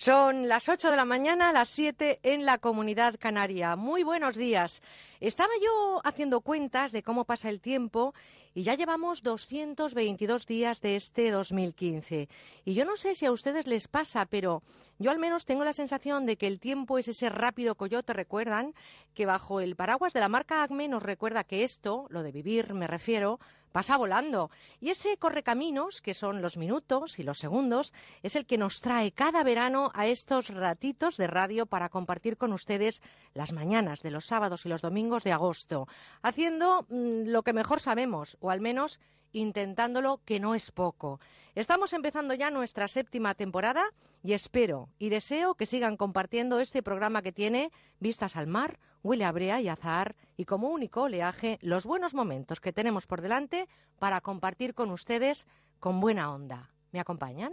Son las 8 de la mañana, las 7 en la comunidad canaria. Muy buenos días. Estaba yo haciendo cuentas de cómo pasa el tiempo y ya llevamos 222 días de este 2015. Y yo no sé si a ustedes les pasa, pero yo al menos tengo la sensación de que el tiempo es ese rápido coyote, recuerdan, que bajo el paraguas de la marca ACME nos recuerda que esto, lo de vivir me refiero, pasa volando. Y ese correcaminos, que son los minutos y los segundos, es el que nos trae cada verano a estos ratitos de radio para compartir con ustedes las mañanas de los sábados y los domingos de agosto, haciendo mm, lo que mejor sabemos, o al menos intentándolo, que no es poco. Estamos empezando ya nuestra séptima temporada y espero y deseo que sigan compartiendo este programa que tiene vistas al mar, huele a brea y azahar y como único oleaje los buenos momentos que tenemos por delante para compartir con ustedes con buena onda. ¿Me acompañan?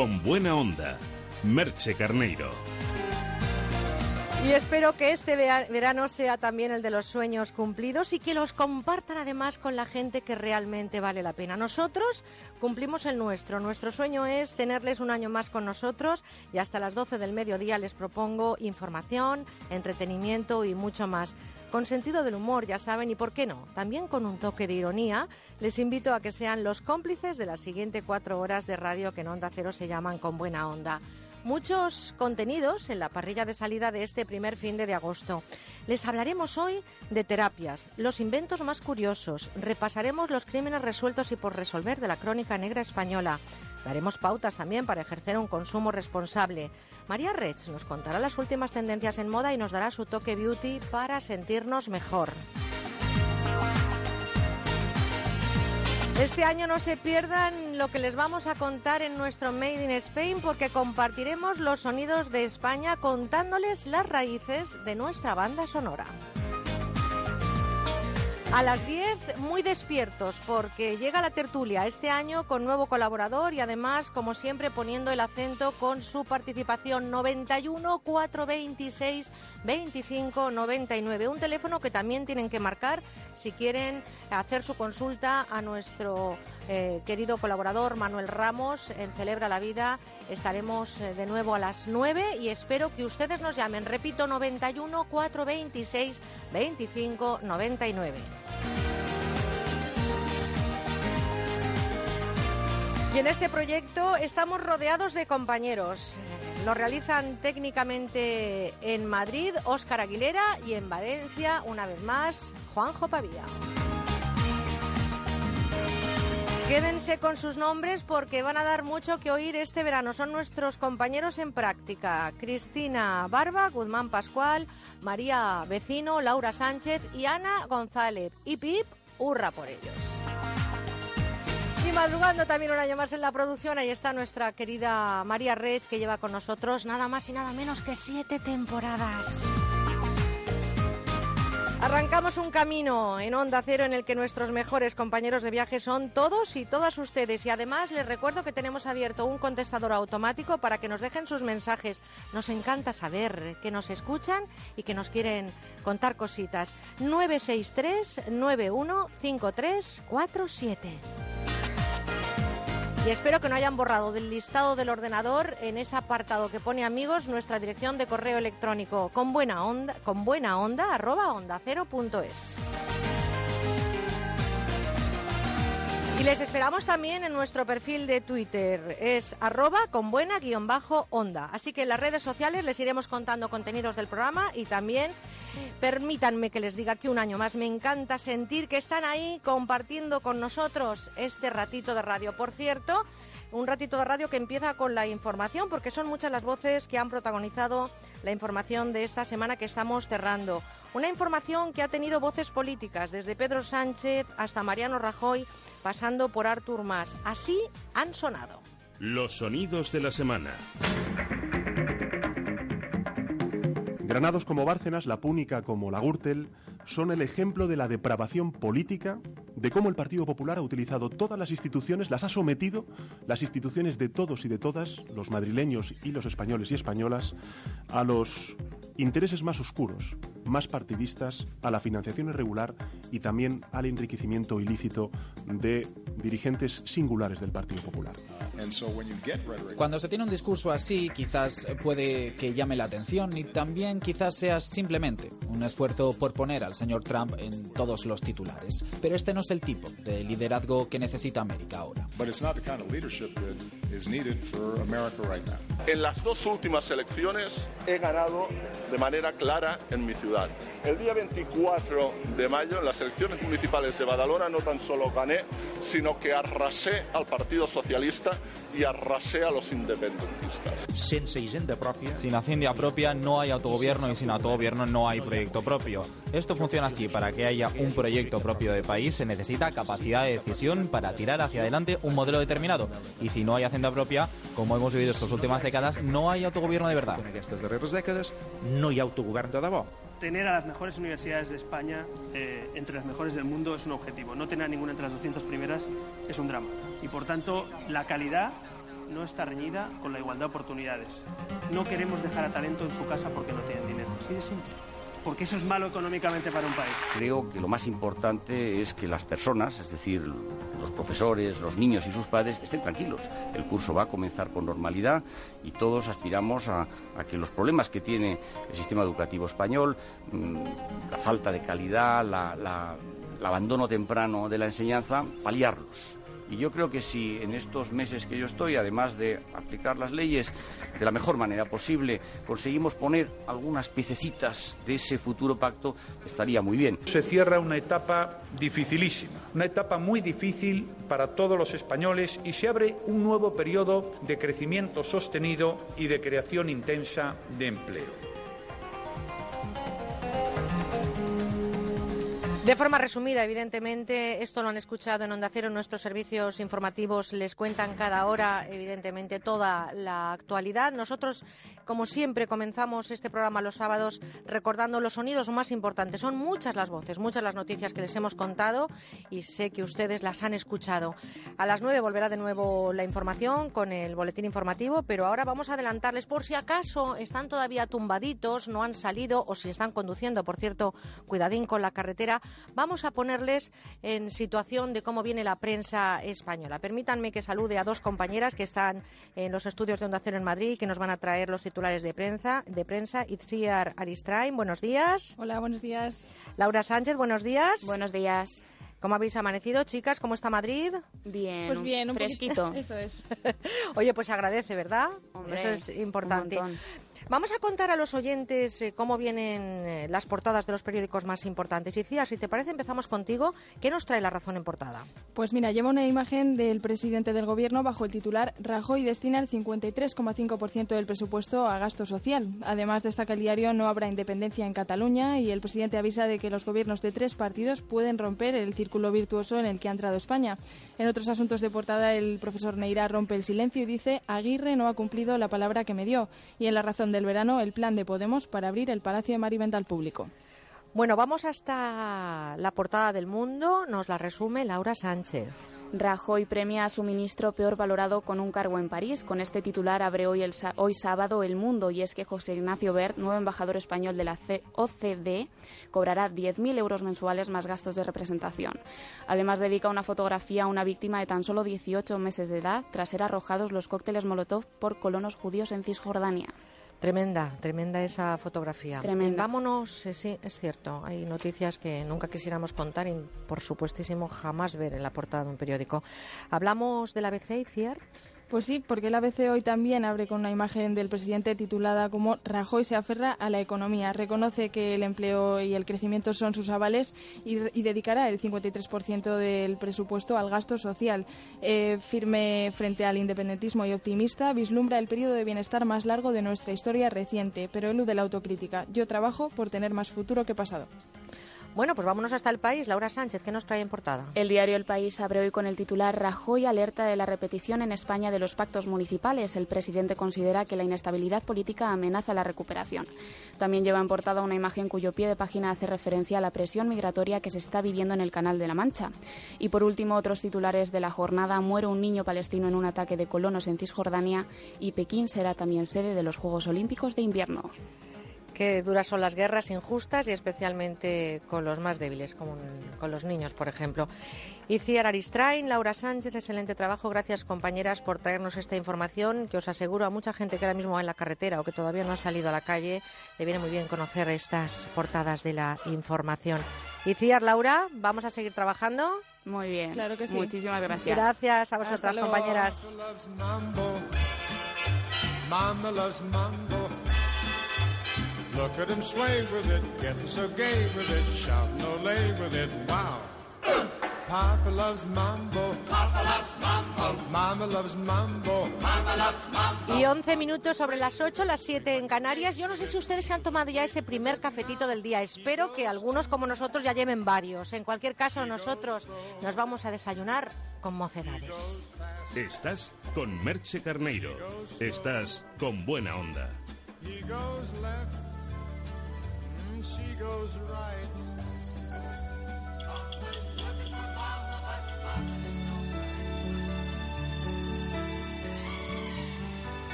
Con buena onda, Merche Carneiro. Y espero que este verano sea también el de los sueños cumplidos y que los compartan además con la gente que realmente vale la pena. Nosotros cumplimos el nuestro. Nuestro sueño es tenerles un año más con nosotros y hasta las 12 del mediodía les propongo información, entretenimiento y mucho más con sentido del humor, ya saben, y por qué no, también con un toque de ironía, les invito a que sean los cómplices de las siguientes cuatro horas de radio que en Onda Cero se llaman Con Buena Onda. Muchos contenidos en la parrilla de salida de este primer fin de agosto. Les hablaremos hoy de terapias, los inventos más curiosos, repasaremos los crímenes resueltos y por resolver de la crónica negra española. Daremos pautas también para ejercer un consumo responsable. María Rech nos contará las últimas tendencias en moda y nos dará su toque beauty para sentirnos mejor. Este año no se pierdan lo que les vamos a contar en nuestro Made in Spain porque compartiremos los sonidos de España contándoles las raíces de nuestra banda sonora. A las 10, muy despiertos, porque llega la tertulia este año con nuevo colaborador y además, como siempre, poniendo el acento con su participación 91 426 25 99. Un teléfono que también tienen que marcar si quieren hacer su consulta a nuestro eh, querido colaborador Manuel Ramos en Celebra la Vida. Estaremos eh, de nuevo a las 9 y espero que ustedes nos llamen. Repito, 91 426 25 99. Y en este proyecto estamos rodeados de compañeros. Lo realizan técnicamente en Madrid Óscar Aguilera y en Valencia, una vez más, Juanjo Pavía. Quédense con sus nombres porque van a dar mucho que oír este verano. Son nuestros compañeros en práctica. Cristina Barba, Guzmán Pascual, María Vecino, Laura Sánchez y Ana González. Y Pip, hurra por ellos. Y madrugando también un año más en la producción, ahí está nuestra querida María Rech que lleva con nosotros nada más y nada menos que siete temporadas. Arrancamos un camino en Onda Cero en el que nuestros mejores compañeros de viaje son todos y todas ustedes. Y además les recuerdo que tenemos abierto un contestador automático para que nos dejen sus mensajes. Nos encanta saber que nos escuchan y que nos quieren contar cositas. 963 915347. Y espero que no hayan borrado del listado del ordenador en ese apartado que pone amigos nuestra dirección de correo electrónico con buena onda, con buena onda arroba onda cero es. Y les esperamos también en nuestro perfil de Twitter, es arroba con buena guion bajo onda. Así que en las redes sociales les iremos contando contenidos del programa y también permítanme que les diga que un año más me encanta sentir que están ahí compartiendo con nosotros este ratito de radio. Por cierto, un ratito de radio que empieza con la información, porque son muchas las voces que han protagonizado la información de esta semana que estamos cerrando. Una información que ha tenido voces políticas, desde Pedro Sánchez hasta Mariano Rajoy, pasando por Artur Mas. Así han sonado. Los sonidos de la semana. Granados como Bárcenas, La Púnica como la Gürtel, son el ejemplo de la depravación política, de cómo el Partido Popular ha utilizado todas las instituciones, las ha sometido, las instituciones de todos y de todas, los madrileños y los españoles y españolas, a los intereses más oscuros, más partidistas, a la financiación irregular y también al enriquecimiento ilícito de dirigentes singulares del Partido Popular. Cuando se tiene un discurso así, quizás puede que llame la atención y también quizás sea simplemente un esfuerzo por poner al señor Trump en todos los titulares. Pero este no es el tipo de liderazgo que necesita América ahora. En las dos últimas elecciones he ganado de manera clara en mi ciudad. El día 24 de mayo, en las elecciones municipales de Badalona, no tan solo gané, sino que arrasé al Partido Socialista y arrasé a los independentistas. Sin hacienda propia no hay autogobierno y sin autogobierno no hay proyecto propio. Esto funciona así. Para que haya un proyecto propio de país se necesita capacidad de decisión para tirar hacia adelante un modelo determinado. Y si no hay hacienda propia, como hemos vivido estas últimas décadas, no hay autogobierno de verdad. En estas darreres décadas no hi ha autogovern de debò. Tener a las mejores universidades de España eh, entre las mejores del mundo es un objetivo. No tener a ninguna entre las 200 primeras es un drama. Y por tanto, la calidad no está reñida con la igualdad de oportunidades. No queremos dejar a talento en su casa porque no tienen dinero. Así de simple. Porque eso es malo económicamente para un país. Creo que lo más importante es que las personas, es decir, los profesores, los niños y sus padres, estén tranquilos. El curso va a comenzar con normalidad y todos aspiramos a, que los problemas que tiene el sistema educativo español, mmm, la falta de calidad, la, el abandono temprano de la enseñanza, paliarlos. Y yo creo que si en estos meses que yo estoy, además de aplicar las leyes de la mejor manera posible, conseguimos poner algunas piececitas de ese futuro pacto, estaría muy bien. Se cierra una etapa dificilísima, una etapa muy difícil para todos los españoles y se abre un nuevo periodo de crecimiento sostenido y de creación intensa de empleo. De forma resumida, evidentemente, esto lo han escuchado en Onda Cero, nuestros servicios informativos les cuentan cada hora, evidentemente, toda la actualidad. Nosotros, como siempre, comenzamos este programa los sábados recordando los sonidos más importantes. Son muchas las voces, muchas las noticias que les hemos contado y sé que ustedes las han escuchado. A las nueve volverá de nuevo la información con el boletín informativo, pero ahora vamos a adelantarles por si acaso están todavía tumbaditos, no han salido o si están conduciendo, por cierto, cuidadín con la carretera vamos a ponerles en situación de cómo viene la prensa española. Permítanme que salude a dos compañeras que están en los estudios de Onda Cero en Madrid y que nos van a traer los titulares de prensa. De prensa. Itziar Aristrain, buenos días. Hola, buenos días. Laura Sánchez, buenos días. Buenos días. ¿Cómo habéis amanecido, chicas? ¿Cómo está Madrid? Bien, pues bien, un fresquito. Poquito. Eso es. Oye, pues se agradece, ¿verdad? Hombre, Eso es importante. un. Vamos a contar a los oyentes eh, cómo vienen eh, las portadas de los periódicos más importantes. Y Cía, si te parece, empezamos contigo. ¿Qué nos trae la razón en portada? Pues mira, lleva una imagen del presidente del gobierno bajo el titular Rajoy destina el 53,5% del presupuesto a gasto social. Además, destaca el diario no habrá independencia en Cataluña y el presidente avisa de que los gobiernos de tres partidos pueden romper el círculo virtuoso en el que ha entrado España. En otros asuntos de portada, el profesor Neira rompe el silencio y dice Aguirre no ha cumplido la palabra que me dio. Y en la razón del verano, el plan de Podemos para abrir el Palacio de Mariventa al público. Bueno, vamos hasta la portada del mundo. Nos la resume Laura Sánchez. Rajoy premia a su ministro peor valorado con un cargo en París. Con este titular abre hoy, el, hoy sábado El Mundo y es que José Ignacio Bert, nuevo embajador español de la OCDE, cobrará 10.000 euros mensuales más gastos de representación. Además dedica una fotografía a una víctima de tan solo 18 meses de edad tras ser arrojados los cócteles Molotov por colonos judíos en Cisjordania. Tremenda, tremenda esa fotografía. Tremenda. Vámonos, eh, sí, es cierto. Hay noticias que nunca quisiéramos contar y, por supuestísimo, jamás ver en la portada de un periódico. Hablamos de la ABC, Cier. Pues sí, porque el ABC hoy también abre con una imagen del presidente titulada como Rajoy se aferra a la economía. Reconoce que el empleo y el crecimiento son sus avales y, dedicará el 53% del presupuesto al gasto social. Eh, firme frente al independentismo y optimista, vislumbra el periodo de bienestar más largo de nuestra historia reciente, pero elude la autocrítica. Yo trabajo por tener más futuro que pasado. Bueno, pues vámonos hasta el país. Laura Sánchez, ¿qué nos trae en portada? El diario El País abre hoy con el titular Rajoy alerta de la repetición en España de los pactos municipales. El presidente considera que la inestabilidad política amenaza la recuperación. También lleva en portada una imagen cuyo pie de página hace referencia a la presión migratoria que se está viviendo en el Canal de la Mancha. Y por último, otros titulares de la jornada. Muere un niño palestino en un ataque de colonos en Cisjordania y Pekín será también sede de los Juegos Olímpicos de Invierno. Qué duras son las guerras injustas y especialmente con los más débiles, como con los niños, por ejemplo. Iciar Aristrain, Laura Sánchez, excelente trabajo. Gracias, compañeras, por traernos esta información que os aseguro a mucha gente que ahora mismo va en la carretera o que todavía no ha salido a la calle, le viene muy bien conocer estas portadas de la información. Iciar, Laura, vamos a seguir trabajando. Muy bien. Claro que sí. Muchísimas gracias. Gracias a vosotras, compañeras. Look at him sway with it, getting so gay with it, shouting olay with it, wow. Papa loves mambo. Papa loves mambo. Mama loves mambo. Mama loves mambo. Y 11 minutos sobre las 8, las 7 en Canarias. Yo no sé si ustedes se han tomado ya ese primer cafetito del día. Espero que algunos como nosotros ya lleven varios. En cualquier caso, nosotros nos vamos a desayunar con mocedades. Estás con Merche Carneiro. Estás con buena onda.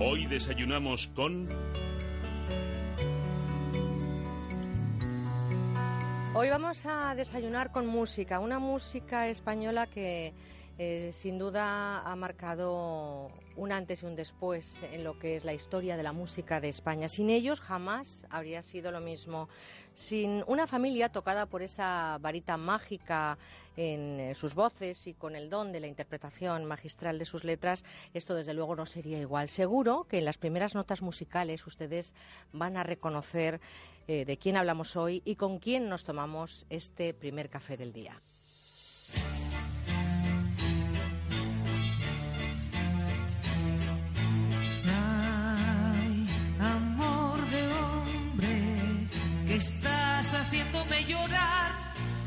Hoy desayunamos con... Hoy vamos a desayunar con música, una música española que eh, sin duda ha marcado un antes y un después en lo que es la historia de la música de España. Sin ellos jamás habría sido lo mismo. Sin una familia tocada por esa varita mágica en eh, sus voces y con el don de la interpretación magistral de sus letras, esto desde luego no sería igual. Seguro que en las primeras notas musicales ustedes van a reconocer eh, de quién hablamos hoy y con quién nos tomamos este primer café del día. Estás haciéndome llorar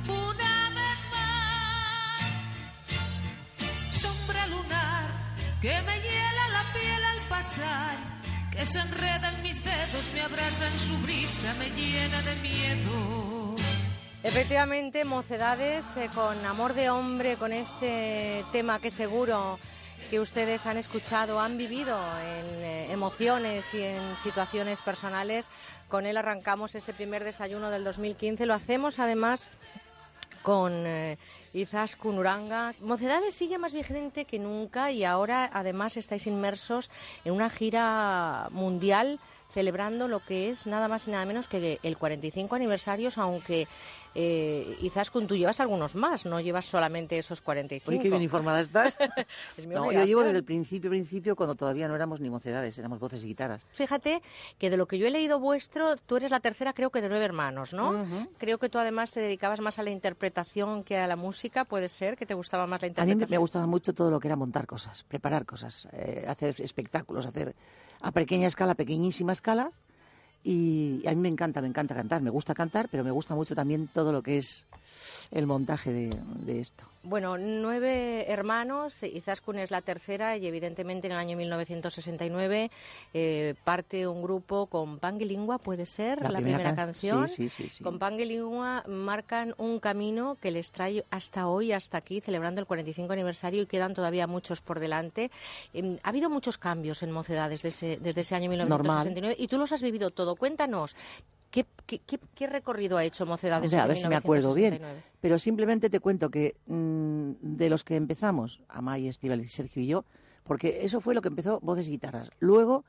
una vez más. Sombra lunar que me hiela la piel al pasar, que se enreda en mis dedos, me abraza en su brisa, me llena de miedo. Efectivamente, mocedades eh, con amor de hombre, con este tema que seguro que ustedes han escuchado, han vivido en eh, emociones y en situaciones personales. Con él arrancamos este primer desayuno del 2015. Lo hacemos además con eh, Izaskun Uranga. Mocedades sigue más vigente que nunca y ahora además estáis inmersos en una gira mundial celebrando lo que es nada más y nada menos que el 45 aniversario, aunque eh, Izaskun, tú llevas algunos más, no llevas solamente esos 45. Uy, qué bien informada estás. no, yo llevo desde el principio, principio, cuando todavía no éramos ni mocedades, éramos voces y guitarras. Fíjate que de lo que yo he leído vuestro, tú eres la tercera, creo que de nueve hermanos, ¿no? Creo que tú además te dedicabas más a la interpretación que a la música, puede ser, que te gustaba más la interpretación. A mí me gustaba mucho todo lo que era montar cosas, preparar cosas, eh, hacer espectáculos, hacer a pequeña escala, pequeñísima escala, y a mí me encanta, me encanta cantar, me gusta cantar, pero me gusta mucho también todo lo que es el montaje de, esto. Bueno, nueve hermanos, Izaskun es la tercera y evidentemente en el año 1969 eh, parte un grupo con Panguilingua, puede ser la, primera, canción. Sí, sí, sí, con Panguilingua marcan un camino que les trae hasta hoy, hasta aquí, celebrando el 45 aniversario y quedan todavía muchos por delante. Em, ha habido muchos cambios en Mocedades desde, desde ese año 1969 y tú los has vivido todo. Cuéntanos, ¿Qué, qué, recorrido ha hecho Mocedades? a ver si me acuerdo bien. Pero simplemente te cuento que mm, de los que empezamos, Amay, Estival, Sergio y yo, porque eso fue lo que empezó Voces y Guitarras. Luego,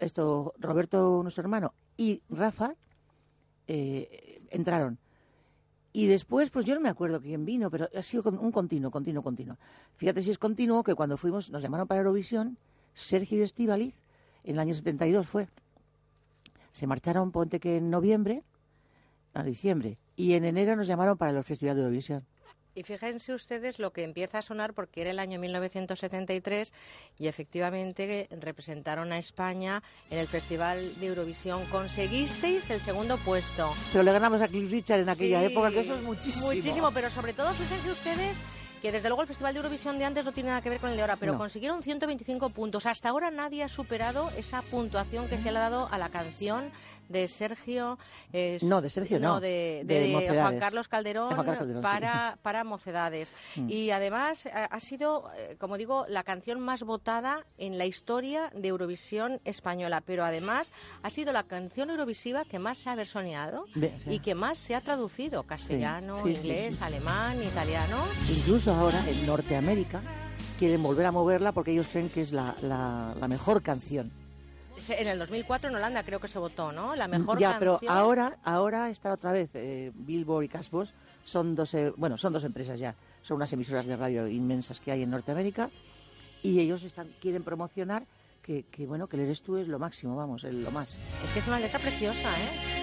esto Roberto, nuestro hermano, y Rafa eh, entraron. Y después, pues yo no me acuerdo quién vino, pero ha sido un continuo, continuo, continuo. Fíjate si es continuo que cuando fuimos, nos llamaron para Eurovisión, Sergio Estivaliz, en el año 72 fue. Se marcharon, ponte que en noviembre, a diciembre, y en enero nos llamaron para el Festival de Eurovisión. Y fíjense ustedes lo que empieza a sonar porque era el año 1973 y efectivamente representaron a España en el Festival de Eurovisión. Conseguisteis el segundo puesto. Pero le ganamos a Cliff Richard en aquella época, que eso es muchísimo. Muchísimo, pero sobre todo fíjense ustedes que desde luego el Festival de Eurovisión de antes no tiene nada que ver con el de ahora, pero consiguieron 125 puntos. Hasta ahora nadie ha superado esa puntuación que se le ha dado a la canción de Sergio. no, de Sergio no. de, Juan Carlos Calderón, para, para Mocedades. Mm. Y además ha sido, eh, como digo, la canción más votada en la historia de Eurovisión española, pero además ha sido la canción eurovisiva que más se ha versioneado y que más se ha traducido castellano, inglés, alemán, italiano. Incluso ahora en Norteamérica quieren volver a moverla porque ellos creen que es la, la mejor canción en el 2004 en Holanda creo que se votó, ¿no? La mejor ya, pero ahora, ahora está otra vez eh, Billboard y Cashbox son dos, eh, bueno, son dos empresas ya, son unas emisoras de radio inmensas que hay en Norteamérica y ellos están quieren promocionar que, que bueno, que el eres tú es lo máximo, vamos, lo más. Es que es una letra preciosa, ¿eh?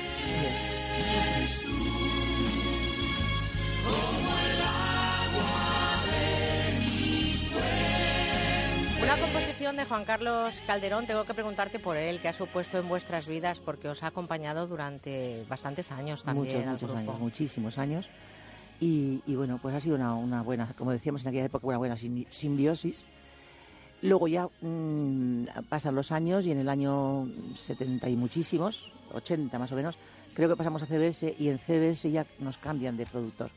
Una composición de Juan Carlos Calderón, tengo que preguntarte por él, que ha supuesto en vuestras vidas, porque os ha acompañado durante bastantes años también. Muchos, muchos años, muchísimos años. Y, bueno, pues ha sido una, buena, como decíamos en aquella época, una buena simbiosis. Luego ya mm, pasan los años y en el año 70 y muchísimos, 80 más o menos, creo que pasamos a CBS y en CBS ya nos cambian de productor.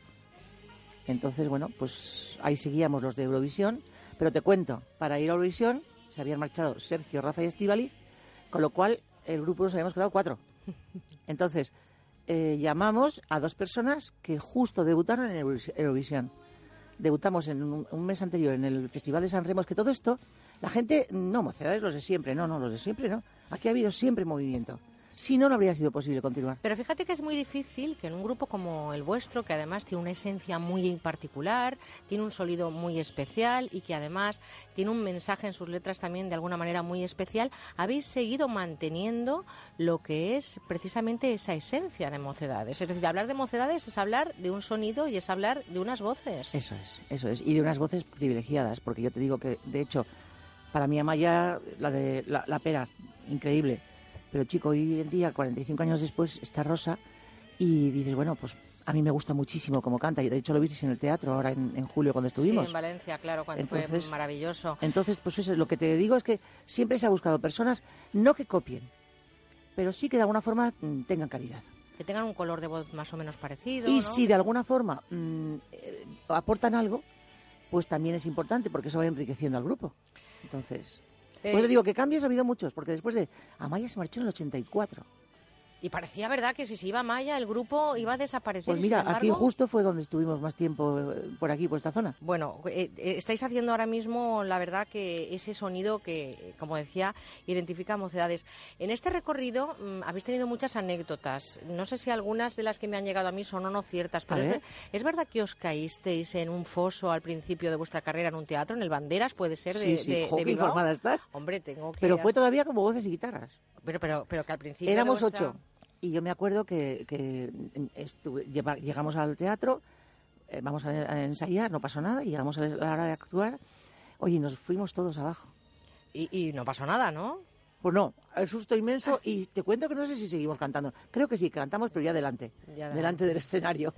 Entonces, bueno, pues ahí seguíamos los de Eurovisión pero te cuento, para ir a Eurovisión se habían marchado Sergio, Rafa y Estivaliz, con lo cual el grupo nos habíamos quedado cuatro. Entonces, eh, llamamos a dos personas que justo debutaron en Eurovisión. Debutamos en un, mes anterior en el Festival de San Remo, que todo esto, la gente, no, mocedades los de siempre, no, no, los de siempre no. Aquí ha habido siempre movimiento. Si no, no habría sido posible continuar. Pero fíjate que es muy difícil que en un grupo como el vuestro, que además tiene una esencia muy particular, tiene un sonido muy especial y que además tiene un mensaje en sus letras también de alguna manera muy especial, habéis seguido manteniendo lo que es precisamente esa esencia de mocedades. Es decir, hablar de mocedades es hablar de un sonido y es hablar de unas voces. Eso es, eso es. Y de unas voces privilegiadas, porque yo te digo que, de hecho, para mí Amaya, la de la pera, increíble pero chico, hoy en día, 45 años después, está Rosa y dices, bueno, pues a mí me gusta muchísimo cómo canta. Y de hecho lo visteis en el teatro ahora en, julio cuando estuvimos. Sí, en Valencia, claro, cuando fue maravilloso. Entonces, pues eso es lo que te digo es que siempre se ha buscado personas no que copien, pero sí que de alguna forma mm, tengan calidad. Que tengan un color de voz más o menos parecido. Y si de alguna forma mm, eh, aportan algo, pues también es importante porque eso va enriqueciendo al grupo. Entonces. Pues digo que cambios ha habido muchos, porque después de Amaya se marchó en el 84. Y parecía verdad que si se iba Maya, el grupo iba a desaparecer. Pues mira, aquí justo fue donde estuvimos más tiempo eh, por aquí, por esta zona. Bueno, eh, eh, estáis haciendo ahora mismo, la verdad, que ese sonido que, como decía, identifica mocedades. En este recorrido mm, habéis tenido muchas anécdotas. No sé si algunas de las que me han llegado a mí son o no ciertas, pero es, verdad que os caísteis en un foso al principio de vuestra carrera en un teatro, en el Banderas, puede ser, de, sí, sí. de, informada estás. Hombre, tengo que... Pero fue todavía como voces y guitarras. Pero, pero, pero que al principio... Éramos ocho. Y yo me acuerdo que, llegamos al teatro, eh, vamos a, ensayar, no pasó nada, y llegamos a la hora de actuar, oye, nos fuimos todos abajo. Y, y no pasó nada, ¿no? Pues no, el susto inmenso y te cuento que no sé si seguimos cantando. Creo que sí, cantamos, pero ya delante, delante del escenario.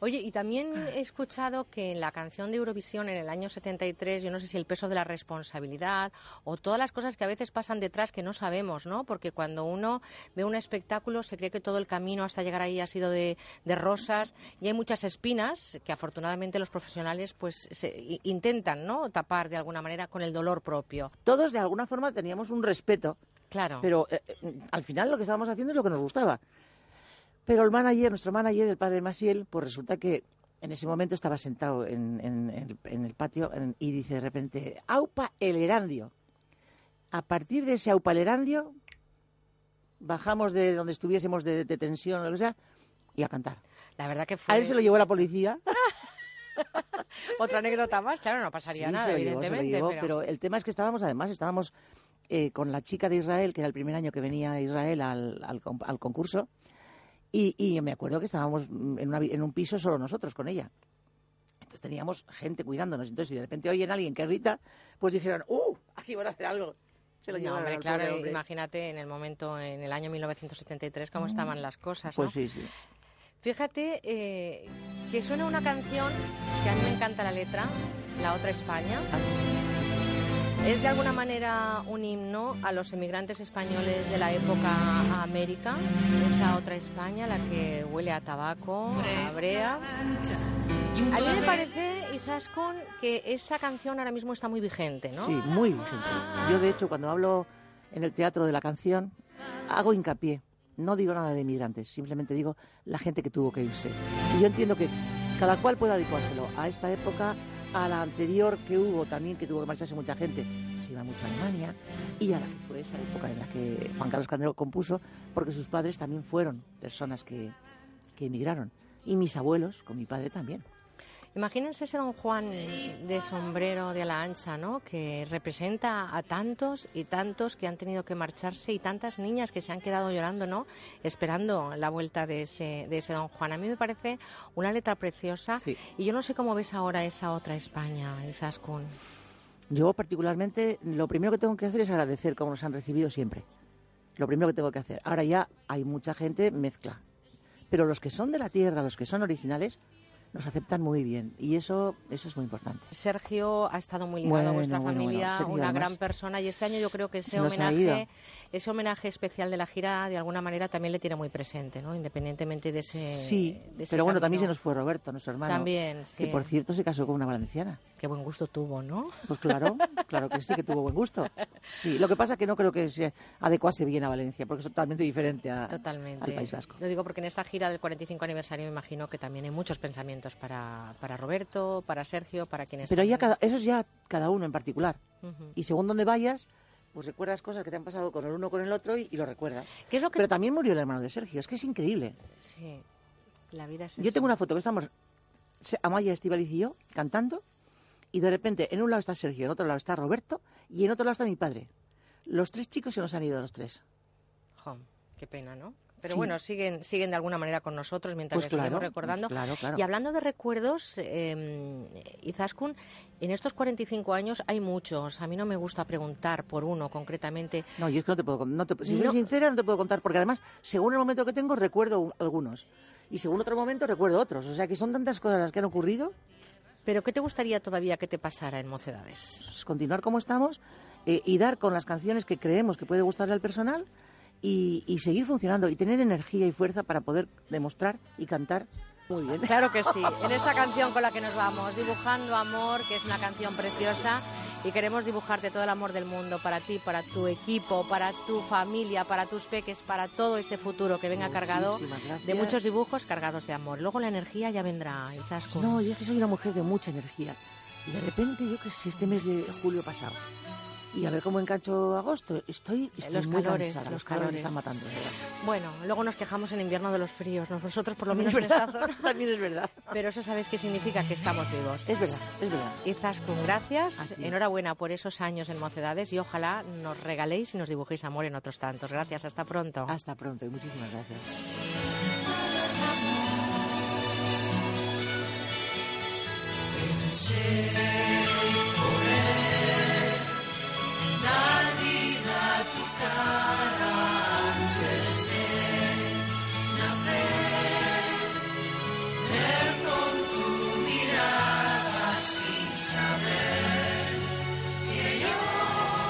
Oye, y también he escuchado que en la canción de Eurovisión en el año 73, yo no sé si el peso de la responsabilidad o todas las cosas que a veces pasan detrás que no sabemos, ¿no? Porque cuando uno ve un espectáculo se cree que todo el camino hasta llegar ahí ha sido de, rosas y hay muchas espinas que afortunadamente los profesionales pues se, intentan, ¿no? Tapar de alguna manera con el dolor propio. Todos de alguna forma teníamos un respeto Claro. Pero eh, eh, al final lo que estábamos haciendo es lo que nos gustaba. Pero el manager, nuestro manager, el padre Masiel, pues resulta que en ese momento estaba sentado en, el, patio y dice de repente, ¡Aupa el Erandio! A partir de ese Aupa el Erandio, bajamos de donde estuviésemos de, de tensión o lo que sea, y a cantar. La verdad que fue... A él se lo llevó la policía. Otra anécdota más, claro, no pasaría nada, evidentemente. pero... el tema es que estábamos, además, estábamos eh, con la chica de Israel, que era el primer año que venía a Israel al, al, concurso, y, y, me acuerdo que estábamos en, una, en un piso solo nosotros con ella. Entonces teníamos gente cuidándonos. Entonces, si de repente oyen a alguien que grita, pues dijeron, ¡uh! Aquí van a hacer algo. Se lo no, hombre, claro, imagínate en el momento, en el año 1973, cómo estaban las cosas. Pues sí, sí. Fíjate eh, que suena una canción que a mí me encanta la letra, La Otra España. Es de alguna manera un himno a los emigrantes españoles de la época a América, esa otra España, la que huele a tabaco, a brea. A mí me parece, Isaskun, que esa canción ahora mismo está muy vigente, ¿no? Sí, muy vigente. Yo, de hecho, cuando hablo en el teatro de la canción, hago hincapié no digo nada de inmigrantes, simplemente digo la gente que tuvo que irse. Y yo entiendo que cada cual puede adecuárselo a esta época, a la anterior que hubo también, que tuvo que marcharse mucha gente, se iba mucho a Alemania, y a la que fue esa época en la que Juan Carlos Candelo compuso, porque sus padres también fueron personas que, que emigraron. Y mis abuelos, con mi padre también. Imagínense ese don Juan de sombrero de ala ancha, ¿no? Que representa a tantos y tantos que han tenido que marcharse y tantas niñas que se han quedado llorando, ¿no? Esperando la vuelta de ese, de ese don Juan. A mí me parece una letra preciosa y yo no sé cómo ves ahora esa otra España, Izaskun. Yo particularmente lo primero que tengo que hacer es agradecer cómo nos han recibido siempre. Lo primero que tengo que hacer. Ahora ya hay mucha gente mezcla. Pero los que son de la tierra, los que son originales, nos aceptan muy bien y eso eso es muy importante. Sergio ha estado muy ligado a vuestra familia, una gran persona y este año yo creo que ese homenaje ese homenaje especial de la gira de alguna manera también le tiene muy presente, ¿no? Independientemente de ese Sí, pero bueno, también se nos fue Roberto, nuestro hermano. También, sí. Que por cierto se casó con una valenciana. Qué buen gusto tuvo, ¿no? Pues claro, claro que sí que tuvo buen gusto. Sí, lo que pasa es que no creo que se adecuase bien a Valencia, porque es totalmente diferente a, totalmente. al País Vasco. Lo digo porque en esta gira del 45 aniversario me imagino que también hay muchos pensamientos para, para Roberto, para Sergio, para quienes... Pero ya cada, eso es ya cada uno en particular. Y según donde vayas, pues recuerdas cosas que te han pasado con el uno con el otro y, lo recuerdas. ¿Qué es lo que... Pero también murió el hermano de Sergio, es que es increíble. Sí, la vida es Yo tengo una foto que estamos, Amaya, Estivaliz y yo, cantando, y de repente en un lado está Sergio, en otro lado está Roberto, y en otro lado está mi padre. Los tres chicos se nos han ido, los tres. Jo, qué pena, ¿no? Pero bueno, siguen, siguen de alguna manera con nosotros mientras pues les seguimos recordando. Claro, claro. Y hablando de recuerdos, eh, Izaskun, en estos 45 años hay muchos. A mí no me gusta preguntar por uno concretamente. No, yo es que no te puedo no Si soy sincera, no te puedo contar, porque además, según el momento que tengo, recuerdo algunos. Y según otro momento, recuerdo otros. O sea, que son tantas cosas las que han ocurrido. ¿Pero qué te gustaría todavía que te pasara en Mocedades? Pues continuar como estamos eh, y dar con las canciones que creemos que puede gustarle al personal y, seguir funcionando y tener energía y fuerza para poder demostrar y cantar muy bien. Claro que sí. En esta canción con la que nos vamos, Dibujando Amor, que es una canción preciosa y queremos dibujarte todo el amor del mundo para ti, para tu equipo, para tu familia, para tus peques, para todo ese futuro que venga cargado de muchos dibujos cargados de amor. Luego la energía ya vendrá, Izaskun. No, yo es que soy una mujer de mucha energía. Y de repente, yo que sé, este mes de julio pasado, y a ver cómo engancho agosto. Estoy, los muy calores, cansada, los, calores están matando. Bueno, luego nos quejamos en invierno de los fríos. Nosotros, por lo menos. También es verdad. Pero eso sabes qué significa que estamos vivos. Es verdad, es verdad. Izaskun, gracias. Enhorabuena por esos años en Mocedades y ojalá nos regaléis y nos dibujéis amor en otros tantos. Gracias, hasta pronto. Hasta pronto y muchísimas gracias.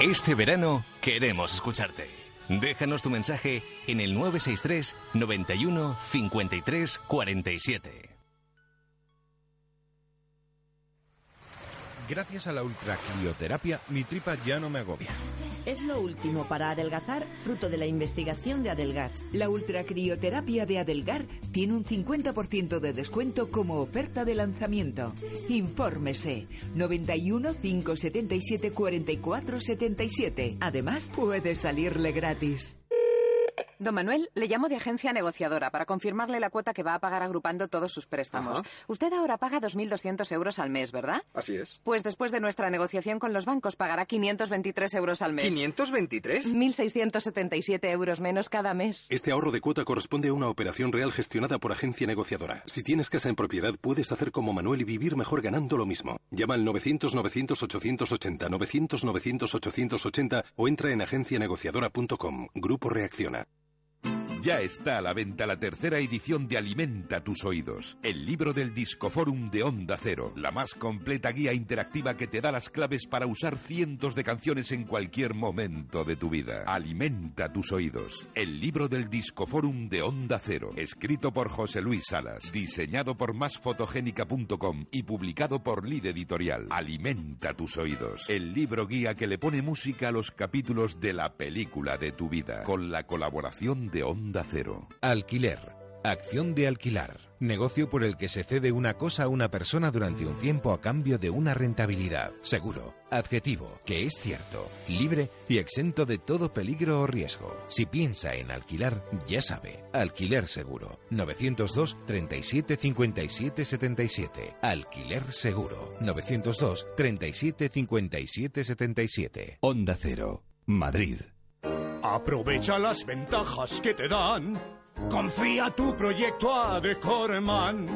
Este verano queremos escucharte. Déjanos tu mensaje en el 963 91 53 47. Gracias a la ultracrioterapia, mi tripa ya no me agobia. Es lo último para adelgazar, fruto de la investigación de Adelgar. La ultracrioterapia de Adelgar tiene un 50% de descuento como oferta de lanzamiento. Infórmese 91 577 44 77. Además, puede salirle gratis. Don Manuel, le llamo de agencia negociadora para confirmarle la cuota que va a pagar agrupando todos sus préstamos. Ajá. Usted ahora paga 2.200 euros al mes, ¿verdad? Así es. Pues después de nuestra negociación con los bancos pagará 523 euros al mes. ¿523? 1.677 euros menos cada mes. Este ahorro de cuota corresponde a una operación real gestionada por agencia negociadora. Si tienes casa en propiedad, puedes hacer como Manuel y vivir mejor ganando lo mismo. Llama al 900-900-880, 900-900-880 o entra en agencianegociadora.com. Grupo Reacciona. Ya está a la venta la tercera edición de Alimenta tus oídos, el libro del Discoforum de Onda Cero, la más completa guía interactiva que te da las claves para usar cientos de canciones en cualquier momento de tu vida. Alimenta tus oídos, el libro del Discoforum de Onda Cero, escrito por José Luis Salas, diseñado por másfotogénica.com y publicado por Lid Editorial. Alimenta tus oídos, el libro guía que le pone música a los capítulos de la película de tu vida, con la colaboración de Onda Cero. Alquiler. Acción de alquilar. Negocio por el que se cede una cosa a una persona durante un tiempo a cambio de una rentabilidad. Seguro. Adjetivo. Que es cierto. Libre y exento de todo peligro o riesgo. Si piensa en alquilar, ya sabe. Alquiler seguro. 902 37 57 77. Alquiler seguro. 902 37 57 77. Onda Cero, Madrid. Aprovecha las ventajas que te dan. Confía tu proyecto a Decorman.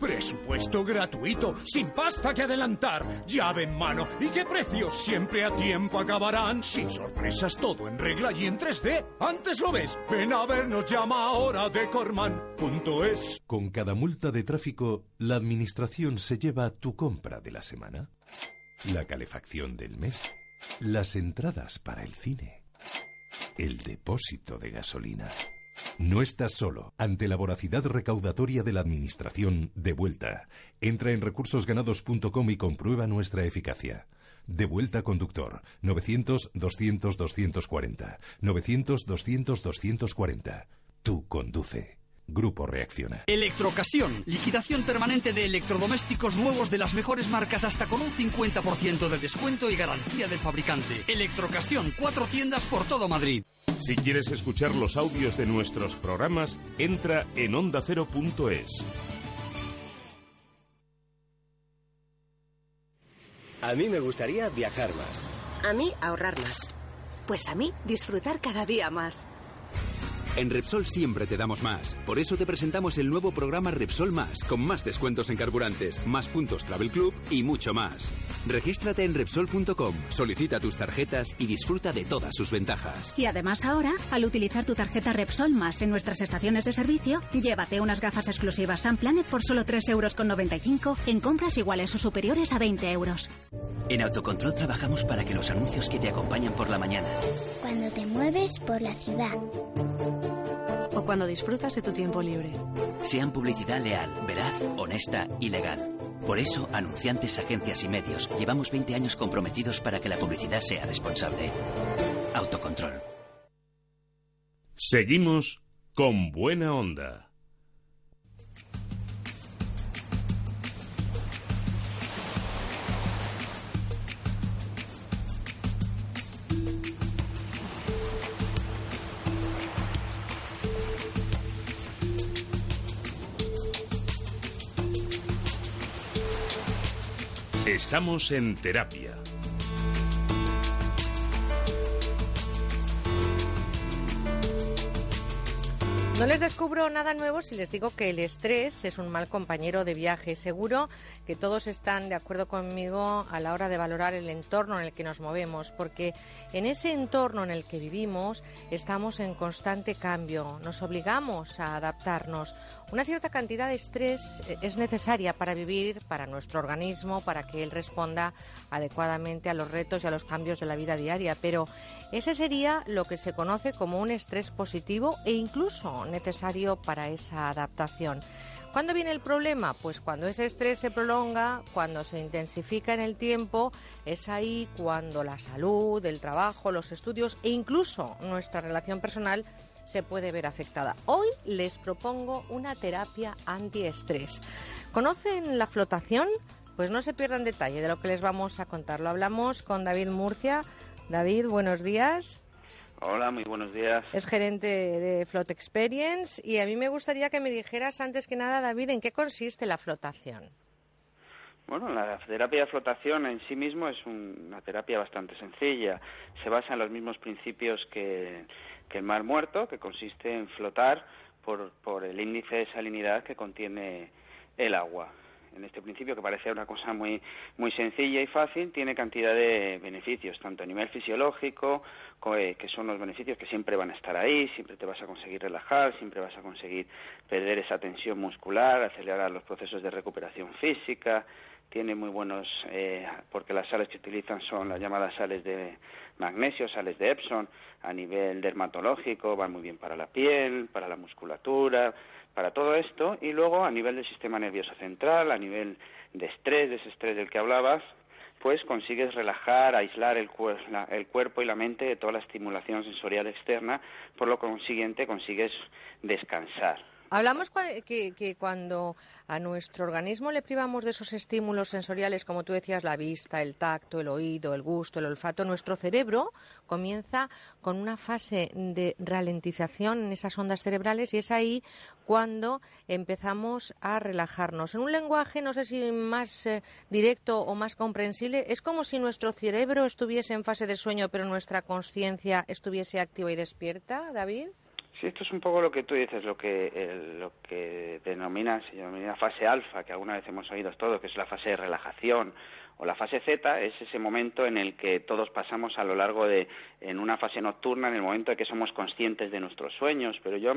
Presupuesto gratuito, sin pasta que adelantar, llave en mano y qué precios siempre a tiempo acabarán. Sin sorpresas, todo en regla y en 3D. Antes lo ves, ven a vernos, llama ahora Decorman.es. Con cada multa de tráfico, la administración se lleva tu compra de la semana, la calefacción del mes, las entradas para el cine, el depósito de gasolina. No estás solo. Ante la voracidad recaudatoria de la Administración, de vuelta. Entra en recursosganados.com y comprueba nuestra eficacia. De vuelta conductor. 900-200-240. 900-200-240. Tú conduce. Grupo Reacciona. Electrocasión. Liquidación permanente de electrodomésticos nuevos de las mejores marcas hasta con un 50% de descuento y garantía del fabricante. Electrocasión. Cuatro tiendas por todo Madrid. Si quieres escuchar los audios de nuestros programas, entra en ondacero.es. A mí me gustaría viajar más. A mí, ahorrar más. Pues a mí, disfrutar cada día más. En Repsol siempre te damos más. Por eso te presentamos el nuevo programa Repsol Más, con más descuentos en carburantes, más puntos Travel Club y mucho más. Regístrate en Repsol.com, solicita tus tarjetas y disfruta de todas sus ventajas. Y además ahora, al utilizar tu tarjeta Repsol Más en nuestras estaciones de servicio, llévate unas gafas exclusivas Sun Planet por solo 3,95 euros en compras iguales o superiores a 20 euros. En Autocontrol trabajamos para que los anuncios que te acompañan por la mañana Cuando te mueves por la ciudad. O cuando disfrutas de tu tiempo libre. sean publicidad leal, veraz, honesta y legal. Por eso, anunciantes, agencias y medios, llevamos 20 años comprometidos para que la publicidad sea responsable. Autocontrol. Seguimos con buena onda. Estamos en terapia. No les descubro nada nuevo si les digo que el estrés es un mal compañero de viaje. Seguro que todos están de acuerdo conmigo a la hora de valorar el entorno en el que nos movemos, porque en ese entorno en el que vivimos estamos en constante cambio, nos obligamos a adaptarnos. Una cierta cantidad de estrés eh, es necesaria para vivir, para nuestro organismo, para que él responda adecuadamente a los retos y a los cambios de la vida diaria, pero ese sería lo que se conoce como un estrés positivo e incluso necesario para esa adaptación. ¿Cuándo viene el problema? Pues cuando ese estrés se prolonga, cuando se intensifica en el tiempo, es ahí cuando la salud, el trabajo, los estudios e incluso nuestra relación personal se puede ver afectada. Hoy les propongo una terapia antiestrés. ¿Conocen la flotación? Pues no se pierdan detalle de lo que les vamos a contar. Lo hablamos con David Murcia. David, buenos días. Hola, muy buenos días. Es gerente de Float Experience y a mí me gustaría que me dijeras antes que nada, David, en qué consiste la flotación. Bueno, la terapia de flotación en sí mismo es una terapia bastante sencilla. Se basa en los mismos principios que, que el mar muerto, que consiste en flotar por, por el índice de salinidad que contiene el agua en este principio, que parece una cosa muy, muy sencilla y fácil, tiene cantidad de beneficios, tanto a nivel fisiológico, que son los beneficios que siempre van a estar ahí, siempre te vas a conseguir relajar, siempre vas a conseguir perder esa tensión muscular, acelerar los procesos de recuperación física, tiene muy buenos, eh, porque las sales que utilizan son las llamadas sales de magnesio, sales de Epson, a nivel dermatológico, van muy bien para la piel, para la musculatura, para todo esto y luego a nivel del sistema nervioso central, a nivel de estrés, de del que hablabas, pues consigues relajar, aislar el, el cuerpo y la mente de toda la estimulación sensorial externa, por lo consiguiente consigues descansar. Hablamos que, cuando a nuestro organismo le privamos de esos estímulos sensoriales, como tú decías, la vista, el tacto, el oído, el gusto, el olfato, nuestro cerebro comienza con una fase de ralentización en esas ondas cerebrales y es ahí cuando empezamos a relajarnos. En un lenguaje, no sé si más eh, directo o más comprensible, es como si nuestro cerebro estuviese en fase de sueño, pero nuestra conciencia estuviese activa y despierta, David. Sí, esto es un poco lo que tú dices, lo que, lo que denomina, se denomina fase alfa, que alguna vez hemos oído todo, que es la fase de relajación, o la fase Z es ese momento en el que todos pasamos a lo largo de, en una fase nocturna, en el momento en que somos conscientes de nuestros sueños. Pero yo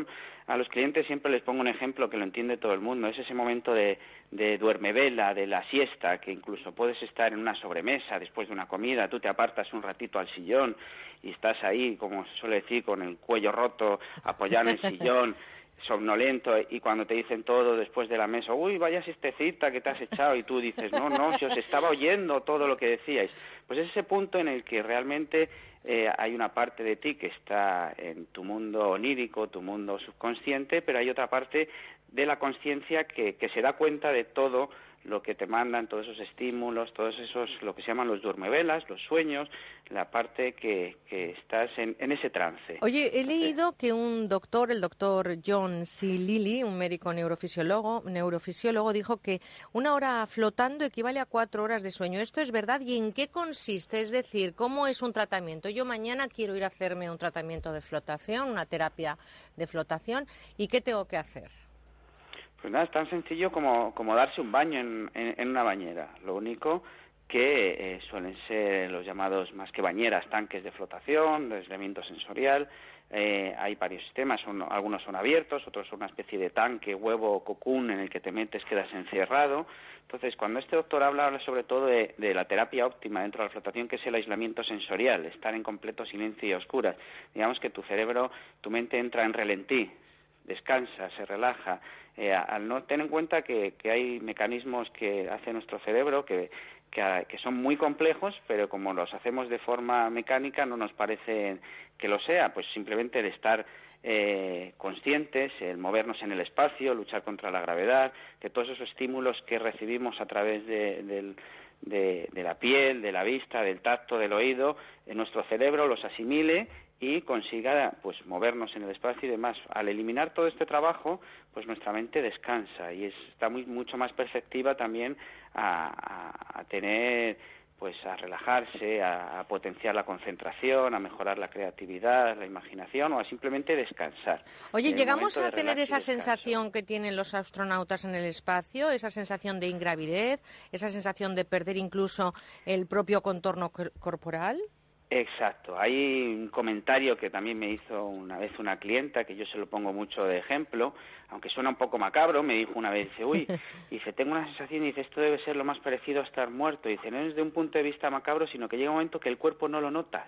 a los clientes siempre les pongo un ejemplo que lo entiende todo el mundo. Es ese momento de, de duerme vela, de la siesta, que incluso puedes estar en una sobremesa después de una comida, tú te apartas un ratito al sillón y estás ahí, como se suele decir, con el cuello roto, apoyado en el sillón, somnolento, y cuando te dicen todo después de la mesa, uy, vaya siestecita que te has echado, y tú dices, no, no, si os estaba oyendo todo lo que decíais. Pues es ese punto en el que realmente eh, hay una parte de ti que está en tu mundo onírico, tu mundo subconsciente, pero hay otra parte de la conciencia que, que se da cuenta de todo lo que te mandan, todos esos estímulos, todos esos, lo que se llaman los duermevelas, los sueños, la parte que, que estás en, en, ese trance. Oye, he leído que un doctor, el doctor John C. Lilly, un médico neurofisiólogo, neurofisiólogo, dijo que una hora flotando equivale a cuatro horas de sueño. ¿Esto es verdad? ¿Y en qué consiste? Es decir, ¿cómo es un tratamiento? Yo mañana quiero ir a hacerme un tratamiento de flotación, una terapia de flotación, ¿y qué tengo que hacer? Pues nada, es tan sencillo como, darse un baño en, en, una bañera. Lo único que eh, suelen ser los llamados más que bañeras, tanques de flotación, de aislamiento sensorial. Eh, hay varios sistemas, son, algunos son abiertos, otros son una especie de tanque, huevo o cocún en el que te metes, quedas encerrado. Entonces, cuando este doctor habla, habla sobre todo de, de, la terapia óptima dentro de la flotación, que es el aislamiento sensorial, estar en completo silencio y oscuras. Digamos que tu cerebro, tu mente entra en relentí, descansa, se relaja, eh, al no tener en cuenta que, que, hay mecanismos que hace nuestro cerebro que, que, son muy complejos, pero como los hacemos de forma mecánica no nos parece que lo sea, pues simplemente el estar eh, conscientes, el movernos en el espacio, luchar contra la gravedad, que todos esos estímulos que recibimos a través de, de, la piel, de la vista, del tacto, del oído, en nuestro cerebro los asimile y consiga pues movernos en el espacio y demás. Al eliminar todo este trabajo, pues nuestra mente descansa y está muy mucho más perceptiva también a, tener pues a relajarse, a, potenciar la concentración, a mejorar la creatividad, la imaginación o a simplemente descansar. Oye, ¿llegamos a tener esa sensación que tienen los astronautas en el espacio, esa sensación de ingravidez, esa sensación de perder incluso el propio contorno corporal? Exacto. Hay un comentario que también me hizo una vez una clienta, que yo se lo pongo mucho de ejemplo, aunque suena un poco macabro, me dijo una vez, dice, uy, dice, tengo una sensación, y dice, esto debe ser lo más parecido a estar muerto. Dice, no es de un punto de vista macabro, sino que llega un momento que el cuerpo no lo notas.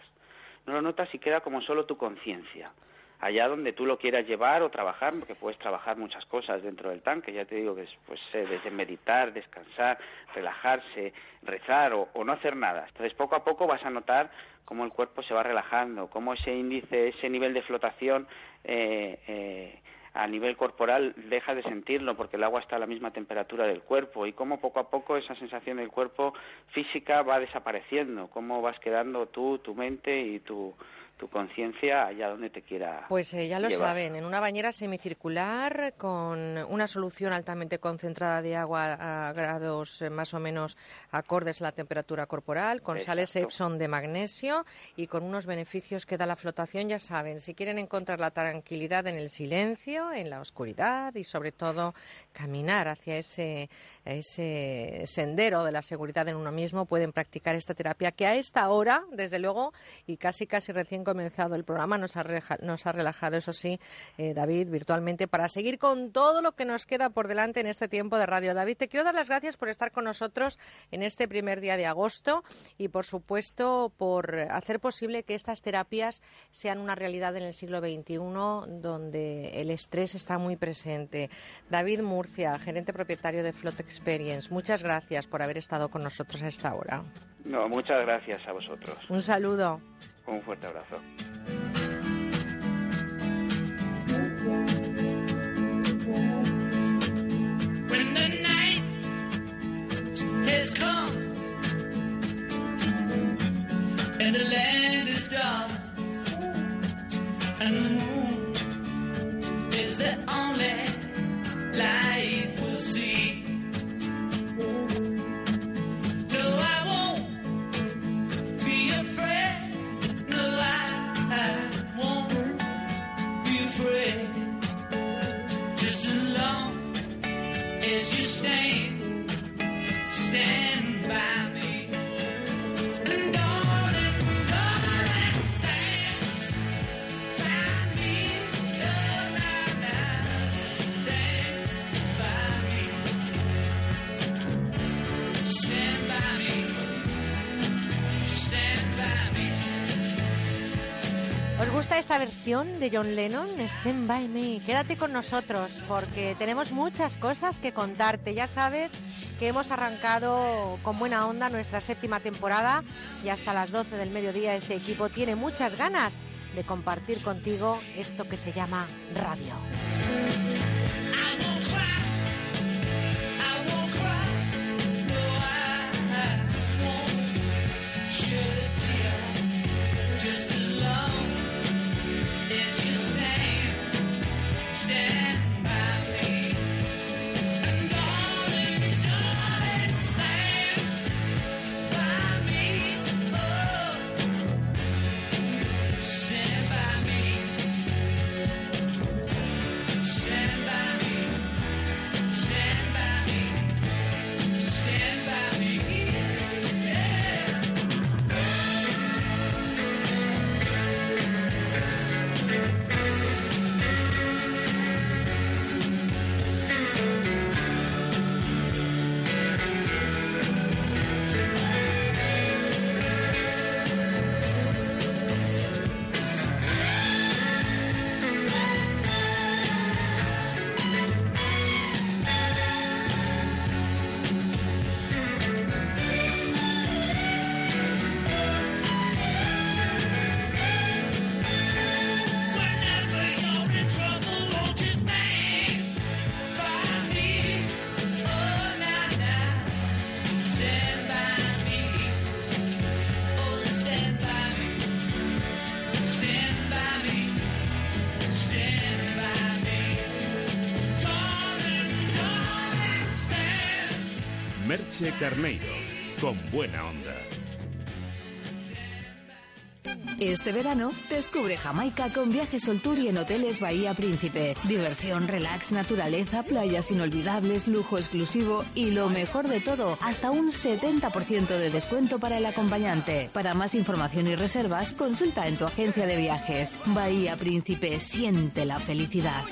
No lo notas y queda como solo tu conciencia allá donde tú lo quieras llevar o trabajar, porque puedes trabajar muchas cosas dentro del tanque, ya te digo que es pues, desde meditar, descansar, relajarse, rezar o, no hacer nada. Entonces poco a poco vas a notar cómo el cuerpo se va relajando, cómo ese índice, ese nivel de flotación eh, eh, a nivel corporal deja de sentirlo porque el agua está a la misma temperatura del cuerpo y cómo poco a poco esa sensación del cuerpo física va desapareciendo, cómo vas quedando tú, tu mente y tu tu conciencia allá donde te quiera. Pues eh, ya lo saben, en una bañera semicircular con una solución altamente concentrada de agua a grados eh, más o menos acordes a la temperatura corporal, con sales Epsom de magnesio y con unos beneficios que da la flotación, ya saben, si quieren encontrar la tranquilidad en el silencio, en la oscuridad y sobre todo caminar hacia ese, ese sendero de la seguridad en uno mismo, pueden practicar esta terapia que a esta hora, desde luego, y casi casi recién comenzado el programa, nos ha, nos ha relajado, eso sí, eh, David, virtualmente, para seguir con todo lo que nos queda por delante en este tiempo de radio. David, te quiero dar las gracias por estar con nosotros en este primer día de agosto y, por supuesto, por hacer posible que estas terapias sean una realidad en el siglo XXI, donde el estrés está muy presente. David Murcia, gerente propietario de Float Experience, muchas gracias por haber estado con nosotros a esta hora. No, muchas gracias a vosotros. Un saludo. Un fuerte abrazo. And the land is dark and the moon esta versión de John Lennon, Stand By Me? Quédate con nosotros porque tenemos muchas cosas que contarte. Ya sabes que hemos arrancado con buena onda nuestra séptima temporada y hasta las 12 del mediodía este equipo tiene muchas ganas de compartir contigo esto que se llama radio. Carneiro, con buena onda. Este verano, descubre Jamaica con viajes Sol Tour y en hoteles Bahía Príncipe. Diversión, relax, naturaleza, playas inolvidables, lujo exclusivo y lo mejor de todo, hasta un 70% de descuento para el acompañante. Para más información y reservas, consulta en tu agencia de viajes. Bahía Príncipe, siente la felicidad.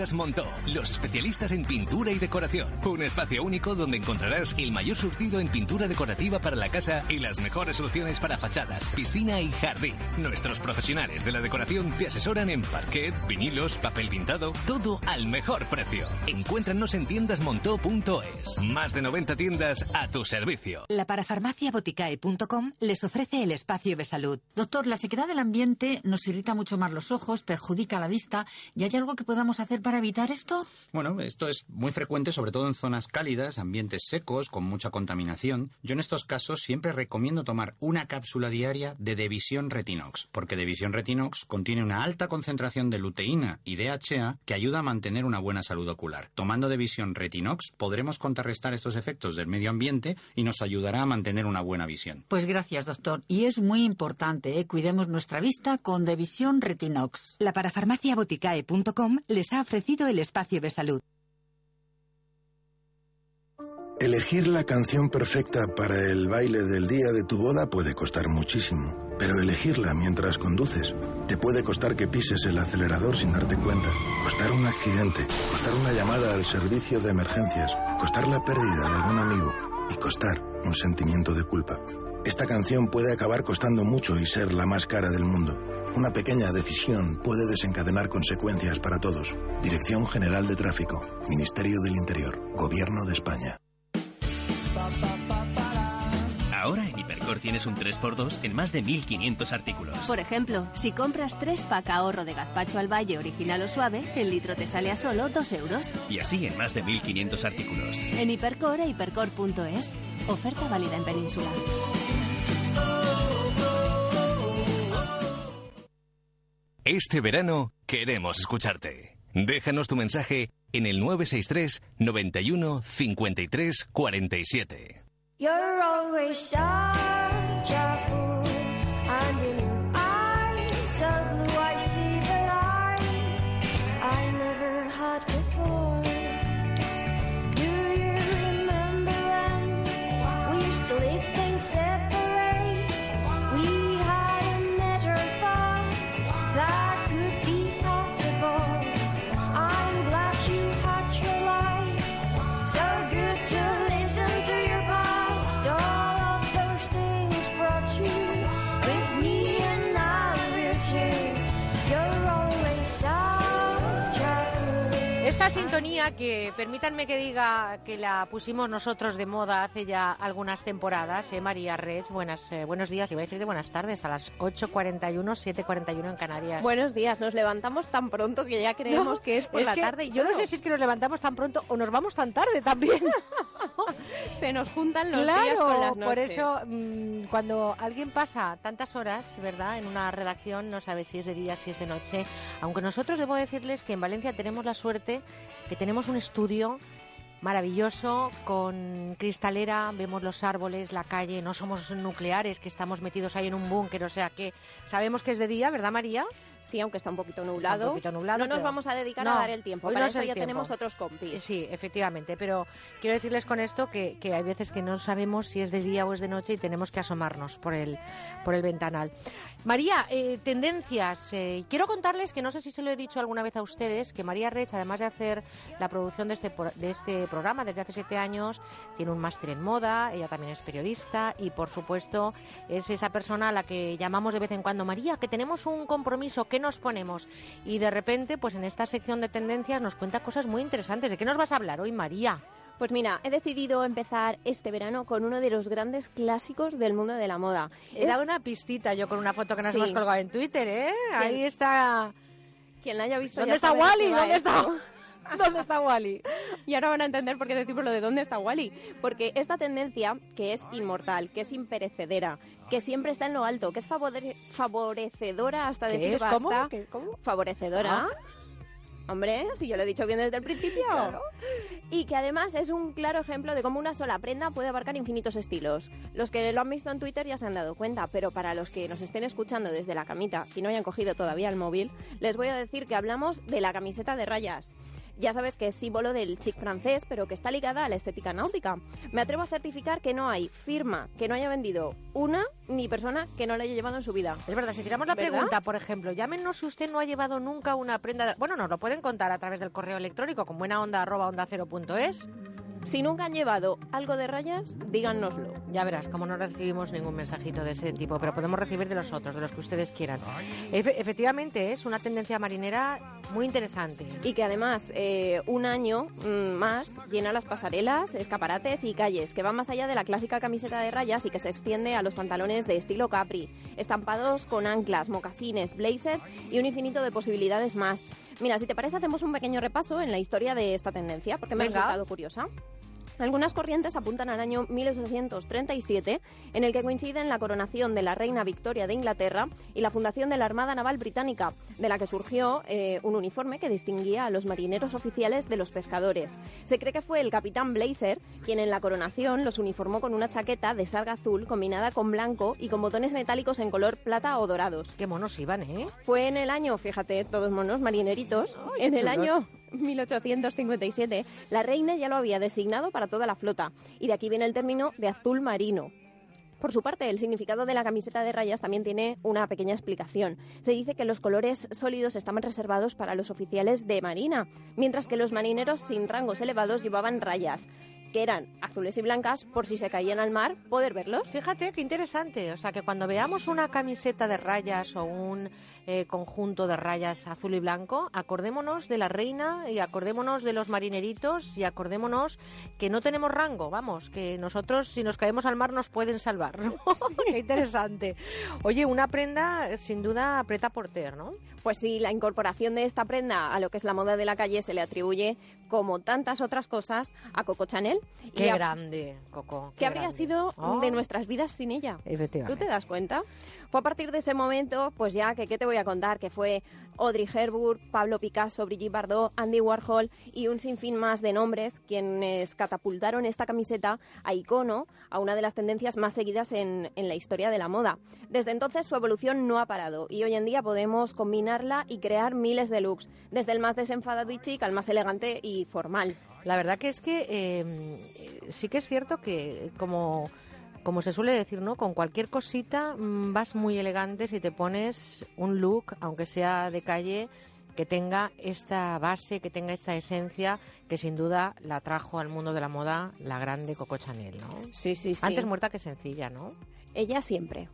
Tiendas Montó, los especialistas en pintura y decoración. Un espacio único donde encontrarás el mayor surtido en pintura decorativa para la casa y las mejores soluciones para fachadas, piscina y jardín. Nuestros profesionales de la decoración te asesoran en parquet, vinilos, papel pintado, todo al mejor precio. Encuéntranos en tiendasmontó.es. Más de 90 tiendas a tu servicio. La parafarmaciaboticae.com les ofrece el espacio de salud. Doctor, la sequedad del ambiente nos irrita mucho más los ojos, perjudica la vista. ¿Y hay algo que podamos hacer para evitar esto? Bueno, esto es muy frecuente, sobre todo en zonas cálidas, ambientes secos, con mucha contaminación. Yo en estos casos siempre recomiendo tomar una cápsula diaria de Devisión Retinox, porque Devisión Retinox contiene una alta concentración de luteína y DHA que ayuda a mantener una buena salud ocular. Tomando Devisión Retinox podremos contrarrestar estos efectos del medio ambiente y nos ayudará a mantener una buena visión. Pues gracias, doctor. Y es muy importante, ¿eh? cuidemos nuestra vista con Devisión Retinox. La parafarmaciaboticae.com les ha ofrecido el espacio de salud. Elegir la canción perfecta para el baile del día de tu boda puede costar muchísimo, pero elegirla mientras conduces te puede costar que pises el acelerador sin darte cuenta, costar un accidente, costar una llamada al servicio de emergencias, costar la pérdida de algún amigo y costar un sentimiento de culpa. Esta canción puede acabar costando mucho y ser la más cara del mundo. Una pequeña decisión puede desencadenar consecuencias para todos. Dirección General de Tráfico, Ministerio del Interior, Gobierno de España. Ahora en Hipercor tienes un 3x2 en más de 1500 artículos. Por ejemplo, si compras 3 pack ahorro de gazpacho al valle original o suave, el litro te sale a solo 2 euros. Y así en más de 1500 artículos. En Hipercor e hipercor.es. Oferta válida en Península. Este verano queremos escucharte. Déjanos tu mensaje en el 963 91 53 47. You're always such a fool, sintonía que permítanme que diga que la pusimos nosotros de moda hace ya algunas temporadas, ¿eh, María Reds? Buenas, eh, buenos días, iba a decir de buenas tardes, a las 8.41, 7.41 en Canarias. Buenos días, nos levantamos tan pronto que ya creemos No, que es por la que tarde. y Yo no sé si es que nos levantamos tan pronto o nos vamos tan tarde también. Se nos juntan los claro, días con las noches. por eso mm, cuando alguien pasa tantas horas, ¿verdad? En una redacción no sabe si es de día, si es de noche. Aunque nosotros debo decirles que en Valencia tenemos la suerte que tenemos un estudio maravilloso con cristalera, vemos los árboles, la calle, no somos nucleares que estamos metidos ahí en un búnker, o sea que sabemos que es de día, ¿verdad María? Sí, aunque está un poquito Está nublado. un poquito nublado, no nos pero- vamos a dedicar No, a dar el tiempo. hoy Para no es eso ya tiempo. tenemos otros compis. Sí, efectivamente, pero quiero decirles con esto que, que hay veces que no sabemos si es de día o es de noche y tenemos que asomarnos por el, por el ventanal. María, eh, tendencias. eh, quiero contarles que no sé si se lo he dicho alguna vez a ustedes, que María Rech, además de hacer la producción de este, de este programa desde hace siete años, tiene un máster en moda, ella también es periodista y, por supuesto, es esa persona a la que llamamos de vez en cuando, María, que tenemos un compromiso, ¿qué nos ponemos? Y de repente, pues en esta sección de tendencias nos cuenta cosas muy interesantes. ¿De qué nos vas a hablar hoy, María? Pues mira, he decidido empezar este verano con uno de los grandes clásicos del mundo de la moda. Era Es- una pistita yo con una foto que nos Sí. hemos colgado en Twitter, ¿eh? Ahí está. Quien la haya visto ¿Dónde ya está sabe Wally? ¿Dónde está? ¿Dónde está Wally? Y ahora van a entender por qué decimos lo de dónde está Wally. Porque esta tendencia, que es inmortal, que es imperecedera, que siempre está en lo alto, que es favore- favorecedora hasta ¿Qué decir es? ¿Cómo? basta. ¿Qué- cómo? Favorecedora. Ah. Hombre, si yo lo he dicho bien desde el principio. Y que además es un claro ejemplo de cómo una sola prenda puede abarcar infinitos estilos. Los que lo han visto en Twitter ya se han dado cuenta, pero para los que nos estén escuchando desde la camita y no hayan cogido todavía el móvil, les voy a decir que hablamos de la camiseta de rayas. Ya sabes que es símbolo del chic francés, pero que está ligada a la estética náutica. Me atrevo a certificar que no hay firma que no haya vendido una ni persona que no la haya llevado en su vida. Es verdad, si tiramos la ¿Verdad? pregunta, por ejemplo, llámenos si usted no ha llevado nunca una prenda... de- Bueno, nos lo pueden contar a través del correo electrónico con buena onda arroba onda cero punto es. Si nunca han llevado algo de rayas, díganoslo. Ya verás, como no recibimos ningún mensajito de ese tipo, pero podemos recibir de los otros, de los que ustedes quieran. Efe- efectivamente, es una tendencia marinera muy interesante. Y que además eh, un año mm, más llena las pasarelas, escaparates y calles, que va más allá de la clásica camiseta de rayas y que se extiende a los pantalones de estilo capri, estampados con anclas, mocasines, blazers y un infinito de posibilidades más. Mira, si te parece hacemos un pequeño repaso en la historia de esta tendencia, porque me ha Venga. resultado curiosa. Algunas corrientes apuntan al año 1837, en el que coinciden la coronación de la reina Victoria de Inglaterra y la fundación de la Armada Naval Británica, de la que surgió eh, un uniforme que distinguía a los marineros oficiales de los pescadores. Se cree que fue el capitán Blazer quien en la coronación los uniformó con una chaqueta de sarga azul combinada con blanco y con botones metálicos en color plata o dorados. Qué monos iban, ¿eh? Fue en el año, fíjate, todos monos marineritos, en el año 1857, la reina ya lo había designado para toda la flota. Y de aquí viene el término de azul marino. Por su parte, el significado de la camiseta de rayas también tiene una pequeña explicación. Se dice que los colores sólidos estaban reservados para los oficiales de marina, mientras que los marineros sin rangos elevados llevaban rayas, que eran azules y blancas por si se caían al mar, poder verlos. Fíjate qué interesante. O sea, que cuando veamos una camiseta de rayas o un eh, conjunto de rayas azul y blanco, acordémonos de la reina y acordémonos de los marineritos y acordémonos que no tenemos rango, vamos, que nosotros si nos caemos al mar nos pueden salvar. ¿no? qué interesante. Oye, una prenda sin duda preta porter, ¿no? Pues sí, la incorporación de esta prenda a lo que es la moda de la calle se le atribuye, como tantas otras cosas, a Coco Chanel. Qué a- grande, Coco. ¿Qué habría grande. sido Oh. de nuestras vidas sin ella? ¿Tú Efectivamente. te das cuenta? Fue a partir de ese momento, pues ya que qué te voy a contar, que fue Audrey Hepburn, Pablo Picasso, Brigitte Bardot, Andy Warhol y un sinfín más de nombres quienes catapultaron esta camiseta a icono, a una de las tendencias más seguidas en, en la historia de la moda. Desde entonces su evolución no ha parado y hoy en día podemos combinarla y crear miles de looks, desde el más desenfadado y chic al más elegante y formal. La verdad que es que eh, sí que es cierto que como como se suele decir, ¿no? Con cualquier cosita mm, vas muy elegante si te pones un look, aunque sea de calle, que tenga esta base, que tenga esta esencia, que sin duda la trajo al mundo de la moda la grande Coco Chanel, ¿no? Sí, sí, sí. Antes muerta que sencilla, ¿no? Ella siempre.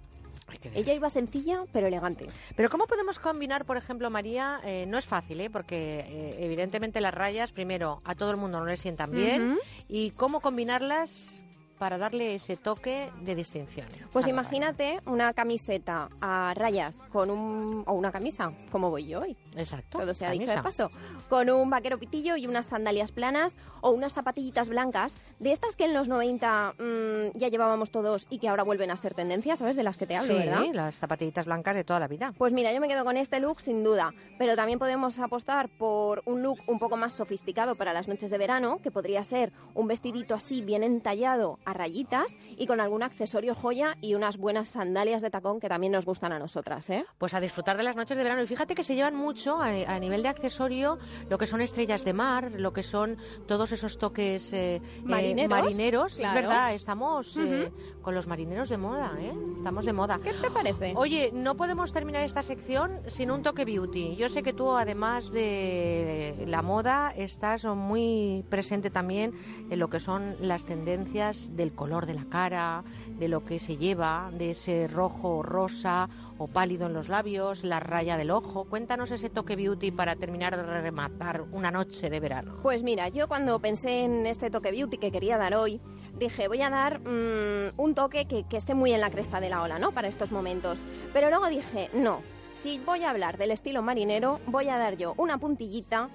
Ella iba sencilla pero elegante. Pero ¿cómo podemos combinar, por ejemplo, María? Eh, no es fácil, ¿eh? Porque eh, evidentemente las rayas, primero, a todo el mundo no le sientan bien. ¿Y cómo combinarlas para darle ese toque de distinción? Pues imagínate una camiseta a rayas con un o una camisa, como voy yo hoy. Exacto. Todo se ha dicho de paso. Con un vaquero pitillo y unas sandalias planas o unas zapatillitas blancas, de estas que en los 90 mm, ya llevábamos todos y que ahora vuelven a ser tendencia, ¿sabes? De las que te hablo, sí, ¿verdad? las zapatillitas blancas de toda la vida. Pues mira, yo me quedo con este look sin duda, pero también podemos apostar por un look un poco más sofisticado para las noches de verano, que podría ser un vestidito así bien entallado a rayitas y con algún accesorio joya y unas buenas sandalias de tacón que también nos gustan a nosotras, ¿eh? Pues a disfrutar de las noches de verano. Y fíjate que se llevan mucho a, a nivel de accesorio lo que son estrellas de mar, lo que son todos esos toques eh, eh, Marineros, marineros. Es verdad, estamos eh, con los marineros de moda, ¿eh? Estamos de moda. ¿Qué te parece? Oye, no podemos terminar esta sección sin un toque beauty. Yo sé que tú, además de la moda, estás muy presente también en lo que son las tendencias del color de la cara, de lo que se lleva, de ese rojo rosa o pálido en los labios, la raya del ojo. Cuéntanos ese toque beauty para terminar de rematar una noche de verano. Pues mira, yo cuando pensé en este toque beauty que quería dar hoy, dije, voy a dar mm, un toque que, que esté muy en la cresta de la ola, ¿no? Para estos momentos. Pero luego dije, no, si voy a hablar del estilo marinero, voy a dar yo una puntillita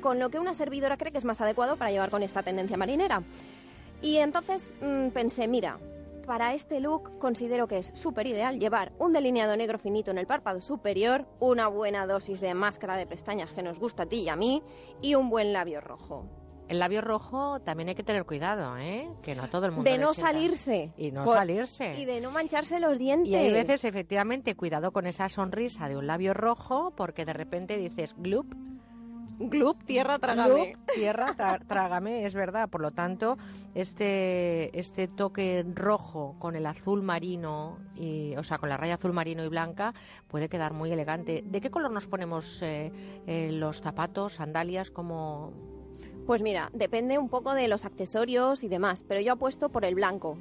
con lo que una servidora cree que es más adecuado para llevar con esta tendencia marinera. Y entonces mm, pensé, mira, para este look considero que es súper ideal llevar un delineado negro finito en el párpado superior, una buena dosis de máscara de pestañas que nos gusta a ti y a mí, y un buen labio rojo. El labio rojo también hay que tener cuidado, ¿eh? Que no todo el mundo De no sienta. salirse. Y no Por- salirse. Y de no mancharse los dientes. Y hay veces, efectivamente, cuidado con esa sonrisa de un labio rojo, porque de repente dices, glup, Gloop, tierra, trágame. Gloop, tierra, trágame, es verdad. Por lo tanto, este, este toque rojo con el azul marino, y, o sea, con la raya azul marino y blanca, puede quedar muy elegante. ¿De qué color nos ponemos eh, eh, los zapatos, sandalias, como Pues mira, depende un poco de los accesorios y demás, pero yo apuesto por el blanco.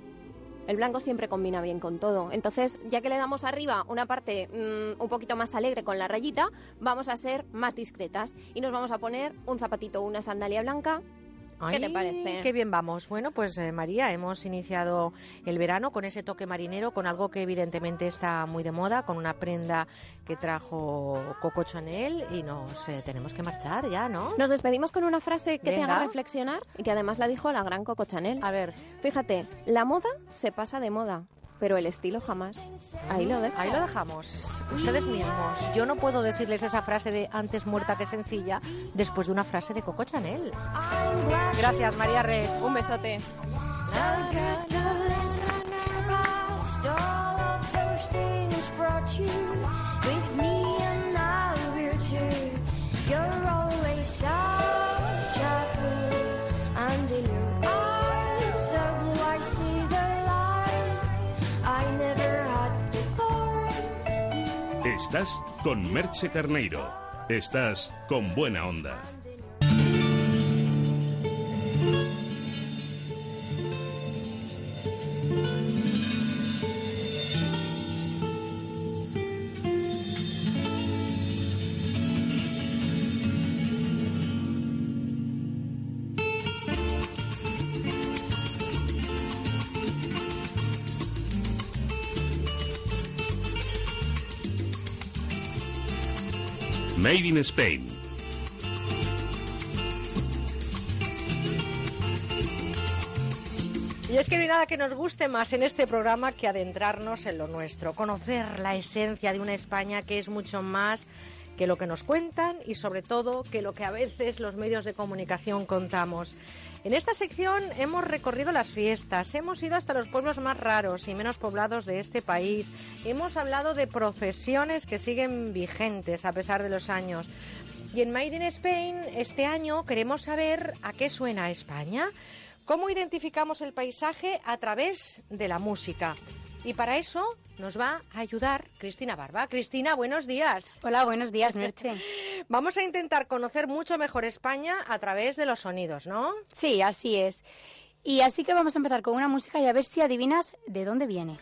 El blanco siempre combina bien con todo. Entonces, ya que le damos arriba una parte mm, un poquito más alegre con la rayita, vamos a ser más discretas y nos vamos a poner un zapatito una sandalia blanca. ¿Qué te parece? Qué bien vamos. Bueno, pues eh, María, hemos iniciado el verano con ese toque marinero, con algo que evidentemente está muy de moda, con una prenda que trajo Coco Chanel y nos eh, tenemos que marchar ya, ¿no? Nos despedimos con una frase que te haga reflexionar y que además la dijo la gran Coco Chanel. A ver. Fíjate, la moda se pasa de moda, pero el estilo jamás. Ahí lo dejo. Ahí lo dejamos. Ustedes mismos. Yo no puedo decirles esa frase de antes muerta que sencilla después de una frase de Coco Chanel. Gracias, María Red. Un besote. Estás con Merche Carneiro. Estás con buena onda. Made in Spain. Y es que no hay nada que nos guste más en este programa que adentrarnos en lo nuestro, conocer la esencia de una España que es mucho más que lo que nos cuentan y sobre todo que lo que a veces los medios de comunicación contamos. En esta sección hemos recorrido las fiestas, hemos ido hasta los pueblos más raros y menos poblados de este país, hemos hablado de profesiones que siguen vigentes a pesar de los años. Y en Made in Spain este año queremos saber a qué suena España. ¿Cómo identificamos el paisaje a través de la música? Y para eso nos va a ayudar Cristina Barba. Cristina, buenos días. Hola, buenos días, Merche. Vamos a intentar conocer mucho mejor España a través de los sonidos, ¿no? Sí, así es. Y así que vamos a empezar con una música y a ver si adivinas de dónde viene.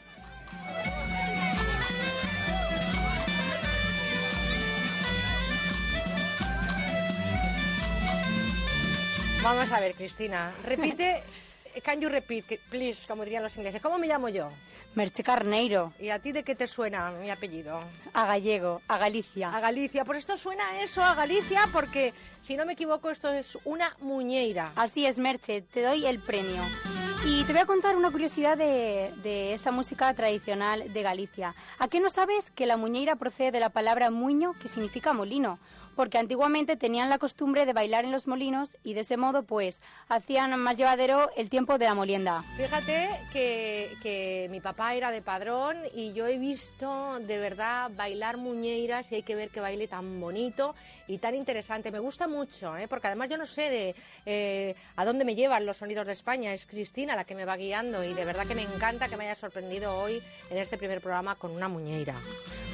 Vamos a ver, Cristina. Repite, can you repeat, please, como dirían los ingleses. ¿Cómo me llamo yo? Merche Carneiro. ¿Y a ti de qué te suena mi apellido? A gallego, a Galicia. A Galicia. Pues esto suena a eso, a Galicia, porque si no me equivoco, esto es una muñeira. Así es, Merche, te doy el premio. Y te voy a contar una curiosidad de, de esta música tradicional de Galicia. ¿A qué no sabes que la muñeira procede de la palabra muño, que significa molino? Porque antiguamente tenían la costumbre de bailar en los molinos y de ese modo, pues, hacían más llevadero el tiempo de la molienda. Fíjate que, que mi papá era de padrón y yo he visto de verdad bailar muñeiras y hay que ver qué baile tan bonito y tan interesante. Me gusta mucho, ¿eh? porque además yo no sé de eh, a dónde me llevan los sonidos de España. Es Cristina la que me va guiando y de verdad que me encanta que me haya sorprendido hoy en este primer programa con una muñeira.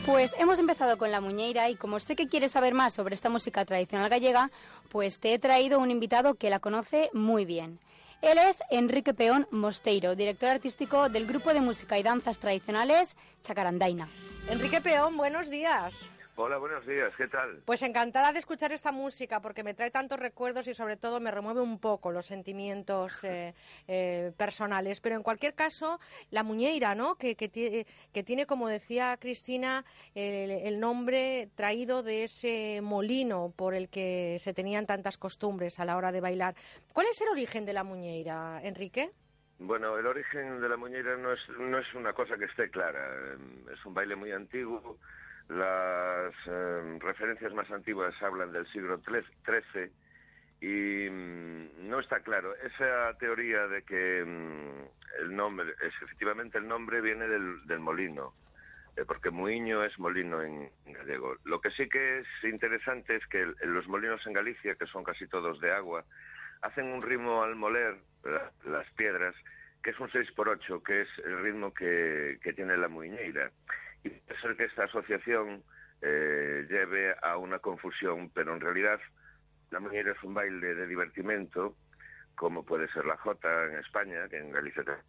Pues hemos empezado con la muñeira y como sé que quieres saber más sobre esta música tradicional gallega, pues te he traído un invitado que la conoce muy bien. Él es Enrique Peón Mosteiro, director artístico del grupo de música y danzas tradicionales Chacarandaina. Enrique Peón, buenos días. Hola, buenos días, ¿qué tal? Pues encantada de escuchar esta música porque me trae tantos recuerdos y sobre todo me remueve un poco los sentimientos eh, eh, personales. Pero en cualquier caso, la muñeira, ¿no? Que, que, que tiene, como decía Cristina, el, el nombre traído de ese molino por el que se tenían tantas costumbres a la hora de bailar. ¿Cuál es el origen de la muñeira, Enrique? Bueno, el origen de la muñeira no es, no es una cosa que esté clara. Es un baile muy antiguo. Las eh, referencias más antiguas hablan del siglo XIII y mm, no está claro. Esa teoría de que mm, el nombre, es efectivamente el nombre viene del, molino, eh, porque muiño es molino en, en gallego. Lo que sí que es interesante es que los molinos en Galicia, que son casi todos de agua, hacen un ritmo al moler la- las piedras, que es un 6 por 8 que es el ritmo que, que tiene la muiñeira. Y puede que esta asociación eh, lleve a una confusión, pero en realidad la muñeira es un baile de divertimento, como puede ser la jota en España, que en Galicia también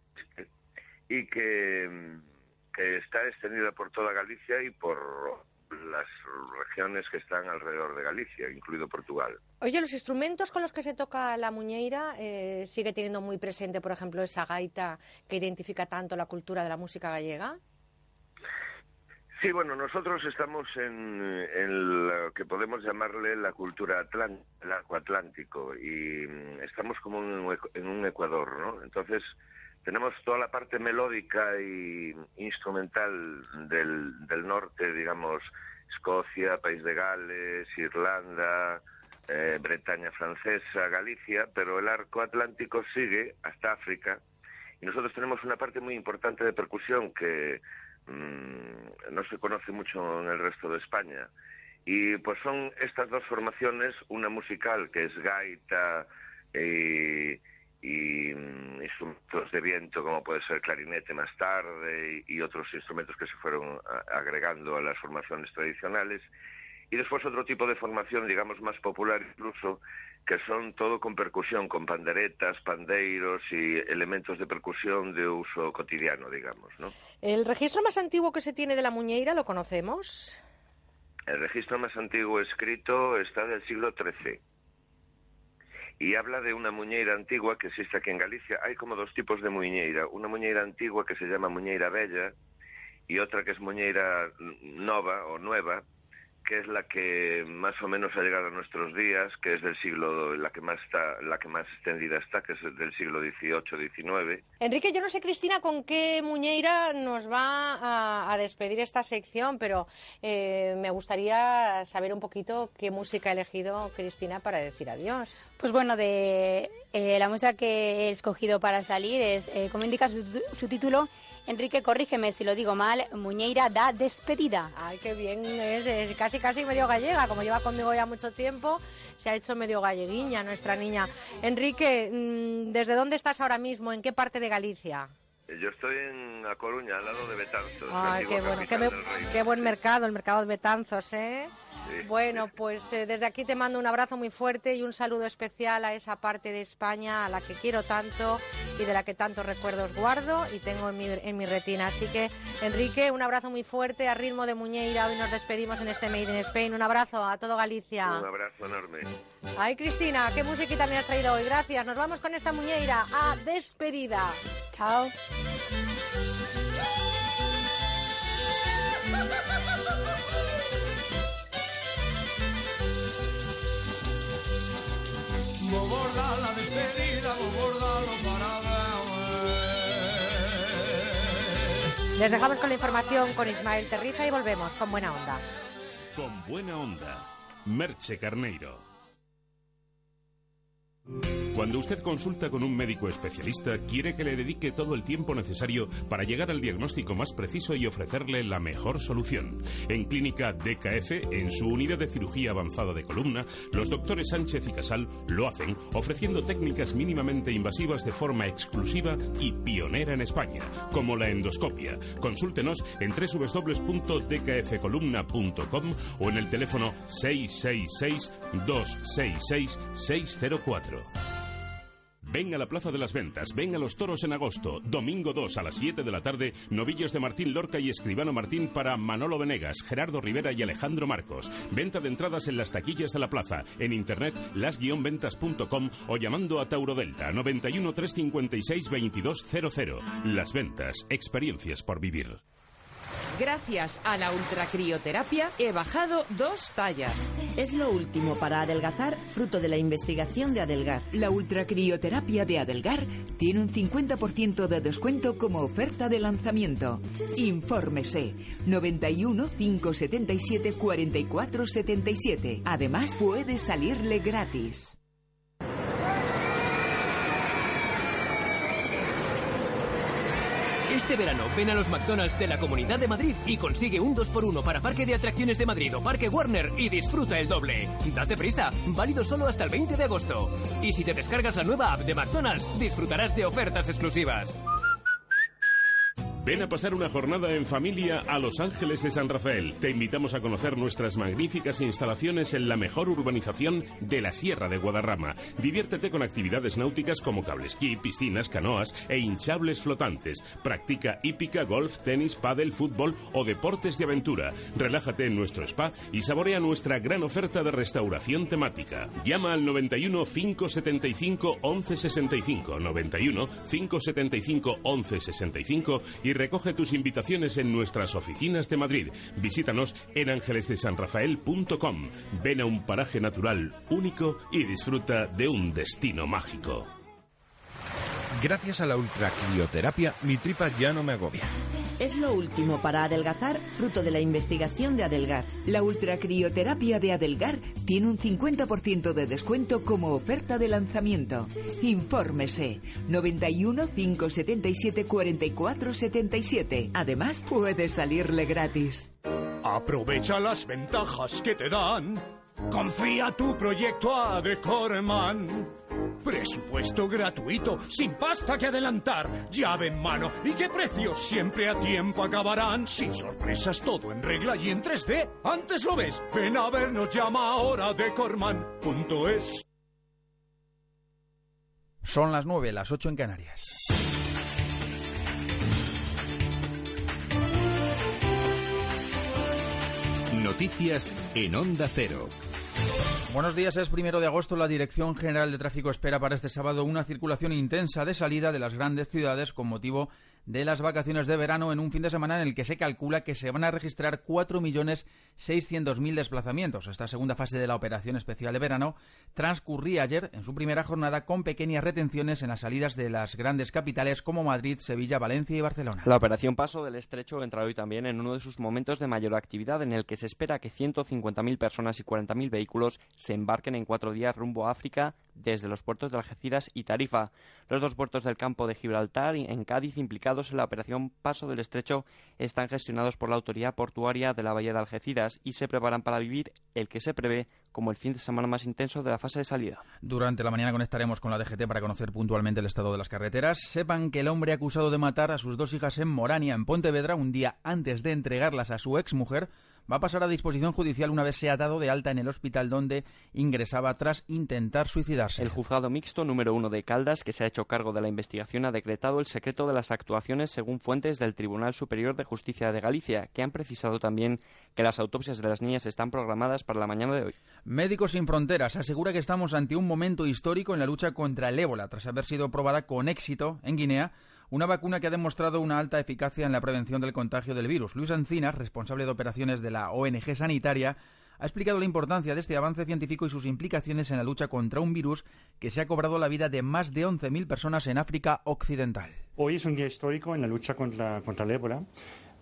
y que, que está extendida por toda Galicia y por las regiones que están alrededor de Galicia, incluido Portugal. Oye, los instrumentos con los que se toca la muñeira eh, sigue teniendo muy presente, por ejemplo, esa gaita que identifica tanto la cultura de la música gallega. Sí, bueno, nosotros estamos en, en lo que podemos llamarle la cultura el arco atlántico y mm, estamos como en un, ecu- en un ecuador, ¿no? Entonces tenemos toda la parte melódica y instrumental del, del norte, digamos, Escocia, País de Gales, Irlanda, eh, Bretaña francesa, Galicia, pero el arco atlántico sigue hasta África y nosotros tenemos una parte muy importante de percusión que mm, no se conoce mucho en el resto de España. Y pues son estas dos formaciones, una musical que es gaita y, mm, instrumentos de viento como puede ser clarinete más tarde y, otros instrumentos que se fueron agregando a las formaciones tradicionales. Y después otro tipo de formación, digamos, más popular incluso, que son todo con percusión, con panderetas, pandeiros y elementos de percusión de uso cotidiano, digamos, ¿no? El registro más antiguo que se tiene de la muñeira lo conocemos. El registro más antiguo escrito está del siglo XIII y habla de una muñeira antigua que existe aquí en Galicia. Hay como dos tipos de muñeira. Una muñeira antigua que se llama muñeira bella y otra que es muñeira nova o nueva, que es la que más o menos ha llegado a nuestros días, que es del siglo, la que más está, la que más extendida está, que es del siglo XVIII, XIX. Enrique, yo no sé, Cristina, con qué muñeira nos va a, a despedir esta sección, pero eh, me gustaría saber un poquito qué música ha elegido Cristina para decir adiós. Pues bueno, de eh, la música que he escogido para salir es, eh, como indica su, su título, Enrique, corrígeme si lo digo mal, Muñeira da despedida. Ay, qué bien, es, es casi casi medio gallega, como lleva conmigo ya mucho tiempo, se ha hecho medio galleguiña nuestra niña. Enrique, mm, ¿desde dónde estás ahora mismo? ¿En qué parte de Galicia? Yo estoy en A Coruña, al lado de Betanzos. Ay, qué bueno, qué buen mercado, el mercado de Betanzos, ¿eh? Bueno, pues eh, desde aquí te mando un abrazo muy fuerte y un saludo especial a esa parte de España a la que quiero tanto y de la que tantos recuerdos guardo y tengo en mi, en mi retina. Así que, Enrique, un abrazo muy fuerte a ritmo de Muñeira. Hoy nos despedimos en este Made in Spain. Un abrazo a todo Galicia. Un abrazo enorme. Ay, Cristina, qué musiquita me has traído hoy. Gracias. Nos vamos con esta Muñeira a despedida. Chao. Vou bordar la despedida, vou bordarlo para Les dejamos con la información con Ismael Terriza y volvemos con buena onda. Con buena onda. Merche Carneiro. Cuando usted consulta con un médico especialista, quiere que le dedique todo el tiempo necesario para llegar al diagnóstico más preciso y ofrecerle la mejor solución. En Clínica DKF, en su unidad de cirugía avanzada de columna, los doctores Sánchez y Casal lo hacen ofreciendo técnicas mínimamente invasivas de forma exclusiva y pionera en España, como la endoscopia. Consúltenos en www.dkfcolumna.com o en el teléfono 666-266-604. Ven a la Plaza de las Ventas, ven a los toros en agosto, domingo 2 a las 7 de la tarde, novillos de Martín Lorca y Escribano Martín para Manolo Venegas, Gerardo Rivera y Alejandro Marcos. Venta de entradas en las taquillas de la plaza, en internet las-ventas.com o llamando a Tauro Delta 91 356 2200. Las Ventas, experiencias por vivir. Gracias a la ultracrioterapia he bajado dos tallas. Es lo último para adelgazar, fruto de la investigación de Adelgar. La ultracrioterapia de Adelgar tiene un 50% de descuento como oferta de lanzamiento. Infórmese 91 577 44 77. Además, puede salirle gratis. Este verano ven a los McDonald's de la Comunidad de Madrid y consigue un 2x1 para Parque de Atracciones de Madrid o Parque Warner y disfruta el doble. Date prisa, válido solo hasta el 20 de agosto. Y si te descargas la nueva app de McDonald's, disfrutarás de ofertas exclusivas. Ven a pasar una jornada en familia a Los Ángeles de San Rafael. Te invitamos a conocer nuestras magníficas instalaciones en la mejor urbanización de la Sierra de Guadarrama. Diviértete con actividades náuticas como cablesquí, piscinas, canoas e hinchables flotantes. Practica hípica, golf, tenis, pádel, fútbol o deportes de aventura. Relájate en nuestro spa y saborea nuestra gran oferta de restauración temática. Llama al 91 575 1165 91 575 1165 y recoge tus invitaciones en nuestras oficinas de Madrid. Visítanos en ángelesdesanrafael.com. Ven a un paraje natural único y disfruta de un destino mágico. Gracias a la ultracrioterapia, mi tripa ya no me agobia. Es lo último para adelgazar, fruto de la investigación de Adelgar. La ultracrioterapia de Adelgar tiene un 50% de descuento como oferta de lanzamiento. Infórmese 91 577 44 77. Además, puede salirle gratis. Aprovecha las ventajas que te dan. Confía tu proyecto a Decorman. Presupuesto gratuito, sin pasta que adelantar, llave en mano y qué precios siempre a tiempo acabarán. Sin sorpresas, todo en regla y en 3D. Antes lo ves, ven a vernos, llama ahora decorman.es. Son las 9, las 8 en Canarias. Noticias en Onda Cero. Buenos días, es primero de agosto. La Dirección General de Tráfico espera para este sábado una circulación intensa de salida de las grandes ciudades con motivo de las vacaciones de verano en un fin de semana en el que se calcula que se van a registrar 4.600.000 desplazamientos. Esta segunda fase de la operación especial de verano transcurría ayer en su primera jornada con pequeñas retenciones en las salidas de las grandes capitales como Madrid, Sevilla, Valencia y Barcelona. La operación Paso del Estrecho entra hoy también en uno de sus momentos de mayor actividad en el que se espera que 150.000 personas y 40.000 vehículos se embarquen en cuatro días rumbo a África desde los puertos de Algeciras y Tarifa. Los dos puertos del campo de Gibraltar y en Cádiz implicados en la operación Paso del Estrecho están gestionados por la Autoridad Portuaria de la Bahía de Algeciras y se preparan para vivir el que se prevé como el fin de semana más intenso de la fase de salida. Durante la mañana conectaremos con la DGT para conocer puntualmente el estado de las carreteras. Sepan que el hombre acusado de matar a sus dos hijas en Morania, en Pontevedra, un día antes de entregarlas a su exmujer, va a pasar a disposición judicial una vez sea dado de alta en el hospital donde ingresaba tras intentar suicidarse. El juzgado mixto número uno de Caldas, que se ha hecho cargo de la investigación, ha decretado el secreto de las actuaciones según fuentes del Tribunal Superior de Justicia de Galicia, que han precisado también que las autopsias de las niñas están programadas para la mañana de hoy. Médicos Sin Fronteras asegura que estamos ante un momento histórico en la lucha contra el ébola, tras haber sido probada con éxito en Guinea una vacuna que ha demostrado una alta eficacia en la prevención del contagio del virus. Luis Ancinas, responsable de operaciones de la ONG Sanitaria, ha explicado la importancia de este avance científico y sus implicaciones en la lucha contra un virus que se ha cobrado la vida de más de 11.000 personas en África Occidental. Hoy es un día histórico en la lucha contra, contra el ébola.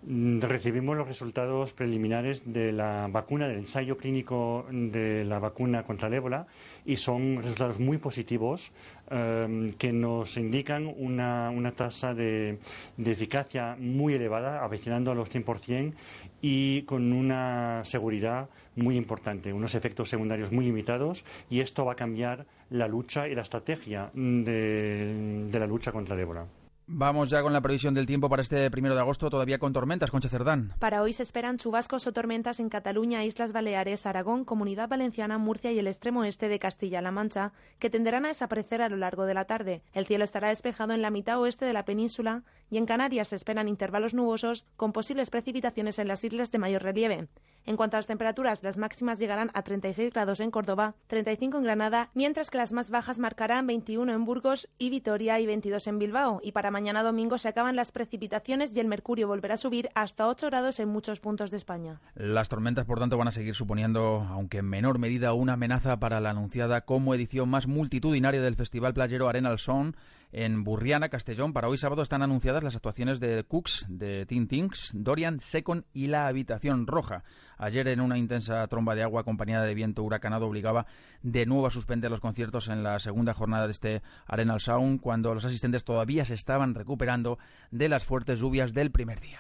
Mm, Recibimos los resultados preliminares de la vacuna, del ensayo clínico de la vacuna contra el ébola y son resultados muy positivos eh, que nos indican una, tasa de, de eficacia muy elevada, avecinando a los 100% y con una seguridad muy importante, unos efectos secundarios muy limitados y esto va a cambiar la lucha y la estrategia de, de la lucha contra el ébola. Vamos ya con la previsión del tiempo para este primero de agosto, todavía con tormentas, Concha Cerdán. Para hoy se esperan chubascos o tormentas en Cataluña, Islas Baleares, Aragón, Comunidad Valenciana, Murcia y el extremo este de Castilla-La Mancha, que tenderán a desaparecer a lo largo de la tarde. El cielo estará despejado en la mitad oeste de la península y en Canarias se esperan intervalos nubosos con posibles precipitaciones en las islas de mayor relieve. En cuanto a las temperaturas, las máximas llegarán a 36 grados en Córdoba, 35 en Granada, mientras que las más bajas marcarán 21 en Burgos y Vitoria y 22 en Bilbao. Y para mañana domingo se acaban las precipitaciones y el mercurio volverá a subir hasta 8 grados en muchos puntos de España. Las tormentas, por tanto, van a seguir suponiendo, aunque en menor medida, una amenaza para la anunciada como edición más multitudinaria del Festival Playero Arena al Son En Burriana, Castellón, para hoy sábado están anunciadas las actuaciones de Cooks, de Teen Dorian, Second y La Habitación Roja. Ayer, en una intensa tromba de agua acompañada de viento huracanado, obligaba de nuevo a suspender los conciertos en la segunda jornada de este Arenal Sound, cuando los asistentes todavía se estaban recuperando de las fuertes lluvias del primer día.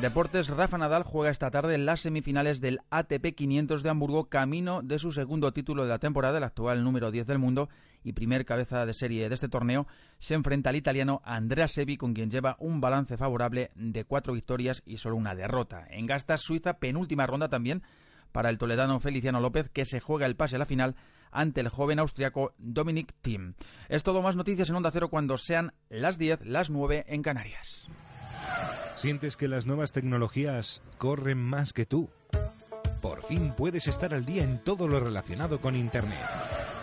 Deportes, Rafa Nadal juega esta tarde en las semifinales del ATP 500 de Hamburgo, camino de su segundo título de la temporada, el actual número 10 del mundo y primer cabeza de serie de este torneo. Se enfrenta al italiano Andrea Sevi, con quien lleva un balance favorable de cuatro victorias y solo una derrota. En Gastas, Suiza, penúltima ronda también para el toledano Feliciano López, que se juega el pase a la final ante el joven austriaco Dominic Thiem. Es todo más noticias en Onda Cero cuando sean las 10, las 9 en Canarias. ¿Sientes que las nuevas tecnologías corren más que tú? Por fin puedes estar al día en todo lo relacionado con Internet.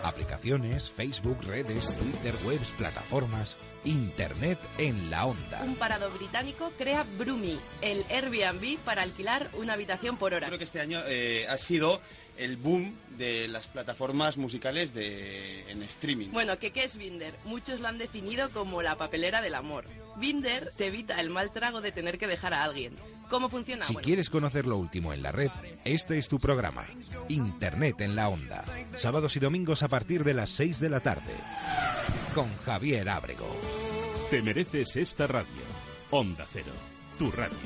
Aplicaciones, Facebook, redes, Twitter, webs, plataformas. Internet en la onda. Un parado británico crea Brumi, el Airbnb para alquilar una habitación por hora. Creo que este año eh, ha sido el boom de las plataformas musicales de, en streaming. Bueno, ¿qué, ¿qué es Binder? Muchos lo han definido como la papelera del amor. Binder te evita el mal trago de tener que dejar a alguien. ¿Cómo funciona? Si Bueno, quieres conocer lo último en la red, este es tu programa. Internet en la onda. Sábados y domingos a partir de las 6 de la tarde. Con Javier Ábrego. Te mereces esta radio. Onda Cero, tu radio.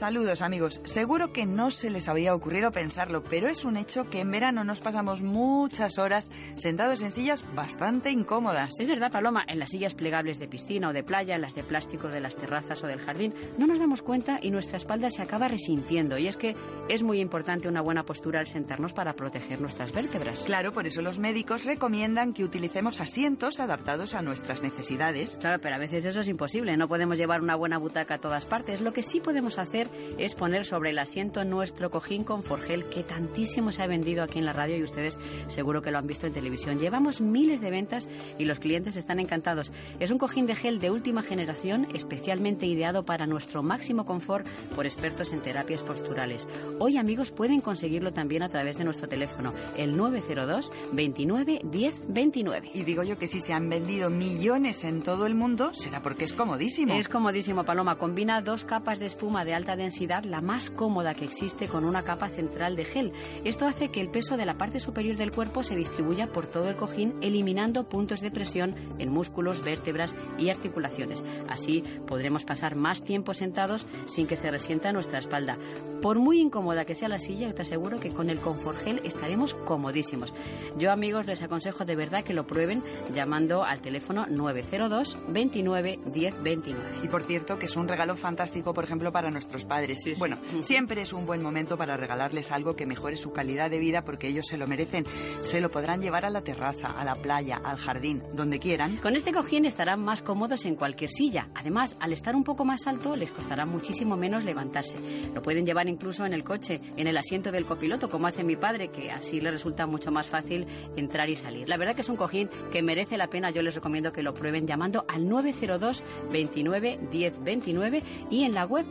Saludos amigos. Seguro que no se les había ocurrido pensarlo, pero es un hecho que en verano nos pasamos muchas horas sentados en sillas bastante incómodas. Es verdad, Paloma, en las sillas plegables de piscina o de playa, en las de plástico de las terrazas o del jardín, no nos damos cuenta y nuestra espalda se acaba resintiendo. Y es que es muy importante una buena postura al sentarnos para proteger nuestras vértebras. Claro, por eso los médicos recomiendan que utilicemos asientos adaptados a nuestras necesidades. Claro, pero a veces eso es imposible. No podemos llevar una buena butaca a todas partes. Lo que sí podemos hacer es poner sobre el asiento nuestro cojín con Forgel que tantísimo se ha vendido aquí en la radio y ustedes seguro que lo han visto en televisión. Llevamos miles de ventas y los clientes están encantados. Es un cojín de gel de última generación especialmente ideado para nuestro máximo confort por expertos en terapias posturales. Hoy amigos pueden conseguirlo también a través de nuestro teléfono, el 902 29 10 29. Y digo yo que si se han vendido millones en todo el mundo, será porque es comodísimo. Es comodísimo, Paloma. Combina dos capas de espuma de alta densidad, la más cómoda que existe, con una capa central de gel. Esto hace que el peso de la parte superior del cuerpo se distribuya por todo el cojín, eliminando puntos de presión en músculos, vértebras y articulaciones. Así podremos pasar más tiempo sentados sin que se resienta nuestra espalda. Por muy incómoda que sea la silla, te aseguro que con el Confort Gel estaremos comodísimos. Yo, amigos, les aconsejo de verdad que lo prueben llamando al teléfono 902 29 10 29. Y por cierto, que es un regalo fantástico, por ejemplo, para nuestros padres. Bueno, siempre es un buen momento para regalarles algo que mejore su calidad de vida porque ellos se lo merecen. Se lo podrán llevar a la terraza, a la playa, al jardín, donde quieran. Con este cojín estarán más cómodos en cualquier silla. Además, al estar un poco más alto, les costará muchísimo menos levantarse. Lo pueden llevar incluso en el coche, en el asiento del copiloto, como hace mi padre, que así le resulta mucho más fácil entrar y salir. La verdad que es un cojín que merece la pena. Yo les recomiendo que lo prueben llamando al 902 29 10 29 y en la web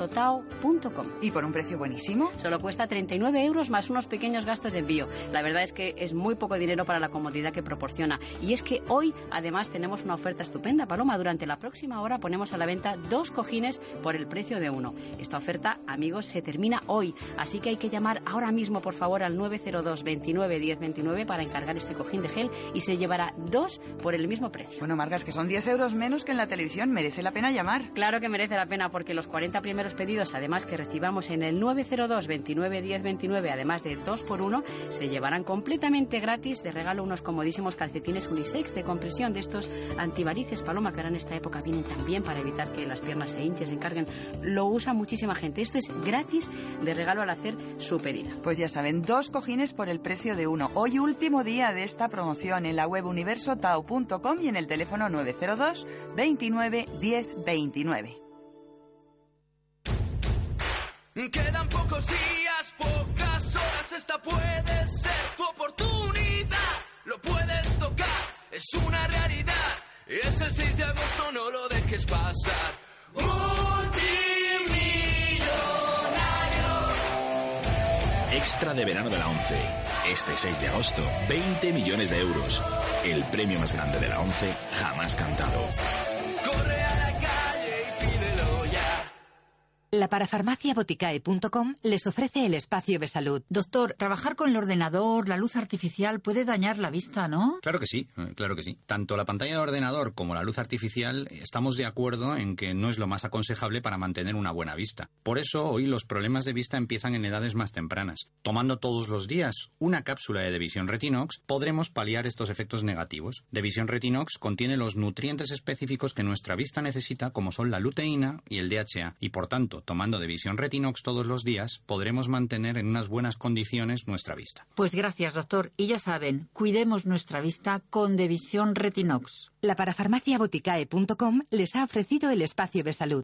universotao.com. ¿Y por un precio buenísimo? Solo cuesta 39 euros más unos pequeños gastos de envío. La verdad es que es muy poco dinero para la comodidad que proporciona. Y es que hoy, además, tenemos una oferta estupenda, Paloma. Durante la próxima hora ponemos a la venta dos cojines por el precio de uno. Esta oferta, amigos, se termina hoy. Así que hay que llamar ahora mismo, por favor, al 902 29 10 29 para encargar este cojín de gel y se llevará dos por el mismo precio. Bueno, Margas, que son 10 euros menos que en la televisión. Merece la pena llamar. Claro que merece la pena porque los 40 primeros pedidos, además que recibamos en el 902 29 10 29, además de 2 por 1 se llevarán completamente gratis de regalo unos comodísimos calcetines unisex de compresión de estos antivarices, Paloma, que ahora en esta época vienen también para evitar que las piernas se hinchen, se encarguen. Lo usa muchísima gente. Esto es gratis de regalo al hacer su pedido. Pues ya saben, dos cojines por el precio de uno. Hoy último día de esta promoción en la web universotao.com y en el teléfono 902 29 10 29. Quedan pocos días, pocas horas, esta puede ser tu oportunidad. Lo puedes tocar, es una realidad. Es el 6 de agosto, no lo dejes pasar. Multimillonario. extra de verano de la 11. Este 6 de agosto, 20 millones de euros. El premio más grande de la 11 jamás cantado. Corre La parafarmaciaboticae.com les ofrece el espacio de salud. Doctor, trabajar con el ordenador, la luz artificial puede dañar la vista, ¿no? Claro que sí, eh, claro que sí. Tanto la pantalla de ordenador como la luz artificial estamos de acuerdo en que no es lo más aconsejable para mantener una buena vista. Por eso hoy los problemas de vista empiezan en edades más tempranas. Tomando todos los días una cápsula de Devisión Retinox podremos paliar estos efectos negativos. Devisión Retinox contiene los nutrientes específicos que nuestra vista necesita como son la luteína y el DHA y por tanto tomando Devisión Retinox todos los días podremos mantener en unas buenas condiciones nuestra vista. Pues gracias, doctor. Y ya saben, cuidemos nuestra vista con Devisión Retinox. La parafarmaciaboticae.com les ha ofrecido el espacio de salud.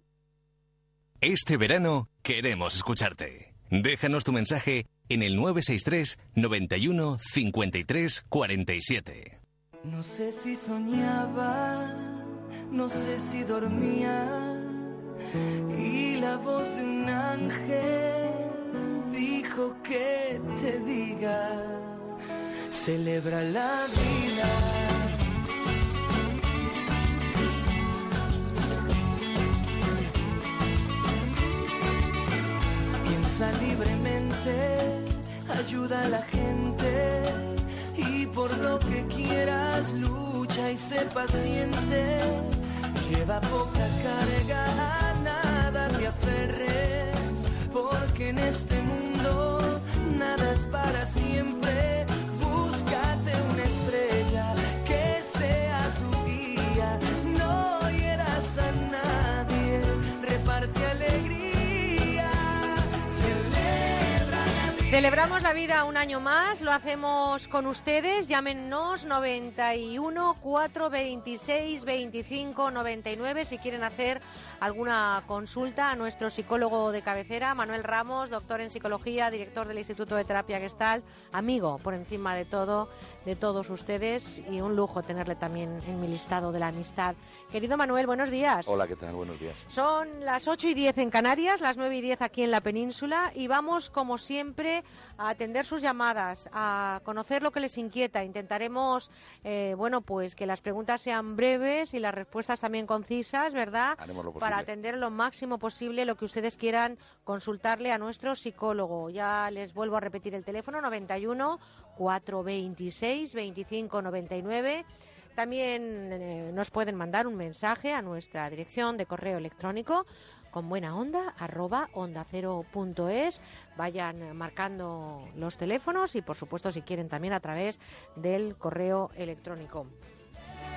Este verano queremos escucharte. Déjanos tu mensaje en el 963 91 53 47. No sé si soñaba, no sé si dormía. Y la voz de un ángel dijo que te diga, celebra la vida. Piensa libremente, ayuda a la gente y por lo que quieras lucha y sé paciente. Lleva poca carga, te aferres, porque en este mundo nada es para siempre. Búscate una estrella que sea tu guía, no hieras a nadie, reparte alegría, celebra la vida. Celebramos la vida un año más, lo hacemos con ustedes. Llámenos 91 426 25 99 si quieren hacer alguna consulta a nuestro psicólogo de cabecera, Manuel Ramos, doctor en psicología, director del Instituto de Terapia Gestal, amigo por encima de todo de todos ustedes y un lujo tenerle también en mi listado de la amistad. Querido Manuel, buenos días. Hola, ¿qué tal? Buenos días. Son las 8 y 10 en Canarias, las 9 y 10 aquí en la península y vamos, como siempre, a atender sus llamadas, a conocer lo que les inquieta. Intentaremos, eh, bueno, pues que las preguntas sean breves y las respuestas también concisas, ¿verdad? Haremos lo Para atender lo máximo posible lo que ustedes quieran consultarle a nuestro psicólogo. Ya les vuelvo a repetir el teléfono 91 426 25 99. También eh, nos pueden mandar un mensaje a nuestra dirección de correo electrónico con buena onda arroba onda es. Vayan marcando los teléfonos y por supuesto si quieren también a través del correo electrónico.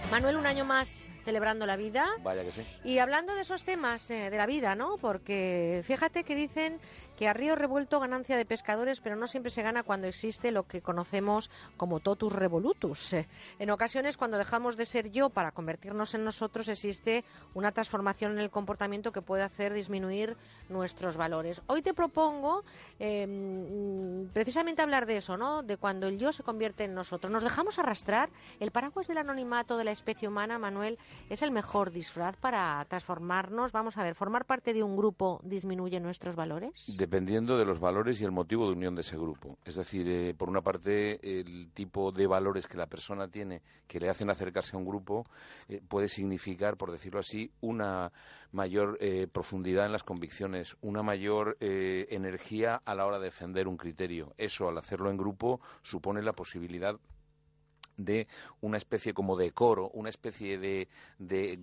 Manuel, un año más celebrando la vida. Vaya que sí. Y hablando de esos temas eh, de la vida, ¿no? Porque fíjate que dicen que a río revuelto ganancia de pescadores, pero no siempre se gana cuando existe lo que conocemos como totus revolutus. En ocasiones, cuando dejamos de ser yo para convertirnos en nosotros, existe una transformación en el comportamiento que puede hacer disminuir nuestros valores. Hoy te propongo mm, precisamente hablar de eso, ¿no? De cuando el yo se convierte en nosotros. Nos dejamos arrastrar. El paraguas del anonimato de la especie humana, Manuel, es el mejor disfraz para transformarnos. Vamos a ver, ¿formar parte de un grupo disminuye nuestros valores? Dependiendo de los valores y el motivo de unión de ese grupo. Es decir, eh, por una parte, el tipo de valores que la persona tiene que le hacen acercarse a un grupo eh, puede significar, por decirlo así, una mayor eh, profundidad en las convicciones, una mayor energía a la hora de defender un criterio. Eso, al hacerlo en grupo, supone la posibilidad de una especie como de coro, una especie de, de,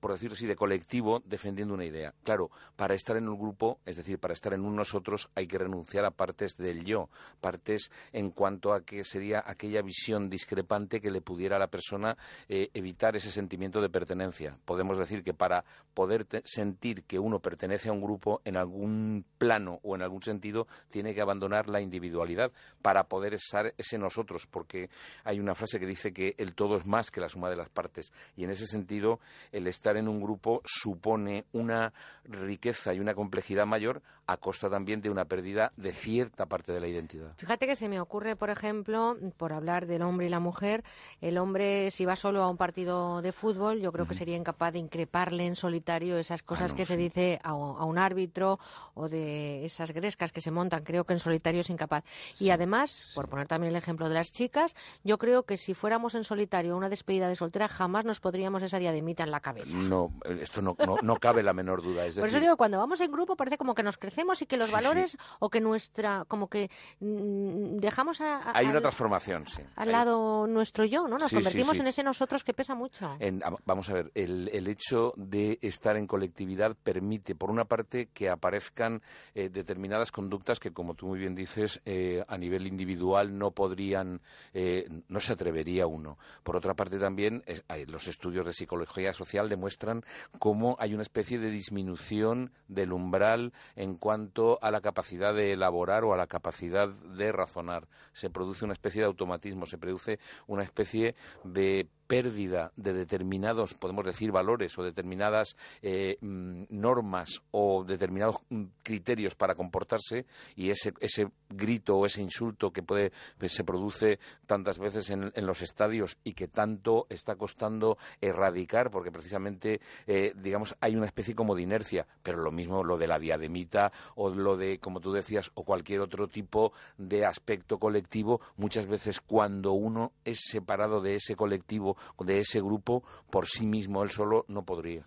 por decirlo así, de colectivo defendiendo una idea. Claro, para estar en un grupo, es decir, para estar en un nosotros, hay que renunciar a partes del yo, partes en cuanto a que sería aquella visión discrepante que le pudiera a la persona eh, evitar ese sentimiento de pertenencia. Podemos decir que para poder sentir que uno pertenece a un grupo, en algún plano o en algún sentido, tiene que abandonar la individualidad para poder estar ese nosotros, porque hay una frase que dice que el todo es más que la suma de las partes. Y en ese sentido, el estar en un grupo supone una riqueza y una complejidad mayor a costa también de una pérdida de cierta parte de la identidad. Fíjate que se me ocurre, por ejemplo, por hablar del hombre y la mujer, el hombre si va solo a un partido de fútbol, yo creo que sería incapaz de increparle en solitario esas cosas Ah, no, que se sí. dice a, a un árbitro o de esas grescas que se montan. Creo que en solitario es incapaz. Y además, por poner también el ejemplo de las chicas, yo creo que si fuéramos en solitario a una despedida de soltera, jamás nos podríamos esa diademita en la cabeza. No, eh, esto no, no, no cabe la menor duda. Es Por eso digo, cuando vamos en grupo parece como que nos crecemos y que los Sí, valores o que nuestra, como que mm, dejamos a, a- hay una al, transformación, sí. al Hay- lado nuestro yo, ¿no? Nos Sí, convertimos en ese nosotros que pesa mucho. En- vamos a ver, el, el hecho de estar en colectividad permite, por una parte, que aparezcan eh, determinadas conductas que, como tú muy bien dices, eh, a nivel individual no podrían, eh, no se atrevería uno. Por otra parte, también los estudios de psicología social demuestran cómo hay una especie de disminución del umbral en cuanto a la capacidad de elaborar o a la capacidad de razonar. Se produce una especie de automatismo, se produce una especie de pérdida de determinados, podemos decir, valores o determinadas eh, mm, normas o determinados mm, criterios para comportarse y ese, ese grito o ese insulto que puede que se produce tantas veces en, en los estadios y que tanto está costando erradicar porque precisamente eh, digamos hay una especie como de inercia. Pero lo mismo lo de la diademita o lo de como tú decías o cualquier otro tipo de aspecto colectivo. Muchas veces cuando uno es separado de ese colectivo de ese grupo por sí mismo él solo no podría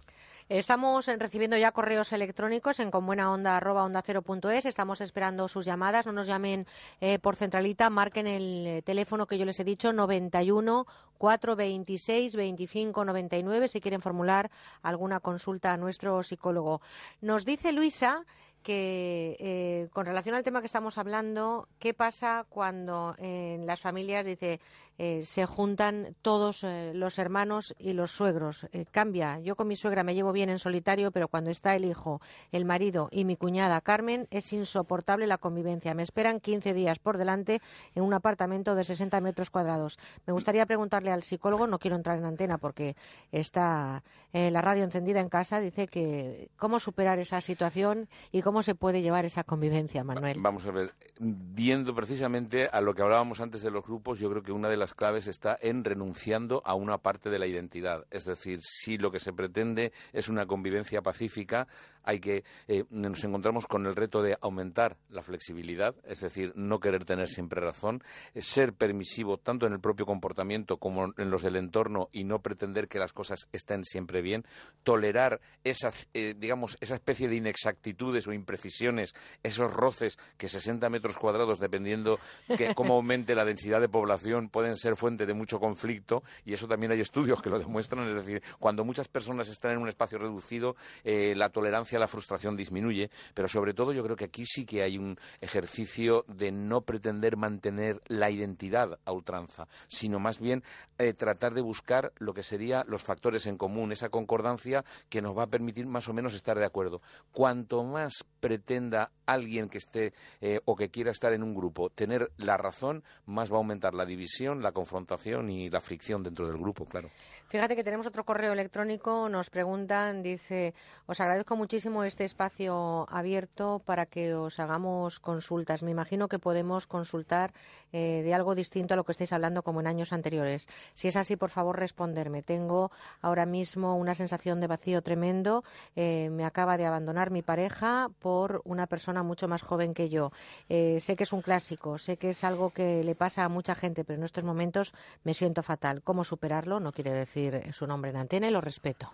Estamos recibiendo ya correos electrónicos en conbuenaonda arroba onda cero punto es. Estamos esperando sus llamadas. No nos llamen eh, por centralita. Marquen el eh, teléfono que yo les he dicho, 91 426 25 99, si quieren formular alguna consulta a nuestro psicólogo. Nos dice Luisa que eh, con relación al tema que estamos hablando, ¿qué pasa cuando en las familias dice eh, se juntan todos eh, los hermanos y los suegros? Eh, cambia. Yo con mi suegra me llevo bien en solitario, pero cuando está el hijo, el marido y mi cuñada Carmen es insoportable la convivencia. Me esperan 15 días por delante en un apartamento de 60 metros cuadrados. Me gustaría preguntarle al psicólogo, no quiero entrar en antena porque está la radio encendida en casa, dice que cómo superar esa situación y cómo se puede llevar esa convivencia, Manuel. Vamos a ver, viendo precisamente a lo que hablábamos antes de los grupos, yo creo que una de las claves está en renunciando a una parte de la identidad. Es decir, si lo que se pretende es una convivencia pacífica, hay que eh, nos encontramos con el reto de aumentar la flexibilidad, es decir, no querer tener siempre razón, eh, ser permisivo tanto en el propio comportamiento como en los del entorno y no pretender que las cosas estén siempre bien, tolerar esa, eh, digamos, esa especie de inexactitudes o imprecisiones, esos roces que 60 metros cuadrados, dependiendo que cómo aumente la densidad de población, pueden ser fuente de mucho conflicto y eso también hay estudios que lo demuestran, es decir, cuando muchas personas están en un espacio reducido, eh, la tolerancia la frustración disminuye, pero sobre todo yo creo que aquí sí que hay un ejercicio de no pretender mantener la identidad a ultranza, sino más bien eh, tratar de buscar lo que serían los factores en común, esa concordancia que nos va a permitir más o menos estar de acuerdo. Cuanto más pretenda alguien que esté eh, o que quiera estar en un grupo tener la razón, más va a aumentar la división, la confrontación y la fricción dentro del grupo, claro. Fíjate que tenemos otro correo electrónico, nos preguntan, dice, os agradezco muchísimo este espacio abierto para que os hagamos consultas. Me imagino que podemos consultar eh, de algo distinto a lo que estáis hablando como en años anteriores. Si es así, por favor, responderme. Tengo ahora mismo una sensación de vacío tremendo. Eh, me acaba de abandonar mi pareja por una persona mucho más joven que yo. Eh, sé que es un clásico, sé que es algo que le pasa a mucha gente, pero en estos momentos me siento fatal. ¿Cómo superarlo? No quiere decir su nombre en antena y lo respeto.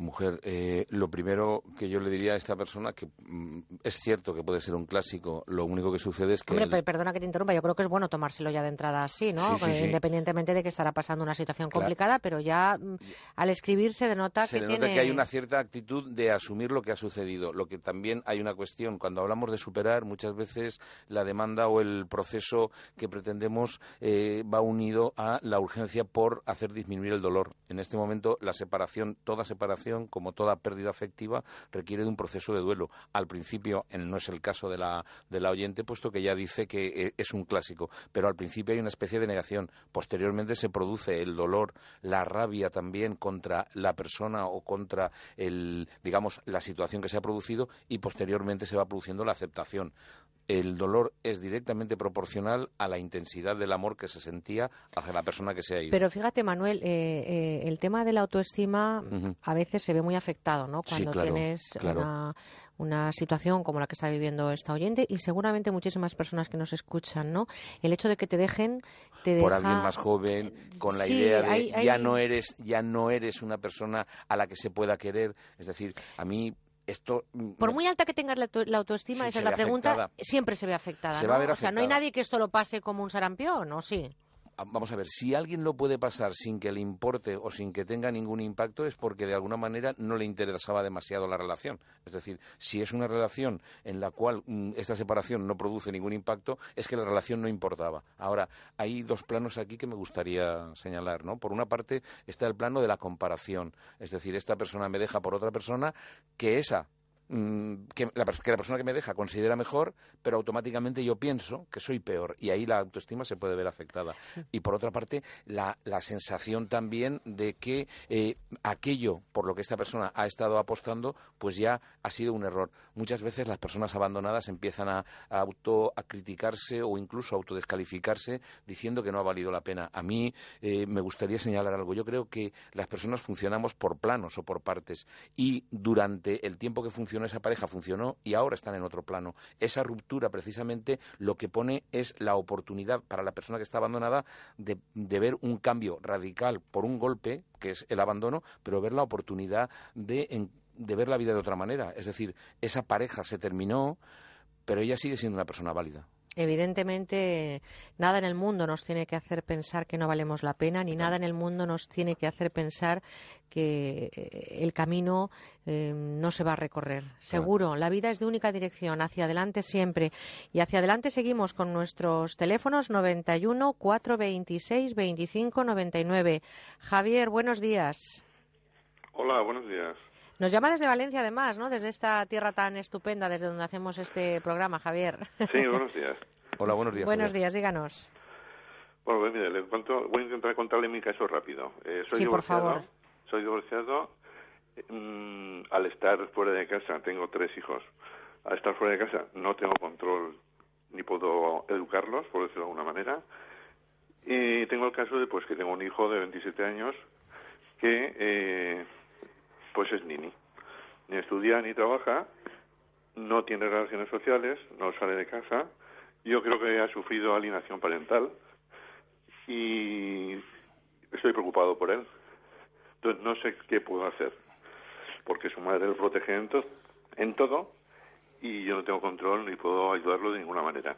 Mujer, eh, lo primero que yo le diría a esta persona, que mm, es cierto que puede ser un clásico, lo único que sucede es que... Hombre, perdona que te interrumpa, yo creo que es bueno tomárselo ya de entrada así, ¿no? Sí, sí, Eh, sí. Independientemente de que estará pasando una situación Claro. complicada, pero ya mm, al escribirse denota se que le tiene... que hay una cierta actitud de asumir lo que ha sucedido. Lo que también hay una cuestión, cuando hablamos de superar, muchas veces la demanda o el proceso que pretendemos eh, va unido a la urgencia por hacer disminuir el dolor. En este momento, la separación, toda separación como toda pérdida afectiva, requiere de un proceso de duelo. Al principio, no es el caso de la, de la oyente, puesto que ya dice que eh, es un clásico, pero al principio hay una especie de negación. Posteriormente se produce el dolor, la rabia también contra la persona o contra el, digamos, la situación que se ha producido y posteriormente se va produciendo la aceptación el dolor es directamente proporcional a la intensidad del amor que se sentía hacia la persona que se ha ido. Pero fíjate, Manuel, eh, eh, el tema de la autoestima a veces se ve muy afectado, ¿no? Cuando tienes una, situación como la que está viviendo esta oyente y seguramente muchísimas personas que nos escuchan, ¿no? El hecho de que te dejen te por alguien más joven con la idea de ya no eres ya no eres una persona a la que se pueda querer, es decir, a mí esto, Por muy alta que tengas la, autoestima, esa es la pregunta, siempre se ve afectada. ¿no? O sea, no hay nadie que esto lo pase como un sarampión, ¿o sí? Vamos a ver, si alguien lo puede pasar sin que le importe o sin que tenga ningún impacto es porque de alguna manera no le interesaba demasiado la relación. Es decir, si es una relación en la cual mm, esta separación no produce ningún impacto, es que la relación no importaba. Ahora, hay dos planos aquí que me gustaría señalar, ¿no? Por una parte está el plano de la comparación, es decir, esta persona me deja por otra persona que esa Mm, que la, persona que me deja considera mejor, pero automáticamente yo pienso que soy peor y ahí la autoestima se puede ver afectada. Y por otra parte, la, sensación también de que eh, aquello por lo que esta persona ha estado apostando, pues ya ha sido un error. Muchas veces las personas abandonadas empiezan a, auto a criticarse o incluso a autodescalificarse diciendo que no ha valido la pena. A mí eh, me gustaría señalar algo. Yo creo que las personas funcionamos por planos o por partes y durante el tiempo que funcionamos esa pareja funcionó y ahora están en otro plano. Esa ruptura precisamente lo que pone es la oportunidad para la persona que está abandonada de, ver un cambio radical por un golpe, que es el abandono, pero ver la oportunidad de, ver la vida de otra manera. Es decir, esa pareja se terminó, pero ella sigue siendo una persona válida. Evidentemente, nada en el mundo nos tiene que hacer pensar que no valemos la pena, ni nada en el mundo nos tiene que hacer pensar que eh, el camino eh, no se va a recorrer. Seguro, la vida es de única dirección, hacia adelante siempre. Y hacia adelante seguimos con nuestros teléfonos 91 426 25 99. Javier, buenos días. Hola, buenos días. Nos llama desde Valencia, además, ¿no? Desde esta tierra tan estupenda, desde donde hacemos este programa, Javier. Sí, buenos días. Hola, buenos días. Buenos días, díganos. Bueno, pues mire, le cuento, voy a intentar contarle mi caso rápido. Eh, soy sí, divorciado, por favor. Soy divorciado mm, al estar fuera de casa, tengo tres hijos. Al estar fuera de casa no tengo control ni puedo educarlos, por decirlo de alguna manera. Y tengo el caso de pues que tengo un hijo de 27 años que eh, pues es nini. Ni estudia ni trabaja, no tiene relaciones sociales, no sale de casa. Yo creo que ha sufrido alienación parental y estoy preocupado por él. Entonces no sé qué puedo hacer, porque su madre lo protege en, en todo y yo no tengo control ni puedo ayudarlo de ninguna manera.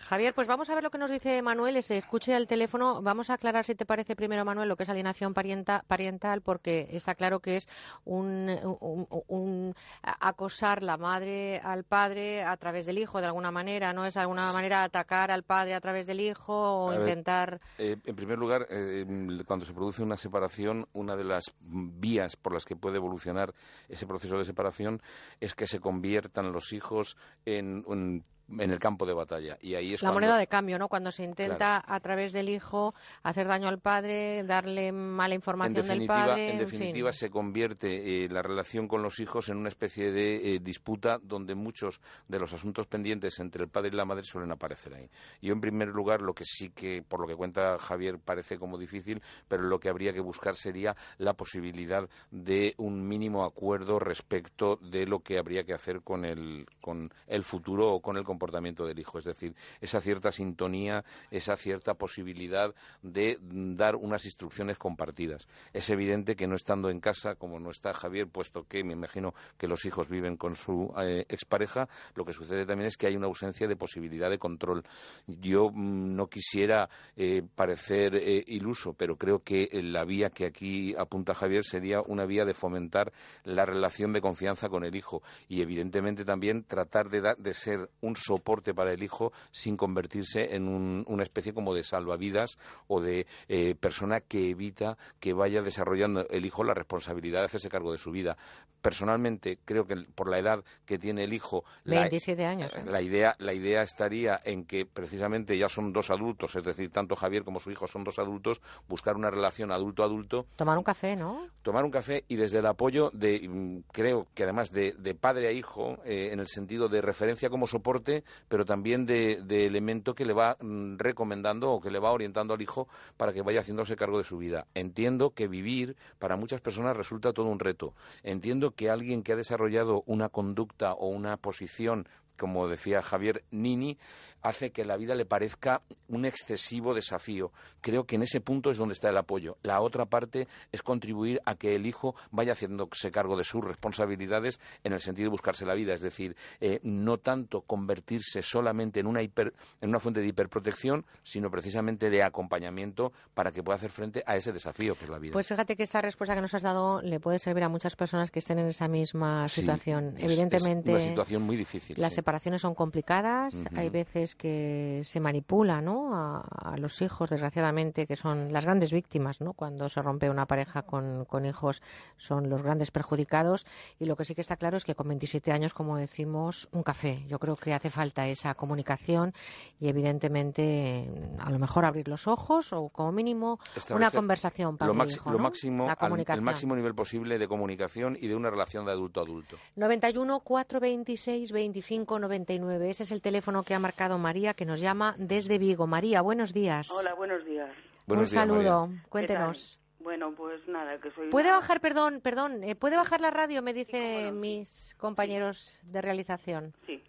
Javier, pues vamos a ver lo que nos dice Manuel. Se escuche al teléfono. Vamos a aclarar, si te parece, primero, Manuel, lo que es alienación parental, porque está claro que es un, acosar la madre al padre a través del hijo, de alguna manera, ¿no? Es de alguna manera atacar al padre a través del hijo o intentar. Eh, en primer lugar, eh, cuando se produce una separación, una de las vías por las que puede evolucionar ese proceso de separación es que se conviertan los hijos en, en en el campo de batalla. Y ahí es la moneda de cambio, ¿no? Cuando se intenta a través del hijo hacer daño al padre, darle mala información del padre. En, definitiva, se convierte eh, la relación con los hijos en una especie de eh, disputa donde muchos de los asuntos pendientes entre el padre y la madre suelen aparecer ahí. Yo, en primer lugar, lo que sí que, por lo que cuenta Javier, parece como difícil, pero lo que habría que buscar sería la posibilidad de un mínimo acuerdo respecto de lo que habría que hacer con el, con el futuro o con el comportamiento del hijo, es decir, esa cierta sintonía, esa cierta posibilidad de dar unas instrucciones compartidas. Es evidente que no estando en casa, como no está Javier, puesto que me imagino que los hijos viven con su eh, expareja, lo que sucede también es que hay una ausencia de posibilidad de control. Yo mm, no quisiera eh, parecer eh, iluso, pero creo que la vía que aquí apunta Javier sería una vía de fomentar la relación de confianza con el hijo y evidentemente también tratar de, de ser un soporte para el hijo sin convertirse en una especie como de salvavidas o de eh, persona que evita que vaya desarrollando el hijo la responsabilidad de hacerse cargo de su vida. Personalmente, creo que por la edad que tiene el hijo, 27 años. ¿eh? La idea, la idea estaría en que precisamente ya son dos adultos, es decir, tanto Javier como su hijo son dos adultos, buscar una relación adulto-adulto. Tomar un café, ¿no? Tomar un café y desde el apoyo de, mm, creo que además de, padre a hijo, eh, en el sentido de referencia como soporte, pero también de, de elemento que le va mm, recomendando o que le va orientando al hijo para que vaya haciéndose cargo de su vida. Entiendo que vivir para muchas personas resulta todo un reto. Entiendo que alguien que ha desarrollado una conducta o una posición como decía Javier Nini, hace que la vida le parezca un excesivo desafío. Creo que en ese punto es donde está el apoyo. La otra parte es contribuir a que el hijo vaya haciéndose cargo de sus responsabilidades en el sentido de buscarse la vida, es decir, eh, no tanto convertirse solamente en una, en una fuente de hiperprotección, sino precisamente de acompañamiento para que pueda hacer frente a ese desafío que es la vida. Pues fíjate que esta respuesta que nos has dado le puede servir a muchas personas que estén en esa misma situación. Evidentemente, es una situación muy difícil separaciones son complicadas, hay veces que se manipula ¿no? a, los hijos, desgraciadamente, que son las grandes víctimas, ¿no? cuando se rompe una pareja con, hijos, son los grandes perjudicados. Y lo que sí que está claro es que con 27 años, como decimos, un café. Yo creo que hace falta esa comunicación y, evidentemente, a lo mejor abrir los ojos o, como mínimo, una conversación para lo, hijo, lo máximo, el máximo nivel posible de comunicación y de una relación de adulto a adulto. 91 426 25 99. Ese es el teléfono que ha marcado María, que nos llama desde Vigo. María, buenos días. Hola, buenos días. Un saludo. Cuéntenos. Bueno, pues nada, que soy. ¿Puede bajar, perdón, perdón, eh, puede bajar la radio? Me dicen mis compañeros de realización. Sí.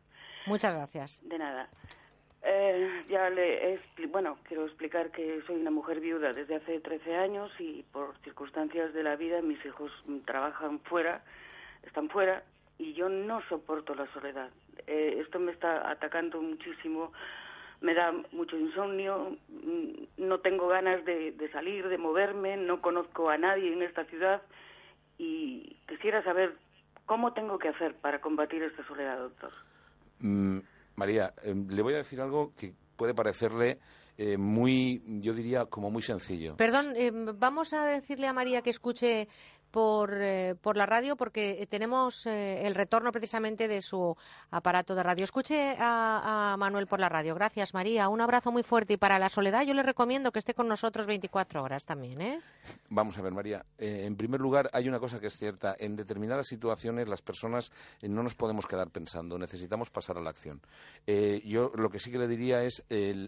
Muchas gracias. De nada. Eh, ya le bueno, quiero explicar que soy una mujer viuda desde hace 13 años y por circunstancias de la vida mis hijos trabajan fuera, están fuera y yo no soporto la soledad. Eh, esto me está atacando muchísimo, me da mucho insomnio, mm, no tengo ganas de, salir, de moverme, no conozco a nadie en esta ciudad y quisiera saber cómo tengo que hacer para combatir esta soledad, doctor. Mm, María, em, le voy a decir algo que puede parecerle eh, muy, yo diría, como muy sencillo. Perdón, em, vamos a decirle a María que escuche por, eh, por la radio porque tenemos eh, el retorno precisamente de su aparato de radio. Escuche a, Manuel por la radio. Gracias, María. Un abrazo muy fuerte. Y para la soledad yo le recomiendo que esté con nosotros 24 horas también. ¿eh? Vamos a ver, María. en primer lugar, hay una cosa que es cierta. En determinadas situaciones las personas no nos podemos quedar pensando. Necesitamos pasar a la acción. yo lo que sí que le diría es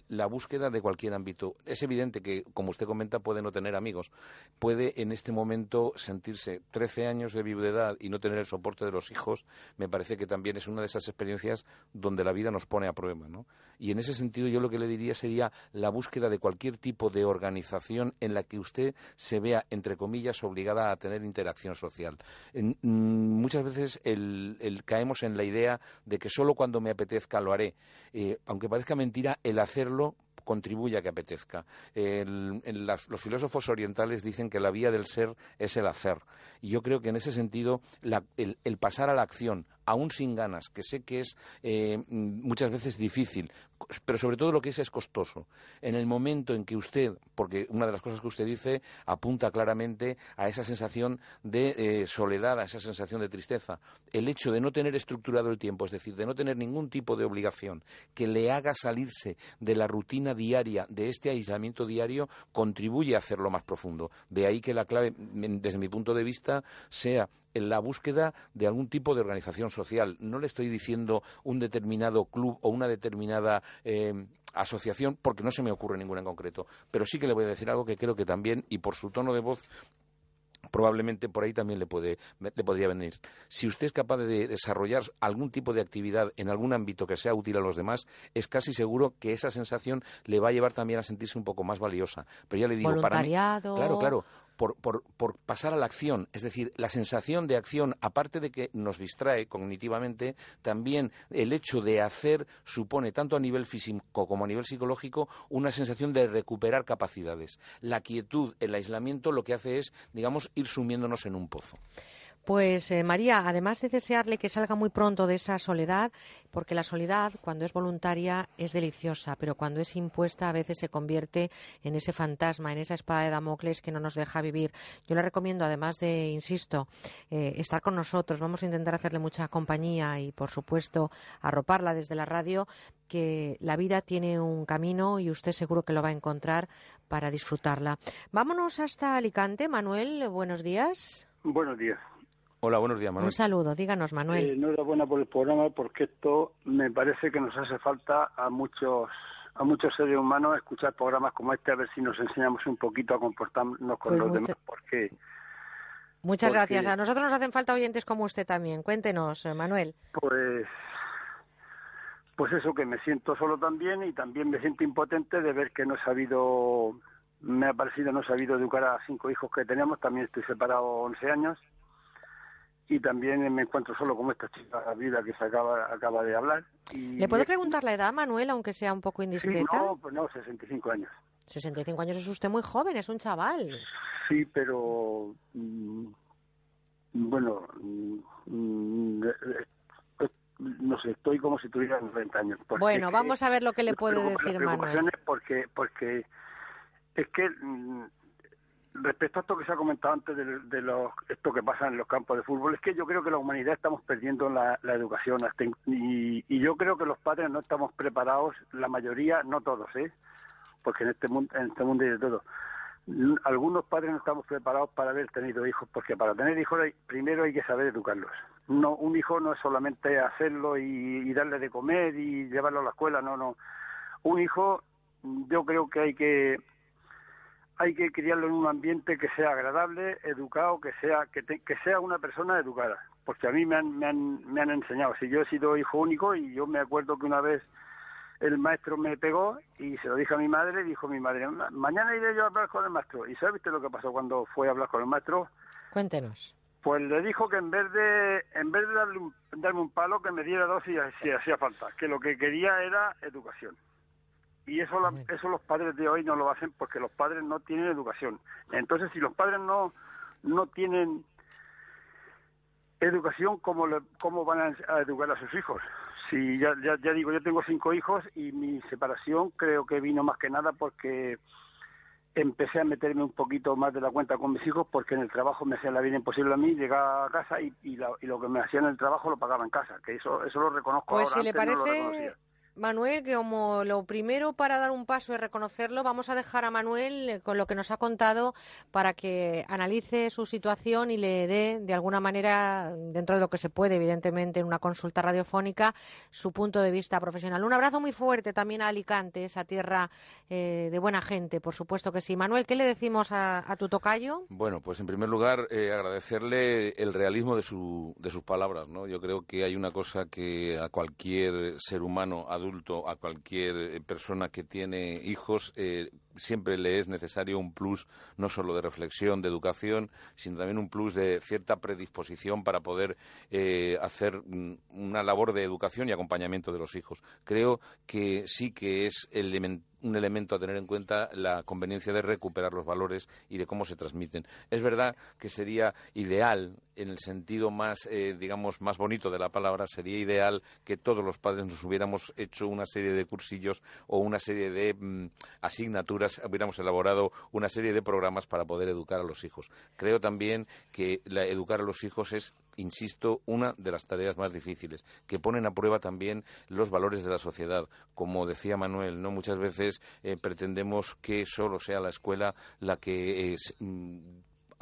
la búsqueda de cualquier ámbito. Es evidente que, como usted comenta, puede no tener amigos. Puede en este momento sentir 13 años de viudedad y no tener el soporte de los hijos, me parece que también es una de esas experiencias donde la vida nos pone a prueba. ¿no? Y en ese sentido yo lo que le diría sería la búsqueda de cualquier tipo de organización en la que usted se vea, entre comillas, obligada a tener interacción social. Mm, muchas veces caemos en la idea de que solo cuando me apetezca lo haré. Eh, aunque parezca mentira, el hacerlo contribuye a que apetezca. los filósofos orientales dicen que la vía del ser es el hacer. Y yo creo que en ese sentido el, pasar a la acción, aún sin ganas, que sé que es eh, muchas veces difícil, pero sobre todo lo que es es costoso. En el momento en que usted, porque una de las cosas que usted dice apunta claramente a esa sensación de eh, soledad, a esa sensación de tristeza, el hecho de no tener estructurado el tiempo, es decir, de no tener ningún tipo de obligación que le haga salirse de la rutina diaria, de este aislamiento diario, contribuye a hacerlo más profundo. De ahí que la clave, desde mi punto de vista, sea en la búsqueda de algún tipo de organización social. No le estoy diciendo un determinado club o una determinada eh, asociación porque no se me ocurre ninguna en concreto, pero sí que le voy a decir algo que creo que también, y por su tono de voz probablemente por ahí también le, puede, le podría venir. Si usted es capaz de desarrollar algún tipo de actividad en algún ámbito que sea útil a los demás, es casi seguro que esa sensación le va a llevar también a sentirse un poco más valiosa. Pero ya le digo, para mí. Claro, claro por, por, por, pasar a la acción. Es decir, la sensación de acción, aparte de que nos distrae cognitivamente, también el hecho de hacer supone, tanto a nivel físico como a nivel psicológico, una sensación de recuperar capacidades. La quietud, el aislamiento, lo que hace es, digamos, ir sumiéndonos en un pozo. Pues eh, María, además de desearle que salga muy pronto de esa soledad, porque la soledad cuando es voluntaria es deliciosa, pero cuando es impuesta a veces se convierte en ese fantasma, en esa espada de Damocles que no nos deja vivir. Yo le recomiendo, además de, insisto, eh, estar con nosotros. Vamos a intentar hacerle mucha compañía y, por supuesto, arroparla desde la radio, que la vida tiene un camino y usted seguro que lo va a encontrar para disfrutarla. Vámonos hasta Alicante. Manuel, buenos días. Buenos días. Hola, buenos días, Manuel. Un saludo, díganos, Manuel. Eh, enhorabuena por el programa porque esto me parece que nos hace falta a muchos a muchos seres humanos escuchar programas como este a ver si nos enseñamos un poquito a comportarnos con Pues los mucha- demás porque Muchas porque- gracias. A nosotros nos hacen falta oyentes como usted también. Cuéntenos, eh, Manuel. pues pues eso que me siento solo también y también me siento impotente de ver que no he sabido me ha parecido no he sabido educar a cinco hijos que tenemos también estoy separado 11 años y también me encuentro solo como esta chica vida que se acaba acaba de hablar y ¿Le puedo preguntar la edad, Manuel, aunque sea un poco Sí, indiscreta? no, pues no, 65 años. 65 años es usted muy joven, es un chaval. Sí, pero mm, bueno, mm, eh, eh, no sé, estoy como si tuviera 90 años. Bueno, vamos a ver lo que le puede decir Manuel. Porque, porque es que mm, respecto a esto que se ha comentado antes de, de los, esto que pasa en los campos de fútbol, es que yo creo que la humanidad estamos perdiendo la, la educación y, y yo creo que los padres no estamos preparados, la mayoría, no todos, ¿eh? porque en este mundo, en este mundo hay de todo. Algunos padres no estamos preparados para haber tenido hijos, porque para tener hijos hay- primero hay que saber educarlos. No, un hijo no es solamente hacerlo y, y darle de comer y llevarlo a la escuela, no, no. Un hijo, yo creo que hay que hay que criarlo en un ambiente que sea agradable, educado, que sea que, te- que sea una persona educada, porque a mí me han, me han me han enseñado. Si yo he sido hijo único y yo me acuerdo que una vez el maestro me pegó y se lo dije a mi madre dijo mi madre, "Ma- mañana iré yo a hablar con el maestro. ¿Y sabes lo que pasó cuando fue a hablar con el maestro? Cuéntenos. Pues le dijo que en vez de en vez de darle un, darme un palo, que me diera dos si, si hacía falta, que lo que quería era educación. Y eso, la- eso los padres de hoy no lo hacen porque los padres no tienen educación. Entonces, si los padres no, no tienen educación, ¿cómo, le- cómo van a, a educar a sus hijos? Si ya, ya, ya digo, yo tengo cinco hijos y mi separación creo que vino más que nada porque empecé a meterme un poquito más de la cuenta con mis hijos porque en el trabajo me hacían la vida imposible a mí, llegaba a casa y, y, la- y lo que me hacían en el trabajo lo pagaba en casa, que eso eso lo reconozco Pues ahora, si le antes no lo parece, reconocía. Manuel, que como lo primero para dar un paso es reconocerlo, vamos a dejar a Manuel eh, con lo que nos ha contado para que analice su situación y le dé, de alguna manera, dentro de lo que se puede, evidentemente, en una consulta radiofónica, su punto de vista profesional. Un abrazo muy fuerte también a Alicante, esa tierra eh, de buena gente, por supuesto que sí. Manuel, ¿qué le decimos a, a tu tocayo? Bueno, pues en primer lugar eh, agradecerle el realismo de, su, de sus palabras, ¿no? Yo creo que hay una cosa que a cualquier ser humano adulto, a cualquier eh, persona que tiene hijos, eh, siempre le es necesario un plus no solo de reflexión, de educación, sino también un plus de cierta predisposición para poder eh, hacer mm, una labor de educación y acompañamiento de los hijos. Creo que sí que es un elemento a tener en cuenta la conveniencia de recuperar los valores y de cómo se transmiten. Es verdad que sería ideal, en el sentido más, eh, digamos, más bonito de la palabra, sería ideal que todos los padres nos hubiéramos hecho una serie de cursillos o una serie de mm, asignaturas, hubiéramos elaborado una serie de programas para poder educar a los hijos. Creo también que educar a los hijos es, insisto, una de las tareas más difíciles, que ponen a prueba también los valores de la sociedad. Como decía Manuel, no muchas veces eh, pretendemos que solo sea la escuela la que es, mm,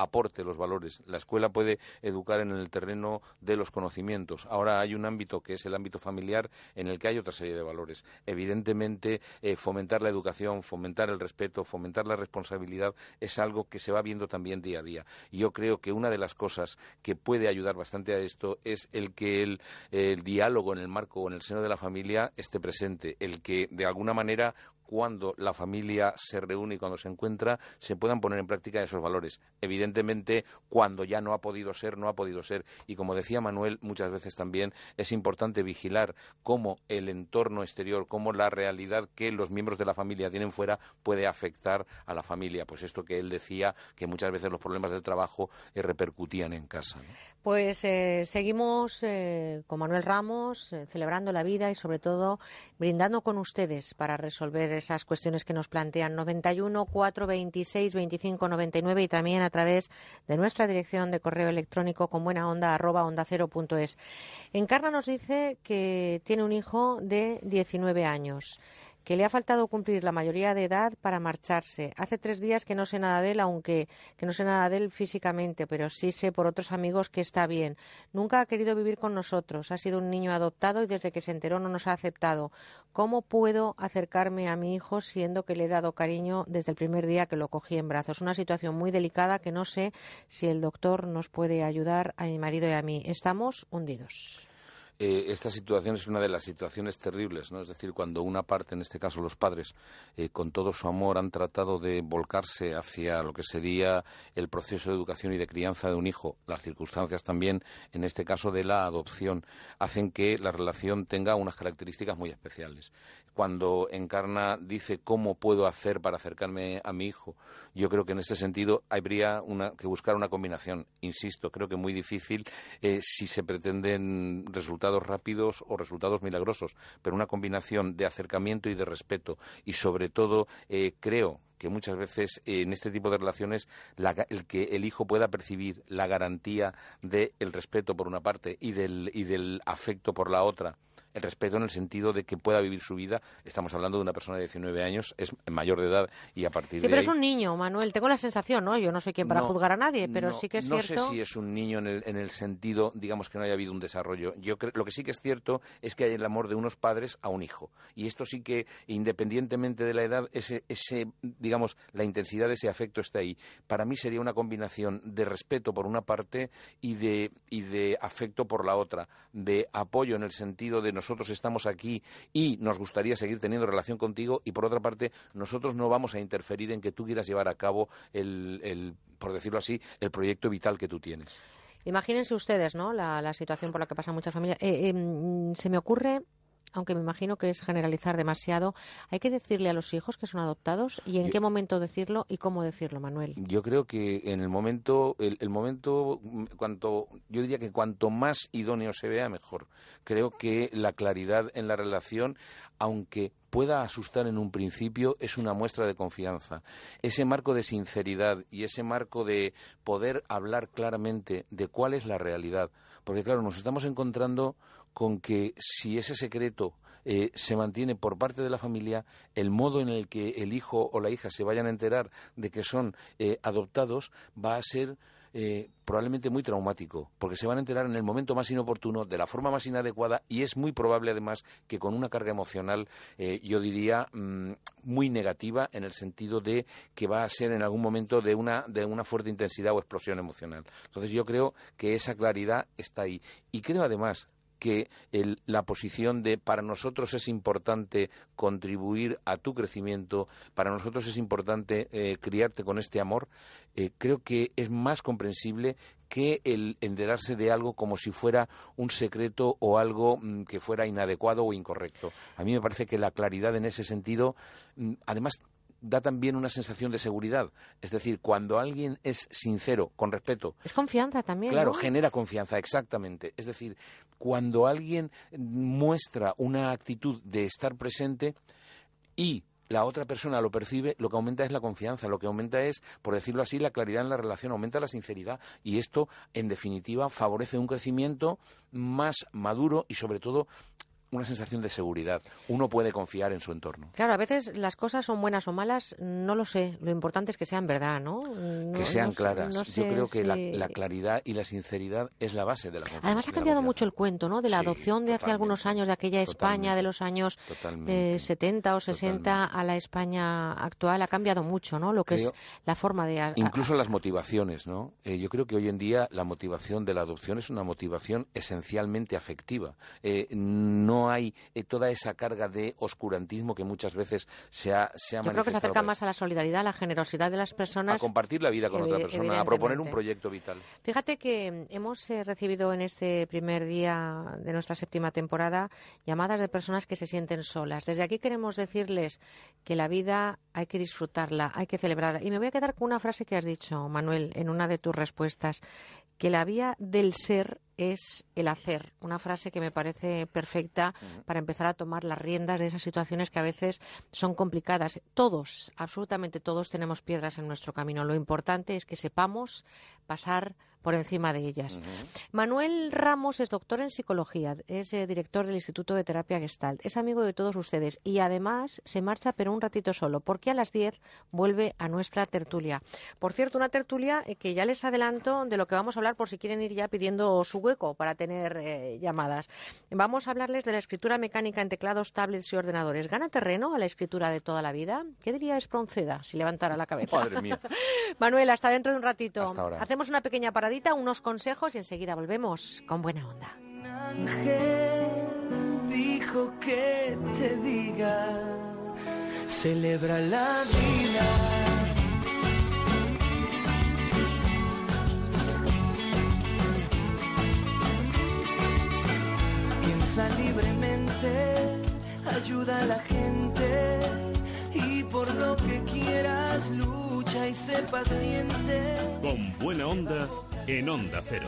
aporte los valores. La escuela puede educar en el terreno de los conocimientos. Ahora hay un ámbito que es el ámbito familiar en el que hay otra serie de valores. Evidentemente, eh, fomentar la educación, fomentar el respeto, fomentar la responsabilidad es algo que se va viendo también día a día. Yo creo que una de las cosas que puede ayudar bastante a esto es el que el diálogo en el marco o en el seno de la familia esté presente, el que de alguna manera cuando la familia se reúne y cuando se encuentra, se puedan poner en práctica esos valores. Evidentemente, cuando ya no ha podido ser, no ha podido ser. Y como decía Manuel, muchas veces también es importante vigilar cómo el entorno exterior, cómo la realidad que los miembros de la familia tienen fuera puede afectar a la familia. Pues esto que él decía, que muchas veces los problemas del trabajo eh, repercutían en casa. Pues eh, seguimos eh, con Manuel Ramos, eh, celebrando la vida y sobre todo brindando con ustedes para resolver esas cuestiones que nos plantean 91 426 25 99 y también a través de nuestra dirección de correo electrónico con buena onda arroba onda cero punto es. Encarna nos dice que tiene un hijo de 19 años que le ha faltado cumplir la mayoría de edad para marcharse. Hace tres días que no sé nada de él, aunque que no sé nada de él físicamente, pero sí sé por otros amigos que está bien. Nunca ha querido vivir con nosotros. Ha sido un niño adoptado y desde que se enteró no nos ha aceptado. ¿Cómo puedo acercarme a mi hijo siendo que le he dado cariño desde el primer día que lo cogí en brazos? Una situación muy delicada que no sé si el doctor nos puede ayudar a mi marido y a mí. Estamos hundidos. Eh, esta situación es una de las situaciones terribles, ¿no? Es decir, cuando una parte, en este caso los padres, eh, con todo su amor han tratado de volcarse hacia lo que sería el proceso de educación y de crianza de un hijo, las circunstancias también, en este caso de la adopción, hacen que la relación tenga unas características muy especiales. Cuando Encarna dice cómo puedo hacer para acercarme a mi hijo, yo creo que en este sentido habría que buscar una combinación. Insisto, creo que muy difícil eh, si se pretenden resultados rápidos o resultados milagrosos, pero una combinación de acercamiento y de respeto y sobre todo eh, creo que muchas veces eh, en este tipo de relaciones el que el hijo pueda percibir la garantía del respeto por una parte y del, y del afecto por la otra el respeto en el sentido de que pueda vivir su vida. Estamos hablando de una persona de 19 años, es mayor de edad y a partir sí, de. pero es un niño, Manuel. Tengo la sensación, ¿no? Yo no soy quien para juzgar a nadie, pero sí que es cierto. No sé si es un niño en el, en el, sentido, digamos, que no haya habido un desarrollo. Yo lo que sí que es cierto es que hay el amor de unos padres a un hijo. Y esto sí que, independientemente de la edad, ese, ese digamos, la intensidad de ese afecto está ahí. Para mí sería una combinación de respeto por una parte y de, y de afecto por la otra, de apoyo en el sentido de nosotros estamos aquí y nos gustaría seguir teniendo relación contigo y por otra parte nosotros no vamos a interferir en que tú quieras llevar a cabo el, por decirlo así, el proyecto vital que tú tienes. Imagínense ustedes, ¿no? La, situación por la que pasan muchas familias. Eh, em, se me ocurre aunque me imagino que es generalizar demasiado, ¿hay que decirle a los hijos que son adoptados? ¿Y en qué momento decirlo y cómo decirlo, Manuel? Yo creo que en el momento, el, momento, cuanto, yo diría que cuanto más idóneo se vea, mejor. Creo que la claridad en la relación, aunque pueda asustar en un principio, es una muestra de confianza. Ese marco de sinceridad y ese marco de poder hablar claramente de cuál es la realidad. Porque, claro, nos estamos encontrando con que si ese secreto eh, se mantiene por parte de la familia, el modo en el que el hijo o la hija se vayan a enterar de que son eh, adoptados va a ser eh, probablemente muy traumático, porque se van a enterar en el momento más inoportuno, de la forma más inadecuada, y es muy probable además que con una carga emocional, yo diría, mm, muy negativa, en el sentido de que va a ser en algún momento de una, de una fuerte intensidad o explosión emocional. Entonces yo creo que esa claridad está ahí. Y creo además que la posición de para nosotros es importante contribuir a tu crecimiento, para nosotros es importante eh, criarte con este amor, eh, creo que es más comprensible que el enterarse de algo como si fuera un secreto o algo mm, que fuera inadecuado o incorrecto. A mí me parece que la claridad en ese sentido, mm, además da también una sensación de seguridad. Es decir, cuando alguien es sincero, con respeto. Es confianza también. Claro, genera confianza, exactamente. Es decir, cuando alguien muestra una actitud de estar presente y la otra persona lo percibe, lo que aumenta es la confianza, lo que aumenta es, por decirlo así, la claridad en la relación, aumenta la sinceridad y esto, en definitiva, favorece un crecimiento más maduro y, sobre todo, una sensación de seguridad. Uno puede confiar en su entorno. Claro, a veces las cosas son buenas o malas, no lo sé. Lo importante es que sean verdad, ¿no? que sean claras. Yo creo que la, claridad y la sinceridad es la base de la confianza. Además ha cambiado mucho el cuento, ¿no? De la adopción de hace algunos años, de aquella España de los años 70 eh, o 60 a la España actual. Ha cambiado mucho, ¿no? Lo que es la forma de... Incluso las motivaciones, ¿no? Eh, yo creo que hoy en día la motivación de la adopción es una motivación esencialmente afectiva. Eh, no no hay eh, toda esa carga de oscurantismo que muchas veces se ha, se ha Yo creo que se acerca más a la solidaridad, a la generosidad de las personas. A compartir la vida con otra persona, a proponer un proyecto vital. Fíjate que hemos eh, recibido en este primer día de nuestra séptima temporada llamadas de personas que se sienten solas. Desde aquí queremos decirles que la vida hay que disfrutarla, hay que celebrarla. Y me voy a quedar con una frase que has dicho, Manuel, en una de tus respuestas, que la vía del ser es el hacer. Una frase que me parece perfecta para empezar a tomar las riendas de esas situaciones que a veces son complicadas. Todos, absolutamente todos, tenemos piedras en nuestro camino. Lo importante es que sepamos pasar por encima de ellas. Manuel Ramos es doctor en psicología, es eh, director del Instituto de Terapia Gestalt, es amigo de todos ustedes y además se marcha pero un ratito solo, porque a las 10 vuelve a nuestra tertulia. Por cierto, una tertulia eh, que ya les adelanto de lo que vamos a hablar por si quieren ir ya pidiendo su hueco para tener eh, llamadas. Vamos a hablarles de la escritura mecánica en teclados, tablets y ordenadores. ¿Gana terreno a la escritura de toda la vida? ¿Qué diría Espronceda si levantara la cabeza? Madre mía. Manuel, hasta dentro de un ratito. Hasta ahora. Hacemos una pequeña paradita, unos consejos y enseguida volvemos con buena onda. ángel dijo que te diga, celebra la vida. Piensa libremente, ayuda a la gente y por lo que quieras lucha y sé paciente. Con buena onda en Onda Cero.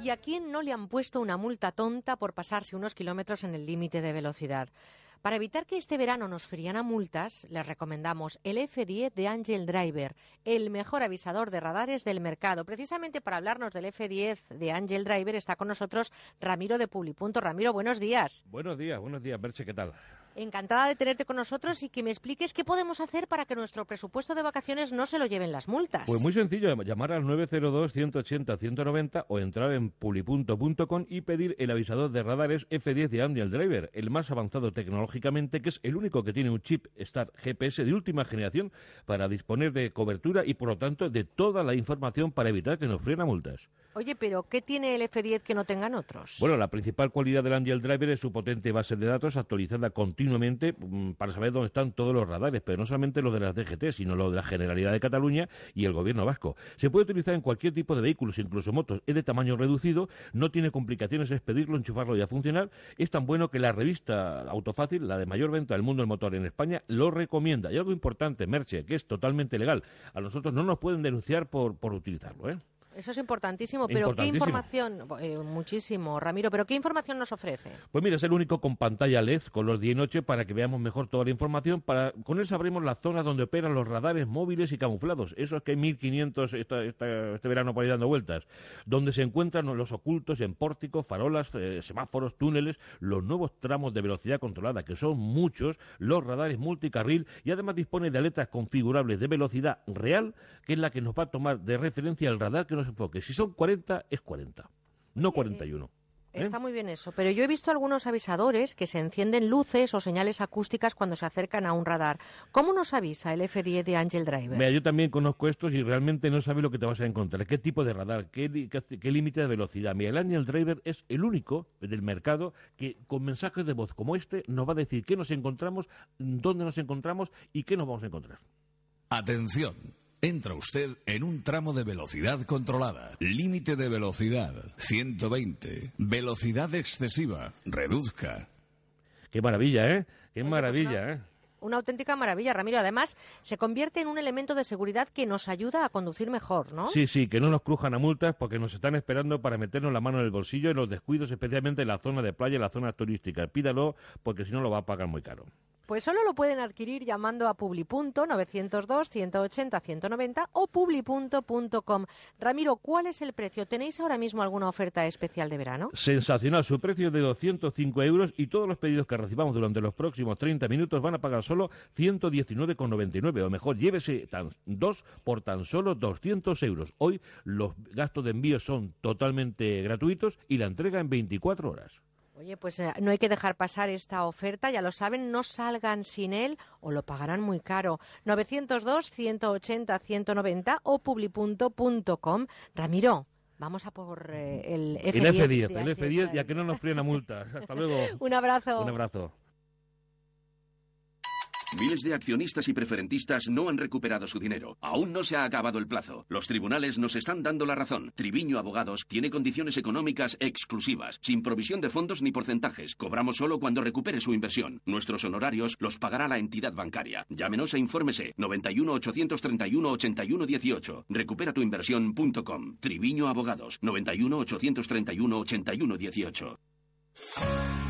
¿Y a quién no le han puesto una multa tonta por pasarse unos kilómetros en el límite de velocidad? Para evitar que este verano nos frían a multas, les recomendamos el F10 de Angel Driver, el mejor avisador de radares del mercado. Precisamente para hablarnos del F10 de Angel Driver está con nosotros Ramiro de Publipunto. Ramiro, buenos días. Buenos días, buenos días, Berche, ¿qué tal? Encantada de tenerte con nosotros y que me expliques qué podemos hacer para que nuestro presupuesto de vacaciones no se lo lleven las multas. Pues muy sencillo, llamar al 902-180-190 o entrar en pulipunto.com y pedir el avisador de radares F10 de Angel Driver, el más avanzado tecnológicamente, que es el único que tiene un chip Star GPS de última generación para disponer de cobertura y, por lo tanto, de toda la información para evitar que nos frenen a multas. Oye, pero ¿qué tiene el F10 que no tengan otros? Bueno, la principal cualidad del Angel Driver es su potente base de datos actualizada continuamente mm, para saber dónde están todos los radares, pero no solamente los de las DGT, sino los de la Generalidad de Cataluña y el Gobierno vasco. Se puede utilizar en cualquier tipo de vehículos, incluso motos. Es de tamaño reducido, no tiene complicaciones, es pedirlo, enchufarlo y a funcionar. Es tan bueno que la revista Autofácil, la de mayor venta del mundo del motor en España, lo recomienda. Y algo importante, Merche, que es totalmente legal. A nosotros no nos pueden denunciar por, por utilizarlo, ¿eh? Eso es importantísimo, pero Importantísimo. ¿qué información? Eh, muchísimo, Ramiro, pero ¿qué información nos ofrece? Pues mira, es el único con pantalla LED, color día y noche, para que veamos mejor toda la información. Para, con él sabremos las zonas donde operan los radares móviles y camuflados. Esos que hay 1500 esta, esta- este verano por ahí dando vueltas. Donde se encuentran los ocultos en pórticos, farolas, eh, semáforos, túneles, los nuevos tramos de velocidad controlada, que son muchos, los radares multicarril y además dispone de aletas configurables de velocidad real, que es la que nos va a tomar de referencia el radar que nos enfoque. Si son 40, es 40, no 41. ¿eh? Está muy bien eso, pero yo he visto algunos avisadores que se encienden luces o señales acústicas cuando se acercan a un radar. ¿Cómo nos avisa el F10 de Angel Driver? Mira, yo también conozco estos y realmente no sabes lo que te vas a encontrar. ¿Qué tipo de radar? ¿Qué, li- qué, qué límite de velocidad? Mira, el Angel Driver es el único del mercado que con mensajes de voz como este nos va a decir qué nos encontramos, dónde nos encontramos y qué nos vamos a encontrar. Atención. Entra usted en un tramo de velocidad controlada. Límite de velocidad 120. Velocidad excesiva. Reduzca. Qué maravilla, ¿eh? Qué pues maravilla, ¿eh? Una auténtica maravilla, Ramiro. Además, se convierte en un elemento de seguridad que nos ayuda a conducir mejor, ¿no? Sí, sí, que no nos crujan a multas porque nos están esperando para meternos la mano en el bolsillo en los descuidos, especialmente en la zona de playa y la zona turística. Pídalo porque si no lo va a pagar muy caro. Pues solo lo pueden adquirir llamando a publipunto 902 180 190 o publipunto.com. Ramiro, ¿cuál es el precio? ¿Tenéis ahora mismo alguna oferta especial de verano? Sensacional, su precio es de 205 euros y todos los pedidos que recibamos durante los próximos 30 minutos van a pagar solo 119,99 o mejor, llévese dos por tan solo 200 euros. Hoy los gastos de envío son totalmente gratuitos y la entrega en 24 horas. Oye, pues eh, no hay que dejar pasar esta oferta, ya lo saben, no salgan sin él o lo pagarán muy caro. 902 180 190 o publipunto.com. Ramiro, Vamos a por eh, el F10. El F10, de el H. F10, ya que no nos fríen a multas. Hasta luego. Un abrazo. Un abrazo. Miles de accionistas y preferentistas no han recuperado su dinero. Aún no se ha acabado el plazo. Los tribunales nos están dando la razón. Triviño Abogados tiene condiciones económicas exclusivas, sin provisión de fondos ni porcentajes. Cobramos solo cuando recupere su inversión. Nuestros honorarios los pagará la entidad bancaria. Llámenos e infórmese 91 831 81 18. Recupera tu inversión.com. Triviño Abogados 91 831 81 18.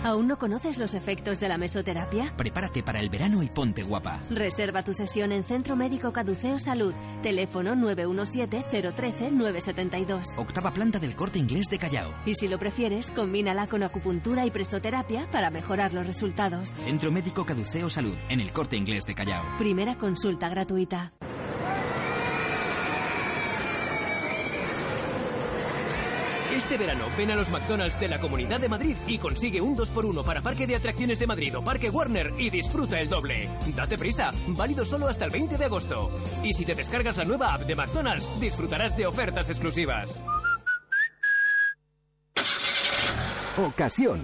¿Aún no conoces los efectos de la mesoterapia? Prepárate para el verano y ponte guapa. Reserva tu sesión en Centro Médico Caduceo Salud. Teléfono 917-013-972. Octava planta del corte inglés de Callao. Y si lo prefieres, combínala con acupuntura y presoterapia para mejorar los resultados. Centro Médico Caduceo Salud, en el corte inglés de Callao. Primera consulta gratuita. Este verano ven a los McDonald's de la Comunidad de Madrid y consigue un 2x1 para Parque de Atracciones de Madrid o Parque Warner y disfruta el doble. Date prisa, válido solo hasta el 20 de agosto. Y si te descargas la nueva app de McDonald's, disfrutarás de ofertas exclusivas. Ocasión.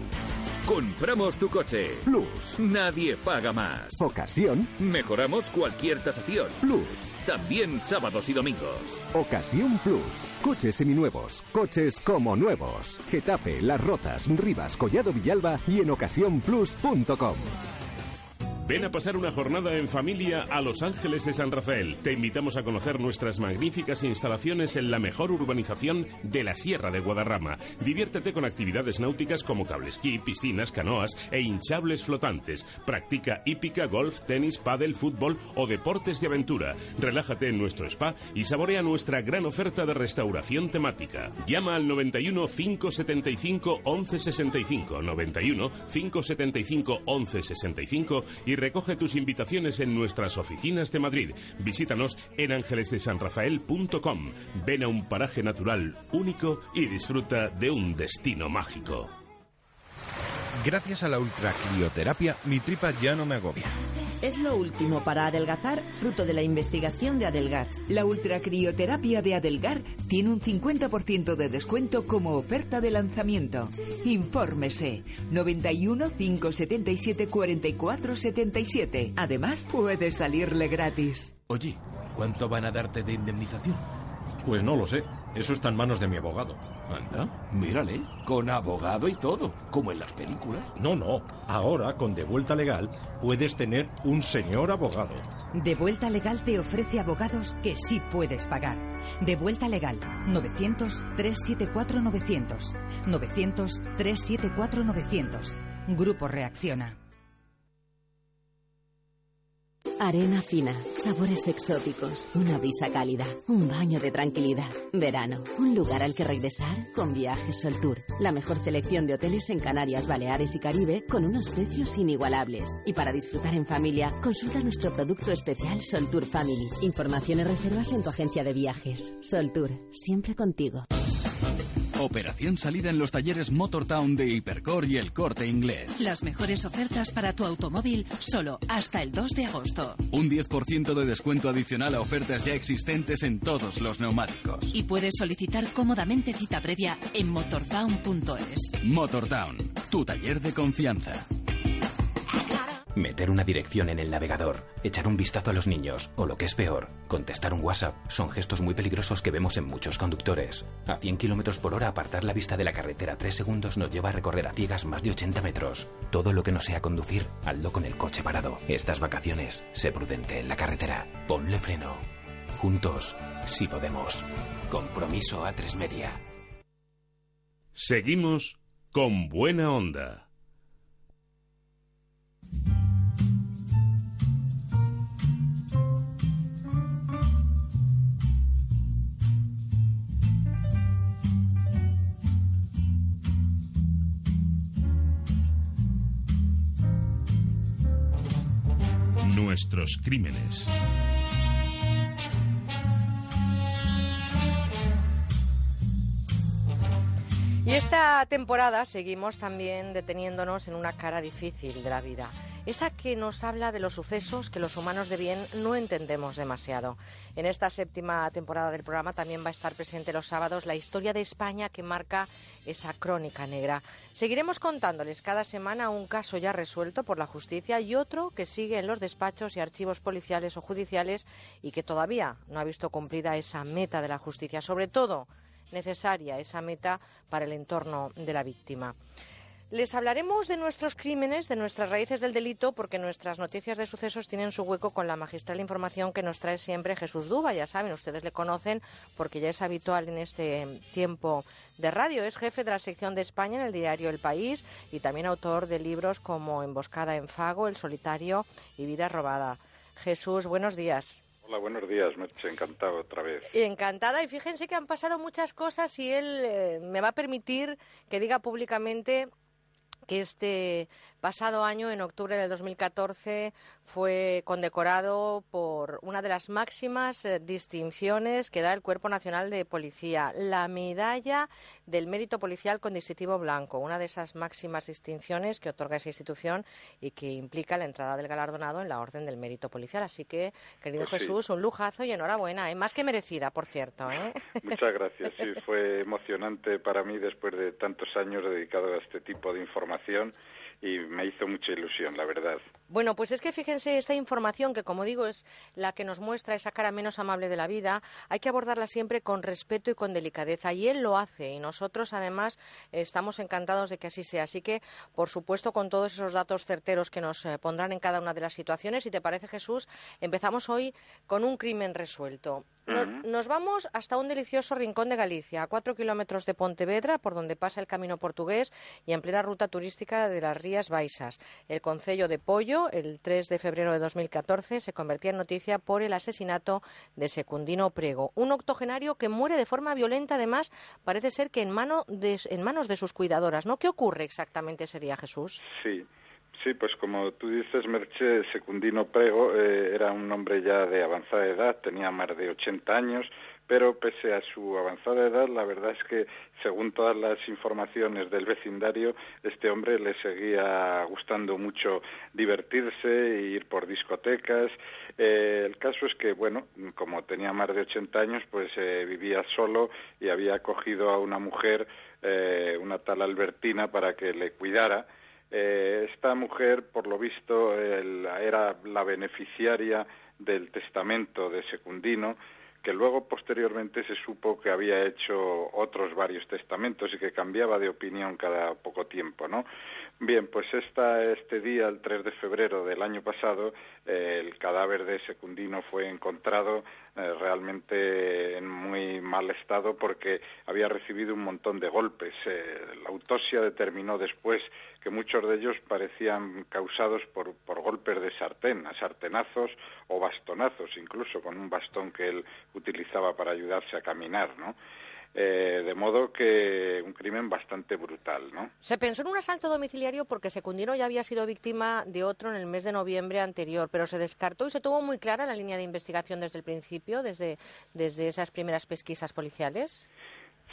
Compramos tu coche. Plus. Nadie paga más. Ocasión. Mejoramos cualquier tasación. Plus. También sábados y domingos. Ocasión Plus. Coches seminuevos. Coches como nuevos. Getafe, Las Rozas, Rivas, Collado Villalba y en ocasiónplus.com. Ven a pasar una jornada en familia a Los Ángeles de San Rafael. Te invitamos a conocer nuestras magníficas instalaciones en la mejor urbanización de la Sierra de Guadarrama. Diviértete con actividades náuticas como cablesquí, piscinas, canoas e hinchables flotantes. Practica hípica, golf, tenis, pádel, fútbol o deportes de aventura. Relájate en nuestro spa y saborea nuestra gran oferta de restauración temática. Llama al 91 575 1165 91 575 1165 y recoge tus invitaciones en nuestras oficinas de Madrid. Visítanos en ángelesdesanrafael.com. Ven a un paraje natural único y disfruta de un destino mágico. Gracias a la ultracrioterapia, mi tripa ya no me agobia. Es lo último para adelgazar, fruto de la investigación de Adelgar. La ultracrioterapia de Adelgar tiene un 50% de descuento como oferta de lanzamiento. Infórmese 91 577 44 77. Además, puede salirle gratis. Oye, ¿cuánto van a darte de indemnización? Pues no lo sé. Eso está en manos de mi abogado. Anda, mírale, con abogado y todo, como en las películas. No, no. Ahora, con De Vuelta Legal, puedes tener un señor abogado. De Vuelta Legal te ofrece abogados que sí puedes pagar. De Vuelta Legal, 900-374-900. 900-374-900. Grupo Reacciona. Arena fina, sabores exóticos, una brisa cálida, un baño de tranquilidad. Verano, un lugar al que regresar con Viajes Sol Tour. La mejor selección de hoteles en Canarias, Baleares y Caribe con unos precios inigualables. Y para disfrutar en familia, consulta nuestro producto especial Sol Tour Family. Información y reservas en tu agencia de viajes. Sol Tour, siempre contigo. Operación salida en los talleres Motortown de Hipercor y el Corte Inglés. Las mejores ofertas para tu automóvil solo hasta el 2 de agosto. Un 10% de descuento adicional a ofertas ya existentes en todos los neumáticos. Y puedes solicitar cómodamente cita previa en motortown.es. Motortown, tu taller de confianza. Meter una dirección en el navegador, echar un vistazo a los niños o lo que es peor, contestar un WhatsApp son gestos muy peligrosos que vemos en muchos conductores. A 100 kilómetros por hora apartar la vista de la carretera 3 segundos nos lleva a recorrer a ciegas más de 80 metros. Todo lo que no sea conducir, hazlo con el coche parado. Estas vacaciones, sé prudente en la carretera. Ponle freno. Juntos, si podemos. Compromiso a tres media. Seguimos con buena onda. Nuestros crímenes. Y esta temporada seguimos también deteniéndonos en una cara difícil de la vida, esa que nos habla de los sucesos que los humanos de bien no entendemos demasiado. En esta séptima temporada del programa también va a estar presente los sábados la historia de España que marca esa crónica negra. Seguiremos contándoles cada semana un caso ya resuelto por la justicia y otro que sigue en los despachos y archivos policiales o judiciales y que todavía no ha visto cumplida esa meta de la justicia, sobre todo necesaria esa meta para el entorno de la víctima. Les hablaremos de nuestros crímenes, de nuestras raíces del delito, porque nuestras noticias de sucesos tienen su hueco con la magistral información que nos trae siempre Jesús Duba. Ya saben, ustedes le conocen porque ya es habitual en este tiempo de radio. Es jefe de la sección de España en el diario El País y también autor de libros como Emboscada en Fago, El Solitario y Vida Robada. Jesús, buenos días. Hola, buenos días, Merche, encantado otra vez. Encantada y fíjense que han pasado muchas cosas y él eh, me va a permitir que diga públicamente que este pasado año, en octubre del 2014, fue condecorado por una de las máximas eh, distinciones que da el Cuerpo Nacional de Policía, la Medalla del Mérito Policial con Distintivo Blanco, una de esas máximas distinciones que otorga esa institución y que implica la entrada del galardonado en la Orden del Mérito Policial. Así que, querido Pues sí. Jesús, un lujazo y enhorabuena, ¿eh? más que merecida, por cierto. ¿eh? Muchas gracias. Sí, fue emocionante para mí después de tantos años dedicado a este tipo de información y me hizo mucha ilusión, la verdad. Bueno, pues es que fíjense, esta información, que como digo es la que nos muestra esa cara menos amable de la vida, hay que abordarla siempre con respeto y con delicadeza. Y él lo hace y nosotros además estamos encantados de que así sea. Así que, por supuesto, con todos esos datos certeros que nos eh, pondrán en cada una de las situaciones, si te parece Jesús, empezamos hoy con un crimen resuelto. Nos, nos vamos hasta un delicioso rincón de Galicia, a cuatro kilómetros de Pontevedra, por donde pasa el camino portugués y en plena ruta turística de las Rías Baixas. El concello de Pollo, el 3 de febrero de 2014, se convertía en noticia por el asesinato de Secundino Prego, un octogenario que muere de forma violenta, además, parece ser que en, mano en manos de sus cuidadoras. ¿no? ¿Qué ocurre exactamente ese día, Jesús? Sí, sí, pues como tú dices, Merche, Secundino Prego eh, era un hombre ya de avanzada edad, tenía más de 80 años, pero pese a su avanzada edad, la verdad es que, según todas las informaciones del vecindario, este hombre le seguía gustando mucho divertirse ir por discotecas. Eh, el caso es que, bueno, como tenía más de 80 años, pues eh, vivía solo y había cogido a una mujer, eh, una tal Albertina, para que le cuidara. Eh, esta mujer, por lo visto, el- era la beneficiaria del testamento de Secundino, que luego posteriormente se supo que había hecho otros varios testamentos y que cambiaba de opinión cada poco tiempo, ¿no? Bien, pues esta, este día, el 3 de febrero del año pasado, eh, el cadáver de Secundino fue encontrado eh, realmente en muy mal estado porque había recibido un montón de golpes. Eh, la autopsia determinó después que muchos de ellos parecían causados por, por golpes de sartén, a sartenazos o bastonazos, incluso con un bastón que él utilizaba para ayudarse a caminar, ¿no? Eh, de modo que un crimen bastante brutal, ¿no? Se pensó en un asalto domiciliario porque Secundino ya había sido víctima de otro en el mes de noviembre anterior, pero se descartó y se tuvo muy clara la línea de investigación desde el principio, desde, desde esas primeras pesquisas policiales.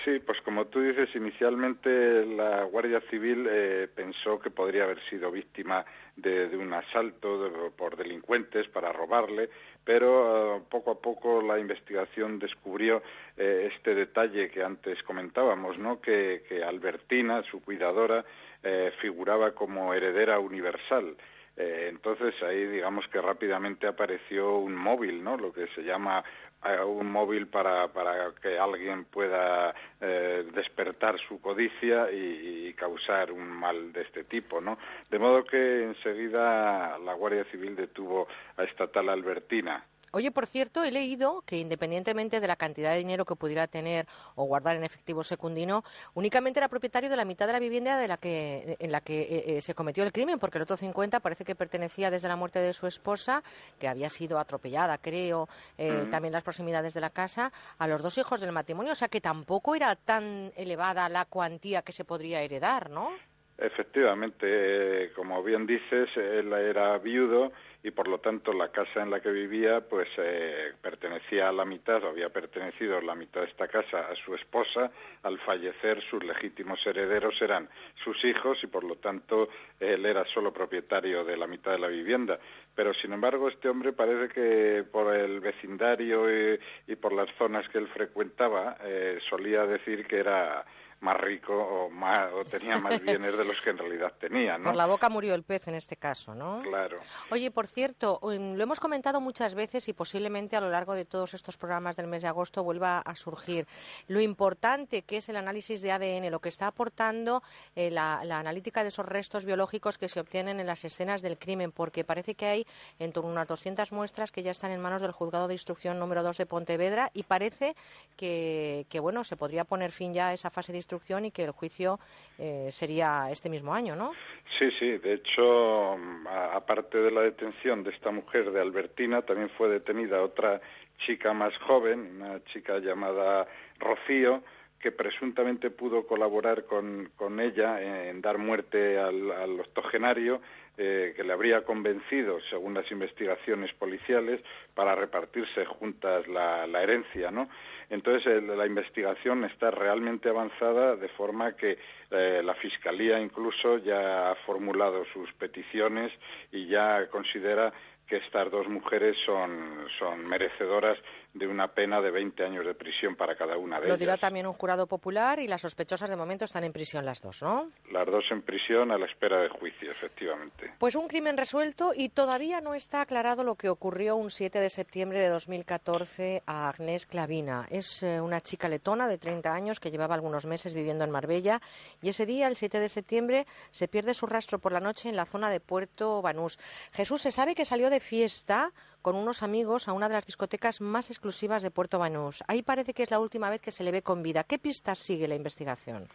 Sí, pues como tú dices, inicialmente la Guardia Civil eh, pensó que podría haber sido víctima de, un asalto de- por delincuentes para robarle, pero eh, poco a poco la investigación descubrió eh, este detalle que antes comentábamos, ¿no? Que, que Albertina, su cuidadora, eh, figuraba como heredera universal. Eh, entonces ahí digamos que rápidamente apareció un móvil, ¿no? Lo que se llama un móvil para, para que alguien pueda eh, despertar su codicia y, y causar un mal de este tipo, ¿no? De modo que enseguida la Guardia Civil detuvo a esta tal Albertina. Oye, por cierto, he leído que independientemente de la cantidad de dinero que pudiera tener o guardar en efectivo Secundino, únicamente era propietario de la mitad de la vivienda de la que, en la que eh, eh, se cometió el crimen, porque el otro 50 parece que pertenecía desde la muerte de su esposa, que había sido atropellada, creo, eh, también las proximidades de la casa, a los dos hijos del matrimonio. O sea que tampoco era tan elevada la cuantía que se podría heredar, ¿no? Efectivamente, eh, como bien dices, él era viudo y por lo tanto la casa en la que vivía pues eh, pertenecía a la mitad, o había pertenecido la mitad de esta casa a su esposa. Al fallecer sus legítimos herederos eran sus hijos y por lo tanto él era solo propietario de la mitad de la vivienda. Pero sin embargo este hombre parece que por el vecindario y, por las zonas que él frecuentaba eh, solía decir que era más rico o, más, o tenía más bienes de los que en realidad tenía, ¿no? Por la boca murió el pez en este caso, ¿no? Claro. Oye, por cierto, um, lo hemos comentado muchas veces y posiblemente a lo largo de todos estos programas del mes de agosto vuelva a surgir lo importante que es el análisis de ADN, lo que está aportando eh, la, analítica de esos restos biológicos que se obtienen en las escenas del crimen, porque parece que hay en torno a unas 200 muestras que ya están en manos del juzgado de instrucción número 2 de Pontevedra y parece que, que bueno, se podría poner fin ya a esa fase de instrucción y que el juicio eh, sería este mismo año, ¿no? Sí, sí. De hecho, aparte de la detención de esta mujer de Albertina, también fue detenida otra chica más joven, una chica llamada Rocío, que presuntamente pudo colaborar con, con ella en, dar muerte al, al octogenario, eh, que le habría convencido, según las investigaciones policiales, para repartirse juntas la, la herencia, ¿no? Entonces, la investigación está realmente avanzada de forma que eh, la Fiscalía incluso ya ha formulado sus peticiones y ya considera que estas dos mujeres son merecedoras de una pena de 20 años de prisión para cada una de ellas. Lo dirá también un jurado popular y las sospechosas de momento están en prisión las dos, ¿no? Las dos en prisión a la espera de juicio, efectivamente. Pues un crimen resuelto y todavía no está aclarado lo que ocurrió un 7 de septiembre de 2014 a Agnès Clavina. Es eh, una chica letona de 30 años que llevaba algunos meses viviendo en Marbella y ese día, el 7 de septiembre, se pierde su rastro por la noche en la zona de Puerto Banús. Jesús, se sabe que salió de fiesta con unos amigos a una de las discotecas más exclusivas de Puerto Banús. Ahí parece que es la última vez que se le ve con vida. ¿Qué pistas sigue la investigación?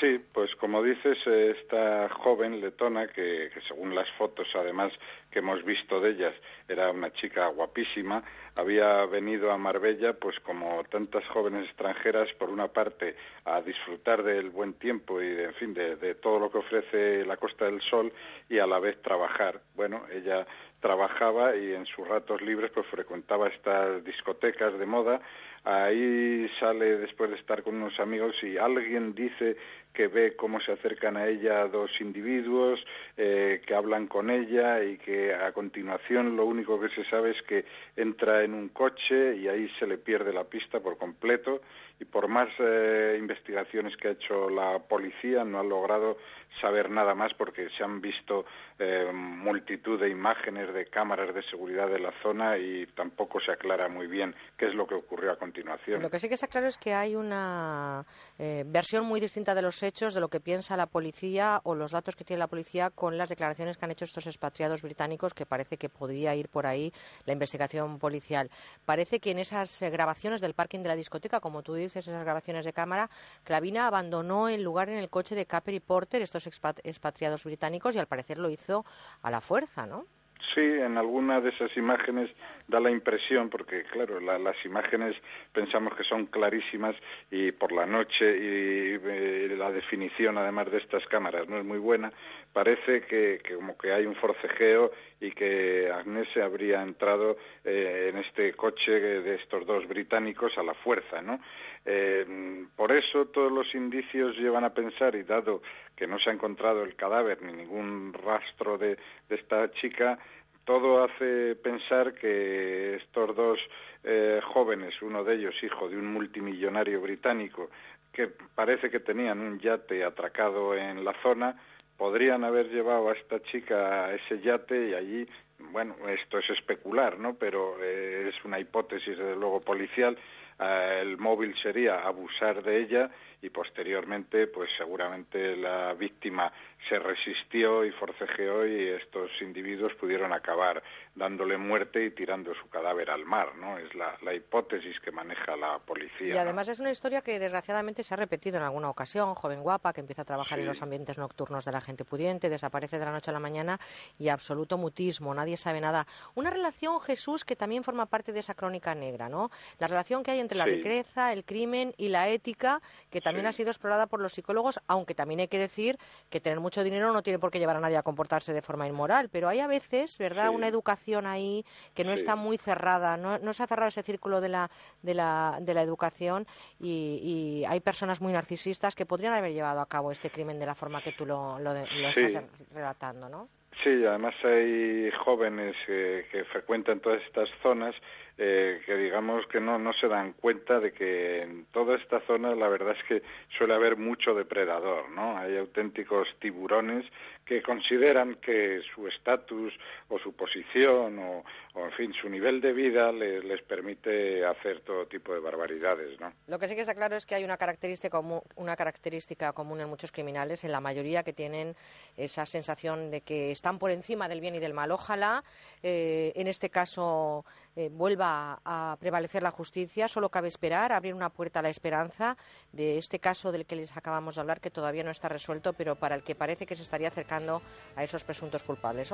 Sí, pues como dices, esta joven letona, que, según las fotos además que hemos visto de ellas, era una chica guapísima, había venido a Marbella, pues como tantas jóvenes extranjeras, por una parte a disfrutar del buen tiempo y, de, en fin, de, de todo lo que ofrece la Costa del Sol y a la vez trabajar. Bueno, ella trabajaba y en sus ratos libres pues frecuentaba estas discotecas de moda. Ahí sale después de estar con unos amigos y alguien dice que ve cómo se acercan a ella dos individuos, eh, que hablan con ella y que a continuación lo único que se sabe es que entra en un coche y ahí se le pierde la pista por completo y por más eh, investigaciones que ha hecho la policía no ha logrado saber nada más porque se han visto eh, multitud de imágenes de cámaras de seguridad de la zona y tampoco se aclara muy bien qué es lo que ocurrió a continuación. Lo que sí que está claro es que hay una eh, versión muy distinta de los hechos, de lo que piensa la policía o los datos que tiene la policía con las declaraciones que han hecho estos expatriados británicos, que parece que podría ir por ahí la investigación policial. Parece que en esas eh, grabaciones del parking de la discoteca, como tú dices, esas grabaciones de cámara, Clavina abandonó el lugar en el coche de Capper y Porter, estos expatriados británicos y al parecer lo hizo a la fuerza, ¿no? Sí, en alguna de esas imágenes da la impresión, porque claro, las imágenes pensamos que son clarísimas y por la noche y, eh, la definición además de estas cámaras no es muy buena, parece que, como que hay un forcejeo y que Agnès se habría entrado eh, en este coche de estos dos británicos a la fuerza, ¿no? Eh, por eso todos los indicios llevan a pensar, y dado que no se ha encontrado el cadáver ni ningún rastro de, esta chica, todo hace pensar que estos dos eh, jóvenes, uno de ellos hijo de un multimillonario británico, que parece que tenían un yate atracado en la zona, podrían haber llevado a esta chica a ese yate y allí, bueno, esto es especular, ¿no? Pero eh, es una hipótesis, desde luego, policial, el móvil sería abusar de ella y posteriormente pues seguramente la víctima se resistió y forcejeó y estos individuos pudieron acabar dándole muerte y tirando su cadáver al mar, ¿no? Es la, hipótesis que maneja la policía. Y además es una historia que desgraciadamente se ha repetido en alguna ocasión, joven guapa que empieza a trabajar en los ambientes nocturnos de la gente pudiente, desaparece de la noche a la mañana y absoluto mutismo, nadie sabe nada. Una relación, Jesús, que también forma parte de esa crónica negra, ¿no? La relación que hay entre la Sí. riqueza, el crimen y la ética, que también Sí. ha sido explorada por los psicólogos, aunque también hay que decir que tener mucho dinero no tiene por qué llevar a nadie a comportarse de forma inmoral, pero hay a veces, ¿verdad?, Sí. una educación ahí que no Sí. está muy cerrada, no, no se ha cerrado ese círculo de la, de la, de la educación y, y hay personas muy narcisistas que podrían haber llevado a cabo este crimen de la forma que tú lo, lo, lo estás relatando, ¿no? Sí, además hay jóvenes eh, que frecuentan todas estas zonas eh, que digamos que no, no se dan cuenta de que en toda esta zona la verdad es que suele haber mucho depredador, ¿no? Hay auténticos tiburones que consideran que su estatus o su posición o, o, en fin, su nivel de vida les, les permite hacer todo tipo de barbaridades, ¿no? Lo que sí que está claro es que hay una característica, común, una característica común en muchos criminales, en la mayoría que tienen esa sensación de que están por encima del bien y del mal. Ojalá eh, en este caso eh, vuelva a prevalecer la justicia. Solo cabe esperar, abrir una puerta a la esperanza de este caso del que les acabamos de hablar, que todavía no está resuelto, pero para el que parece que se estaría acercando a esos presuntos culpables.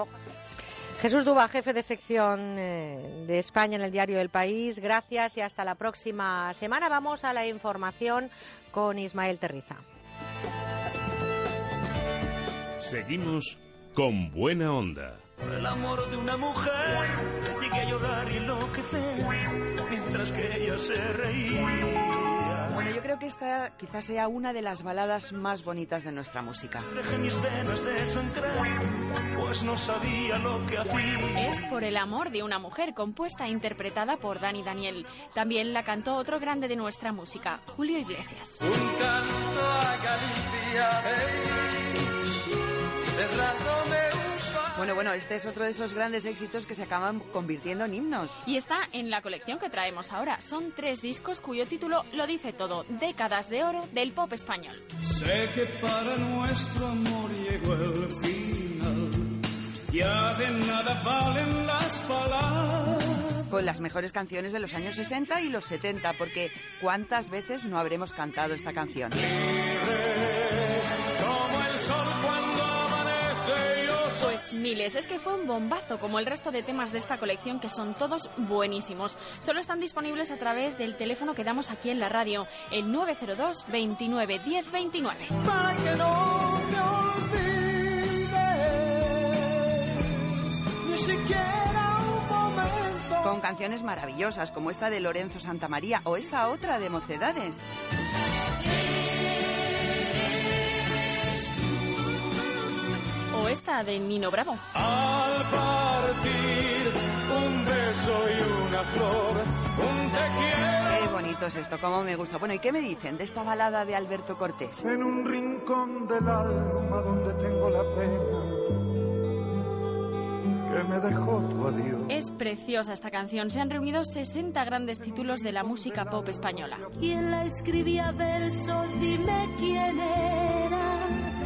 Jesús Duba, jefe de sección eh, de España en el diario El País, gracias y hasta la próxima semana. Vamos a la información con Ismael Terriza. Seguimos con buena onda. Por el amor de una mujer llegué a llorar y enloquecer mientras que ella se reía. Bueno, yo creo que esta quizás sea una de las baladas más bonitas de nuestra música. Dejé mis venas de sangrar, pues no sabía lo que hacía. Es Por el amor de una mujer, compuesta e interpretada por Dani Daniel. También la cantó otro grande de nuestra música, Julio Iglesias. Un canto a Galicia, Bueno, bueno, este es otro de esos grandes éxitos que se acaban convirtiendo en himnos. Y está en la colección que traemos ahora. Son tres discos cuyo título lo dice todo. Décadas de oro del pop español. Sé que para nuestro amor llegó el final. Ya de nada valen las palabras. Con las mejores canciones de los años 60 y los 70, porque ¿cuántas veces no habremos cantado esta canción? Como Pues miles, es que fue un bombazo como el resto de temas de esta colección que son todos buenísimos. Solo están disponibles a través del teléfono que damos aquí en la radio, el 902 29 10 29. Para que no me olvides, ni siquiera un momento. Con canciones maravillosas como esta de Lorenzo Santamaría o esta otra de Mocedades. O esta de Nino Bravo. Al partir, un beso y una flor, un te quiero. Qué bonito es esto, cómo me gusta. Bueno, ¿y qué me dicen de esta balada de Alberto Cortés? En un rincón del alma donde tengo la pena que me dejó tu adiós. Es preciosa esta canción. Se han reunido 60 grandes títulos de la música pop española. ¿Quién la escribía versos? Dime quién era.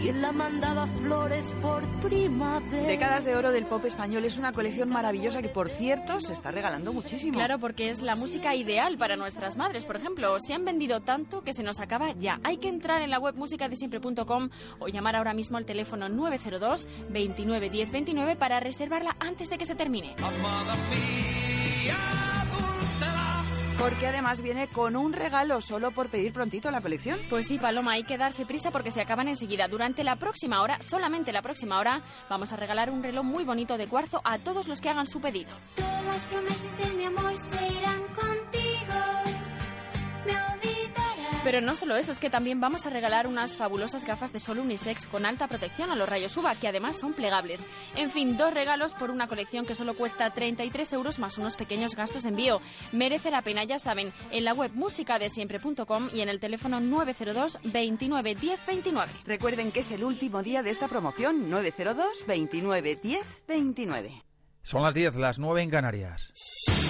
¿Quién la mandaba flores por primavera? Décadas de oro del pop español es una colección maravillosa que, por cierto, se está regalando muchísimo. Claro, porque es la música ideal para nuestras madres. Por ejemplo, se han vendido tanto que se nos acaba ya. Hay que entrar en la web musicadesiempre.com o llamar ahora mismo al teléfono 902 29 10 29 para reservarla antes de que se termine. Amada mía, Porque además viene con un regalo solo por pedir prontito la colección. Pues sí, Paloma, hay que darse prisa porque se acaban enseguida. Durante la próxima hora, solamente la próxima hora, vamos a regalar un reloj muy bonito de cuarzo a todos los que hagan su pedido. Todas las promesas de mi amor se irán contigo. Pero no solo eso, es que también vamos a regalar unas fabulosas gafas de sol unisex con alta protección a los rayos UVA, que además son plegables. En fin, dos regalos por una colección que solo cuesta 33 euros más unos pequeños gastos de envío. Merece la pena, ya saben, en la web musicadesiempre.com y en el teléfono 902 29 10 29. Recuerden que es el último día de esta promoción, 902 29 10 29. Son las 10, las 9 en Canarias.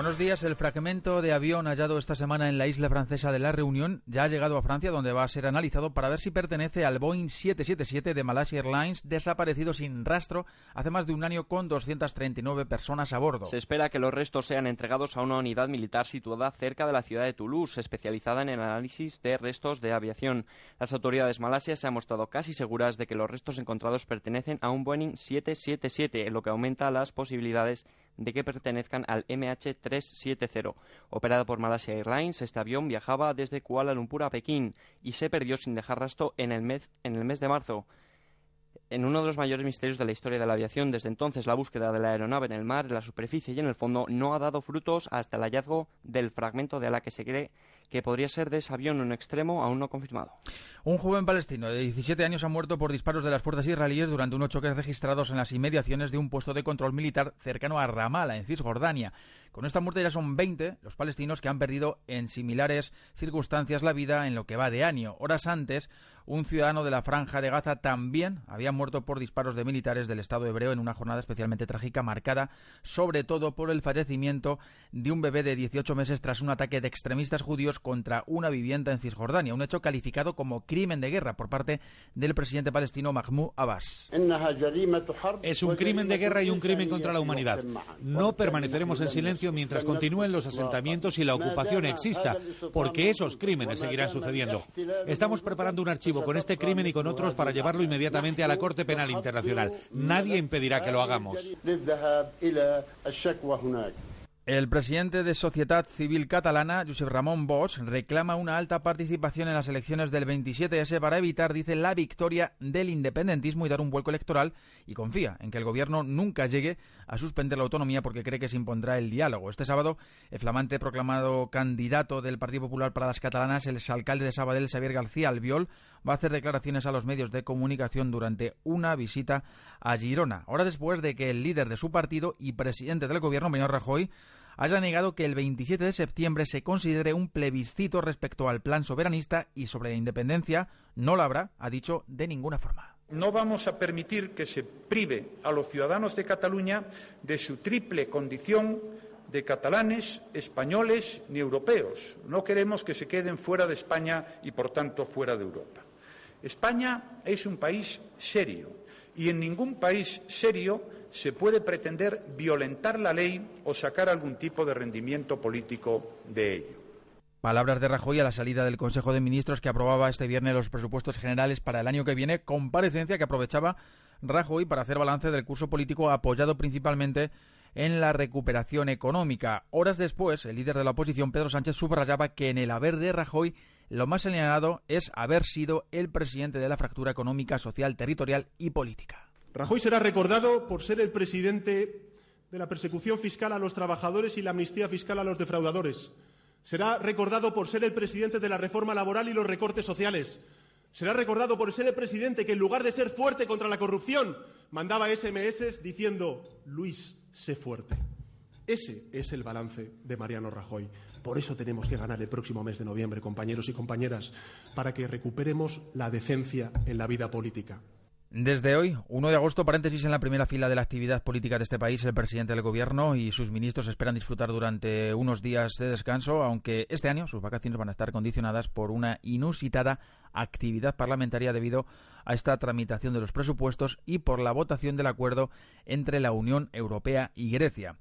Buenos días. El fragmento de avión hallado esta semana en la isla francesa de La Reunión ya ha llegado a Francia, donde va a ser analizado para ver si pertenece al Boeing 777 de Malaysia Airlines, desaparecido sin rastro hace más de un año con 239 personas a bordo. Se espera que los restos sean entregados a una unidad militar situada cerca de la ciudad de Toulouse, especializada en el análisis de restos de aviación. Las autoridades malasias se han mostrado casi seguras de que los restos encontrados pertenecen a un Boeing 777, en lo que aumenta las posibilidades de que pertenezcan al MH370. Operado por Malaysia Airlines, este avión viajaba desde Kuala Lumpur a Pekín y se perdió sin dejar rastro en el mes, en el mes de marzo. En uno de los mayores misterios de la historia de la aviación, desde entonces la búsqueda de la aeronave en el mar, en la superficie y en el fondo no ha dado frutos hasta el hallazgo del fragmento de la que se cree que podría ser de ese avión en un extremo aún no confirmado. Un joven palestino de 17 años ha muerto por disparos de las fuerzas israelíes durante unos choques registrados en las inmediaciones de un puesto de control militar cercano a Ramallah, en Cisjordania. Con esta muerte ya son 20 los palestinos que han perdido en similares circunstancias la vida en lo que va de año. Horas antes, un ciudadano de la franja de Gaza también había muerto por disparos de militares del Estado hebreo en una jornada especialmente trágica marcada sobre todo por el fallecimiento de un bebé de 18 meses tras un ataque de extremistas judíos contra una vivienda en Cisjordania, un hecho calificado como crimen de guerra por parte del presidente palestino Mahmoud Abbas. Es un crimen de guerra y un crimen contra la humanidad. No permaneceremos en silencio mientras continúen los asentamientos y la ocupación exista, porque esos crímenes seguirán sucediendo. Estamos preparando un archivo con este crimen y con otros para llevarlo inmediatamente a la Corte Penal Internacional. Nadie impedirá que lo hagamos. El presidente de Sociedad Civil Catalana, Josep Ramón Bosch, reclama una alta participación en las elecciones del 27S para evitar, dice, la victoria del independentismo y dar un vuelco electoral y confía en que el gobierno nunca llegue a suspender la autonomía porque cree que se impondrá el diálogo. Este sábado, el flamante proclamado candidato del Partido Popular para las catalanas, el exalcalde de Sabadell, Xavier García Albiol, va a hacer declaraciones a los medios de comunicación durante una visita a Girona, hora después de que el líder de su partido y presidente del gobierno, Manuel Rajoy, haya negado que el 27 de septiembre se considere un plebiscito respecto al plan soberanista y sobre la independencia no lo habrá, ha dicho, de ninguna forma. No vamos a permitir que se prive a los ciudadanos de Cataluña de su triple condición de catalanes, españoles ni europeos. No queremos que se queden fuera de España y, por tanto, fuera de Europa. España es un país serio y en ningún país serio se puede pretender violentar la ley o sacar algún tipo de rendimiento político de ello. Palabras de Rajoy a la salida del Consejo de Ministros que aprobaba este viernes los presupuestos generales para el año que viene, comparecencia que aprovechaba Rajoy para hacer balance del curso político apoyado principalmente en la recuperación económica. Horas después, el líder de la oposición, Pedro Sánchez, subrayaba que en el haber de Rajoy lo más señalado es haber sido el presidente de la fractura económica, social, territorial y política. Rajoy será recordado por ser el presidente de la persecución fiscal a los trabajadores y la amnistía fiscal a los defraudadores. Será recordado por ser el presidente de la reforma laboral y los recortes sociales. Será recordado por ser el presidente que, en lugar de ser fuerte contra la corrupción, mandaba SMS diciendo Luis, sé fuerte. Ese es el balance de Mariano Rajoy. Por eso tenemos que ganar el próximo mes de noviembre, compañeros y compañeras, para que recuperemos la decencia en la vida política. Desde hoy, 1 de agosto, paréntesis en la primera fila de la actividad política de este país, el presidente del gobierno y sus ministros esperan disfrutar durante unos días de descanso, aunque este año sus vacaciones van a estar condicionadas por una inusitada actividad parlamentaria debido a esta tramitación de los presupuestos y por la votación del acuerdo entre la Unión Europea y Grecia.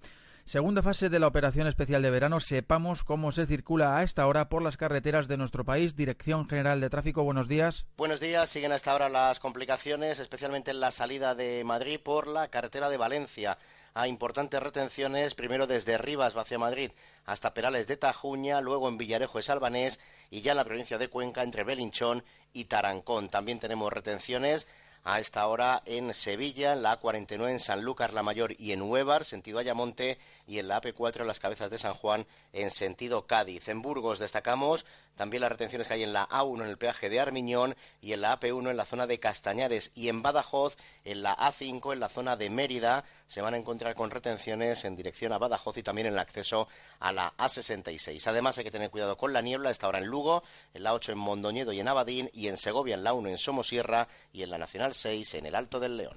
Segunda fase de la operación especial de verano. Sepamos cómo se circula a esta hora por las carreteras de nuestro país. Dirección General de Tráfico, buenos días. Buenos días. Siguen hasta ahora las complicaciones, especialmente en la salida de Madrid por la carretera de Valencia. Hay importantes retenciones, primero desde Rivas hacia Madrid hasta Perales de Tajuña, luego en Villarejo de Salvanés y ya en la provincia de Cuenca entre Belinchón y Tarancón. También tenemos retenciones a esta hora en Sevilla, en la A49 en Sanlúcar la Mayor y en Huevar, sentido Ayamonte, y en la AP4 en las cabezas de San Juan, en sentido Cádiz. En Burgos destacamos también las retenciones que hay en la A1 en el peaje de Armiñón y en la AP1 en la zona de Castañares y en Badajoz, en la A5 en la zona de Mérida, se van a encontrar con retenciones en dirección a Badajoz y también en el acceso a la A66. Además hay que tener cuidado con la niebla, está ahora en Lugo, en la 8 en Mondoñedo y en Abadín y en Segovia en la 1 en Somosierra y en la Nacional 6 en el Alto del León.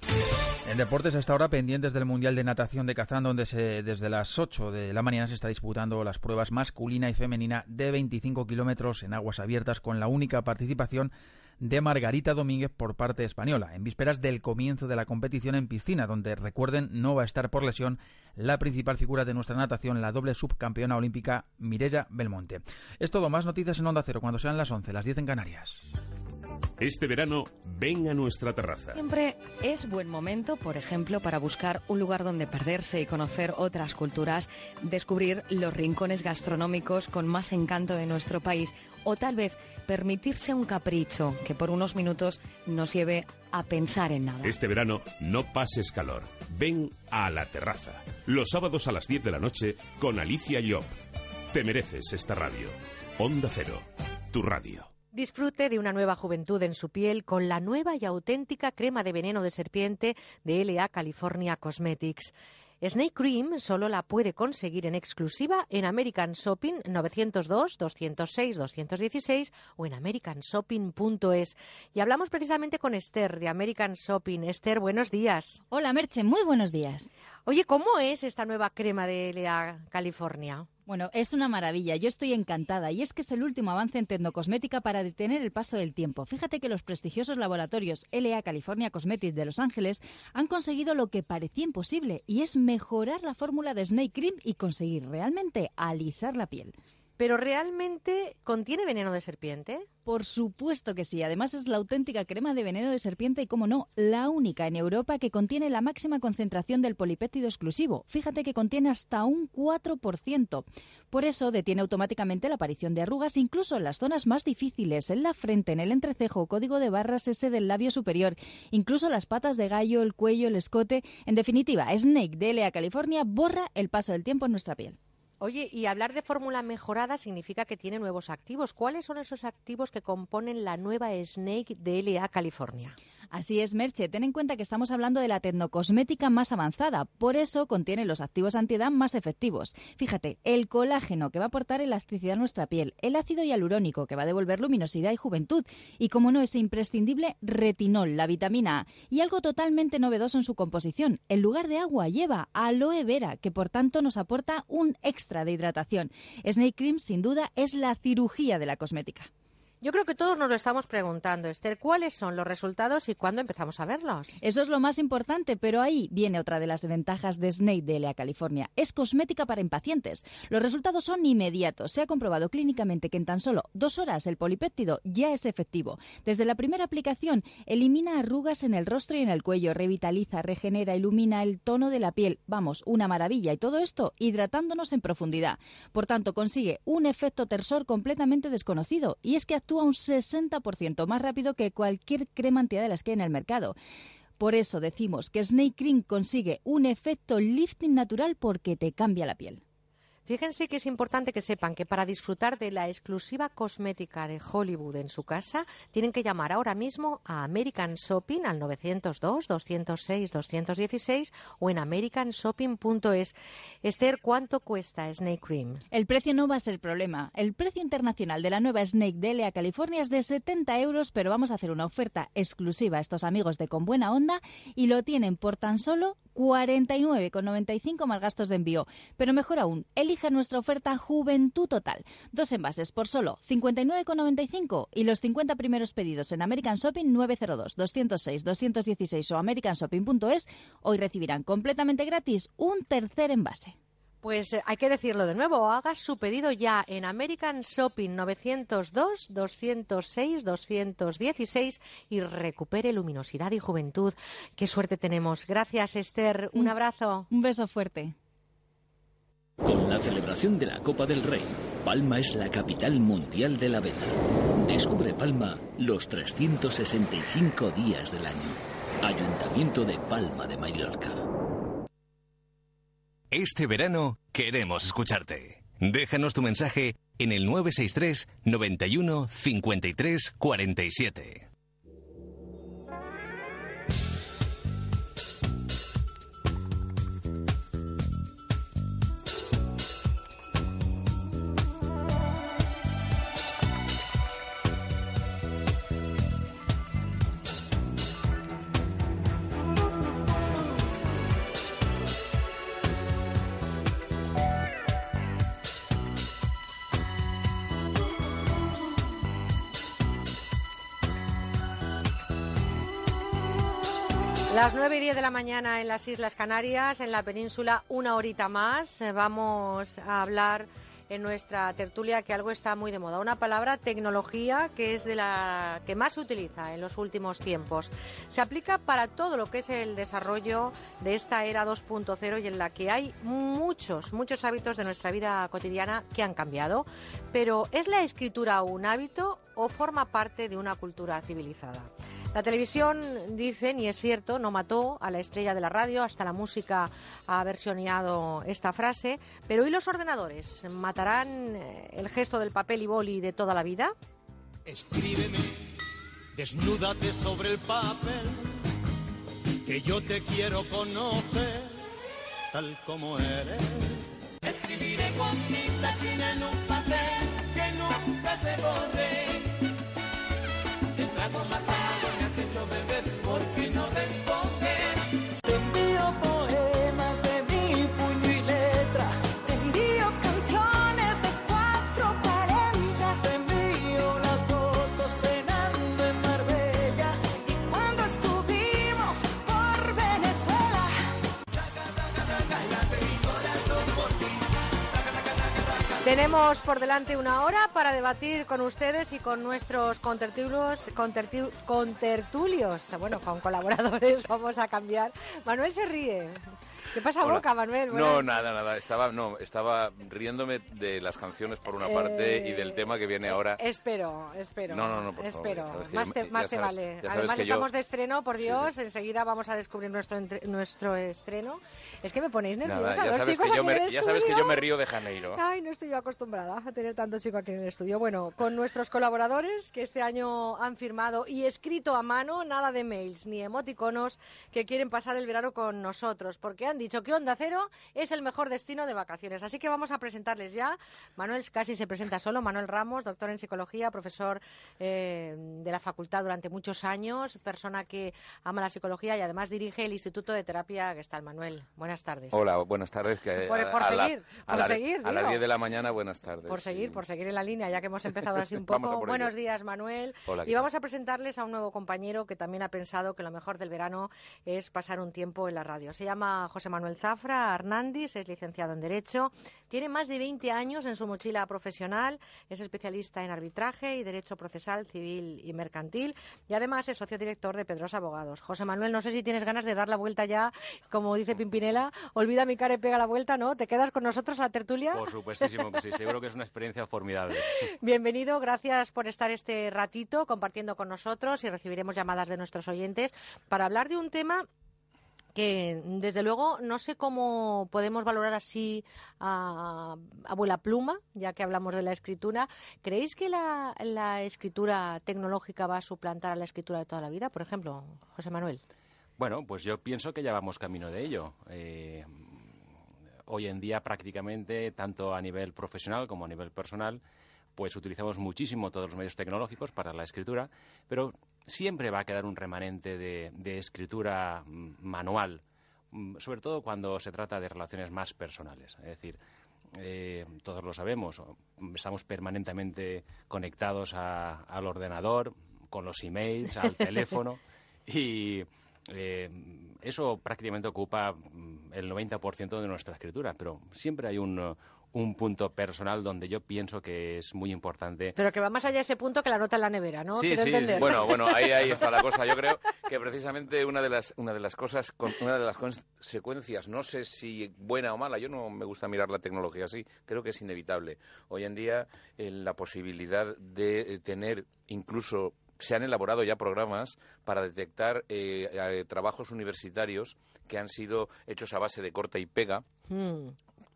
En deportes, a esta hora pendientes del Mundial de Natación de Kazán, donde se, desde las 8 de la mañana se está disputando las pruebas masculina y femenina de 25 kilómetros en aguas abiertas, con la única participación de Margarita Domínguez por parte española, en vísperas del comienzo de la competición en piscina, donde, recuerden, no va a estar por lesión la principal figura de nuestra natación, la doble subcampeona olímpica Mirella Belmonte. Es todo, más noticias en Onda Cero cuando sean las 11, las 10 en Canarias. Este verano, ven a nuestra terraza. Siempre es buen momento, por ejemplo, para buscar un lugar donde perderse y conocer otras culturas, descubrir los rincones gastronómicos con más encanto de nuestro país o tal vez permitirse un capricho que por unos minutos nos lleve a pensar en nada. Este verano, no pases calor. Ven a la terraza. Los sábados a las 10 de la noche con Alicia Llop. Te mereces esta radio. Onda Cero, tu radio. Disfrute de una nueva juventud en su piel con la nueva y auténtica crema de veneno de serpiente de LA California Cosmetics. Snake Cream solo la puede conseguir en exclusiva en American Shopping 902 206 216 o en americanshopping.es. Y hablamos precisamente con Esther de American Shopping. Esther, buenos días. Hola Merche, muy buenos días. Oye, ¿cómo es esta nueva crema de LA California? Bueno, es una maravilla. Yo estoy encantada. Y es que es el último avance en tecnocosmética para detener el paso del tiempo. Fíjate que los prestigiosos laboratorios LA California Cosmetics de Los Ángeles han conseguido lo que parecía imposible y es mejorar la fórmula de Snake Cream y conseguir realmente alisar la piel. ¿Pero realmente contiene veneno de serpiente? Por supuesto que sí. Además es la auténtica crema de veneno de serpiente y, como no, la única en Europa que contiene la máxima concentración del polipéptido exclusivo. Fíjate que contiene hasta un 4%. Por eso detiene automáticamente la aparición de arrugas, incluso en las zonas más difíciles, en la frente, en el entrecejo, código de barras ese del labio superior, incluso las patas de gallo, el cuello, el escote. En definitiva, Snake de LA California borra el paso del tiempo en nuestra piel. Oye, y hablar de fórmula mejorada significa que tiene nuevos activos. ¿Cuáles son esos activos que componen la nueva Snake de LA California? Así es, Merche. Ten en cuenta que estamos hablando de la tecnocosmética más avanzada. Por eso contiene los activos antiedad más efectivos. Fíjate, el colágeno que va a aportar elasticidad a nuestra piel, el ácido hialurónico que va a devolver luminosidad y juventud, y como no, ese imprescindible retinol, la vitamina A, y algo totalmente novedoso en su composición. En lugar de agua lleva aloe vera, que por tanto nos aporta un extra de hidratación. Snake Cream, sin duda, es la cirugía de la cosmética. Yo creo que todos nos lo estamos preguntando, Esther, ¿cuáles son los resultados y cuándo empezamos a verlos? Eso es lo más importante, pero ahí viene otra de las ventajas de Snake de LA California. Es cosmética para impacientes. Los resultados son inmediatos. Se ha comprobado clínicamente que en tan solo dos horas el polipéptido ya es efectivo. Desde la primera aplicación elimina arrugas en el rostro y en el cuello, revitaliza, regenera, ilumina el tono de la piel. Vamos, una maravilla. Y todo esto hidratándonos en profundidad. Por tanto, consigue un efecto tersor completamente desconocido. Y es que actúa un 60% más rápido que cualquier crema antiedad que hay en el mercado. Por eso decimos que Snake Cream consigue un efecto lifting natural porque te cambia la piel. Fíjense que es importante que sepan que para disfrutar de la exclusiva cosmética de Hollywood en su casa, tienen que llamar ahora mismo a American Shopping al 902-206-216 o en americanshopping.es. Esther, ¿cuánto cuesta Snake Cream? El precio no va a ser problema. El precio internacional de la nueva Snake de LA California es de 70 euros, pero vamos a hacer una oferta exclusiva a estos amigos de Con Buena Onda y lo tienen por tan solo 49,95 más gastos de envío. Pero mejor aún, elija nuestra oferta Juventud Total. Dos envases por solo 59,95 y los 50 primeros pedidos en American Shopping 902 206 216 o americanshopping.es hoy recibirán completamente gratis un tercer envase. Pues eh, hay que decirlo de nuevo, haga su pedido ya en American Shopping 902 206 216 y recupere luminosidad y juventud. Qué suerte tenemos. Gracias, Esther. Un abrazo. Un beso fuerte. Con la celebración de la Copa del Rey, Palma es la capital mundial de la vela. Descubre Palma los 365 días del año. Ayuntamiento de Palma de Mallorca. Este verano queremos escucharte. Déjanos tu mensaje en el 963 91 53 47. Las 9 y 10 de la mañana en las Islas Canarias, en la península, una horita más. Eh, Vamos a hablar en nuestra tertulia que algo está muy de moda. Una palabra, tecnología, que es de la que más se utiliza en los últimos tiempos. Se aplica para todo lo que es el desarrollo de esta era 2.0 y en la que hay muchos, muchos hábitos de nuestra vida cotidiana que han cambiado. Pero ¿es la escritura un hábito o forma parte de una cultura civilizada? La televisión, dicen, y es cierto, no mató a la estrella de la radio, hasta la música ha versioneado esta frase, pero ¿y los ordenadores? ¿Matarán eh, el gesto del papel y boli de toda la vida? Escríbeme, desnúdate sobre el papel, que yo te quiero conocer tal como eres. Escribiré con tinta china en un papel que nunca se borre. El trago más Tenemos por delante una hora para debatir con ustedes y con nuestros contertulios, contertu- contertulios, bueno, con colaboradores vamos a cambiar. Manuel se ríe. ¿Qué pasa Hola. boca, Manuel? No, nada, nada. Estaba, no, estaba riéndome de las canciones por una parte Eh, y del tema que viene ahora. Espero, espero. No, no, no, por favor, espero. que más te, más te sabes- vale. Además yo- estamos de estreno, por Dios, enseguida vamos a descubrir nuestro entre- nuestro estreno. Es que me ponéis nerviosa. Nada, ya sabes, que yo me, ya sabes que yo me río de Janeiro. Ay, no estoy yo acostumbrada a tener tanto chico aquí en el estudio. Bueno, con nuestros colaboradores que este año han firmado y escrito a mano, nada de mails ni emoticonos que quieren pasar el verano con nosotros, porque han dicho que Onda Cero es el mejor destino de vacaciones. Así que vamos a presentarles ya. Manuel casi se presenta solo. Manuel Ramos, doctor en psicología, profesor eh, de la facultad durante muchos años, persona que ama la psicología y además dirige el Instituto de Terapia Gestal. Manuel, buenas tardes. Hola, buenas tardes. Que Por- a- por a la- seguir, a por la- seguir, A las digo. 10 de la mañana, buenas tardes. Por seguir, por seguir en la línea, ya que hemos empezado así un poco. por Buenos días, Manuel. Hola, ¿qué y vamos a presentarles a un nuevo compañero que también ha pensado que lo mejor del verano es pasar un tiempo en la radio. Se llama José Manuel Zafra Hernández, es licenciado en Derecho, tiene más de 20 años en su mochila profesional, es especialista en arbitraje y Derecho Procesal, Civil y Mercantil y además es socio director de Pedrosa Abogados. José Manuel, no sé si tienes ganas de dar la vuelta ya, como dice Pimpinela, olvida mi cara y pega la vuelta, ¿no? ¿Te quedas con nosotros a la tertulia? Por supuestísimo que sí, seguro que es una experiencia formidable. Bienvenido, gracias por estar este ratito compartiendo con nosotros y recibiremos llamadas de nuestros oyentes para hablar de un tema que desde luego no sé cómo podemos valorar así a abuela pluma, ya que hablamos de la escritura. ¿Creéis que la, la escritura tecnológica va a suplantar a la escritura de toda la vida? Por ejemplo, José Manuel. Bueno, pues yo pienso que ya vamos camino de ello. Eh, hoy en día prácticamente, tanto a nivel profesional como a nivel personal, pues utilizamos muchísimo todos los medios tecnológicos para la escritura, pero siempre va a quedar un remanente de, de escritura mm, manual, mm, sobre todo cuando se trata de relaciones más personales. Es decir, eh, todos lo sabemos, o- estamos permanentemente conectados a- al ordenador, con los emails, al teléfono, y eh, eso prácticamente ocupa mm, el 90% de nuestra escritura, pero siempre hay un, un punto personal donde yo pienso que es muy importante Pero que va más allá de ese punto que la nota en la nevera, ¿no? Sí, sí, entender. Bueno, bueno, ahí, ahí está la cosa. Yo creo que precisamente una de las, una de las cosas, con- una de las consecuencias, no sé si buena o mala, yo no me gusta mirar la tecnología así, creo que es inevitable. Hoy en día eh, la posibilidad de eh, tener incluso se han elaborado ya programas para detectar eh, eh, trabajos universitarios que han sido hechos a base de corta y pega, Mm.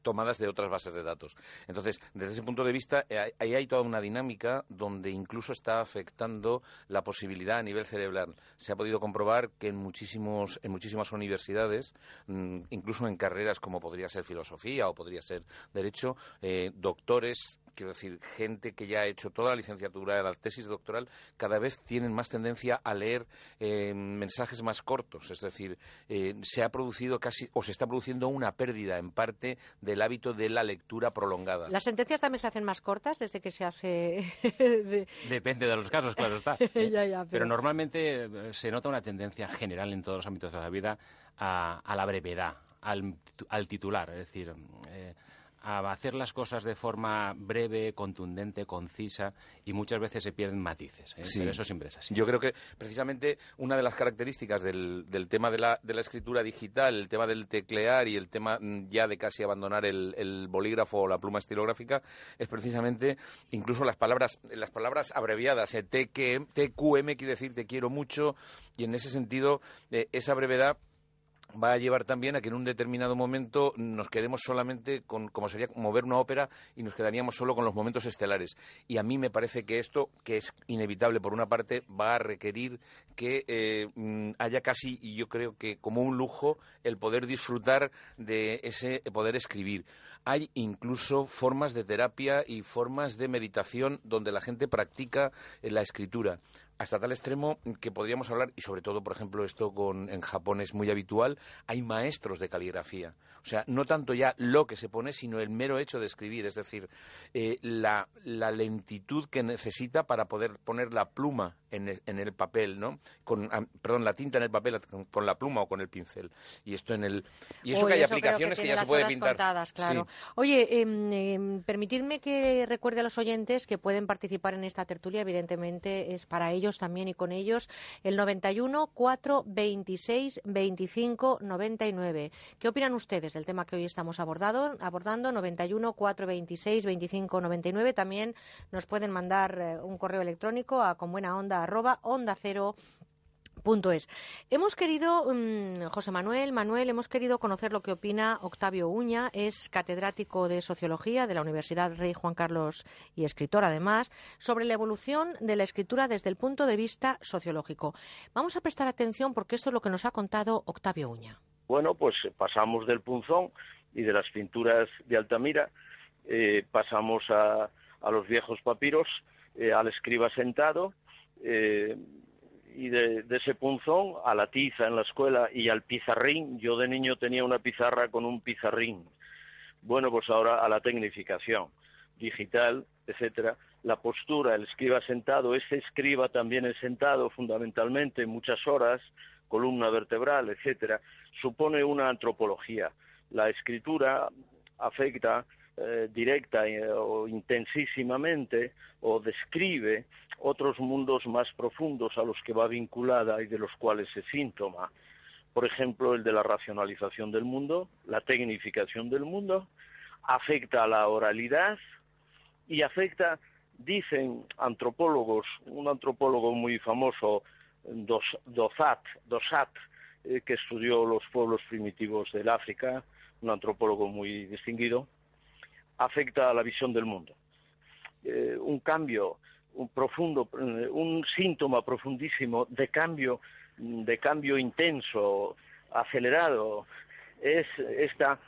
Tomadas de otras bases de datos. Entonces, desde ese punto de vista, eh, ahí hay toda una dinámica donde incluso está afectando la posibilidad a nivel cerebral. Se ha podido comprobar que en, muchísimos, en muchísimas universidades, mm, incluso en carreras como podría ser filosofía o podría ser derecho, eh, doctores quiero decir, gente que ya ha hecho toda la licenciatura, la tesis doctoral, cada vez tienen más tendencia a leer eh, mensajes más cortos. Es decir, eh, se ha producido casi, o se está produciendo una pérdida en parte del hábito de la lectura prolongada. ¿Las sentencias también se hacen más cortas desde que se hace...? Depende de los casos, claro está. Ya, ya, pero... pero- normalmente eh, se nota una tendencia general en todos los ámbitos de la vida a, a la brevedad, al, al titular, es decir, eh, a hacer las cosas de forma breve, contundente, concisa y muchas veces se pierden matices. ¿eh? Sí. Pero eso siempre es así. Yo creo que precisamente una de las características del, del tema de la, de la escritura digital, el tema del teclear y el tema mm, ya de casi abandonar el, el bolígrafo o la pluma estilográfica es precisamente incluso las palabras, las palabras abreviadas. eh, TQM, TQM quiere decir te quiero mucho y en ese sentido eh, esa brevedad va a llevar también a que en un determinado momento nos quedemos solamente con, como sería como ver una ópera y nos quedaríamos solo con los momentos estelares. Y a mí me parece que esto, que es inevitable por una parte, va a requerir que eh, mm, haya casi, y yo creo que como un lujo, el poder disfrutar de ese poder escribir. Hay incluso formas de terapia y formas de meditación donde la gente practica eh, la escritura hasta tal extremo que podríamos hablar, y sobre todo, por ejemplo, esto con, en Japón es muy habitual, hay maestros de caligrafía. O sea, no tanto ya lo que se pone, sino el mero hecho de escribir, es decir, eh, la, la lentitud que necesita para poder poner la pluma en el, en el papel, ¿no? Con, perdón, la tinta en el papel con, con la pluma o con el pincel. Y esto en el... Y eso que hay eso aplicaciones que, ya se puede pintar. contadas, claro. Sí. Oye, em, em, permitidme que recuerde a los oyentes que pueden participar en esta tertulia, evidentemente es para ellos también y con ellos, el 91 426 25 99. ¿Qué opinan ustedes del tema que hoy estamos abordado, abordando? 91 426 25 99. También nos pueden mandar eh, un correo electrónico a conbuenaonda arroba onda cero Punto es. Hemos querido, mm, José Manuel, Manuel, hemos querido conocer lo que opina Octavio Uña, es catedrático de Sociología de la Universidad Rey Juan Carlos y escritor además, sobre la evolución de la escritura desde el punto de vista sociológico. Vamos a prestar atención porque esto es lo que nos ha contado Octavio Uña. Bueno, pues pasamos del punzón y de las pinturas de Altamira, eh, pasamos a, a los viejos papiros, eh, al escriba sentado, eh, y de, de ese punzón a la tiza en la escuela y al pizarrín. Yo de niño tenía una pizarra con un pizarrín. Bueno, pues ahora a la tecnificación digital, etcétera. La postura, el escriba sentado, ese escriba también es sentado fundamentalmente muchas horas, columna vertebral, etcétera, supone una antropología. La escritura afecta eh, directa eh, o intensísimamente o describe otros mundos más profundos a los que va vinculada y de los cuales es síntoma. Por ejemplo, el de la racionalización del mundo, la tecnificación del mundo, afecta a la oralidad y afecta, dicen antropólogos, un antropólogo muy famoso, Dos, Dosat, Dosat eh, que estudió los pueblos primitivos del África, un antropólogo muy distinguido, afecta a la visión del mundo. Eh, un cambio, un profundo, eh, un síntoma profundísimo de cambio, de cambio intenso, acelerado, es esta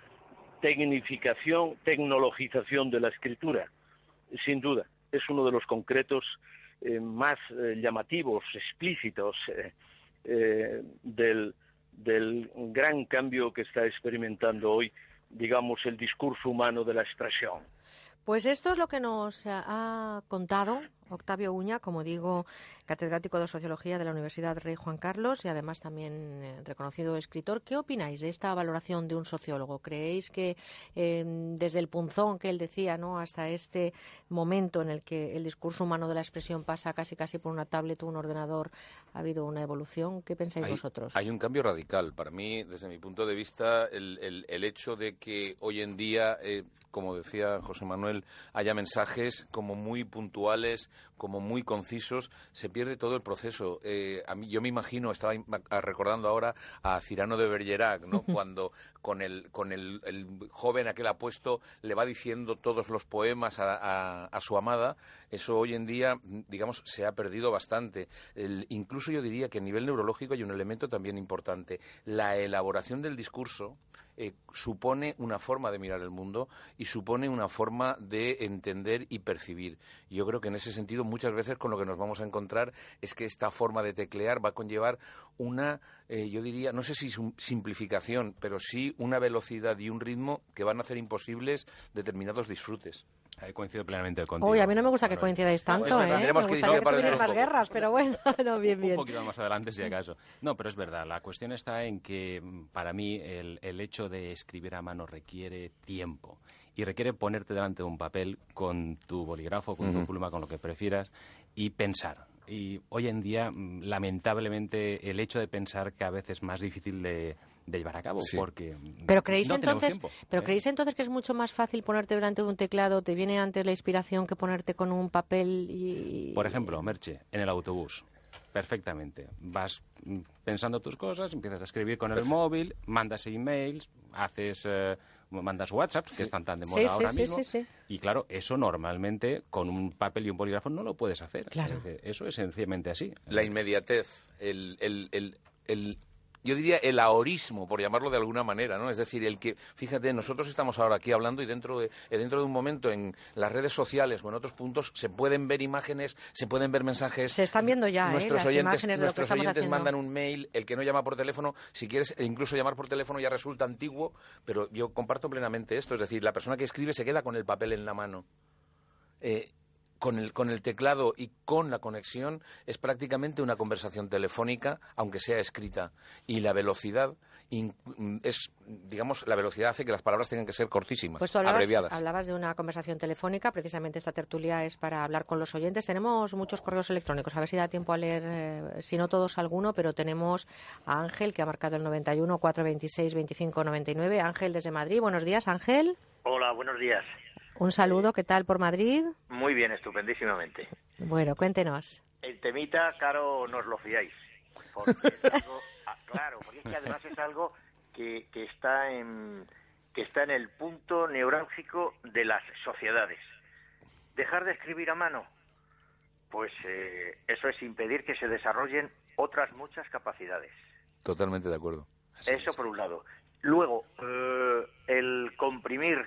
tecnificación, tecnologización de la escritura. Sin duda, es uno de los concretos eh, más llamativos, explícitos del gran cambio que está experimentando hoy, digamos, el discurso humano de la expresión. Pues esto es lo que nos ha contado Octavio Uña, como digo, catedrático de Sociología de la Universidad Rey Juan Carlos y además también eh, reconocido escritor. ¿Qué opináis de esta valoración de un sociólogo? ¿Creéis que eh, desde el punzón que él decía ¿no? hasta este momento en el que el discurso humano de la expresión pasa casi casi por una tablet o un ordenador ha habido una evolución? ¿Qué pensáis Hay, vosotros? hay un cambio radical. Para mí, desde mi punto de vista, el, el- el hecho de que hoy en día, eh, como decía José Manuel, haya mensajes como muy puntuales, como muy concisos, se pierde todo el proceso. Eh, a mí, yo me imagino, estaba recordando ahora a Cirano de Bergerac, ¿no? cuando con el, con el, el joven aquel apuesto le va diciendo todos los poemas a, a- a su amada, eso hoy en día, digamos, se ha perdido bastante. El- incluso yo diría que a nivel neurológico hay un elemento también importante, la elaboración del discurso eh, supone una forma de mirar el mundo y supone una forma de entender y percibir. Yo creo que en ese sentido muchas veces con lo que nos vamos a encontrar es que esta forma de teclear va a conllevar una, eh, yo diría, no sé si sim- simplificación, pero sí una velocidad y un ritmo que van a hacer imposibles determinados disfrutes. Coincido plenamente contigo. Uy, a mí no me gusta que coincidáis tanto, ¿eh? Me tendremos que que más guerras, pero bueno, no, bien, bien. Un poquito más adelante, si acaso. No, pero es verdad. La cuestión está en que, mm, para mí, el, el hecho de escribir a mano requiere tiempo. Y requiere ponerte delante de un papel con tu bolígrafo, con tu pluma, con lo que prefieras, y pensar. Y hoy en día, mm, lamentablemente, el hecho de pensar cada vez es más difícil de, de llevar a cabo, Sí. porque Pero creéis no entonces, tiempo, pero ¿eh? creéis entonces que es mucho más fácil ponerte delante de un teclado, te viene antes la inspiración que ponerte con un papel y Por ejemplo, Merche, en el autobús. Perfectamente. Vas pensando tus cosas, empiezas a escribir con el móvil, mandas emails, haces, eh, mandas WhatsApp, que están tan de moda Sí, sí, ahora sí, mismo. sí, sí. Y claro, eso normalmente con un papel y un bolígrafo no lo puedes hacer. Claro. Es decir, Eso es sencillamente así. La inmediatez, el, el, el, el- yo diría el ahorismo, por llamarlo de alguna manera, ¿no? Es decir, el que, fíjate, nosotros estamos ahora aquí hablando y dentro de, eh, dentro de un momento en las redes sociales o en otros puntos se pueden ver imágenes, se pueden ver mensajes. se están viendo ya, ¿eh? nuestros las oyentes, imágenes de lo que nuestros oyentes haciendo. mandan un mail, el que no llama por teléfono, si quieres, e incluso llamar por teléfono ya resulta antiguo, pero yo comparto plenamente esto, es decir, la persona que escribe se queda con el papel en la mano. Eh, con el, con el teclado y con la conexión es prácticamente una conversación telefónica, aunque sea escrita. Y la velocidad es, digamos, la velocidad hace que las palabras tengan que ser cortísimas, Pues tú hablabas, abreviadas. hablabas de una conversación telefónica, precisamente esta tertulia es para hablar con los oyentes. Tenemos muchos correos electrónicos, a ver si da tiempo a leer, eh, si no todos alguno, pero tenemos a Ángel que ha marcado el 91 426 25 99. Ángel desde Madrid, buenos días Ángel. Hola, buenos días. Un saludo, ¿qué tal por Madrid? Muy bien, estupendísimamente. Bueno, cuéntenos. El temita, caro, nos lo fiáis. Porque es algo- ah, claro, porque es que además es algo que, que está en que está en el punto neurálgico de las sociedades. Dejar de escribir a mano, pues eh, eso es impedir que se desarrollen otras muchas capacidades. Totalmente de acuerdo. Eso por un lado. Luego, eh, el comprimir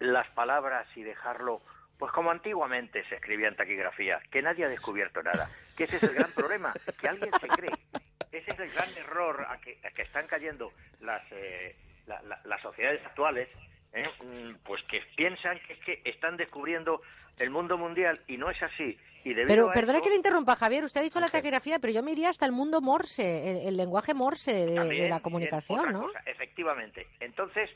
las palabras y dejarlo, pues como antiguamente se escribía en taquigrafía, que nadie ha descubierto nada. Que ese es el gran problema, que alguien se cree. Ese es el gran error a que, a que están cayendo las, eh, la- la- las sociedades actuales, ¿eh? Mm, pues que piensan que es que están descubriendo el mundo mundial y no es así. Y Pero a perdone esto- que le interrumpa, Javier. Usted ha dicho la taquigrafía, pero yo me iría hasta el mundo morse, el, el lenguaje morse de, la comunicación, ¿no? cosa, efectivamente. Entonces,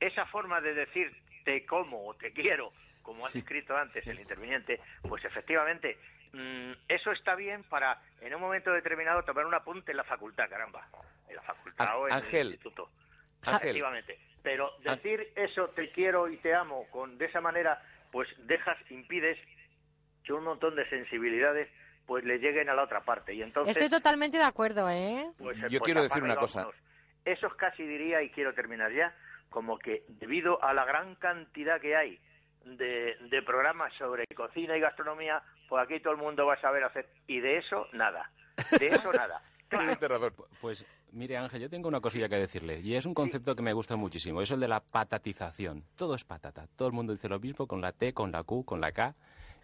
esa forma de decir te como o te quiero, como has escrito antes el interviniente, pues efectivamente, mm, eso está bien para en un momento determinado tomar un apunte en la facultad, caramba. En la facultad o en Ángel, el instituto. Ángel. Efectivamente. Pero decir eso, te quiero y te amo, con de esa manera, pues dejas, impides que un montón de sensibilidades pues le lleguen a la otra parte. Y entonces, Estoy totalmente de acuerdo, ¿eh? pues, Yo pues quiero decir una cosa. Eso es casi diría, y quiero terminar ya, como que debido a la gran cantidad que hay de, de programas sobre cocina y gastronomía, pues aquí todo el mundo va a saber hacer. Y de eso, nada. De eso, nada. Pues mire Ángel, yo tengo una cosilla que decirle y es un concepto que me gusta muchísimo, es el de la patatización. Todo es patata, todo el mundo dice lo mismo con la T, con la Q, con la K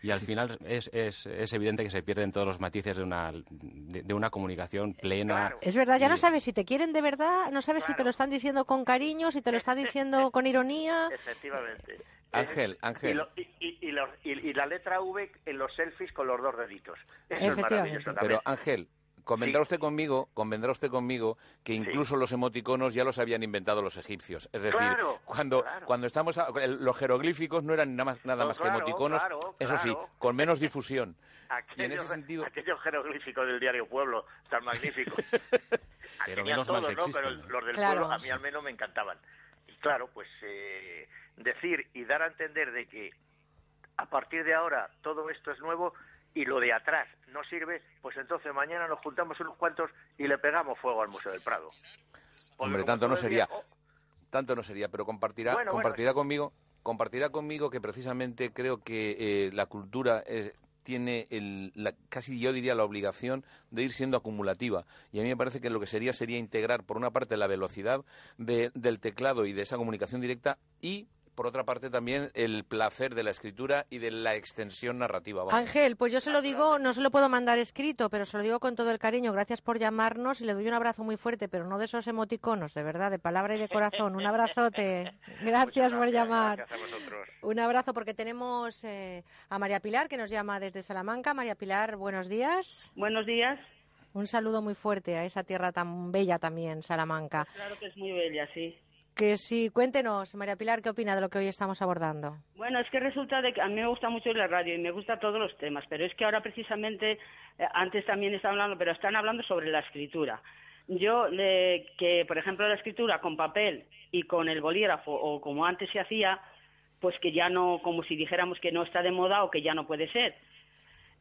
y al final es, es, es evidente que se pierden todos los matices de una, de, de una comunicación plena. Es verdad, ya no sabes si te quieren de verdad, no sabes si te lo están diciendo con cariño, si te lo están diciendo con ironía. Efectivamente. Ángel, Y, Ángel. lo- y- y- y los- y- y la letra V en los selfies con los dos deditos. Eso es Efectivamente. maravilloso también. Pero Ángel, convendrá usted conmigo, convendrá usted conmigo que incluso los emoticonos ya los habían inventado los egipcios. Es decir, Claro, cuando cuando estamos a- el- los jeroglíficos no eran nada más, nada No, más claro, que emoticonos, claro, eso sí, con menos difusión. Y en aquellos, ese sentido, aquellos jeroglíficos del diario Pueblo tan magníficos. Pero menos mal que ¿no? Pero existen. los del Claro. pueblo a mí al menos me encantaban. Y claro, pues eh, decir y dar a entender de que a partir de ahora todo esto es nuevo y lo de atrás no sirve, pues entonces mañana nos juntamos unos cuantos y le pegamos fuego al Museo del Prado. Porque hombre, tanto no sería, tanto no sería, pero compartirá, Bueno, bueno, compartirá conmigo, compartirá conmigo que precisamente creo que eh, la cultura es- tiene el, la, casi yo diría la obligación de ir siendo acumulativa. Y a mí me parece que lo que sería sería integrar, por una parte, la velocidad de- del teclado y de esa comunicación directa y por otra parte también el placer de la escritura y de la extensión narrativa. vamos. Ángel, pues yo se lo digo, no se lo puedo mandar escrito, pero se lo digo con todo el cariño. Gracias por llamarnos y le doy un abrazo muy fuerte, pero no de esos emoticonos, de verdad, de palabra y de corazón. Un abrazote. Gracias por llamar. Gracias a vosotros. Un abrazo porque tenemos eh, a María Pilar que nos llama desde Salamanca. María Pilar, buenos días. Buenos días. Un saludo muy fuerte a esa tierra tan bella también, Salamanca. Claro que es muy bella, sí. Que sí, cuéntenos, María Pilar, ¿qué opina de lo que hoy estamos abordando? Bueno, es que resulta de que a mí me gusta mucho la radio y me gustan todos los temas, pero es que ahora precisamente, eh, antes también estaban hablando, pero están hablando sobre la escritura. Yo, eh, que por ejemplo la escritura con papel y con el bolígrafo, o como antes se hacía, pues que ya no, como si dijéramos que no está de moda o que ya no puede ser.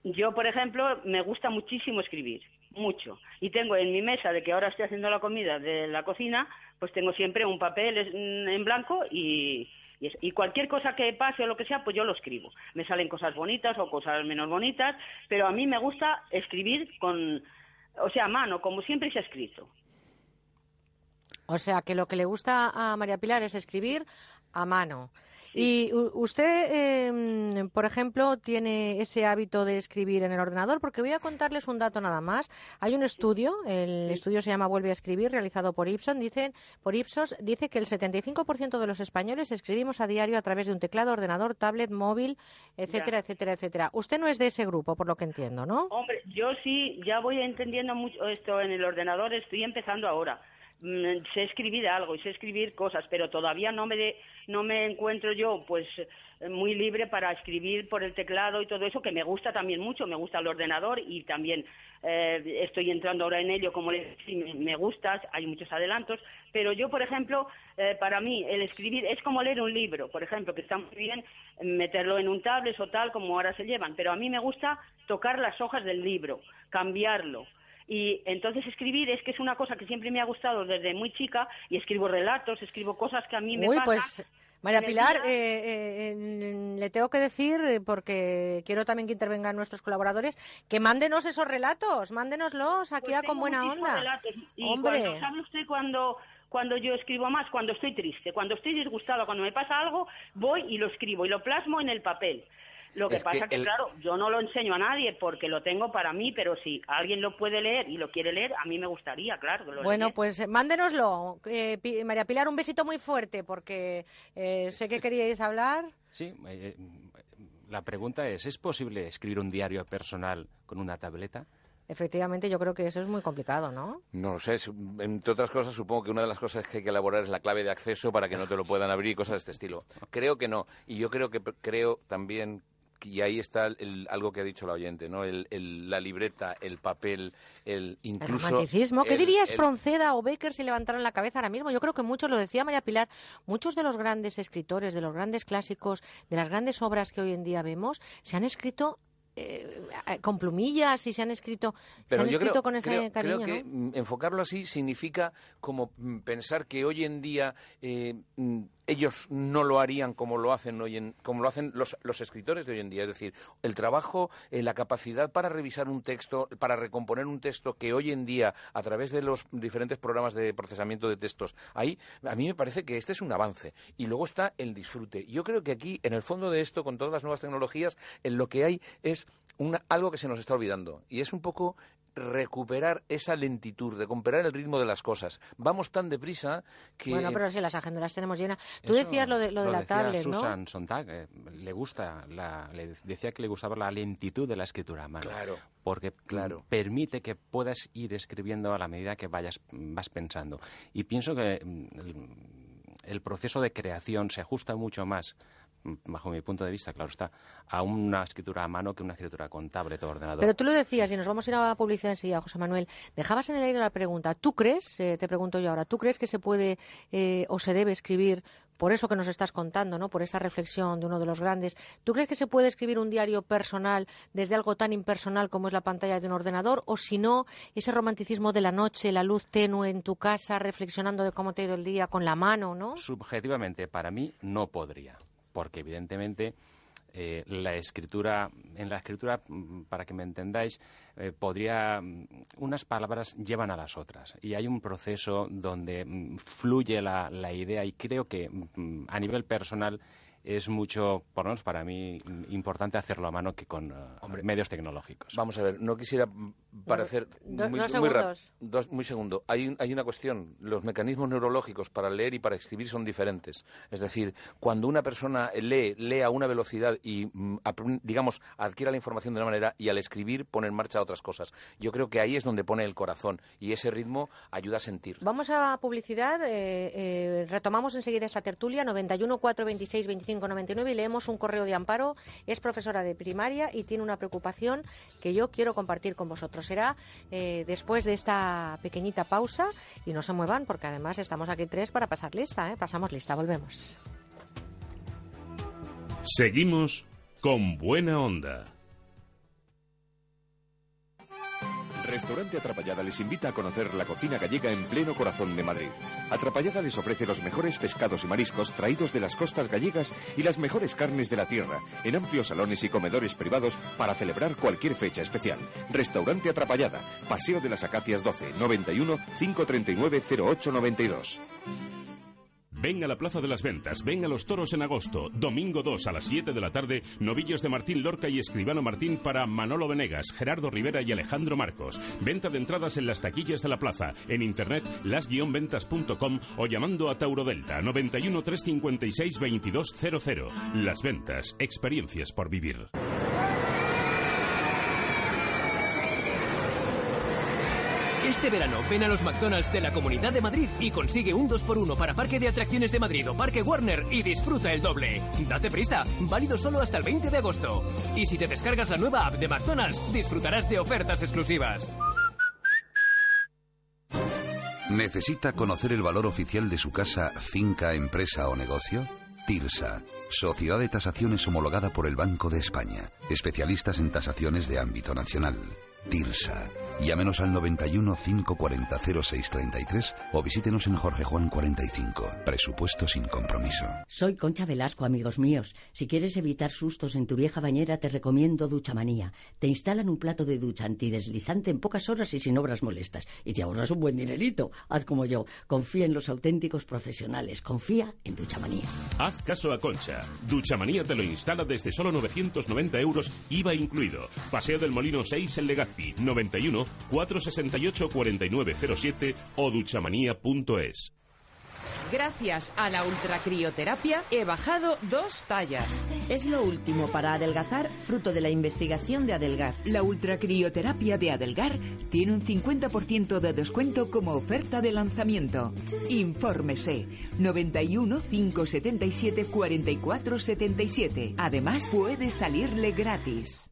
Yo, por ejemplo, me gusta muchísimo escribir, mucho. Y tengo en mi mesa, de que ahora estoy haciendo la comida de la cocina, pues tengo siempre un papel mm, en blanco y, y cualquier cosa que pase o lo que sea, pues yo lo escribo. Me salen cosas bonitas o cosas menos bonitas, pero a mí me gusta escribir con, o sea, a mano, como siempre se ha escrito. O sea, que lo que le gusta a María Pilar es escribir a mano. Y usted, eh, por ejemplo, tiene ese hábito de escribir en el ordenador, porque voy a contarles un dato nada más. Hay un estudio, el estudio se llama Vuelve a escribir, realizado por Ipsos, dicen, por Ipsos, dice que el 75% de los españoles escribimos a diario a través de un teclado, ordenador, tablet, móvil, etcétera, Ya. etcétera, etcétera. Usted no es de ese grupo, por lo que entiendo, ¿no? Hombre, yo sí, ya voy entendiendo mucho esto en el ordenador, estoy empezando ahora. Mm, sé escribir algo y sé escribir cosas, pero todavía no me de- no me encuentro yo pues eh, muy libre para escribir por el teclado y todo eso que me gusta también mucho, me gusta el ordenador y también eh, estoy entrando ahora en ello como le sí, me- gusta, hay muchos adelantos, pero yo por ejemplo, eh, para mí el escribir es como leer un libro, por ejemplo, que está muy bien meterlo en un tablet o tal como ahora se llevan, pero a mí me gusta tocar las hojas del libro, cambiarlo. Y entonces escribir es que es una cosa que siempre me ha gustado desde muy chica y escribo relatos, escribo cosas que a mí me Uy, pasan. pues María Pilar, eh, eh, le tengo que decir, eh, porque quiero también que intervengan nuestros colaboradores, que mándenos esos relatos, mándenoslos aquí Pues a con buena onda. relatos. Y Hombre. cuando, ¿sabe usted cuando, cuando yo escribo más? Cuando estoy triste, cuando estoy disgustada, cuando me pasa algo, voy y lo escribo y lo plasmo en el papel. Lo que Es pasa que que, el- claro, yo no lo enseño a nadie porque lo tengo para mí, pero si alguien lo puede leer y lo quiere leer, a mí me gustaría, claro. Que lo Bueno, pues eh, mándenoslo. Eh, Pi- María Pilar, un besito muy fuerte, porque eh, sé que queríais hablar. Sí, eh, la pregunta es, ¿es posible escribir un diario personal con una tableta? Efectivamente, yo creo que eso es muy complicado, ¿no? No lo sé, entre otras cosas supongo que una de las cosas que hay que elaborar es la clave de acceso para que no te lo puedan abrir y cosas de este estilo. Creo que no, y yo creo que creo también y ahí está el- algo que ha dicho la oyente, ¿no? El- el- la libreta, el papel, el incluso el romanticismo. ¿Qué el- diría el- Espronceda o Becker si levantaran la cabeza ahora mismo? Yo creo que muchos, lo decía María Pilar, muchos de los grandes escritores, de los grandes clásicos, de las grandes obras que hoy en día vemos, se han escrito eh, con plumillas y se han escrito, se Pero han yo escrito creo, con ese creo- cariño, creo que ¿no? mm, enfocarlo así significa como mm, pensar que hoy en día eh, mm, ellos no lo harían como lo hacen hoy en, como lo hacen los, los escritores de hoy en día. Es decir, el trabajo, eh, la capacidad para revisar un texto, para recomponer un texto que hoy en día, a través de los diferentes programas de procesamiento de textos, ahí a mí me parece que este es un avance. Y luego está el disfrute. Yo creo que aquí, en el fondo de esto, con todas las nuevas tecnologías, en lo que hay es una, algo que se nos está olvidando. Y es un poco recuperar esa lentitud, recuperar el ritmo de las cosas. Vamos tan deprisa que... Bueno, pero sí, las agendas las tenemos llenas. Tú Eso decías lo de, lo de la decía tablet, ¿no? Susan Sontag, eh, le gusta, la- le decía que le gustaba la lentitud de la escritura a mano. Claro. Porque Claro. permite que puedas ir escribiendo a la medida que vayas vas pensando. Y pienso que mm, el, el proceso de creación se ajusta mucho más bajo mi punto de vista, claro está, a una escritura a mano que una escritura con tablet o ordenador. Pero tú lo decías, y nos vamos a ir a la publicidad enseguida, José Manuel. Dejabas en el aire la pregunta. ¿Tú crees, eh, te pregunto yo ahora, ¿tú crees que se puede eh, o se debe escribir, por eso que nos estás contando, ¿no? por esa reflexión de uno de los grandes, ¿tú crees que se puede escribir un diario personal desde algo tan impersonal como es la pantalla de un ordenador? O si no, ese romanticismo de la noche, la luz tenue en tu casa, reflexionando de cómo te ha ido el día con la mano, ¿no? Subjetivamente, para mí, no podría, porque evidentemente Eh, la escritura, en la escritura, mm, para que me entendáis, eh, podría mm, unas palabras llevan a las otras y hay un proceso donde mm, fluye la, la idea y creo que a nivel personal es mucho, por lo menos para mí, importante hacerlo a mano que con eh, medios tecnológicos. Vamos a ver, no quisiera parecer Do- muy, muy dos- muy segundo. Hay, hay una cuestión. Los mecanismos neurológicos para leer y para escribir son diferentes. Es decir, cuando una persona lee, lee a una velocidad y, mm, digamos, adquiere la información de una manera y al escribir pone en marcha otras cosas. Yo creo que ahí es donde pone el corazón y ese ritmo ayuda a sentir. Vamos a publicidad. eh, eh, retomamos enseguida esta tertulia 91 426 25 99 y leemos un correo de Amparo. Es profesora de primaria y tiene una preocupación que yo quiero compartir con vosotros. Será eh, después de esta pequeñita pausa y no se muevan porque además estamos aquí tres para pasar lista. ¿eh? Pasamos lista, volvemos. Seguimos con buena onda. Restaurante Atrapallada les invita a conocer la cocina gallega en pleno corazón de Madrid. Atrapallada les ofrece los mejores pescados y mariscos traídos de las costas gallegas y las mejores carnes de la tierra, en amplios salones y comedores privados para celebrar cualquier fecha especial. Restaurante Atrapallada, Paseo de las Acacias 12, 91 539 0892. Ven a la Plaza de las Ventas, ven a los toros en agosto. Domingo 2 a las 7 de la tarde, novillos de Martín Lorca y Escribano Martín para Manolo Venegas, Gerardo Rivera y Alejandro Marcos. Venta de entradas en las taquillas de la plaza, en internet las-ventas.com o llamando a Tauro Delta 91 356 2200. Las Ventas, experiencias por vivir. Este verano ven a los McDonald's de la Comunidad de Madrid y consigue un 2x1 para Parque de Atracciones de Madrid o Parque Warner y disfruta el doble. Date prisa, válido solo hasta el 20 de agosto. Y si te descargas la nueva app de McDonald's, disfrutarás de ofertas exclusivas. ¿Necesita conocer el valor oficial de su casa, finca, empresa o negocio? TIRSA, Sociedad de Tasaciones homologada por el Banco de España. Especialistas en tasaciones de ámbito nacional. TIRSA. Llámenos al 91 540 0633 o visítenos en Jorge Juan 45. Presupuesto sin compromiso. Soy Concha Velasco, amigos míos. Si quieres evitar sustos en tu vieja bañera, te recomiendo Duchamanía. Te instalan un plato de ducha antideslizante en pocas horas y sin obras molestas. Y te ahorras un buen dinerito. Haz como yo. Confía en los auténticos profesionales. Confía en Duchamanía. Haz caso a Concha. Duchamanía te lo instala desde solo 990 euros, IVA incluido. Paseo del Molino 6 en Legazpi, 91 468 4907 o duchamanía.es. Gracias a la ultracrioterapia he bajado dos tallas. Es lo último para adelgazar, fruto de la investigación de Adelgar. La ultracrioterapia de Adelgar tiene un 50% de descuento como oferta de lanzamiento. Infórmese 91 577 44 77. Además puede salirle gratis.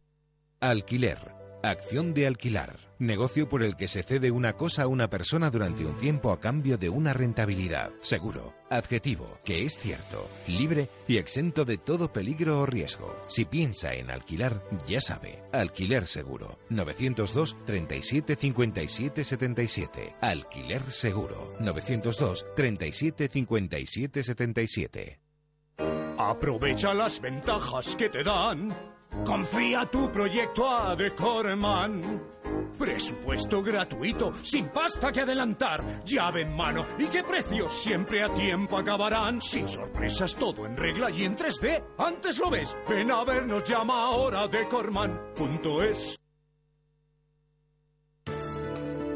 Alquiler. Acción de alquilar. Negocio por el que se cede una cosa a una persona durante un tiempo a cambio de una rentabilidad. Seguro. Adjetivo. Que es cierto. Libre y exento de todo peligro o riesgo. Si piensa en alquilar, ya sabe. Alquiler seguro. 902 37 57 77. Alquiler seguro. 902 37 57 77. Aprovecha las ventajas que te dan. Confía tu proyecto a Decorman. Presupuesto gratuito, sin pasta que adelantar, llave en mano y qué precios siempre a tiempo acabarán. Sin sorpresas, todo en regla y en 3D. Antes lo ves, ven a vernos, llama ahora decorman.es.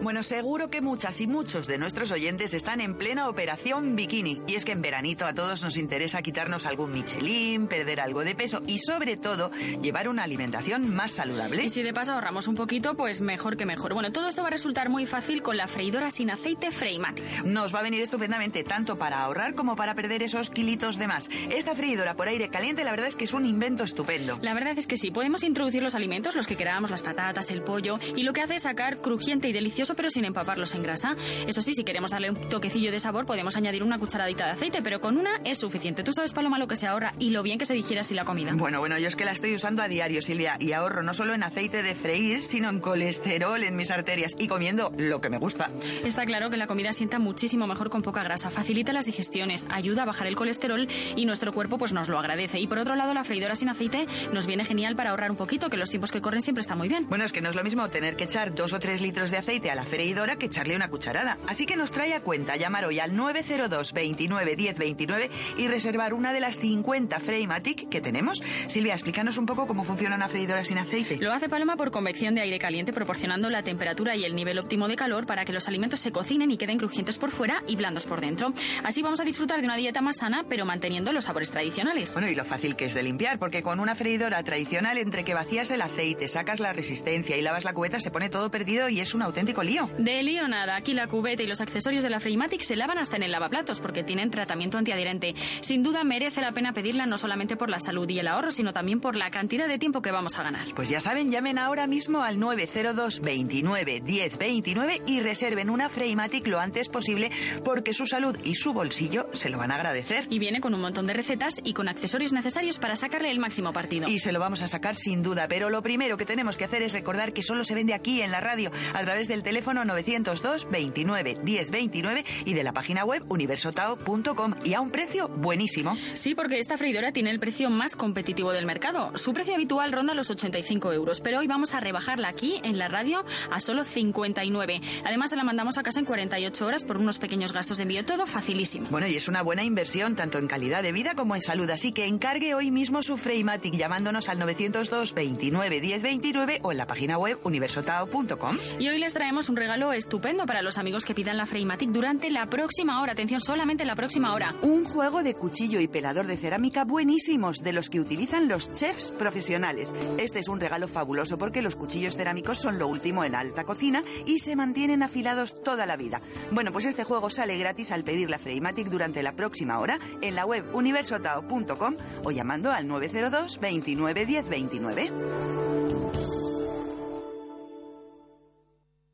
Bueno, seguro que muchas y muchos de nuestros oyentes están en plena operación bikini. Y es que en veranito a todos nos interesa quitarnos algún Michelin, perder algo de peso y sobre todo llevar una alimentación más saludable. Y si de paso ahorramos un poquito, pues mejor que mejor. Bueno, todo esto va a resultar muy fácil con la freidora sin aceite Freimatic. Nos va a venir estupendamente tanto para ahorrar como para perder esos kilitos de más. Esta freidora por aire caliente la verdad es que es un invento estupendo. La verdad es que sí, podemos introducir los alimentos, los que queramos, las patatas, el pollo, y lo que hace es sacar crujiente y delicioso pero sin empaparlos en grasa. Eso sí, si queremos darle un toquecillo de sabor, podemos añadir una cucharadita de aceite, pero con una es suficiente. Tú sabes, Paloma, lo que se ahorra y lo bien que se digiere así la comida. Bueno, bueno, yo es que la estoy usando a diario, Silvia, y ahorro no solo en aceite de freír, sino en colesterol en mis arterias y comiendo lo que me gusta. Está claro que la comida sienta muchísimo mejor con poca grasa, facilita las digestiones, ayuda a bajar el colesterol y nuestro cuerpo pues nos lo agradece. Y por otro lado, la freidora sin aceite nos viene genial para ahorrar un poquito, que los tiempos que corren siempre está muy bien. Bueno, es que no es lo mismo tener que echar dos o tres litros de aceite a la freidora que echarle una cucharada. Así que nos trae a cuenta llamar hoy al 902 29 10 29 y reservar una de las 50 Freymatic que tenemos. Silvia, explícanos un poco cómo funciona una freidora sin aceite. Lo hace Paloma por convección de aire caliente, proporcionando la temperatura y el nivel óptimo de calor para que los alimentos se cocinen y queden crujientes por fuera y blandos por dentro. Así vamos a disfrutar de una dieta más sana, pero manteniendo los sabores tradicionales. Bueno, y lo fácil que es de limpiar, porque con una freidora tradicional, entre que vacías el aceite, sacas la resistencia y lavas la cubeta, se pone todo perdido y es un auténtico lío. De lío nada, aquí la cubeta y los accesorios de la Freymatic se lavan hasta en el lavaplatos porque tienen tratamiento antiadherente. Sin duda merece la pena pedirla no solamente por la salud y el ahorro, sino también por la cantidad de tiempo que vamos a ganar. Pues ya saben, llamen ahora mismo al 902 29 10 29 y reserven una Freymatic lo antes posible porque su salud y su bolsillo se lo van a agradecer. Y viene con un montón de recetas y con accesorios necesarios para sacarle el máximo partido. Y se lo vamos a sacar sin duda, pero lo primero que tenemos que hacer es recordar que solo se vende aquí en la radio a través del teléfono 902 29 10 29 y de la página web universotao.com y a un precio buenísimo. Sí, porque esta freidora tiene el precio más competitivo del mercado. Su precio habitual ronda los 85 euros, pero hoy vamos a rebajarla aquí en la radio a solo 59. Además, se la mandamos a casa en 48 horas por unos pequeños gastos de envío. Todo facilísimo. Bueno, y es una buena inversión tanto en calidad de vida como en salud, así que encargue hoy mismo su Freymatic llamándonos al 902 29 10 29 o en la página web universotao.com. Y hoy les traemos un regalo estupendo para los amigos que pidan la Freymatic durante la próxima hora. Atención, solamente la próxima hora. Un juego de cuchillo y pelador de cerámica buenísimos, de los que utilizan los chefs profesionales. Este es un regalo fabuloso porque los cuchillos cerámicos son lo último en alta cocina y se mantienen afilados toda la vida. Bueno, pues este juego sale gratis al pedir la Freymatic durante la próxima hora en la web universotao.com o llamando al 902 29 10 29.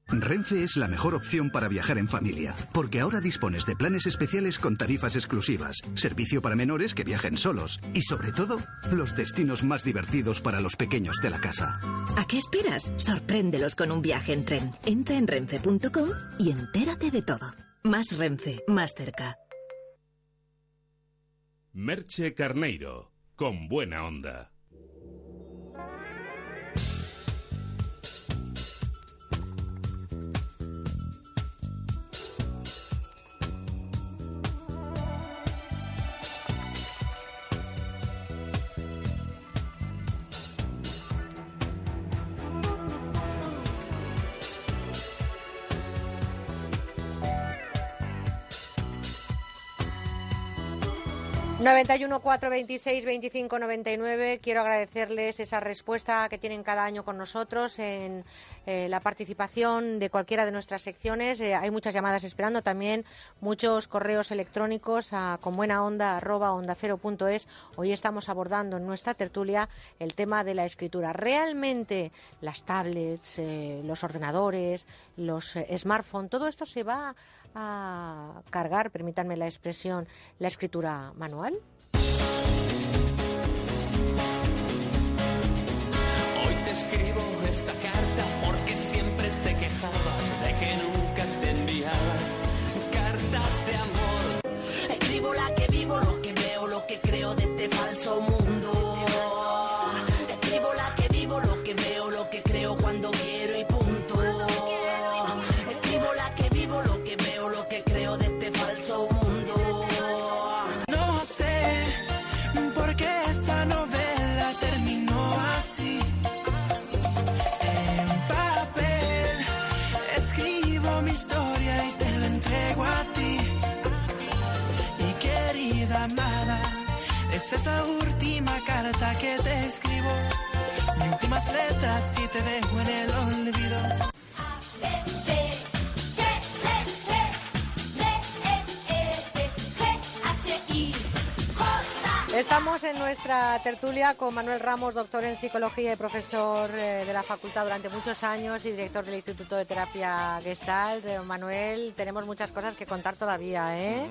Renfe es la mejor opción para viajar en familia, porque ahora dispones de planes especiales con tarifas exclusivas, servicio para menores que viajen solos y sobre todo, los destinos más divertidos para los pequeños de la casa. ¿A qué esperas? Sorpréndelos con un viaje en tren. Entra en renfe.com y entérate de todo. Más Renfe, más cerca. Merche Carneiro, con buena onda. 91 426 25 99. Quiero agradecerles esa respuesta que tienen cada año con nosotros en eh, la participación de cualquiera de nuestras secciones. Eh, hay muchas llamadas esperando, también muchos correos electrónicos a con buena onda arroba onda cero punto es. Hoy estamos abordando en nuestra tertulia el tema de la escritura. Realmente las tablets, eh, los ordenadores, los smartphones, todo esto se va a cargar, permítanme la expresión, la escritura manual. Hoy te escribo esta carta porque siempre te quejabas de que nunca te enviaba cartas de amor. Escribo la que vivo, lo que veo, lo que creo de este falso mundo. Te Estamos en nuestra tertulia con Manuel Ramos, doctor en psicología y profesor eh, de la facultad durante muchos años y director del Instituto de Terapia Gestalt. Eh, Manuel, tenemos muchas cosas que contar todavía, ¿eh?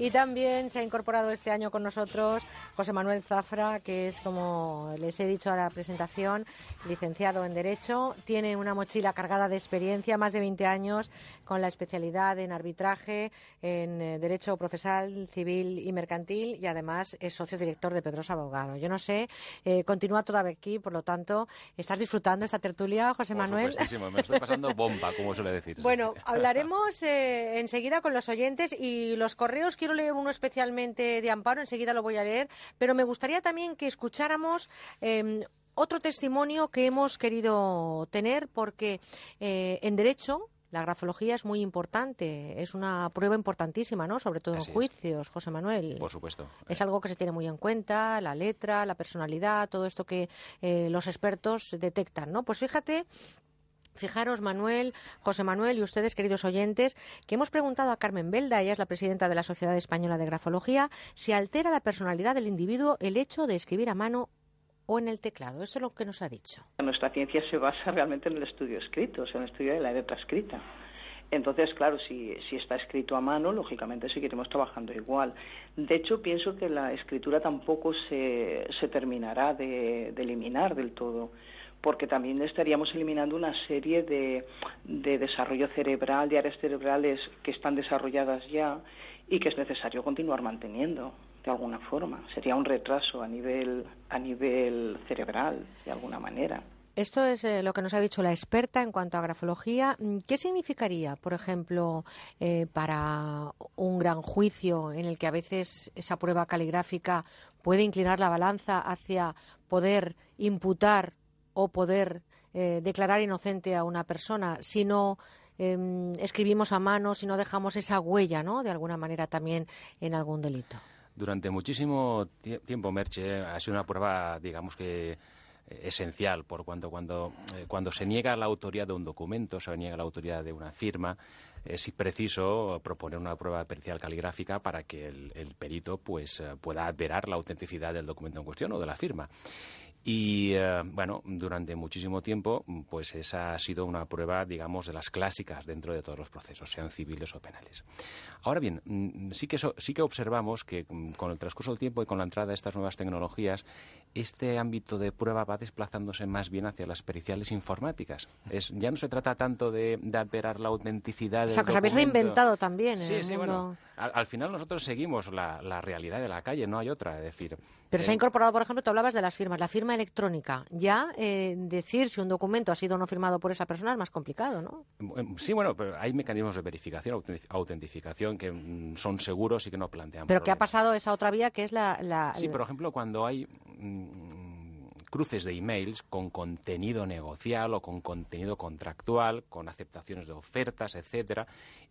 Y también se ha incorporado este año con nosotros José Manuel Zafra, que es, como les he dicho a la presentación, licenciado en Derecho. Tiene una mochila cargada de experiencia, más de 20 años con la especialidad en arbitraje, en eh, Derecho Procesal, Civil y Mercantil y además es socio director de Pedrosa Abogado. Yo no sé, eh, continúa todavía aquí, por lo tanto, ¿estás disfrutando esta tertulia, José Por Manuel? me estoy pasando bomba, como suele decir. Bueno, hablaremos eh, enseguida con los oyentes y los correos. Quiero leer uno especialmente de Amparo, enseguida lo voy a leer, pero me gustaría también que escucháramos eh, otro testimonio que hemos querido tener porque eh, en Derecho. La grafología es muy importante, es una prueba importantísima, ¿no? Sobre todo Así en es. juicios, José Manuel. Por supuesto. Es algo que se tiene muy en cuenta, la letra, la personalidad, todo esto que eh, los expertos detectan, ¿no? Pues fíjate Fijaros, Manuel, José Manuel y ustedes, queridos oyentes, que hemos preguntado a Carmen Belda, ella es la presidenta de la Sociedad Española de Grafología, si altera la personalidad del individuo el hecho de escribir a mano o en el teclado. Esto es lo que nos ha dicho. Nuestra ciencia se basa realmente en el estudio escrito, o sea, en el estudio de la letra escrita. Entonces, claro, si, si está escrito a mano, lógicamente seguiremos trabajando igual. De hecho, pienso que la escritura tampoco se, se terminará de, de eliminar del todo, porque también estaríamos eliminando una serie de, de desarrollo cerebral, de áreas cerebrales que están desarrolladas ya y que es necesario continuar manteniendo de alguna forma. Sería un retraso a nivel, a nivel cerebral, de alguna manera. Esto es eh, lo que nos ha dicho la experta en cuanto a grafología. Mm, ¿Qué significaría, por ejemplo, eh, para un gran juicio en el que a veces esa prueba caligráfica puede inclinar la balanza hacia poder imputar o poder eh, declarar inocente a una persona si no em, escribimos a mano, si no dejamos esa huella, ¿no? De alguna manera también en algún delito. Durante muchísimo tie- tiempo, Merche, ha sido una prueba, digamos que eh, esencial, por cuanto cuando, eh, cuando se niega la autoría de un documento, se niega la autoría de una firma, es preciso proponer una prueba pericial caligráfica para que el, el perito pues, eh, pueda adverar la autenticidad del documento en cuestión o de la firma. Y eh, bueno, durante muchísimo tiempo, pues esa ha sido una prueba, digamos, de las clásicas dentro de todos los procesos, sean civiles o penales. Ahora bien, mm, sí que, so- sí que observamos que mm, con el transcurso del tiempo y con la entrada de estas nuevas tecnologías, este ámbito de prueba va desplazándose más bien hacia las periciales informáticas. Es, ya no se trata tanto de, de adverar la autenticidad O sea, que os habéis reinventado también en Sí, el sí, mundo. bueno. Al, al final nosotros seguimos la, la realidad de la calle, no hay otra. Es decir, Pero se ha eh, incorporado, por ejemplo, tú hablabas de las firmas, la firma electrónica. Ya eh, decir si un documento ha sido o no firmado por esa persona es más complicado, ¿no? Em, Sí, bueno, pero hay mecanismos de verificación, autentificación que mm, son seguros y que no plantean Pero que ha pasado esa otra vía que es la... la- Sí, por ejemplo, cuando hay mm, cruces de emails con contenido negocial o con contenido contractual, con aceptaciones de ofertas, etcétera,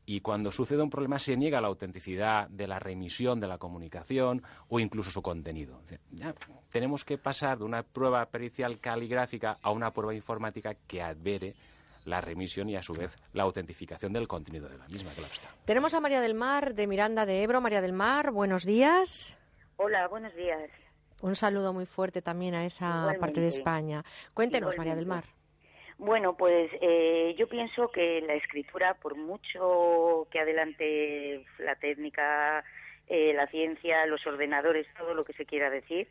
y cuando sucede un problema se niega la autenticidad de la remisión de la comunicación o incluso su contenido. Ya tenemos que pasar de una prueba pericial caligráfica a una prueba informática que advere la remisión y a su vez la autentificación del contenido de la misma, claro está. Tenemos a María del Mar de Miranda de Ebro. María del Mar, buenos días. Hola, buenos días. Un saludo muy fuerte también a esa Igualmente. parte de España. Cuéntenos, María del Mar. Bueno, pues eh, yo pienso que la escritura, por mucho que adelante la técnica, eh, la ciencia, los ordenadores, todo lo que se quiera decir,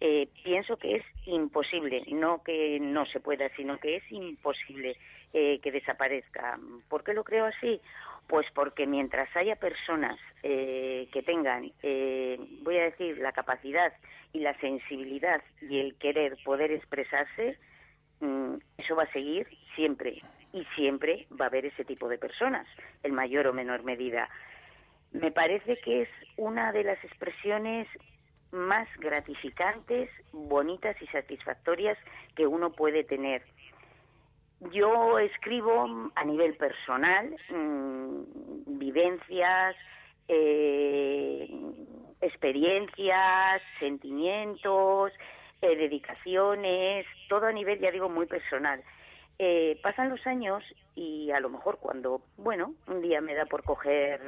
eh, pienso que es imposible, no que no se pueda, sino que es imposible eh, que desaparezca. ¿Por qué lo creo así? Pues porque mientras haya personas eh, que tengan, eh, voy a decir, la capacidad y la sensibilidad y el querer poder expresarse, eso va a seguir siempre y siempre va a haber ese tipo de personas, en mayor o menor medida. Me parece que es una de las expresiones más gratificantes, bonitas y satisfactorias que uno puede tener. Yo escribo a nivel personal mm, vivencias, eh, experiencias, sentimientos, eh, dedicaciones, todo a nivel, ya digo, muy personal. Eh, pasan los años y a lo mejor cuando, bueno, un día me da por coger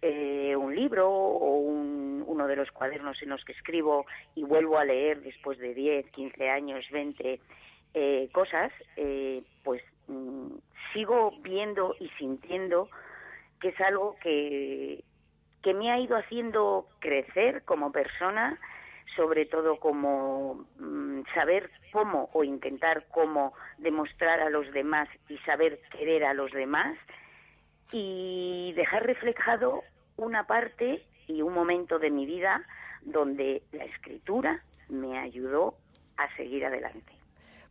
eh, un libro o un- uno de los cuadernos en los que escribo y vuelvo a leer después de 10, 15 años, 20 eh, cosas, eh, pues mm, sigo viendo y sintiendo que es algo que, que me ha ido haciendo crecer como persona, sobre todo como mm, saber cómo o intentar cómo demostrar a los demás y saber querer a los demás y dejar reflejado una parte y un momento de mi vida donde la escritura me ayudó a seguir adelante.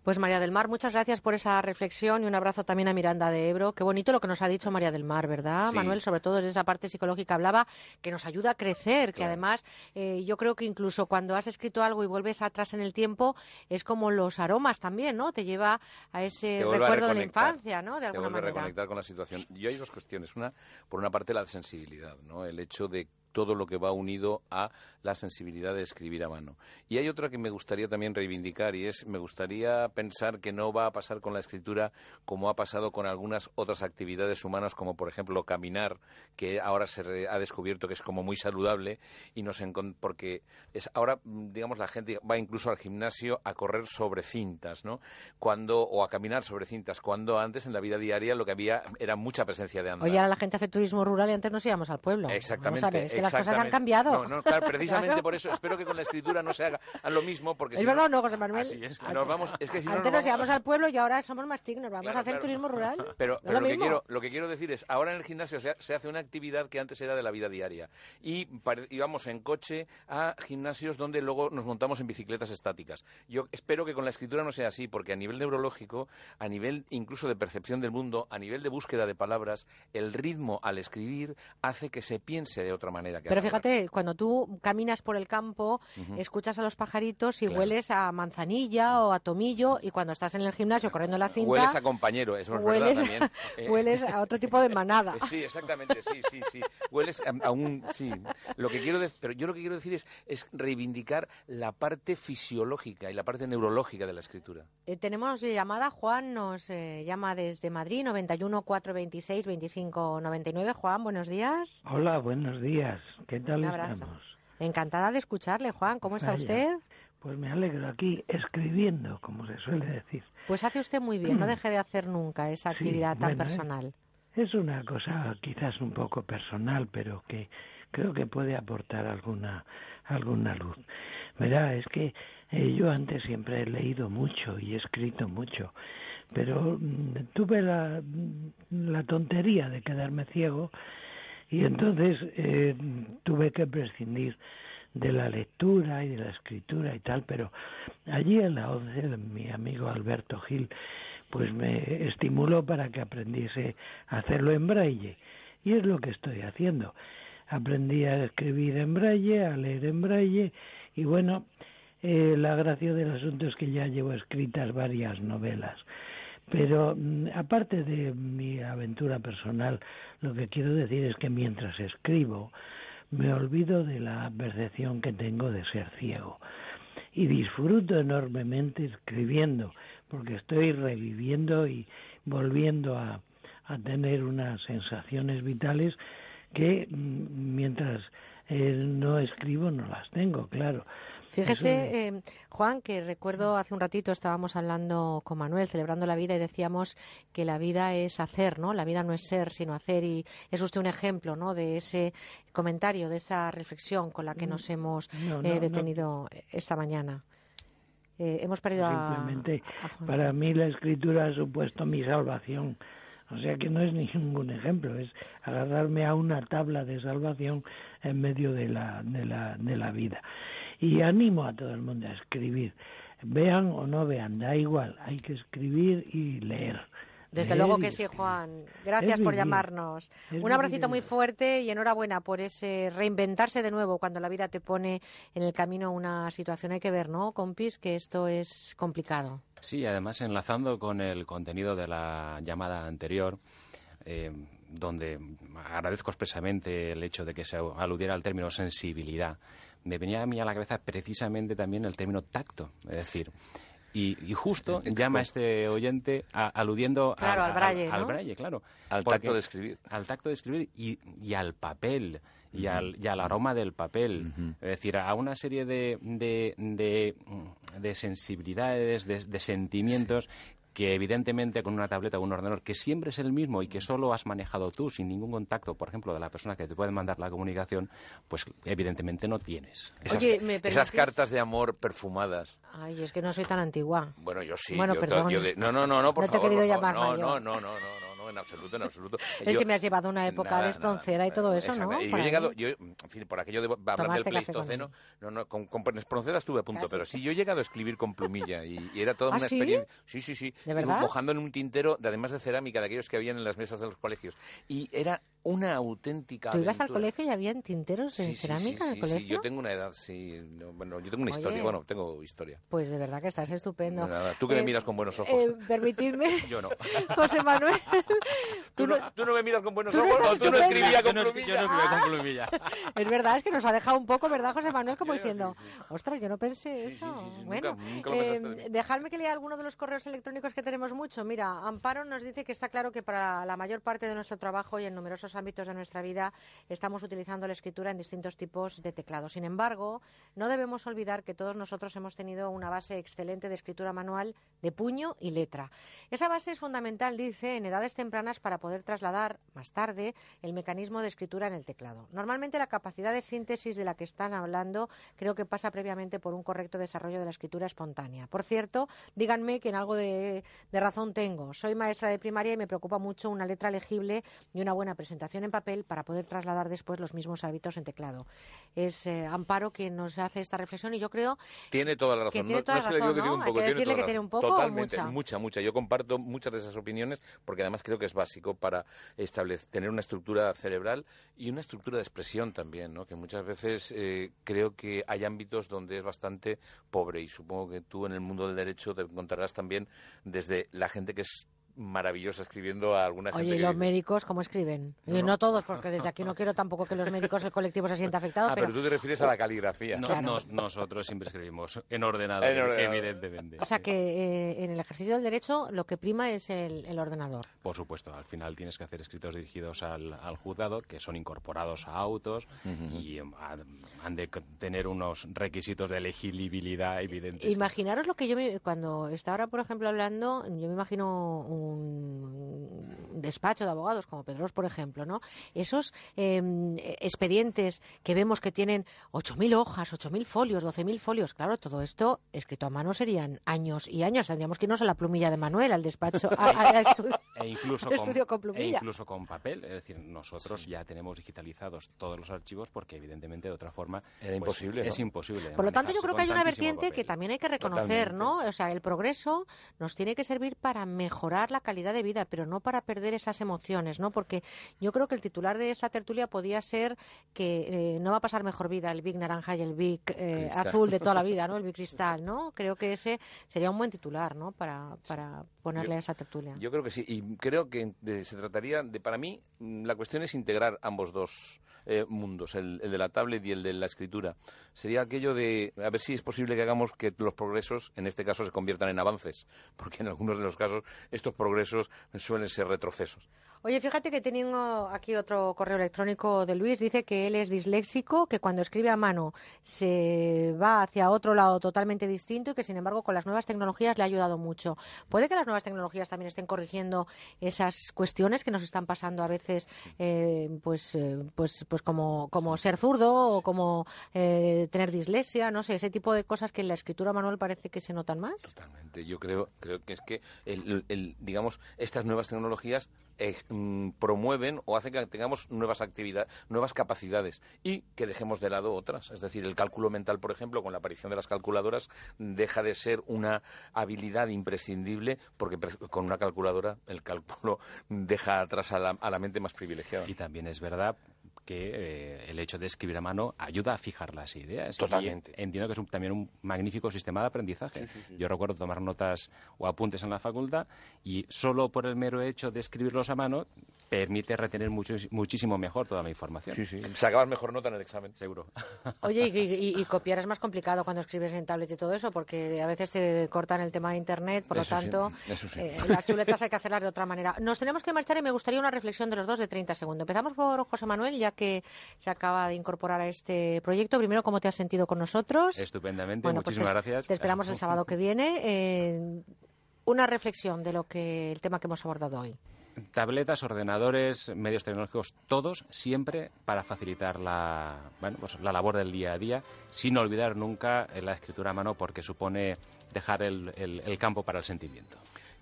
Pues María del Mar, muchas gracias por esa reflexión y un abrazo también a Miranda de Ebro. Qué bonito lo que nos ha dicho María del Mar, ¿verdad, Sí. Manuel? Sobre todo desde esa parte psicológica hablaba, que nos ayuda a crecer, que además eh, yo creo que incluso cuando has escrito algo y vuelves atrás en el tiempo, es como los aromas también, ¿no? Te lleva a ese Te vuelve a recuerdo de la infancia, ¿no? De te alguna vuelve a manera. reconectar con la situación. Yo hay dos cuestiones. Una, por una parte, la sensibilidad, ¿no? El hecho de todo lo que va unido a la sensibilidad de escribir a mano. Y hay otra que me gustaría también reivindicar y es, me gustaría pensar que no va a pasar con la escritura como ha pasado con algunas otras actividades humanas, como por ejemplo caminar, que ahora se re- ha descubierto que es como muy saludable y nos porque es ahora, mm, digamos, la gente va incluso al gimnasio a correr sobre cintas, ¿no? Cuando, o a caminar sobre cintas, cuando antes en la vida diaria lo que había era mucha presencia de andar. Oye, ahora la gente hace turismo rural y antes nos íbamos al pueblo. Exactamente. Que las cosas han cambiado. No, no, claro, precisamente Claro. por eso espero que con la escritura no se haga lo mismo, porque ¿Es si verdad o no, José Manuel? Así es, nos vamos, es que si no Antes nos nos íbamos vamos- al pueblo y ahora somos más chicos, vamos Claro, a hacer claro. turismo rural. Pero, ¿No es pero lo lo, que quiero, lo que quiero decir es, ahora en el gimnasio se, se hace una actividad que antes era de la vida diaria. Y íbamos en coche a gimnasios donde luego nos montamos en bicicletas estáticas. Yo espero que con la escritura no sea así, porque a nivel neurológico, a nivel incluso de percepción del mundo, a nivel de búsqueda de palabras, el ritmo al escribir hace que se piense de otra manera. Que Pero fíjate, cuando tú caminas por el campo, escuchas a los pajaritos y Claro. hueles a manzanilla o a tomillo, y cuando estás en el gimnasio corriendo la cinta, Hueles a compañero, eso es hueles, verdad también. Eh, hueles a otro tipo de manada. Eh, Sí, exactamente, sí, sí, sí. Hueles a, a un... Sí. Lo que quiero pero yo lo que quiero decir es, es reivindicar la parte fisiológica y la parte neurológica de la escritura. Eh, tenemos llamada, Juan nos eh, llama desde Madrid, 91 426 25 99. Juan, buenos días. Hola, buenos días. ¿Qué tal Un abrazo. estamos? Encantada de escucharle, Juan. ¿Cómo está Vaya. usted? Pues me alegro aquí escribiendo, como se suele decir. Pues hace usted muy bien, no deje de hacer nunca esa Sí, actividad tan bueno, ¿eh? personal. Es una cosa quizás un poco personal, pero que creo que puede aportar alguna alguna luz. Verá, es que eh, yo antes siempre he leído mucho y he escrito mucho, pero mm, tuve la, mm, la tontería de quedarme ciego y entonces eh, tuve que prescindir de la lectura y de la escritura y tal, pero allí en la ONCE mi amigo Alberto Gil pues me estimuló para que aprendiese a hacerlo en braille y es lo que estoy haciendo. Aprendí a escribir en braille, a leer en braille y bueno, eh, la gracia del asunto es que ya llevo escritas varias novelas. Pero mm, aparte de mi aventura personal, lo que quiero decir es que mientras escribo me olvido de la percepción que tengo de ser ciego y disfruto enormemente escribiendo porque estoy reviviendo y volviendo a, a tener unas sensaciones vitales que mm, mientras eh, no escribo no las tengo, claro. Fíjese, eh, Juan, que recuerdo hace un ratito estábamos hablando con Manuel, celebrando la vida, y decíamos que la vida es hacer, ¿no? La vida no es ser, sino hacer. Y es usted un ejemplo, ¿no? De ese comentario, de esa reflexión con la que nos hemos No, eh, no, detenido esta mañana. Eh, hemos perdido a, Simplemente a para mí la escritura ha supuesto mi salvación. O sea que no es ningún ejemplo, es agarrarme a una tabla de salvación en medio de la, de la, de la vida. Y animo a todo el mundo a escribir. Vean o no vean, da igual, hay que escribir y leer. Desde Leer luego que sí. Juan. Gracias por llamarnos. Un abracito muy fuerte y enhorabuena por ese reinventarse de nuevo cuando la vida te pone en el camino una situación. Hay que ver, ¿no, compis? Que esto es complicado. Sí, además enlazando con el contenido de la llamada anterior, eh, donde agradezco expresamente el hecho de que se aludiera al término sensibilidad, me venía a mí a la cabeza precisamente también el término tacto, es decir, Y, y justo llama a este oyente a- aludiendo Claro, al braille, al ¿no? braille, claro. Al tacto de escribir. Al tacto de escribir y, y al papel. Y, al, y al aroma del papel. Es decir, a una serie de, de, de, de sensibilidades, de, de sentimientos que evidentemente con una tableta o un ordenador que siempre es el mismo y que solo has manejado tú sin ningún contacto, por ejemplo, de la persona que te puede mandar la comunicación, pues evidentemente no tienes. Esas, Oye, ¿me esas permites? cartas de amor perfumadas. Ay, es que no soy tan antigua. Bueno, yo sí. Bueno, yo, perdón. yo de- no, no, no, no, por No te he querido llamar no, mayor. no, no, no, no, no, no, en absoluto, en absoluto. Es Yo- que me has llevado una época Nada, de espronceda y todo eso, ¿no? Y yo he llegado, yo, en fin, por aquello de hablar del Pleistoceno, no, no, con, con espronceda estuve a punto, Casi. pero sí, yo he llegado a escribir con plumilla y, y era toda ¿Ah, una sí? experiencia. Sí, sí, sí. ¿De verdad? Mojando en un tintero, de, además de cerámica, de aquellos que habían en las mesas de los colegios. Y era una auténtica ¿Tú ibas al aventura. colegio y habían tinteros de Sí, sí, cerámica sí, en el sí, colegio? sí, yo tengo una edad, sí. no, bueno, yo tengo una Oye. historia, bueno, tengo historia. Pues de verdad que estás estupendo. Nada, tú que me Eh, miras con buenos ojos. eh, permitidme, Yo no. José Manuel. ¿Tú, no, tú no me miras con buenos tú no ojos o estás tú no escribías con Yo no- plumilla. yo no escribía con plumilla. Es verdad, es que nos ha dejado un poco, ¿verdad, José Manuel? Como diciendo, ostras, yo no pensé eso. sí, bueno, nunca- nunca eh, dejadme que lea alguno de los correos electrónicos que tenemos mucho. Mira, Amparo nos dice que está claro que para la mayor parte de nuestro trabajo y en numerosos ámbitos de nuestra vida estamos utilizando la escritura en distintos tipos de teclado. Sin embargo, no debemos olvidar que todos nosotros hemos tenido una base excelente de escritura manual de puño y letra. Esa base es fundamental, dice, en edades tempranas para poder trasladar más tarde el mecanismo de escritura en el teclado. Normalmente la capacidad de síntesis de la que están hablando creo que pasa previamente por un correcto desarrollo de la escritura espontánea. Por cierto, díganme que en algo de, de razón tengo. Soy maestra de primaria y me preocupa mucho una letra legible y una buena presentación en papel para poder trasladar después los mismos hábitos en teclado. Es eh, Amparo quien nos hace esta reflexión y yo creo Tiene toda la Que razón. tiene no, toda no es la que le digo que razón, tiene un ¿no? poco, Hay que tiene decirle que tiene un poco o Totalmente, mucha. mucha, mucha. Yo comparto muchas de esas opiniones porque además creo que es básico para establecer, tener una estructura cerebral y una estructura de expresión también, ¿no? Que muchas veces eh, creo que hay ámbitos donde es bastante pobre y supongo que tú en el mundo del derecho te encontrarás también desde la gente que es maravillosa escribiendo a alguna gente Oye, ¿y que los médicos cómo escriben? No, Y no. no todos, porque desde aquí no quiero tampoco que los médicos, el colectivo se sienta afectado. Ah, pero tú te refieres a la caligrafía. No, Claro. nos- nosotros siempre escribimos en ordenador, En ordenador. evidentemente. O sea que eh, en el ejercicio del derecho lo que prima es el, el ordenador. Por supuesto, al final tienes que hacer escritos dirigidos al, al juzgado, que son incorporados a autos y em, han, han de tener unos requisitos de legibilidad evidentes. Imaginaros lo que yo me, cuando está ahora, por ejemplo, hablando, yo me imagino un despacho de abogados como Pedros, por ejemplo, ¿no? Esos eh, expedientes que vemos que tienen 8.000 hojas, 8.000 folios, 12.000 folios, claro, todo esto escrito a mano serían años y años. Tendríamos que irnos a la plumilla de Manuel, al despacho, a- estudio, E incluso, con, estudio con e plumilla. incluso con papel, es decir, nosotros ya tenemos digitalizados todos los archivos porque evidentemente de otra forma Era pues, imposible, ¿no? Es imposible. Por lo tanto, yo creo que hay una vertiente papel. que también hay que reconocer, ¿no? O sea, el progreso nos tiene que servir para mejorar la calidad de vida, pero no para perder esas emociones, ¿no? Porque yo creo que el titular de esta tertulia podía ser que eh, no va a pasar mejor vida el Big Naranja y el Big eh. Azul de toda la vida, ¿no? El Big Cristal, ¿no? Creo que ese sería un buen titular, ¿no? Para, para ponerle Yo- a esa tertulia. Yo creo que sí, y creo que de- se trataría de, para mí, la cuestión es integrar ambos dos eh, mundos, el, el de la tablet y el de la escritura. Sería aquello de, a ver si es posible que hagamos que los progresos, en este caso, se conviertan en avances, porque en algunos de los casos estos progresos suelen ser retrocesos. Oye, fíjate que tengo aquí otro correo electrónico de Luis. Dice que él es disléxico, que cuando escribe a mano se va hacia otro lado totalmente distinto y que, sin embargo, con las nuevas tecnologías le ha ayudado mucho. ¿Puede que las nuevas tecnologías también estén corrigiendo esas cuestiones que nos están pasando a veces, eh, pues, eh, pues, pues como, como ser zurdo o como eh, tener dislexia, no sé, ese tipo de cosas que en la escritura manual parece que se notan más? Totalmente. Yo creo, creo que es que, el, digamos, estas nuevas tecnologías eh, mm, promueven o hacen que tengamos nuevas actividades, nuevas capacidades y que dejemos de lado otras. Es decir, el cálculo mental, por ejemplo, con la aparición de las calculadoras, deja de ser una habilidad imprescindible porque con una calculadora el cálculo deja atrás a la, a la mente más privilegiada. Y también es verdad que eh, el hecho de escribir a mano ayuda a fijar las ideas. Y Totalmente. entiendo que es un- también un magnífico sistema de aprendizaje. Sí, sí, sí. Yo recuerdo tomar notas o apuntes en la facultad y solo por el mero hecho de escribirlos a mano permite retener mucho, muchísimo mejor toda la información. Sí, sí. Sacabas mejor nota en el examen. Seguro. Oye, y, y- y copiar es más complicado cuando escribes en tablet y todo eso, porque a veces te cortan el tema de Internet, por Eso lo sí, tanto, eso sí. eh, las chuletas hay que hacerlas de otra manera. Nos tenemos que marchar y me gustaría una reflexión de los dos de 30 segundos. Empezamos por José Manuel, ya que se acaba de incorporar a este proyecto. Primero, ¿cómo te has sentido con nosotros? Estupendamente, Bueno, pues muchísimas te- gracias. Te esperamos el sábado que viene. Eh, una reflexión de lo que el tema que hemos abordado hoy. Tabletas, ordenadores, medios tecnológicos, todos siempre para facilitar la, bueno, pues la labor del día a día, sin olvidar nunca la escritura a mano porque supone dejar el, el- el campo para el sentimiento.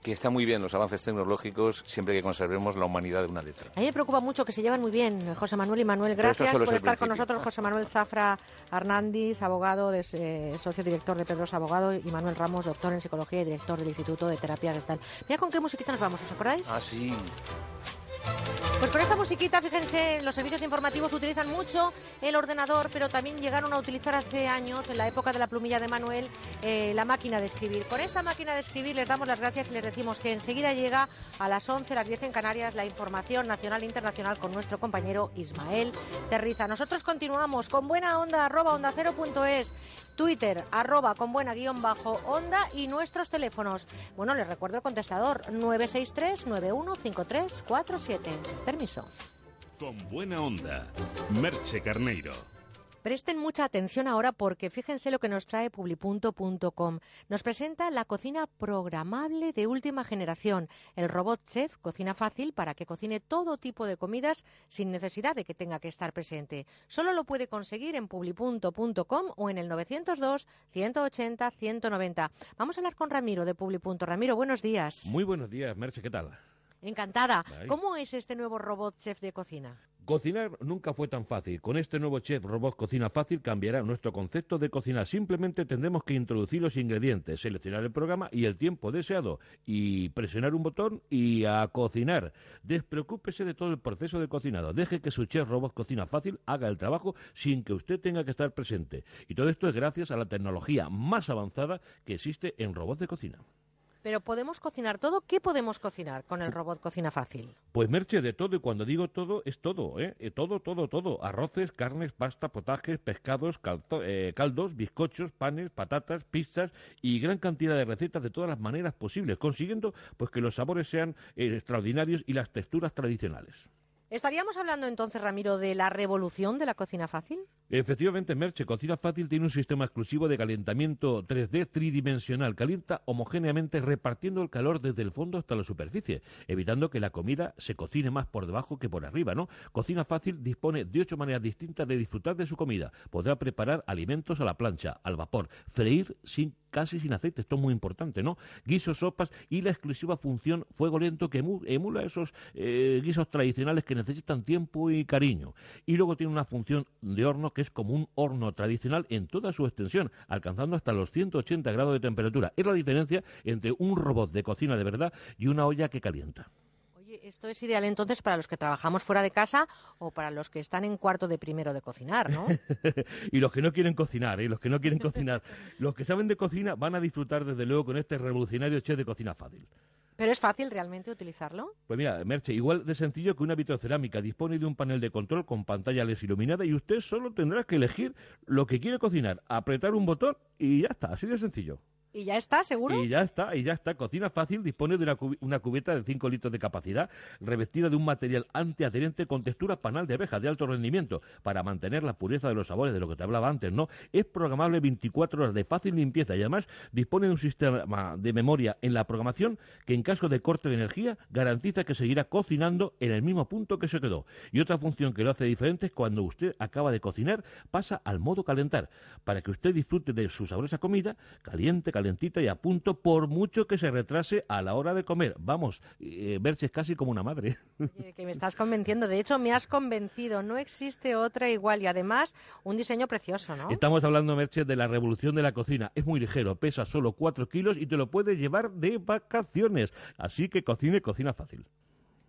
Que está muy bien los avances tecnológicos siempre que conservemos la humanidad de una letra. A mí me preocupa mucho que se llevan muy bien José Manuel y Manuel. Gracias es por estar con nosotros. José Manuel Zafra Hernández, abogado, eh, socio director de Pedros Abogado, y Manuel Ramos, doctor en psicología y director del Instituto de Terapia Gestal. Mira con qué musiquita nos vamos, ¿os acordáis? Ah, sí. Pues con esta musiquita, fíjense, los servicios informativos utilizan mucho el ordenador, pero también llegaron a utilizar hace años, en la época de la plumilla de Manuel, eh, la máquina de escribir. Con esta máquina de escribir les damos las gracias y les decimos que enseguida llega a las 11, las 10 en Canarias, la información nacional e internacional con nuestro compañero Ismael Terriza. Nosotros continuamos con buena onda, arroba onda cero punto es. Twitter, arroba con buena guion bajo onda y nuestros teléfonos. Bueno, les recuerdo el contestador 963-915347. Permiso. Con buena onda. Merche Carneiro. Presten mucha atención ahora porque fíjense lo que nos trae publipunto.com. Nos presenta la cocina programable de última generación, el robot chef Cocina Fácil para que cocine todo tipo de comidas sin necesidad de que tenga que estar presente. Solo lo puede conseguir en publipunto.com o en el 902 180 190. Vamos a hablar con Ramiro de Publipunto. Ramiro, buenos días. Muy buenos días, Merche, ¿qué tal? Encantada. ¿Cómo es este nuevo robot chef de cocina? Cocinar nunca fue tan fácil. Con este nuevo chef robot Cocina Fácil cambiará nuestro concepto de cocinar. Simplemente tendremos que introducir los ingredientes, seleccionar el programa y el tiempo deseado y presionar un botón y a cocinar. Despreocúpese de todo el proceso de cocinado. Deje que su chef robot Cocina Fácil haga el trabajo sin que usted tenga que estar presente. Y todo esto es gracias a la tecnología más avanzada que existe en robots de cocina. Pero podemos cocinar todo. ¿Qué podemos cocinar con el robot Cocina Fácil? Pues merche de todo, y cuando digo todo, es todo, ¿eh? Eh, Todo, todo, todo. Arroces, carnes, pasta, potajes, pescados, caldo- eh, caldos, bizcochos, panes, patatas, pizzas y gran cantidad de recetas de todas las maneras posibles, consiguiendo pues que los sabores sean eh, extraordinarios y las texturas tradicionales. ¿Estaríamos hablando entonces, Ramiro, de la revolución de la cocina fácil? Efectivamente, Merche, Cocina Fácil tiene un sistema exclusivo de calentamiento 3D tridimensional. Calienta homogéneamente repartiendo el calor desde el fondo hasta la superficie, evitando que la comida se cocine más por debajo que por arriba, ¿no? Cocina Fácil dispone de ocho maneras distintas de disfrutar de su comida. Podrá preparar alimentos a la plancha, al vapor, freír sin casi sin aceite, esto es muy importante, ¿no? Guisos, sopas y la exclusiva función fuego lento que emu- emula esos eh, guisos tradicionales que necesitan tiempo y cariño. Y luego tiene una función de horno que es como un horno tradicional en toda su extensión, alcanzando hasta los 180 grados de temperatura. Es la diferencia entre un robot de cocina de verdad y una olla que calienta. Esto es ideal entonces para los que trabajamos fuera de casa o para los que están en cuarto de primero de cocinar, ¿no? y los que no quieren cocinar, ¿eh? los que no quieren cocinar, los que saben de cocina van a disfrutar desde luego con este revolucionario chef de cocina fácil. ¿Pero es fácil realmente utilizarlo? Pues mira, Merche, igual de sencillo que una vitrocerámica. Dispone de un panel de control con pantalla LED iluminada y usted solo tendrá que elegir lo que quiere cocinar, apretar un botón y ya está, así de sencillo. ¿Y ya está, seguro? Y ya está, y ya está. Cocina Fácil dispone de una, cubi- una cubeta de 5 litros de capacidad, revestida de un material antiadherente con textura panal de abeja de alto rendimiento, para mantener la pureza de los sabores, de lo que te hablaba antes, ¿no? Es programable 24 horas de fácil limpieza y además dispone de un sistema de memoria en la programación que en caso de corte de energía garantiza que seguirá cocinando en el mismo punto que se quedó. Y otra función que lo hace diferente es cuando usted acaba de cocinar, pasa al modo calentar, para que usted disfrute de su sabrosa comida, caliente, calentita y a punto, por mucho que se retrase a la hora de comer. Vamos, eh, verse casi como una madre. Oye, que me estás convenciendo. De hecho, me has convencido. No existe otra igual y además un diseño precioso, ¿no? Estamos hablando, Merche, de la revolución de la cocina. Es muy ligero, pesa solo 4 kilos y te lo puedes llevar de vacaciones. Así que cocine, cocina fácil.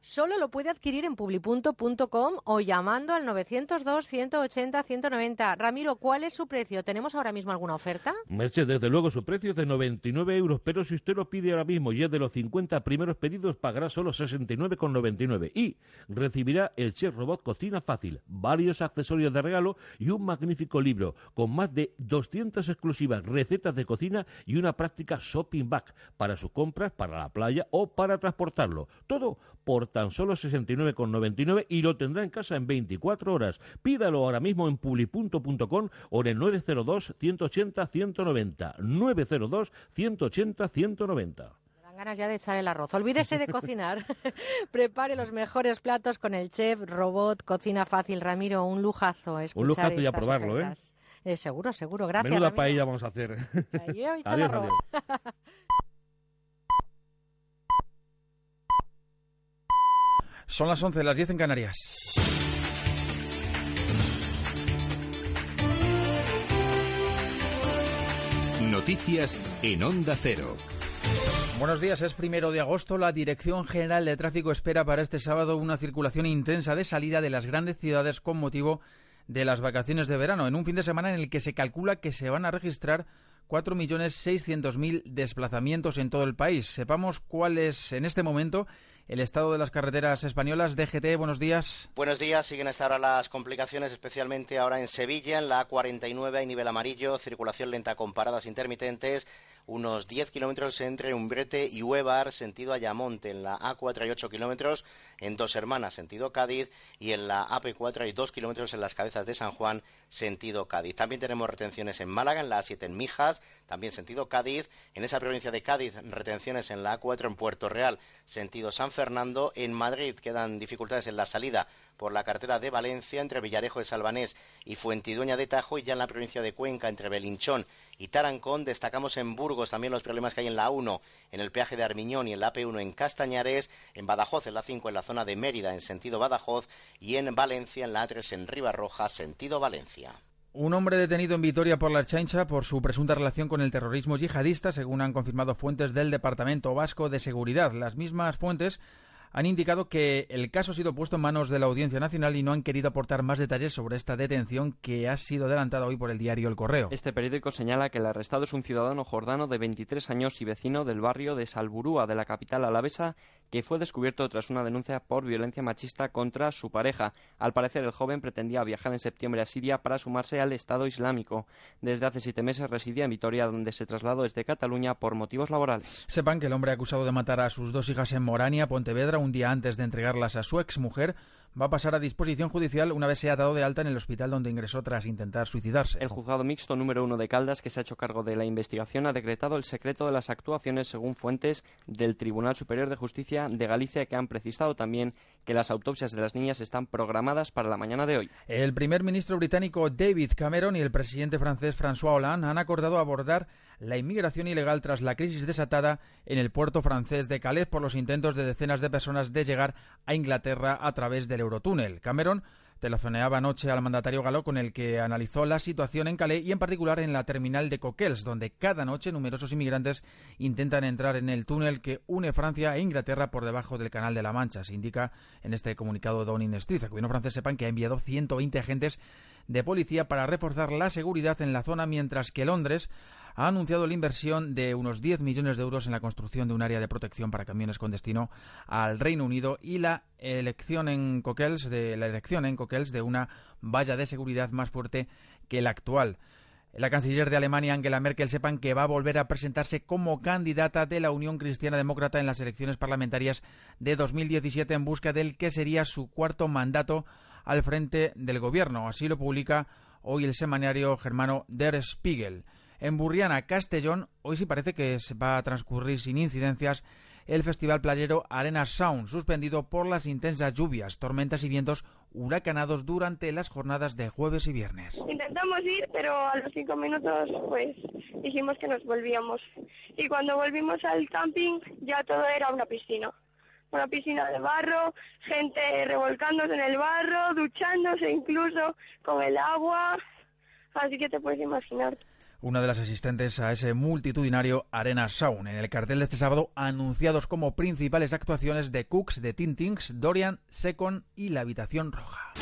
Solo lo puede adquirir en publipunto.com o llamando al 902-180-190. Ramiro, ¿cuál es su precio? ¿Tenemos ahora mismo alguna oferta? Merche, desde luego su precio es de 99 euros, pero si usted lo pide ahora mismo y es de los 50 primeros pedidos, pagará solo 69,99 y recibirá el Chef Robot Cocina Fácil, varios accesorios de regalo y un magnífico libro con más de 200 exclusivas recetas de cocina y una práctica shopping bag para sus compras, para la playa o para transportarlo. Todo por tan solo 69,99 y lo tendrá en casa en 24 horas. Pídalo ahora mismo en publipunto.com o en el 902 180 190. 902 180 190 dan ganas ya de echar el arroz. Olvídese de cocinar. Prepare los mejores platos con el chef robot Cocina Fácil. Ramiro, un lujazo. Un lujazo ya probarlo, ¿eh? ¿eh? Seguro, seguro. Gracias. Menuda Ramiro. paella vamos a hacer. Adiós, Adiós, arroz. Son las 11, las 10 en Canarias. Noticias en Onda Cero. Buenos días, es primero de agosto. La Dirección General de Tráfico espera para este sábado una circulación intensa de salida de las grandes ciudades con motivo de las vacaciones de verano, en un fin de semana en el que se calcula que se van a registrar 4.600.000 desplazamientos en todo el país. Sepamos cuál es en este momento el estado de las carreteras españolas. DGT, buenos días. Buenos días. Siguen hasta ahora las complicaciones, especialmente ahora en Sevilla, en la A49 hay nivel amarillo, circulación lenta con paradas intermitentes, unos 10 kilómetros entre Umbrete y Huevar, sentido Ayamonte. En la A4 hay 8 kilómetros en Dos Hermanas, sentido Cádiz, y en la AP4 hay 2 kilómetros en las cabezas de San Juan, sentido Cádiz. También tenemos retenciones en Málaga, en la A7 en Mijas, también sentido Cádiz. En esa provincia de Cádiz, retenciones en la A4 en Puerto Real, sentido San Fernando. En Madrid quedan dificultades en la salida por la carretera de Valencia entre Villarejo de Salvanés y Fuentidueña de Tajo y ya en la provincia de Cuenca entre Belinchón y Tarancón. Destacamos en Burgos también los problemas que hay en la 1 en el peaje de Armiñón y en la P1 en Castañares, en Badajoz en la 5 en la zona de Mérida en sentido Badajoz y en Valencia en la A3 en Ribarroja sentido Valencia. Un hombre detenido en Vitoria por la Chancha por su presunta relación con el terrorismo yihadista, según han confirmado fuentes del Departamento Vasco de Seguridad. Las mismas fuentes han indicado que el caso ha sido puesto en manos de la Audiencia Nacional y no han querido aportar más detalles sobre esta detención que ha sido adelantada hoy por el diario El Correo. Este periódico señala que el arrestado es un ciudadano jordano de 23 años y vecino del barrio de Salburúa de la capital alavesa que fue descubierto tras una denuncia por violencia machista contra su pareja. Al parecer, el joven pretendía viajar en septiembre a Siria para sumarse al Estado Islámico. Desde hace siete meses residía en Vitoria, donde se trasladó desde Cataluña por motivos laborales. Sepan que el hombre acusado de matar a sus dos hijas en Morania, Pontevedra, un día antes de entregarlas a su exmujer, va a pasar a disposición judicial una vez sea dado de alta en el hospital donde ingresó tras intentar suicidarse. El juzgado mixto número uno de Caldas, que se ha hecho cargo de la investigación, ha decretado el secreto de las actuaciones según fuentes del Tribunal Superior de Justicia de Galicia, que han precisado también que las autopsias de las niñas están programadas para la mañana de hoy. El primer ministro británico David Cameron y el presidente francés François Hollande han acordado abordar la inmigración ilegal tras la crisis desatada en el puerto francés de Calais por los intentos de decenas de personas de llegar a Inglaterra a través del Eurotúnel. Cameron telefoneaba anoche al mandatario galo con el que analizó la situación en Calais y en particular en la terminal de Coquels, donde cada noche numerosos inmigrantes intentan entrar en el túnel que une Francia e Inglaterra por debajo del Canal de la Mancha. Se indica en este comunicado de Downing Street. El gobierno francés sepan que ha enviado 120 agentes de policía para reforzar la seguridad en la zona, mientras que Londres ha anunciado la inversión de unos 10 millones de euros en la construcción de un área de protección para camiones con destino al Reino Unido y la elección en Coquels de la elección en Coquels de una valla de seguridad más fuerte que la actual. La canciller de Alemania, Angela Merkel, sepan que va a volver a presentarse como candidata de la Unión Cristiana Demócrata en las elecciones parlamentarias de 2017 en busca del que sería su cuarto mandato al frente del gobierno. Así lo publica hoy el semanario germano Der Spiegel. En Burriana, Castellón, hoy sí parece que se va a transcurrir sin incidencias el festival playero Arena Sound, suspendido por las intensas lluvias, tormentas y vientos huracanados durante las jornadas de jueves y viernes. Intentamos ir, pero a los cinco minutos pues dijimos que nos volvíamos. Y cuando volvimos al camping ya todo era una piscina. Una piscina de barro, gente revolcándose en el barro, duchándose incluso con el agua. Así que te puedes imaginar. Una de las asistentes a ese multitudinario Arena Sound. En el cartel de este sábado, anunciados como principales actuaciones de Cooks, de Tintings, Dorian, Second y La Habitación Roja.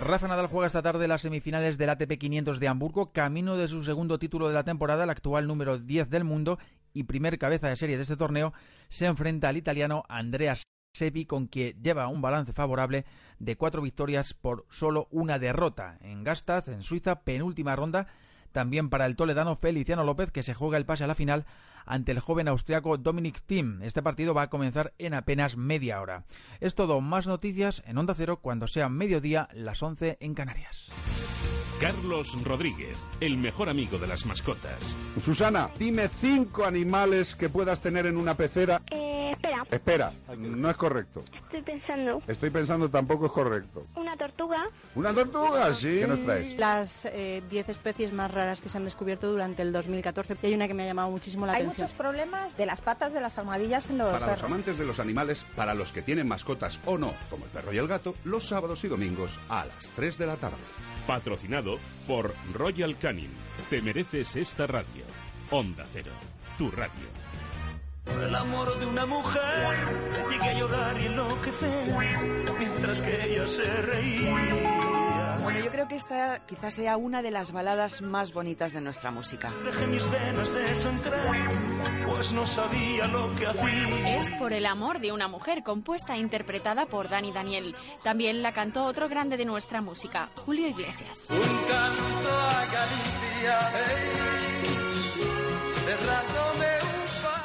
Rafa Nadal juega esta tarde las semifinales del ATP 500 de Hamburgo, camino de su segundo título de la temporada, el actual número 10 del mundo y primer cabeza de serie de este torneo, se enfrenta al italiano Andrea Sepi, con quien lleva un balance favorable de cuatro victorias por solo una derrota. En Gastaz, en Suiza, penúltima ronda, también para el toledano Feliciano López, que se juega el pase a la final ante el joven austriaco Dominic Thiem. Este partido va a comenzar en apenas media hora. Es todo, más noticias en Onda Cero cuando sea mediodía, las 11 en Canarias. Carlos Rodríguez, el mejor amigo de las mascotas. Susana, dime cinco animales que puedas tener en una pecera. Eh, espera. Espera, no es correcto. Estoy pensando. Estoy pensando tampoco es correcto. Una tortuga. ¿Una tortuga? Sí. ¿Qué nos traes? Las 10 eh, especies más raras que se han descubierto durante el 2014. Y hay una que me ha llamado muchísimo la hay atención. Hay muchos problemas de las patas de las almohadillas en los Para los amantes de los animales, para los que tienen mascotas o no, como el perro y el gato, los sábados y domingos a las 3 de la tarde. Patrocinado por Royal Canin. Te mereces esta radio. Onda Cero, tu radio. Por el amor de una mujer llegué a llorar y enloquecer mientras que ella se reía. Bueno, yo creo que esta quizás sea una de las baladas más bonitas de nuestra música. Dejé mis venas desentrar, pues no sabía lo que hacía. Es Por el amor de una mujer, compuesta e interpretada por Dani Daniel. También la cantó otro grande de nuestra música, Julio Iglesias. Un canto a Galicia, hey,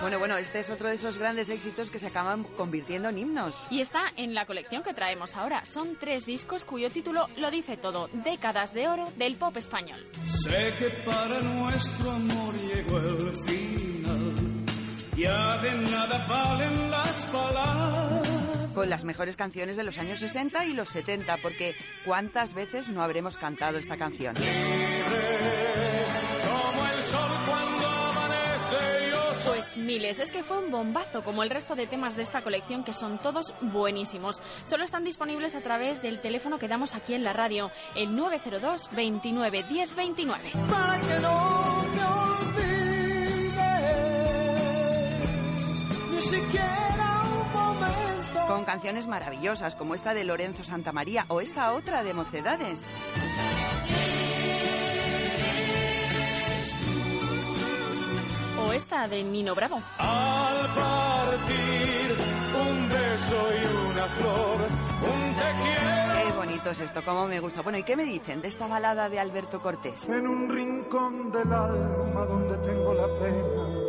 bueno, bueno, este es otro de esos grandes éxitos que se acaban convirtiendo en himnos. Y está en la colección que traemos ahora. Son tres discos cuyo título lo dice todo. Décadas de oro del pop español. Sé que para nuestro amor llegó el final. Ya de nada valen las palabras. Con las mejores canciones de los años 60 y los 70, porque ¿cuántas veces no habremos cantado esta canción? Como el sol cuando pues miles, es que fue un bombazo como el resto de temas de esta colección que son todos buenísimos. Solo están disponibles a través del teléfono que damos aquí en la radio, el 902 29 10 29. Para que no me olvides, ni siquiera un momento. Con canciones maravillosas como esta de Lorenzo Santamaría o esta otra de Mocedades. O esta de Nino Bravo. Al partir un beso y una flor, un te quiero. Qué bonito es esto, cómo me gusta. Bueno, ¿y qué me dicen de esta balada de Alberto Cortés? En un rincón del alma donde tengo la pena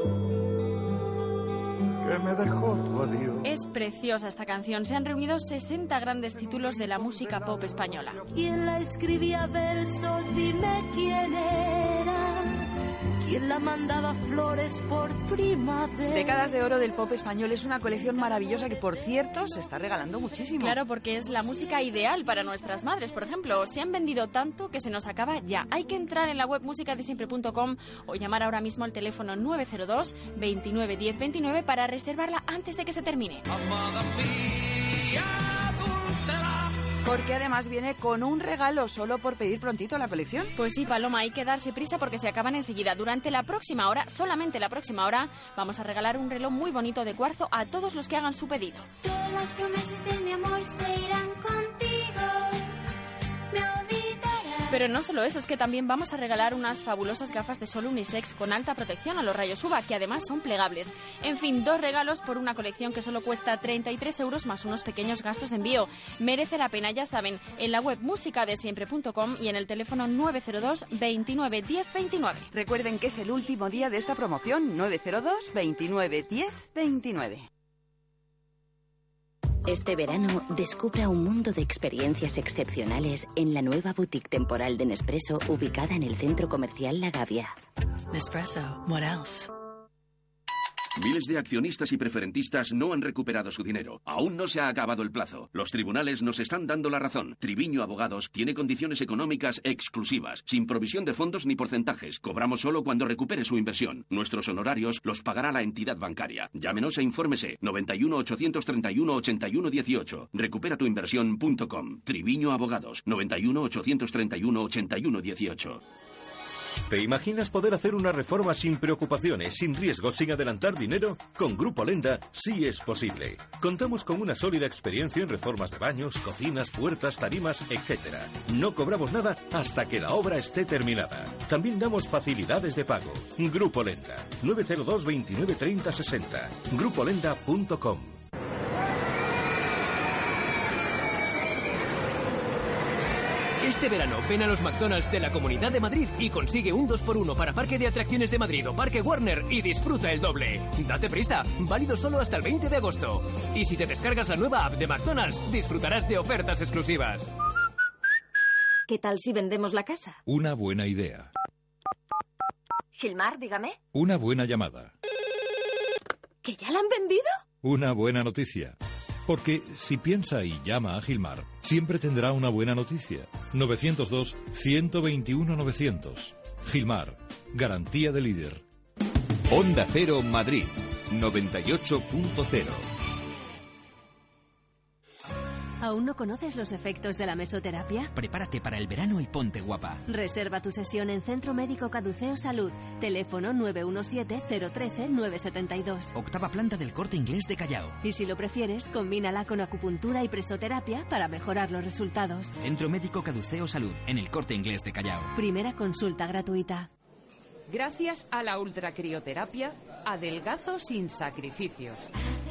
que me dejó tu adiós. Es preciosa esta canción. Se han reunido 60 grandes títulos de la música pop española. ¿Quién la escribía versos? Dime quién era. ¿Quién la mandaba flores por primavera? Décadas de oro del pop español es una colección maravillosa que, por cierto, se está regalando muchísimo. Claro, porque es la música ideal para nuestras madres. Por ejemplo, se han vendido tanto que se nos acaba ya. Hay que entrar en la web musicadesiempre.com o llamar ahora mismo al teléfono 902 29 10 29 para reservarla antes de que se termine. Amada mía, dulce Porque además viene con un regalo solo por pedir prontito la colección. Pues sí, Paloma, hay que darse prisa porque se acaban enseguida. Durante la próxima hora, solamente la próxima hora, vamos a regalar un reloj muy bonito de cuarzo a todos los que hagan su pedido. Todas las promesas de mi amor se irán contigo. Pero no solo eso, es que también vamos a regalar unas fabulosas gafas de sol unisex con alta protección a los rayos UVA, que además son plegables. En fin, dos regalos por una colección que solo cuesta 33 euros más unos pequeños gastos de envío. Merece la pena, ya saben, en la web musicadesiempre.com y en el teléfono 902 29 10 29. Recuerden que es el último día de esta promoción, 902 29 10 29. Este verano descubra un mundo de experiencias excepcionales en la nueva boutique temporal de Nespresso ubicada en el centro comercial La Gavia. Nespresso, what else? Miles de accionistas y preferentistas no han recuperado su dinero. Aún no se ha acabado el plazo. Los tribunales nos están dando la razón. Triviño Abogados tiene condiciones económicas exclusivas, sin provisión de fondos ni porcentajes. Cobramos solo cuando recupere su inversión. Nuestros honorarios los pagará la entidad bancaria. Llámenos e infórmese 91 831 81 18. Recupera tu inversión.com. Triviño Abogados 91 831 81 18. ¿Te imaginas poder hacer una reforma sin preocupaciones, sin riesgos, sin adelantar dinero? Con Grupo Lenda sí es posible. Contamos con una sólida experiencia en reformas de baños, cocinas, puertas, tarimas, etc. No cobramos nada hasta que la obra esté terminada. También damos facilidades de pago. Grupo Lenda. 902 29 30 60. Grupolenda.com. Este verano ven a los McDonald's de la Comunidad de Madrid y consigue un 2x1 para Parque de Atracciones de Madrid o Parque Warner y disfruta el doble. Date prisa, válido solo hasta el 20 de agosto. Y si te descargas la nueva app de McDonald's, disfrutarás de ofertas exclusivas. ¿Qué tal si vendemos la casa? Una buena idea. Gilmar, dígame. Una buena llamada. ¿Que ya la han vendido? Una buena noticia. Porque si piensa y llama a Gilmar, siempre tendrá una buena noticia. 902-121-900. Gilmar, garantía de líder. Onda Cero Madrid, 98.0. ¿Aún no conoces los efectos de la mesoterapia? Prepárate para el verano y ponte guapa. Reserva tu sesión en Centro Médico Caduceo Salud. Teléfono 917-013-972. Octava planta del corte inglés de Callao. Y si lo prefieres, combínala con acupuntura y presoterapia para mejorar los resultados. Centro Médico Caduceo Salud, en el corte inglés de Callao. Primera consulta gratuita. Gracias a la ultracrioterapia, adelgazo sin sacrificios.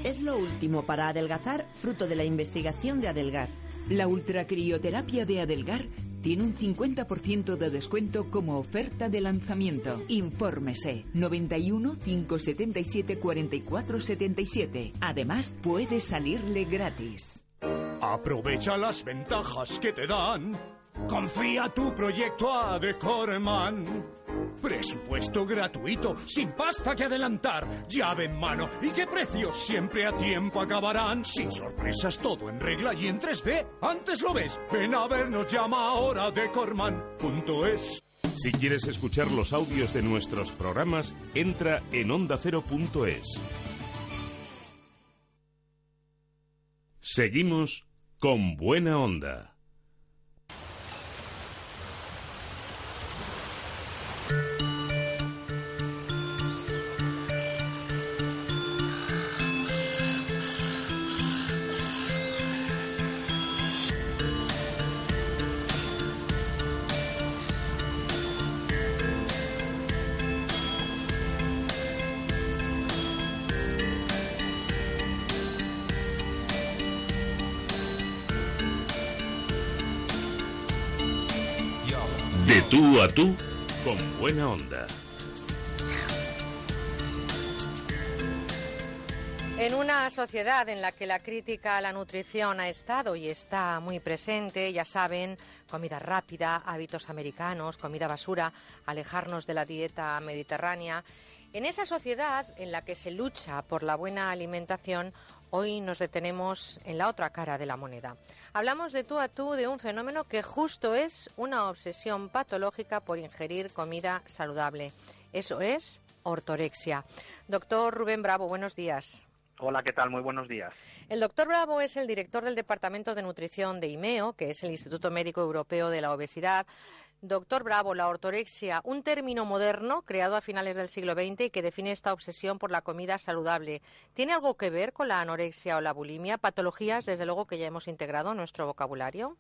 Es lo último para adelgazar, fruto de la investigación de Adelgar. La ultracrioterapia de Adelgar tiene un 50% de descuento como oferta de lanzamiento. Infórmese 91 577 44 77. Además, puede salirle gratis. Aprovecha las ventajas que te dan. Confía tu proyecto a Decorman. Presupuesto gratuito, sin pasta que adelantar, llave en mano y qué precios siempre a tiempo acabarán. Sin sorpresas, todo en regla y en 3D. Antes lo ves, ven a vernos, llama ahora a decorman.es. Si quieres escuchar los audios de nuestros programas, entra en ondacero.es. Seguimos con buena onda. Tú a tú, con buena onda. En una sociedad en la que la crítica a la nutrición ha estado y está muy presente, ya saben, comida rápida, hábitos americanos, comida basura, alejarnos de la dieta mediterránea, en esa sociedad en la que se lucha por la buena alimentación, hoy nos detenemos en la otra cara de la moneda. Hablamos de tú a tú de un fenómeno que justo es una obsesión patológica por ingerir comida saludable. Eso es ortorexia. Doctor Rubén Bravo, buenos días. Hola, ¿qué tal? Muy buenos días. El doctor Bravo es el director del Departamento de Nutrición de IMEO, que es el Instituto Médico Europeo de la Obesidad. Doctor Bravo, la ortorexia, un término moderno creado a finales del siglo XX y que define esta obsesión por la comida saludable. ¿Tiene algo que ver con la anorexia o la bulimia? Patologías, desde luego, que ya hemos integrado en nuestro vocabulario.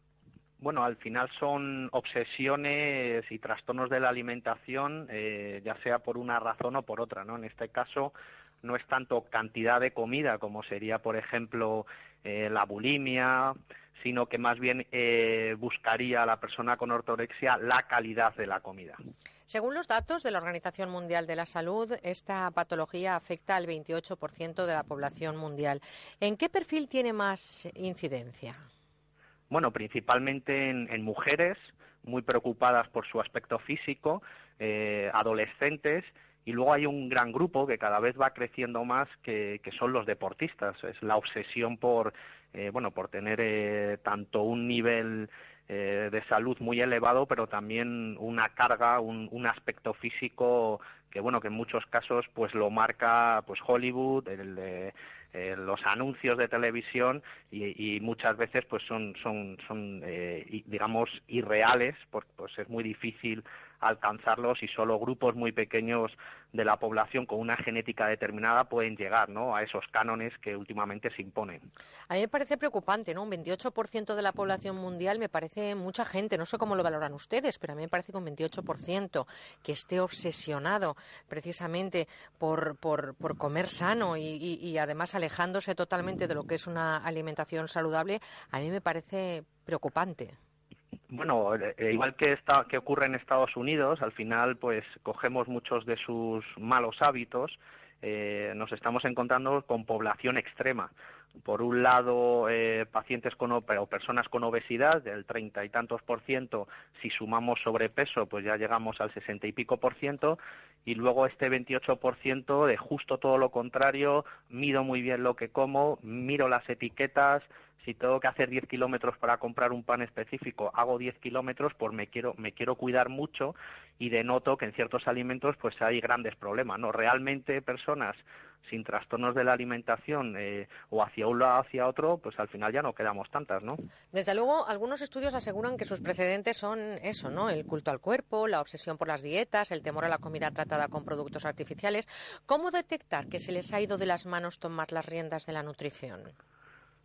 Bueno, al final son obsesiones y trastornos de la alimentación, eh, ya sea por una razón o por otra, ¿no? En este caso no es tanto cantidad de comida como sería, por ejemplo, eh, la bulimia, sino que más bien eh, buscaría a la persona con ortorexia la calidad de la comida. Según los datos de la Organización Mundial de la Salud, esta patología afecta al 28% de la población mundial. ¿En qué perfil tiene más incidencia? Bueno, principalmente en, en mujeres muy preocupadas por su aspecto físico, eh, adolescentes y luego hay un gran grupo que cada vez va creciendo más que, son los deportistas. Es la obsesión por, eh, bueno, por tener eh, tanto un nivel eh, de salud muy elevado, pero también una carga, un, un aspecto físico que, bueno, que en muchos casos pues lo marca pues Hollywood, el de eh, los anuncios de televisión y, y, muchas veces pues son son son eh, digamos irreales porque pues es muy difícil alcanzarlos y solo grupos muy pequeños de la población con una genética determinada pueden llegar ¿no? a esos cánones que últimamente se imponen. A mí me parece preocupante, ¿no? Un 28% de la población mundial me parece mucha gente, no sé cómo lo valoran ustedes, pero a mí me parece que un 28% que esté obsesionado precisamente por, por, por comer sano y, y además alejándose totalmente de lo que es una alimentación saludable, a mí me parece preocupante bueno, eh, igual que, está, que ocurre en Estados Unidos, al final pues cogemos muchos de sus malos hábitos, eh, nos estamos encontrando con población extrema. Por un lado, eh, pacientes con o personas con obesidad del treinta y tantos por ciento, si sumamos sobrepeso, pues ya llegamos al sesenta y pico por ciento, y luego este 28 por ciento de justo todo lo contrario, mido muy bien lo que como, miro las etiquetas, si tengo que hacer 10 kilómetros para comprar un pan específico, hago 10 kilómetros, pues me quiero, me quiero cuidar mucho y denoto que en ciertos alimentos pues hay grandes problemas, ¿no? Realmente personas sin trastornos de la alimentación eh, o hacia un lado hacia otro, pues al final ya no quedamos tantas, ¿no? Desde luego, algunos estudios aseguran que sus precedentes son eso, ¿no? El culto al cuerpo, la obsesión por las dietas, el temor a la comida tratada con productos artificiales. ¿Cómo detectar que se les ha ido de las manos tomar las riendas de la nutrición?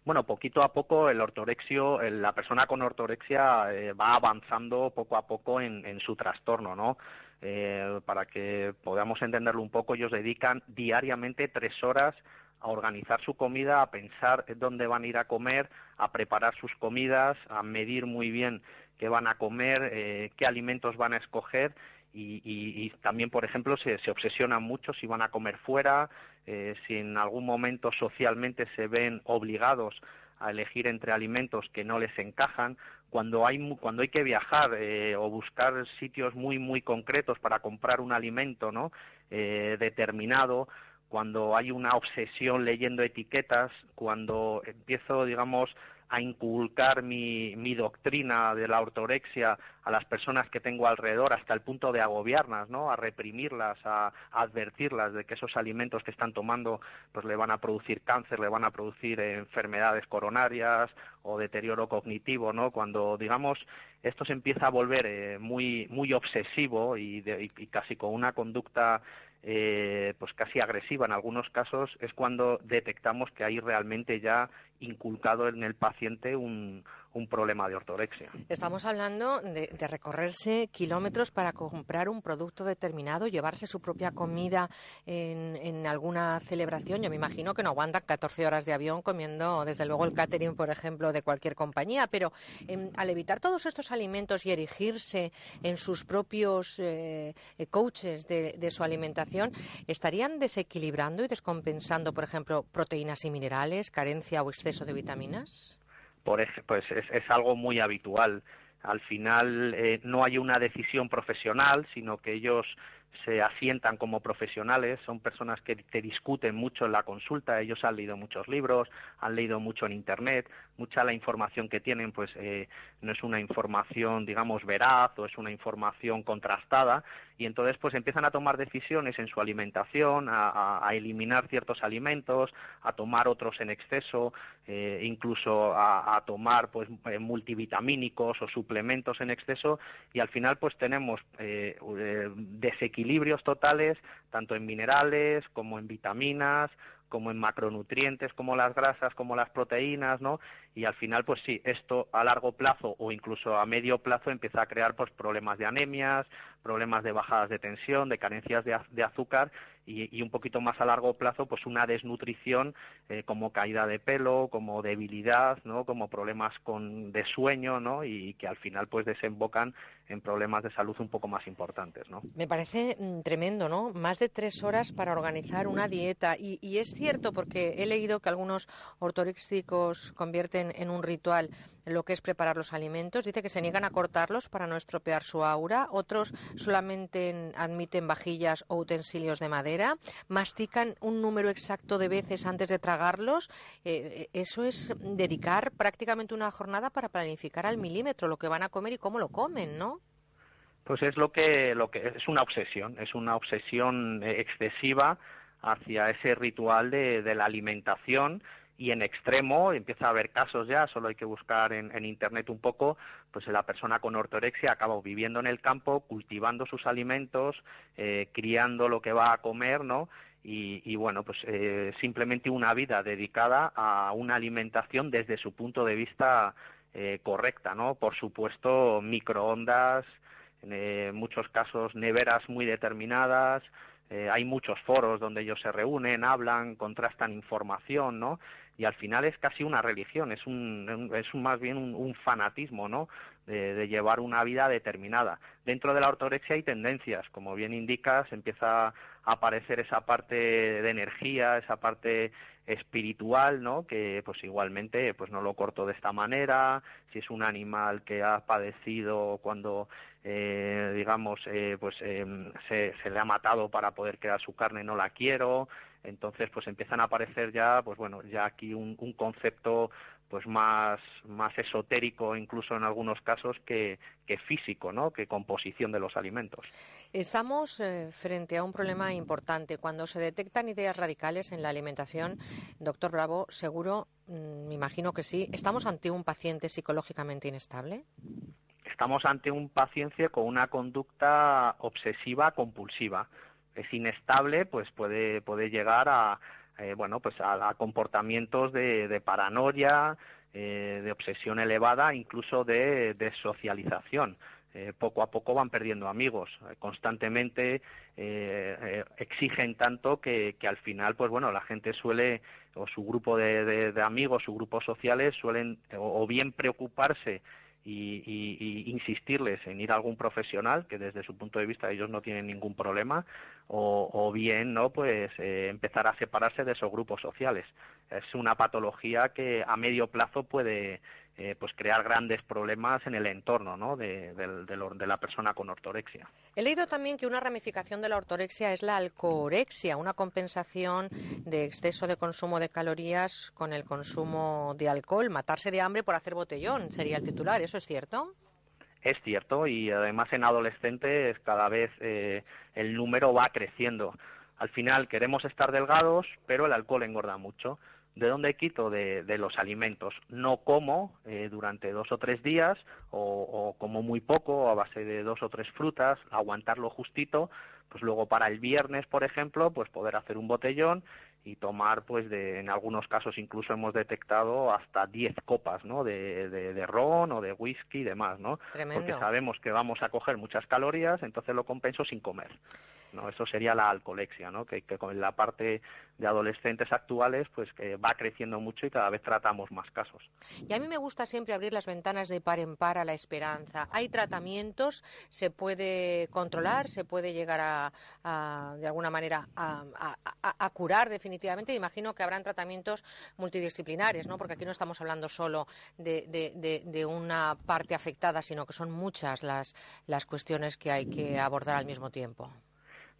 Bueno, poquito a poco el ortorexio, la persona con ortorexia eh, va avanzando poco a poco en, su trastorno, ¿no? Eh, para que podamos entenderlo un poco, ellos dedican diariamente tres horas a organizar su comida, a pensar dónde van a ir a comer, a preparar sus comidas, a medir muy bien qué van a comer, eh, qué alimentos van a escoger y, también, por ejemplo, se, se, obsesionan mucho si van a comer fuera, eh, si en algún momento socialmente se ven obligados a elegir entre alimentos que no les encajan, cuando hay, cuando hay que viajar eh, o buscar sitios muy, muy concretos para comprar un alimento ¿no? Eh, determinado, cuando hay una obsesión leyendo etiquetas, cuando empiezo, digamos, a inculcar mi, doctrina de la ortorexia a las personas que tengo alrededor hasta el punto de agobiarlas, ¿no? A reprimirlas, a, advertirlas de que esos alimentos que están tomando pues le van a producir cáncer, le van a producir enfermedades coronarias o deterioro cognitivo, ¿no? Cuando digamos esto se empieza a volver eh, muy muy obsesivo y, y casi con una conducta eh, pues casi agresiva en algunos casos, es cuando detectamos que hay realmente ya inculcado en el paciente un, un problema de ortorexia. Estamos hablando de, recorrerse kilómetros para comprar un producto determinado, llevarse su propia comida en, alguna celebración. Yo me imagino que no aguantan 14 horas de avión comiendo, desde luego, el catering, por ejemplo, de cualquier compañía. Pero em, al evitar todos estos alimentos y erigirse en sus propios eh, coaches de, de su alimentación, ¿estarían desequilibrando y descompensando, por ejemplo, proteínas y minerales, carencia o exceso de vitaminas? pues es, algo muy habitual. Al final eh, no hay una decisión profesional, sino que ellos se asientan como profesionales, son personas que te discuten mucho en la consulta, ellos han leído muchos libros, han leído mucho en Internet, mucha la información que tienen pues eh, no es una información digamos veraz o es una información contrastada y entonces pues empiezan a tomar decisiones en su alimentación, a, eliminar ciertos alimentos, a tomar otros en exceso, eh, incluso a, tomar pues eh, multivitamínicos o suplementos en exceso y al final pues tenemos desequilibrios totales tanto en minerales como en vitaminas como en macronutrientes como las grasas, como las proteínas, ¿no? Y al final, pues sí, esto a largo plazo o incluso a medio plazo empieza a crear pues problemas de anemias, problemas de bajadas de tensión, de carencias de, azúcar y, un poquito más a largo plazo, pues una desnutrición eh, como caída de pelo, como debilidad, ¿no? Como problemas con, de sueño, ¿no? Y que al final pues desembocan en problemas de salud un poco más importantes, ¿no? Me parece mm, tremendo, ¿no? Más de tres horas para organizar una dieta y, y es cierto porque he leído que algunos ortoréxicos convierten en un ritual lo que es preparar los alimentos. Dice que se niegan a cortarlos para no estropear su aura. Otros solamente admiten vajillas o utensilios de madera. Mastican un número exacto de veces antes de tragarlos. Eh, eso es dedicar prácticamente una jornada para planificar al milímetro lo que van a comer y cómo lo comen, ¿no? Pues es lo que, lo que es una obsesión, es una obsesión excesiva hacia ese ritual de, de la alimentación y en extremo empieza a haber casos ya, solo hay que buscar en, internet un poco, pues la persona con ortorexia acaba viviendo en el campo, cultivando sus alimentos, eh, criando lo que va a comer, ¿no? Y, bueno, pues eh, simplemente una vida dedicada a una alimentación desde su punto de vista eh, correcta, ¿no? Por supuesto, microondas, en muchos casos neveras muy determinadas, hay muchos foros donde ellos se reúnen, hablan, contrastan información, ¿no? Y al final es casi una religión, es un, es más bien un, fanatismo, ¿no? De, llevar una vida determinada. Dentro de la ortorexia hay tendencias, como bien indicas, empieza a aparecer esa parte de energía, esa parte espiritual, ¿no? Que pues igualmente pues no lo corto de esta manera, si es un animal que ha padecido cuando eh, digamos eh, pues em, se, se le ha matado para poder crear su carne no la quiero, entonces pues empiezan a aparecer ya pues bueno ya aquí un, concepto pues más más esotérico incluso en algunos casos que, que físico no que composición de los alimentos. Estamos eh, frente a un problema importante. Cuando se detectan ideas radicales en la alimentación doctor Bravo seguro mm, me imagino que sí estamos ante un paciente psicológicamente inestable estamos ante un paciente con una conducta obsesiva compulsiva es inestable, pues puede, puede llegar a, eh, bueno, pues a, comportamientos de, paranoia, eh, de obsesión elevada, incluso de, de socialización. Eh, poco a poco van perdiendo amigos, constantemente exigen tanto que, que, al final, pues bueno, la gente suele, o su grupo de, de amigos, su grupos sociales suelen o bien preocuparse y, insistirles en ir a algún profesional que desde su punto de vista ellos no tienen ningún problema o, bien no pues eh, empezar a separarse de esos grupos sociales. Es una patología que a medio plazo puede eh, pues crear grandes problemas en el entorno ¿no? de, la persona con ortorexia. He leído también que una ramificación de la ortorexia es la alcorexia, una compensación de exceso de consumo de calorías con el consumo de alcohol, matarse de hambre por hacer botellón, sería el titular, ¿eso es cierto? Es cierto y además en adolescentes cada vez eh, el número va creciendo. Al final queremos estar delgados, pero el alcohol engorda mucho. ¿De dónde quito? De, los alimentos. No como eh, durante dos o tres días o, como muy poco a base de dos o tres frutas, aguantarlo justito, pues luego para el viernes, por ejemplo, pues poder hacer un botellón y tomar, pues de, en algunos casos incluso hemos detectado hasta diez copas, ¿no? De, de, ron o de whisky y demás, ¿no? Porque sabemos que vamos a coger muchas calorías, entonces lo compenso sin comer. ¿No? Eso sería la alcolexia, ¿no? Que, que con la parte de adolescentes actuales, pues que va creciendo mucho y cada vez tratamos más casos. Y a mí me gusta siempre abrir las ventanas de par en par a la esperanza. Hay tratamientos, se puede controlar, se puede llegar a, de alguna manera, a, curar definitivamente. Imagino que habrán tratamientos multidisciplinares, ¿no? Porque aquí no estamos hablando solo de, de una parte afectada, sino que son muchas las, las cuestiones que hay que abordar al mismo tiempo.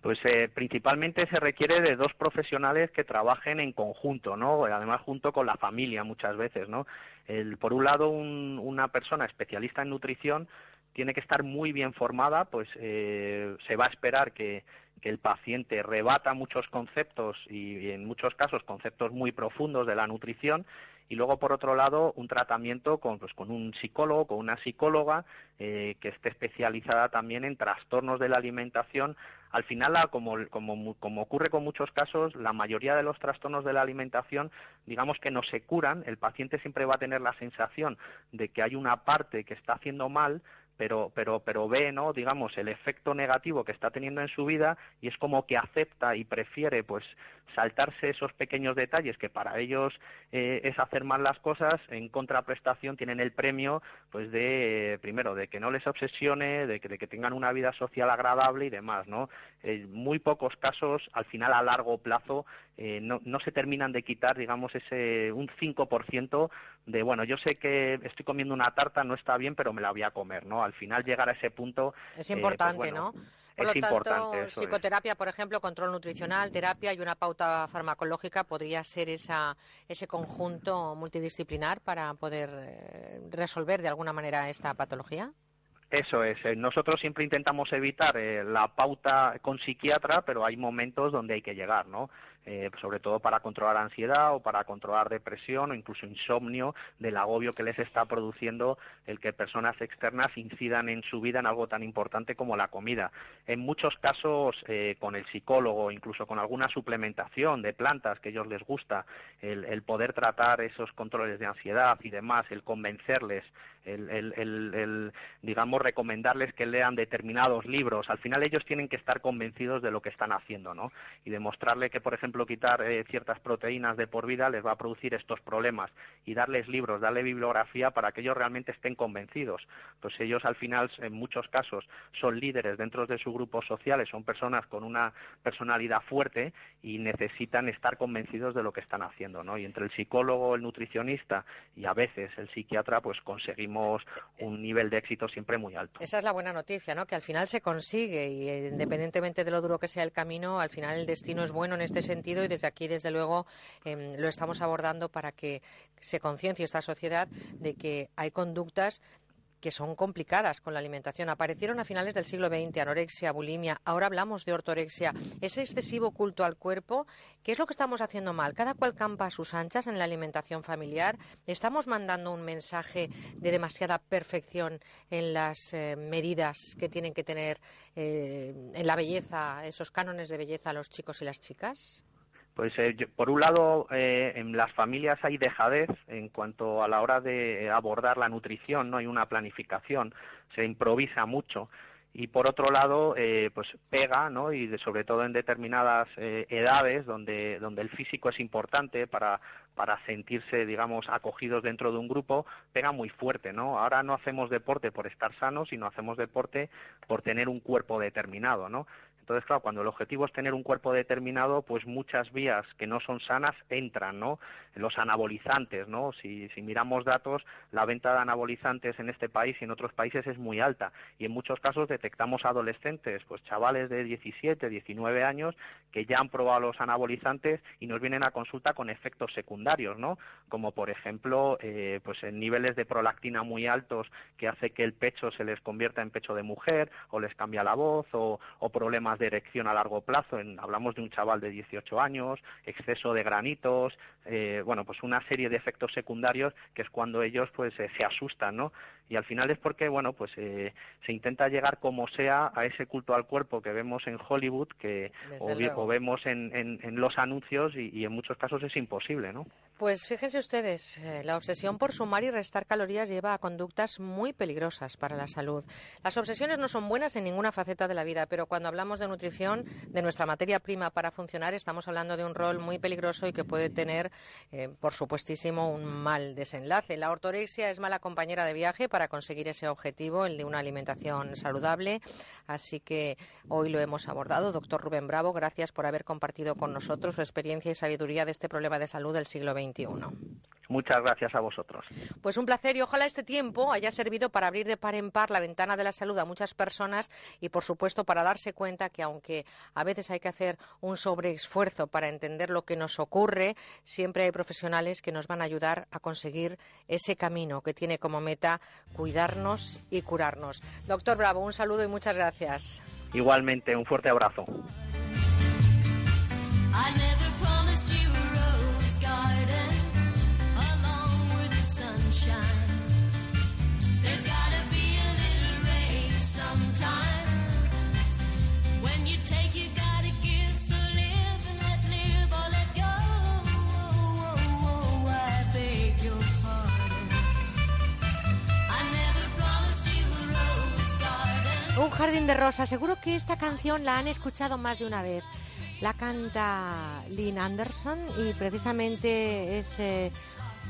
Pues eh, principalmente se requiere de dos profesionales que trabajen en conjunto, ¿no? Además junto con la familia muchas veces, ¿no? El, por un lado, una persona especialista en nutrición tiene que estar muy bien formada, pues eh, se va a esperar que, el paciente rebata muchos conceptos y, en muchos casos conceptos muy profundos de la nutrición y luego por otro lado un tratamiento con, pues, con un psicólogo, con una psicóloga eh, que esté especializada también en trastornos de la alimentación. Al final, como, como, como ocurre con muchos casos, la mayoría de los trastornos de la alimentación, digamos que no se curan, el paciente siempre va a tener la sensación de que hay una parte que está haciendo mal, pero, pero, pero ve, ¿no? digamos, el efecto negativo que está teniendo en su vida y es como que acepta y prefiere, pues, saltarse esos pequeños detalles que para ellos eh, es hacer mal las cosas, en contraprestación tienen el premio, pues, de, primero, de que no les obsesione, de que, de que tengan una vida social agradable y demás, ¿no? En muy pocos casos, al final, a largo plazo, eh, no, no se terminan de quitar, digamos, ese un 5% de, bueno, yo sé que estoy comiendo una tarta, no está bien, pero me la voy a comer, ¿no? Al final llegar a ese punto... Es importante, eh, pues ¿no? Por es lo tanto, psicoterapia, por ejemplo, control nutricional, terapia y una pauta farmacológica podría ser esa, ese conjunto multidisciplinar para poder eh, resolver de alguna manera esta patología. Eso es. Eh, nosotros siempre intentamos evitar la pauta con psiquiatra, pero hay momentos donde hay que llegar, ¿no? Eh, sobre todo para controlar ansiedad o para controlar depresión o incluso insomnio del agobio que les está produciendo el que personas externas incidan en su vida en algo tan importante como la comida. En muchos casos, eh, con el psicólogo, incluso con alguna suplementación de plantas que a ellos les gusta, el poder tratar esos controles de ansiedad y demás, el convencerles el, digamos, recomendarles que lean determinados libros. Al final ellos tienen que estar convencidos de lo que están haciendo, ¿no? Y demostrarle que, por ejemplo, quitar eh, ciertas proteínas de por vida les va a producir estos problemas y darles libros, darle bibliografía para que ellos realmente estén convencidos. Pues ellos al final, en muchos casos, son líderes dentro de sus grupos sociales, son personas con una personalidad fuerte y necesitan estar convencidos de lo que están haciendo, ¿no? Y entre el psicólogo, el nutricionista y a veces el psiquiatra, pues conseguimos un nivel de éxito siempre muy alto. Esa es la buena noticia, ¿no? Que al final se consigue y eh, independientemente de lo duro que sea el camino, al final el destino es bueno en este sentido y desde aquí, desde luego, em, lo estamos abordando para que se conciencie esta sociedad de que hay conductas que son complicadas con la alimentación. Aparecieron a finales del siglo XX anorexia, bulimia, ahora hablamos de ortorexia. Ese excesivo culto al cuerpo, ¿qué es lo que estamos haciendo mal? Cada cual campa a sus anchas en la alimentación familiar. Estamos mandando un mensaje de demasiada perfección en las eh, medidas que tienen que tener eh, en la belleza, esos cánones de belleza a los chicos y las chicas. Pues eh, por un lado, eh, en las familias hay dejadez en cuanto a la hora de abordar la nutrición, no hay una planificación, se improvisa mucho. Y por otro lado, eh, pues pega, ¿no? Y sobre todo en determinadas edades donde, donde el físico es importante para, para sentirse, digamos, acogidos dentro de un grupo, pega muy fuerte, ¿no? Ahora no hacemos deporte por estar sanos, sino hacemos deporte por tener un cuerpo determinado, ¿no? Entonces, claro, cuando el objetivo es tener un cuerpo determinado, pues muchas vías que no son sanas entran, ¿no? Los anabolizantes, ¿no? Si, si miramos datos, la venta de anabolizantes en este país y en otros países es muy alta. Y en muchos casos detectamos adolescentes, pues chavales de 17, 19 años, que ya han probado los anabolizantes y nos vienen a consulta con efectos secundarios, ¿no? Como por ejemplo, eh, pues en niveles de prolactina muy altos que hace que el pecho se les convierta en pecho de mujer, o les cambia la voz, o, o problemas de erección a largo plazo, en, hablamos de un chaval de 18 años, exceso de granitos, eh, bueno, pues una serie de efectos secundarios que es cuando ellos pues eh, se asustan, ¿no? y al final es porque bueno pues eh, se intenta llegar como sea a ese culto al cuerpo que vemos en Hollywood que o, vemos en, en, los anuncios y, en muchos casos es imposible no pues fíjense ustedes eh, la obsesión por sumar y restar calorías lleva a conductas muy peligrosas para la salud las obsesiones no son buenas en ninguna faceta de la vida pero cuando hablamos de nutrición de nuestra materia prima para funcionar estamos hablando de un rol muy peligroso y que puede tener eh, por supuestísimo un mal desenlace la ortorexia es mala compañera de viaje para conseguir ese objetivo, el de una alimentación saludable. Así que hoy lo hemos abordado. Doctor Rubén Bravo, gracias por haber compartido con nosotros su experiencia y sabiduría de este problema de salud del siglo Muchas gracias a vosotros. Pues un placer y ojalá este tiempo haya servido para abrir de par en par la ventana de la salud a muchas personas y, por supuesto, para darse cuenta que, aunque a veces hay que hacer un sobreesfuerzo para entender lo que nos ocurre, siempre hay profesionales que nos van a ayudar a conseguir ese camino que tiene como meta cuidarnos y curarnos. Doctor Bravo, un saludo y muchas gracias. Igualmente, un fuerte abrazo. Jardín de rosas. Seguro que esta canción la han escuchado más de una vez. La canta Lynn Anderson y precisamente es eh,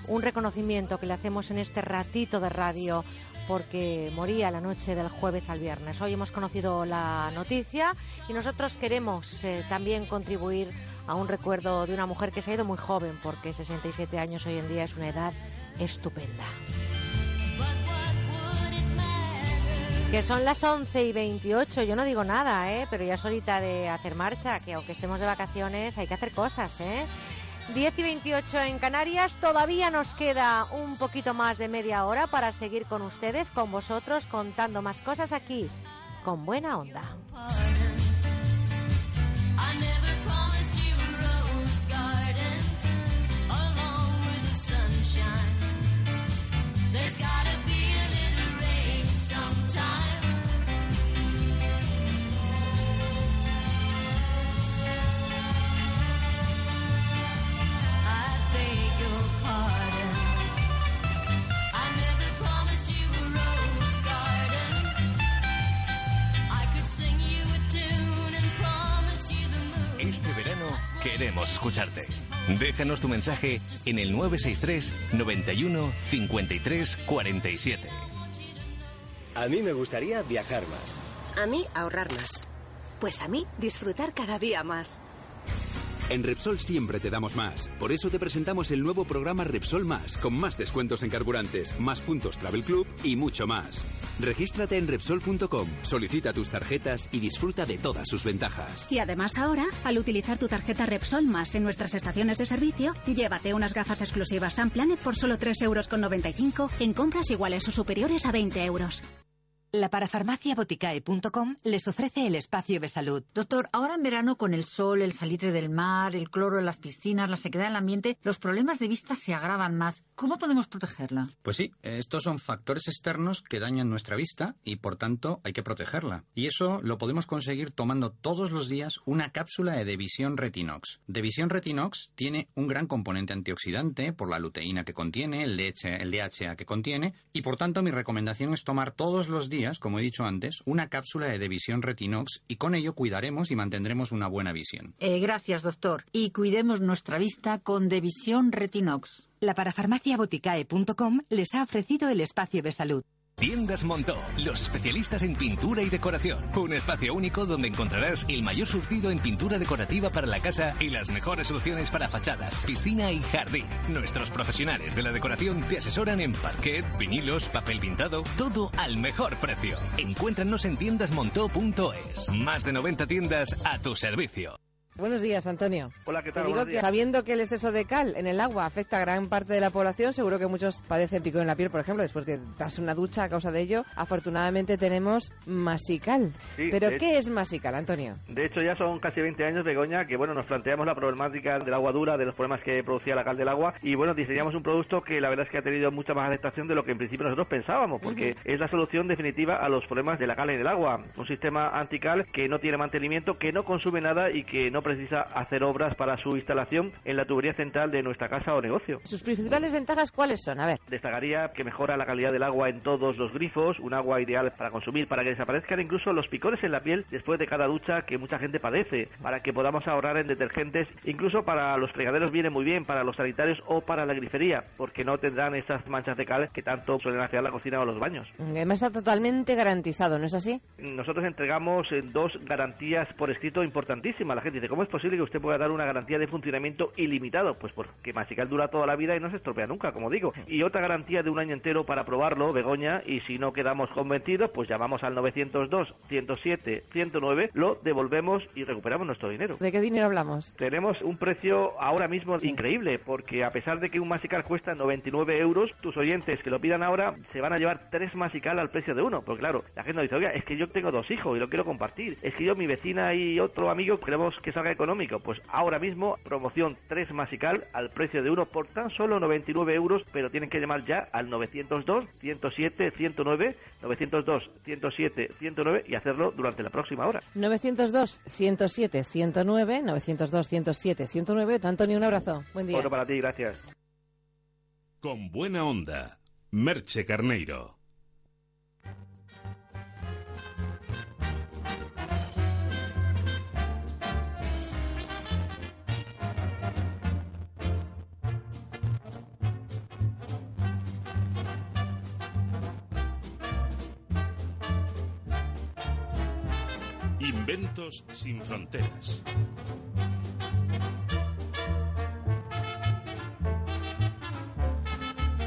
un reconocimiento que le hacemos en este ratito de radio porque moría la noche del jueves al viernes. Hoy hemos conocido la noticia y nosotros queremos eh, también contribuir a un recuerdo de una mujer que se ha ido muy joven porque 67 años hoy en día es una edad estupenda. Que son las 11 y 28, yo no digo nada, ¿eh? pero ya es horita de hacer marcha, que aunque estemos de vacaciones hay que hacer cosas. ¿eh? 10 y 28 en Canarias, todavía nos queda un poquito más de media hora para seguir con ustedes, con vosotros, contando más cosas aquí, con buena onda. Queremos escucharte. Déjanos tu mensaje en el 963 91 53 47. A mí me gustaría viajar más. A mí ahorrar más. Pues a mí disfrutar cada día más. En Repsol siempre te damos más. Por eso te presentamos el nuevo programa Repsol Más, con más descuentos en carburantes, más puntos Travel Club y mucho más. Regístrate en Repsol.com, solicita tus tarjetas y disfruta de todas sus ventajas. Y además ahora, al utilizar tu tarjeta Repsol Más en nuestras estaciones de servicio, llévate unas gafas exclusivas Sun Planet por solo 3,95 euros en compras iguales o superiores a 20 euros. La parafarmaciaboticae.com les ofrece el espacio de salud. Doctor, ahora en verano con el sol, el salitre del mar, el cloro en las piscinas, la sequedad en el ambiente, los problemas de vista se agravan más. ¿Cómo podemos protegerla? Pues sí, estos son factores externos que dañan nuestra vista y por tanto hay que protegerla. Y eso lo podemos conseguir tomando todos los días una cápsula de Devisión Retinox. Devisión Retinox tiene un gran componente antioxidante por la luteína que contiene, el DHA que contiene y por tanto mi recomendación es tomar todos los días como he dicho antes, una cápsula de Devisión Retinox y con ello cuidaremos y mantendremos una buena visión. Eh, gracias, doctor. Y cuidemos nuestra vista con Devisión Retinox. La parafarmaciaboticae.com les ha ofrecido el espacio de salud. Tiendas Montó, los especialistas en pintura y decoración. Un espacio único donde encontrarás el mayor surtido en pintura decorativa para la casa y las mejores soluciones para fachadas, piscina y jardín. Nuestros profesionales de la decoración te asesoran en parquet, vinilos, papel pintado, todo al mejor precio. Encuéntranos en tiendasmontó.es. Más de 90 tiendas a tu servicio. Buenos días, Antonio. Hola, ¿qué tal? Te digo Buenos que días. sabiendo que el exceso de cal en el agua afecta a gran parte de la población, seguro que muchos padecen picor en la piel, por ejemplo, después de darse una ducha a causa de ello. Afortunadamente tenemos masical. Sí, ¿Pero qué es masical, Antonio? De hecho, ya son casi 20 años, Begoña, que bueno, nos planteamos la problemática del agua dura, de los problemas que producía la cal del agua, y bueno, diseñamos un producto que la verdad es que ha tenido mucha más aceptación de lo que en principio nosotros pensábamos, porque es la solución definitiva a los problemas de la cal en el agua. Un sistema antical que no tiene mantenimiento, que no consume nada y que no precisa hacer obras para su instalación en la tubería central de nuestra casa o negocio. ¿Sus principales ventajas cuáles son? A ver. Destacaría que mejora la calidad del agua en todos los grifos, un agua ideal para consumir, para que desaparezcan incluso los picores en la piel después de cada ducha que mucha gente padece, para que podamos ahorrar en detergentes, incluso para los fregaderos viene muy bien, para los sanitarios o para la grifería, porque no tendrán esas manchas de cal que tanto suelen hacer la cocina o los baños. Además está totalmente garantizado, ¿no es así? Nosotros entregamos eh, dos garantías por escrito importantísimas. La gente dice, ¿cómo es posible que usted pueda dar una garantía de funcionamiento ilimitado? Pues porque Masical dura toda la vida y no se estropea nunca, como digo. Y otra garantía de un año entero para probarlo, Begoña, y si no quedamos convencidos, pues llamamos al 902 107 109, lo devolvemos y recuperamos nuestro dinero. ¿De qué dinero hablamos? Tenemos un precio ahora mismo increíble, porque a pesar de que un Masical cuesta 99 euros, tus oyentes que lo pidan ahora se van a llevar tres Masical al precio de uno. Porque claro, la gente nos dice, oiga, es que yo tengo dos hijos y lo quiero compartir. Es que yo, mi vecina y otro amigo queremos que salga económico. Pues ahora mismo, promoción 3 Masical al precio de uno por tan solo 99 euros, pero tienen que llamar ya al 902 107 109, 902 107 109 y hacerlo durante la próxima hora. 902 107 109, 902 107 109. Antonio, un abrazo. Buen día. Otro para ti, gracias. Con buena onda, Merche Carneiro. Inventos sin fronteras.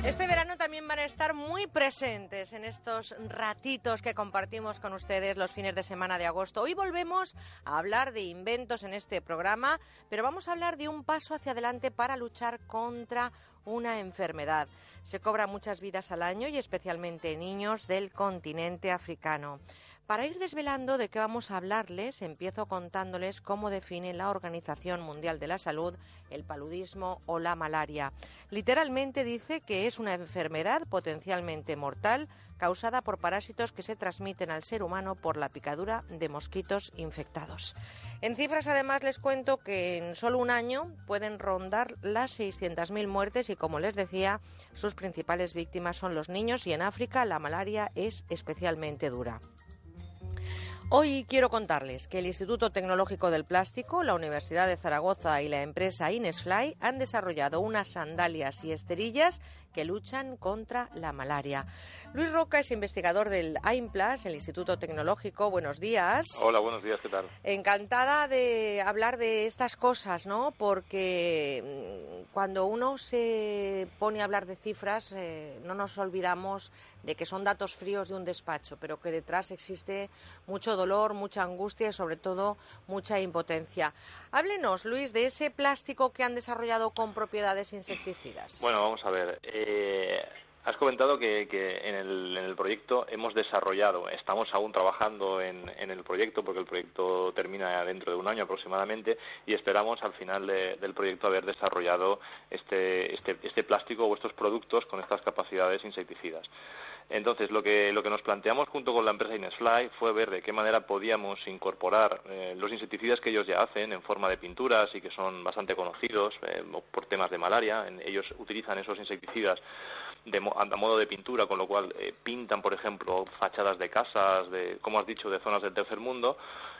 Este verano también van a estar muy presentes en estos ratitos que compartimos con ustedes los fines de semana de agosto. Hoy volvemos a hablar de inventos en este programa, pero vamos a hablar de un paso hacia adelante para luchar contra una enfermedad. Se cobran muchas vidas al año y especialmente niños del continente africano. Para ir desvelando de qué vamos a hablarles, empiezo contándoles cómo define la Organización Mundial de la Salud el paludismo o la malaria. Literalmente dice que es una enfermedad potencialmente mortal causada por parásitos que se transmiten al ser humano por la picadura de mosquitos infectados. En cifras, además, les cuento que en solo un año pueden rondar las 600.000 muertes y, como les decía, sus principales víctimas son los niños y en África la malaria es especialmente dura. Hoy quiero contarles que el Instituto Tecnológico del Plástico, la Universidad de Zaragoza y la empresa Inesfly han desarrollado unas sandalias y esterillas que luchan contra la malaria. Luis Roca es investigador del AIMPLAS, el Instituto Tecnológico. Buenos días. Hola, buenos días, ¿qué tal? Encantada de hablar de estas cosas, ¿no? Porque mm, cuando uno se pone a hablar de cifras, eh, no nos olvidamos de que son datos fríos de un despacho, pero que detrás existe mucho dolor, mucha angustia y sobre todo mucha impotencia. Háblenos, Luis, de ese plástico que han desarrollado con propiedades insecticidas. Bueno, vamos a ver. Eh, É, has comentado que, en, el, proyecto hemos desarrollado, estamos aún trabajando en, el proyecto porque el proyecto termina dentro de un año aproximadamente y esperamos al final del proyecto haber desarrollado este, este, este plástico o estos productos con estas capacidades insecticidas. Entonces, lo que, lo que nos planteamos junto con la empresa Inesfly fue ver de qué manera podíamos incorporar eh, los insecticidas que ellos ya hacen en forma de pinturas y que son bastante conocidos eh, por temas de malaria. ellos utilizan esos insecticidas de, a modo de pintura, con lo cual eh, pintan, por ejemplo, fachadas de casas, de, como has dicho, de zonas del tercer mundo,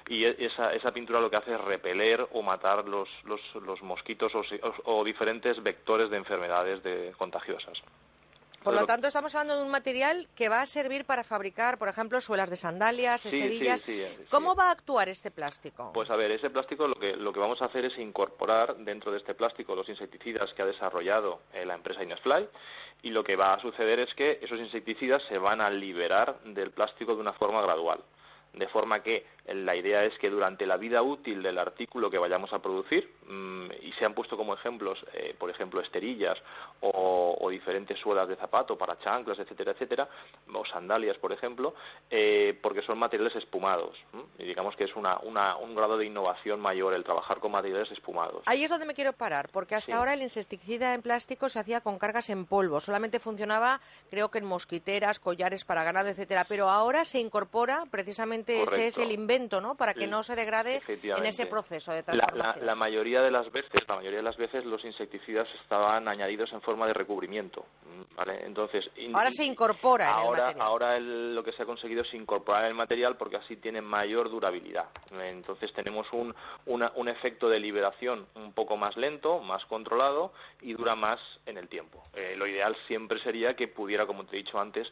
y e, esa, esa pintura lo que hace es repeler o matar los, los, los mosquitos o, o, diferentes vectores de enfermedades de, contagiosas. Por lo tanto, estamos hablando de un material que va a servir para fabricar, por ejemplo, suelas de sandalias, esterillas. ¿Cómo va a actuar este plástico? Pues a ver, ese plástico lo que, lo que vamos a hacer es incorporar dentro de este plástico los insecticidas que ha desarrollado eh, la empresa Inesfly y lo que va a suceder es que esos insecticidas se van a liberar del plástico de una forma gradual de forma que la idea es que durante la vida útil del artículo que vayamos a producir, mm, y se han puesto como ejemplos, eh, por ejemplo, esterillas o, diferentes suelas de zapato para chanclas, etcétera, etcétera, o sandalias, por ejemplo, eh, porque son materiales espumados. Y digamos que es una, un grado de innovación mayor el trabajar con materiales espumados. Ahí es donde me quiero parar, porque hasta ahora el insecticida en plástico se hacía con cargas en polvo, solamente funcionaba, creo que en mosquiteras, collares para ganado, etcétera, pero ahora se incorpora precisamente ese es el invento, ¿no? Para que no se degrade en ese proceso de transformación. La, mayoría de las veces, la mayoría de las veces los insecticidas estaban añadidos en forma de recubrimiento, ¿vale? Entonces ahora se incorpora ahora, en el material. Ahora lo que se ha conseguido es incorporar el material porque así tiene mayor durabilidad. Entonces tenemos un, un efecto de liberación un poco más lento, más controlado y dura más en el tiempo. Eh, lo ideal siempre sería que pudiera, como te he dicho antes,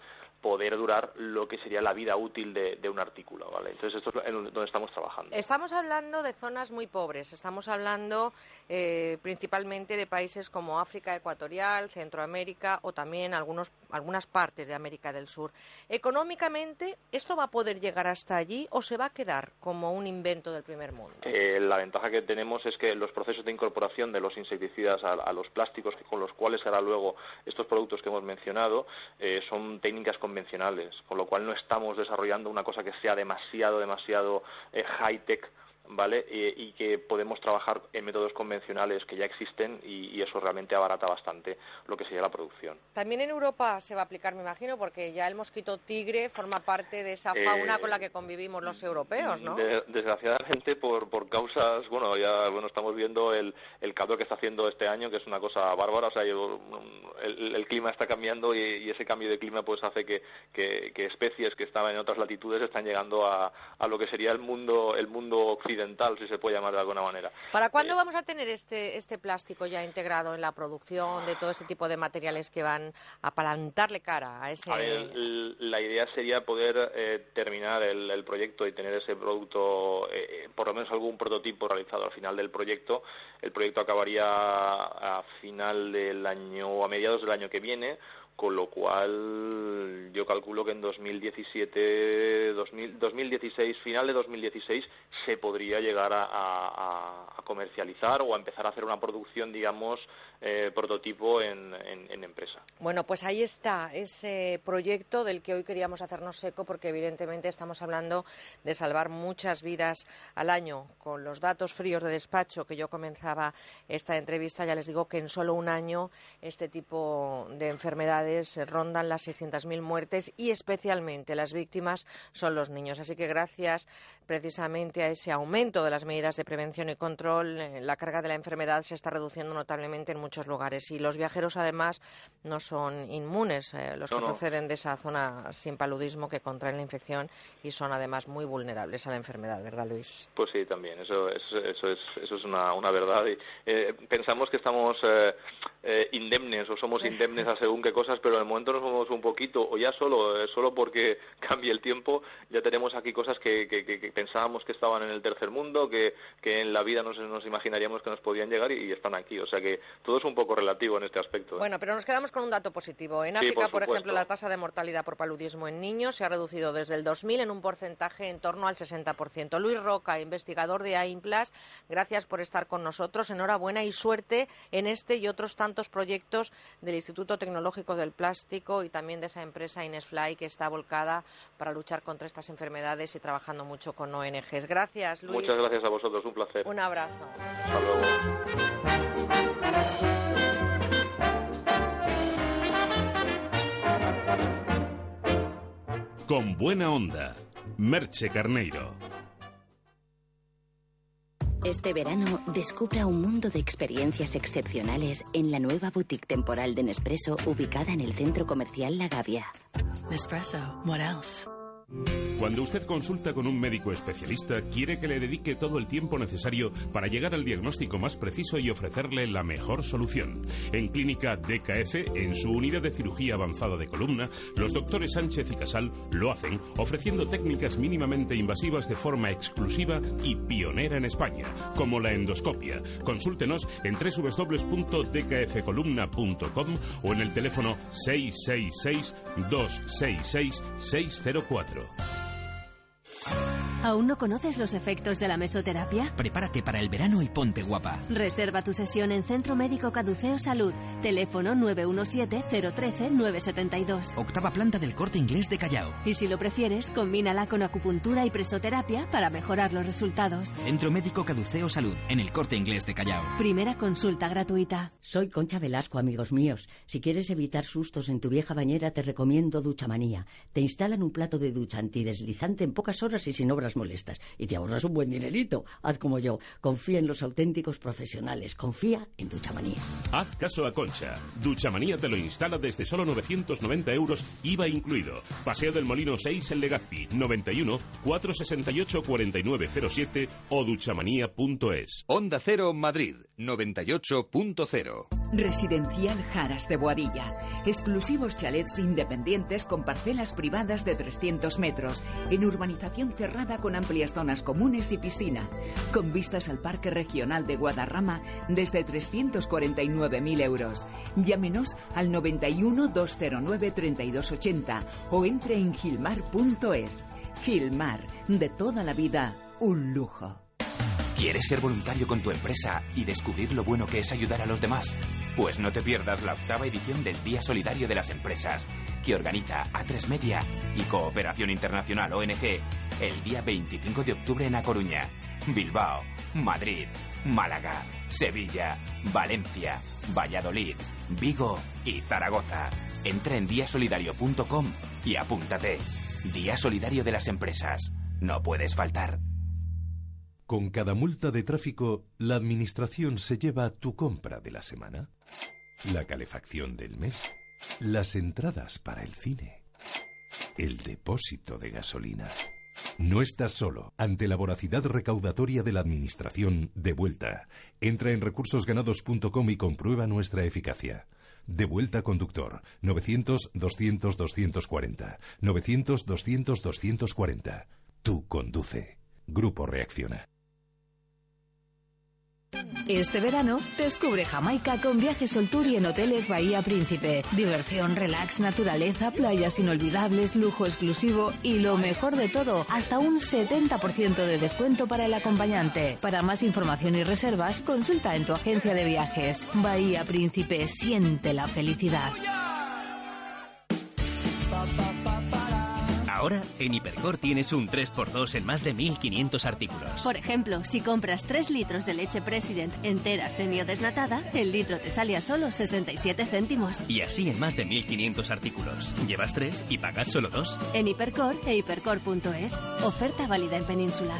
poder durar lo que sería la vida útil de, un artículo, ¿vale? Entonces esto es donde estamos trabajando. Estamos hablando de zonas muy pobres, estamos hablando eh, principalmente de países como África Ecuatorial, Centroamérica o también algunos, algunas partes de América del Sur. Económicamente, ¿esto va a poder llegar hasta allí o se va a quedar como un invento del primer mundo? Eh, la ventaja que tenemos es que los procesos de incorporación de los insecticidas a, los plásticos con los cuales será luego estos productos que hemos mencionado eh, son técnicas convencionales, con lo cual no estamos desarrollando una cosa que sea demasiado, demasiado eh, high-tech ¿vale? Y, que podemos trabajar en métodos convencionales que ya existen y, eso realmente abarata bastante lo que sería la producción. También en Europa se va a aplicar, me imagino, porque ya el mosquito tigre forma parte de esa fauna eh, con la que convivimos los europeos, ¿no? desgraciadamente, por, por causas, bueno, ya bueno estamos viendo el, el calor que está haciendo este año, que es una cosa bárbara, o sea, el, clima está cambiando y, ese cambio de clima pues hace que, que, que, especies que estaban en otras latitudes están llegando a, a lo que sería el mundo, el mundo occidental si se puede llamar de alguna manera. ¿Para cuándo eh, vamos a tener este, este plástico ya integrado en la producción de todo ese tipo de materiales que van a palantarle cara a ese...? la idea sería poder eh, terminar el, proyecto y tener ese producto, eh, por lo menos algún prototipo realizado al final del proyecto. El proyecto acabaría a final del año o a mediados del año que viene con lo cual yo calculo que en 2017, 2016, final de 2016, se podría llegar a, comercializar o a empezar a hacer una producción, digamos, eh, prototipo en, empresa. Bueno, pues ahí está ese proyecto del que hoy queríamos hacernos eco, porque evidentemente estamos hablando de salvar muchas vidas al año. Con los datos fríos de despacho que yo comenzaba esta entrevista, ya les digo que en solo un año este tipo de enfermedades rondan las 600.000 muertes muertes y especialmente las víctimas son los niños. Así que gracias precisamente a ese aumento de las medidas de prevención y control, eh, la carga de la enfermedad se está reduciendo notablemente en muchos lugares. Y los viajeros, además, no son inmunes, eh, los que proceden de esa zona sin paludismo que contraen la infección y son además muy vulnerables a la enfermedad, ¿verdad, Luis? Pues sí, también. Eso, eso, eso es, eso es una, una verdad. Y, eh, pensamos que estamos indemnes o somos indemnes a según qué cosas, pero en el momento nos somos un poquito, o ya solo, solo porque cambie el tiempo, ya tenemos aquí cosas que, que, que pensábamos que estaban en el tercer mundo, que, que en la vida no nos imaginaríamos que nos podían llegar y, están aquí. O sea que todo es un poco relativo en este aspecto. ¿eh? Bueno, pero nos quedamos con un dato positivo. En África, por, ejemplo, la tasa de mortalidad por paludismo en niños se ha reducido desde el 2000 en un porcentaje en torno al 60%. Luis Roca, investigador de AIMPLAS, gracias por estar con nosotros. Enhorabuena y suerte en este y otros tantos proyectos del Instituto Tecnológico del Plástico y también de esa empresa Inesfly que está volcada para luchar contra estas enfermedades y trabajando mucho con ONGs. Gracias, Luis. Muchas gracias a vosotros, un placer. Un abrazo. Hasta luego. Con buena onda, Merche Carneiro. Este verano descubra un mundo de experiencias excepcionales en la nueva boutique temporal de Nespresso ubicada en el centro comercial La Gavia. Nespresso, what else? Cuando usted consulta con un médico especialista, quiere que le dedique todo el tiempo necesario para llegar al diagnóstico más preciso y ofrecerle la mejor solución. En Clínica DKF, en su unidad de cirugía avanzada de columna, los doctores Sánchez y Casal lo hacen ofreciendo técnicas mínimamente invasivas de forma exclusiva y pionera en España, como la endoscopia. Consúltenos en www.dkfcolumna.com o en el teléfono 666 266 604. Centro. ¿Aún no conoces los efectos de la mesoterapia? Prepárate para el verano y ponte guapa. Reserva tu sesión en Centro Médico Caduceo Salud. Teléfono 917-013-972. Octava planta del corte inglés de Callao. Y si lo prefieres, combínala con acupuntura y presoterapia para mejorar los resultados. Centro Médico Caduceo Salud, en el corte inglés de Callao. Primera consulta gratuita. Soy Concha Velasco, amigos míos. Si quieres evitar sustos en tu vieja bañera, te recomiendo Duchamanía. Te instalan un plato de ducha antideslizante en pocas horas y sin obras molestas. Y te ahorras un buen dinerito. Haz como yo. Confía en los auténticos profesionales. Confía en Duchamanía. Haz caso a Concha. Duchamanía te lo instala desde solo 990 euros, IVA incluido. Paseo del Molino 6 en Legazpi, 91 468 4907 o duchamanía.es. Onda Cero Madrid, 98.0. Residencial Jaras de Boadilla. Exclusivos chalets independientes con parcelas privadas de 300 metros. En urbanización cerrada con amplias zonas comunes y piscina. Con vistas al Parque Regional de Guadarrama desde 349.000 euros. Llámenos al 91 209 3280 o entre en gilmar.es. Gilmar, de toda la vida, un lujo. ¿Quieres ser voluntario con tu empresa y descubrir lo bueno que es ayudar a los demás? Pues no te pierdas la octava edición del Día Solidario de las Empresas, que organiza A3 Media y Cooperación Internacional ONG el día 25 de octubre en A Coruña, Bilbao, Madrid, Málaga, Sevilla, Valencia, Valladolid, Vigo y Zaragoza. Entra en diasolidario.com y apúntate. Día Solidario de las Empresas. No puedes faltar. Con cada multa de tráfico, la Administración se lleva tu compra de la semana, la calefacción del mes, las entradas para el cine, el depósito de gasolina. No estás solo. Ante la voracidad recaudatoria de la Administración, de vuelta. Entra en recursosganados.com y comprueba nuestra eficacia. De vuelta conductor. 900-200-240. 900-200-240. Tú conduce. Grupo Reacciona. Este verano, descubre Jamaica con viajes Sol Tour y en hoteles Bahía Príncipe. Diversión, relax, naturaleza, playas inolvidables, lujo exclusivo y lo mejor de todo, hasta un 70% de descuento para el acompañante. Para más información y reservas, consulta en tu agencia de viajes. Bahía Príncipe, siente la felicidad. Ahora, en Hipercor tienes un 3x2 en más de 1.500 artículos. Por ejemplo, si compras 3 litros de leche President entera semi o desnatada, el litro te sale a solo 67 céntimos. Y así en más de 1.500 artículos. Llevas 3 y pagas solo 2. En Hipercor e hipercor.es. Oferta válida en Península.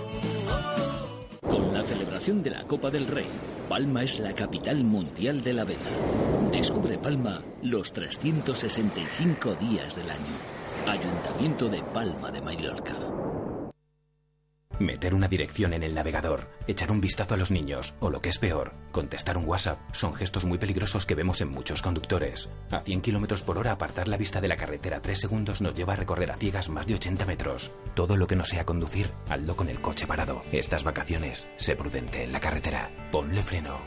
Con la celebración de la Copa del Rey, Palma es la capital mundial de la vela. Descubre Palma los 365 días del año. Ayuntamiento de Palma de Mallorca. Meter una dirección en el navegador, echar un vistazo a los niños o lo que es peor, contestar un WhatsApp son gestos muy peligrosos que vemos en muchos conductores. A 100 km por hora apartar la vista de la carretera 3 segundos nos lleva a recorrer a ciegas más de 80 metros. Todo lo que no sea conducir, hazlo con el coche parado. Estas vacaciones, sé prudente en la carretera. Ponle freno.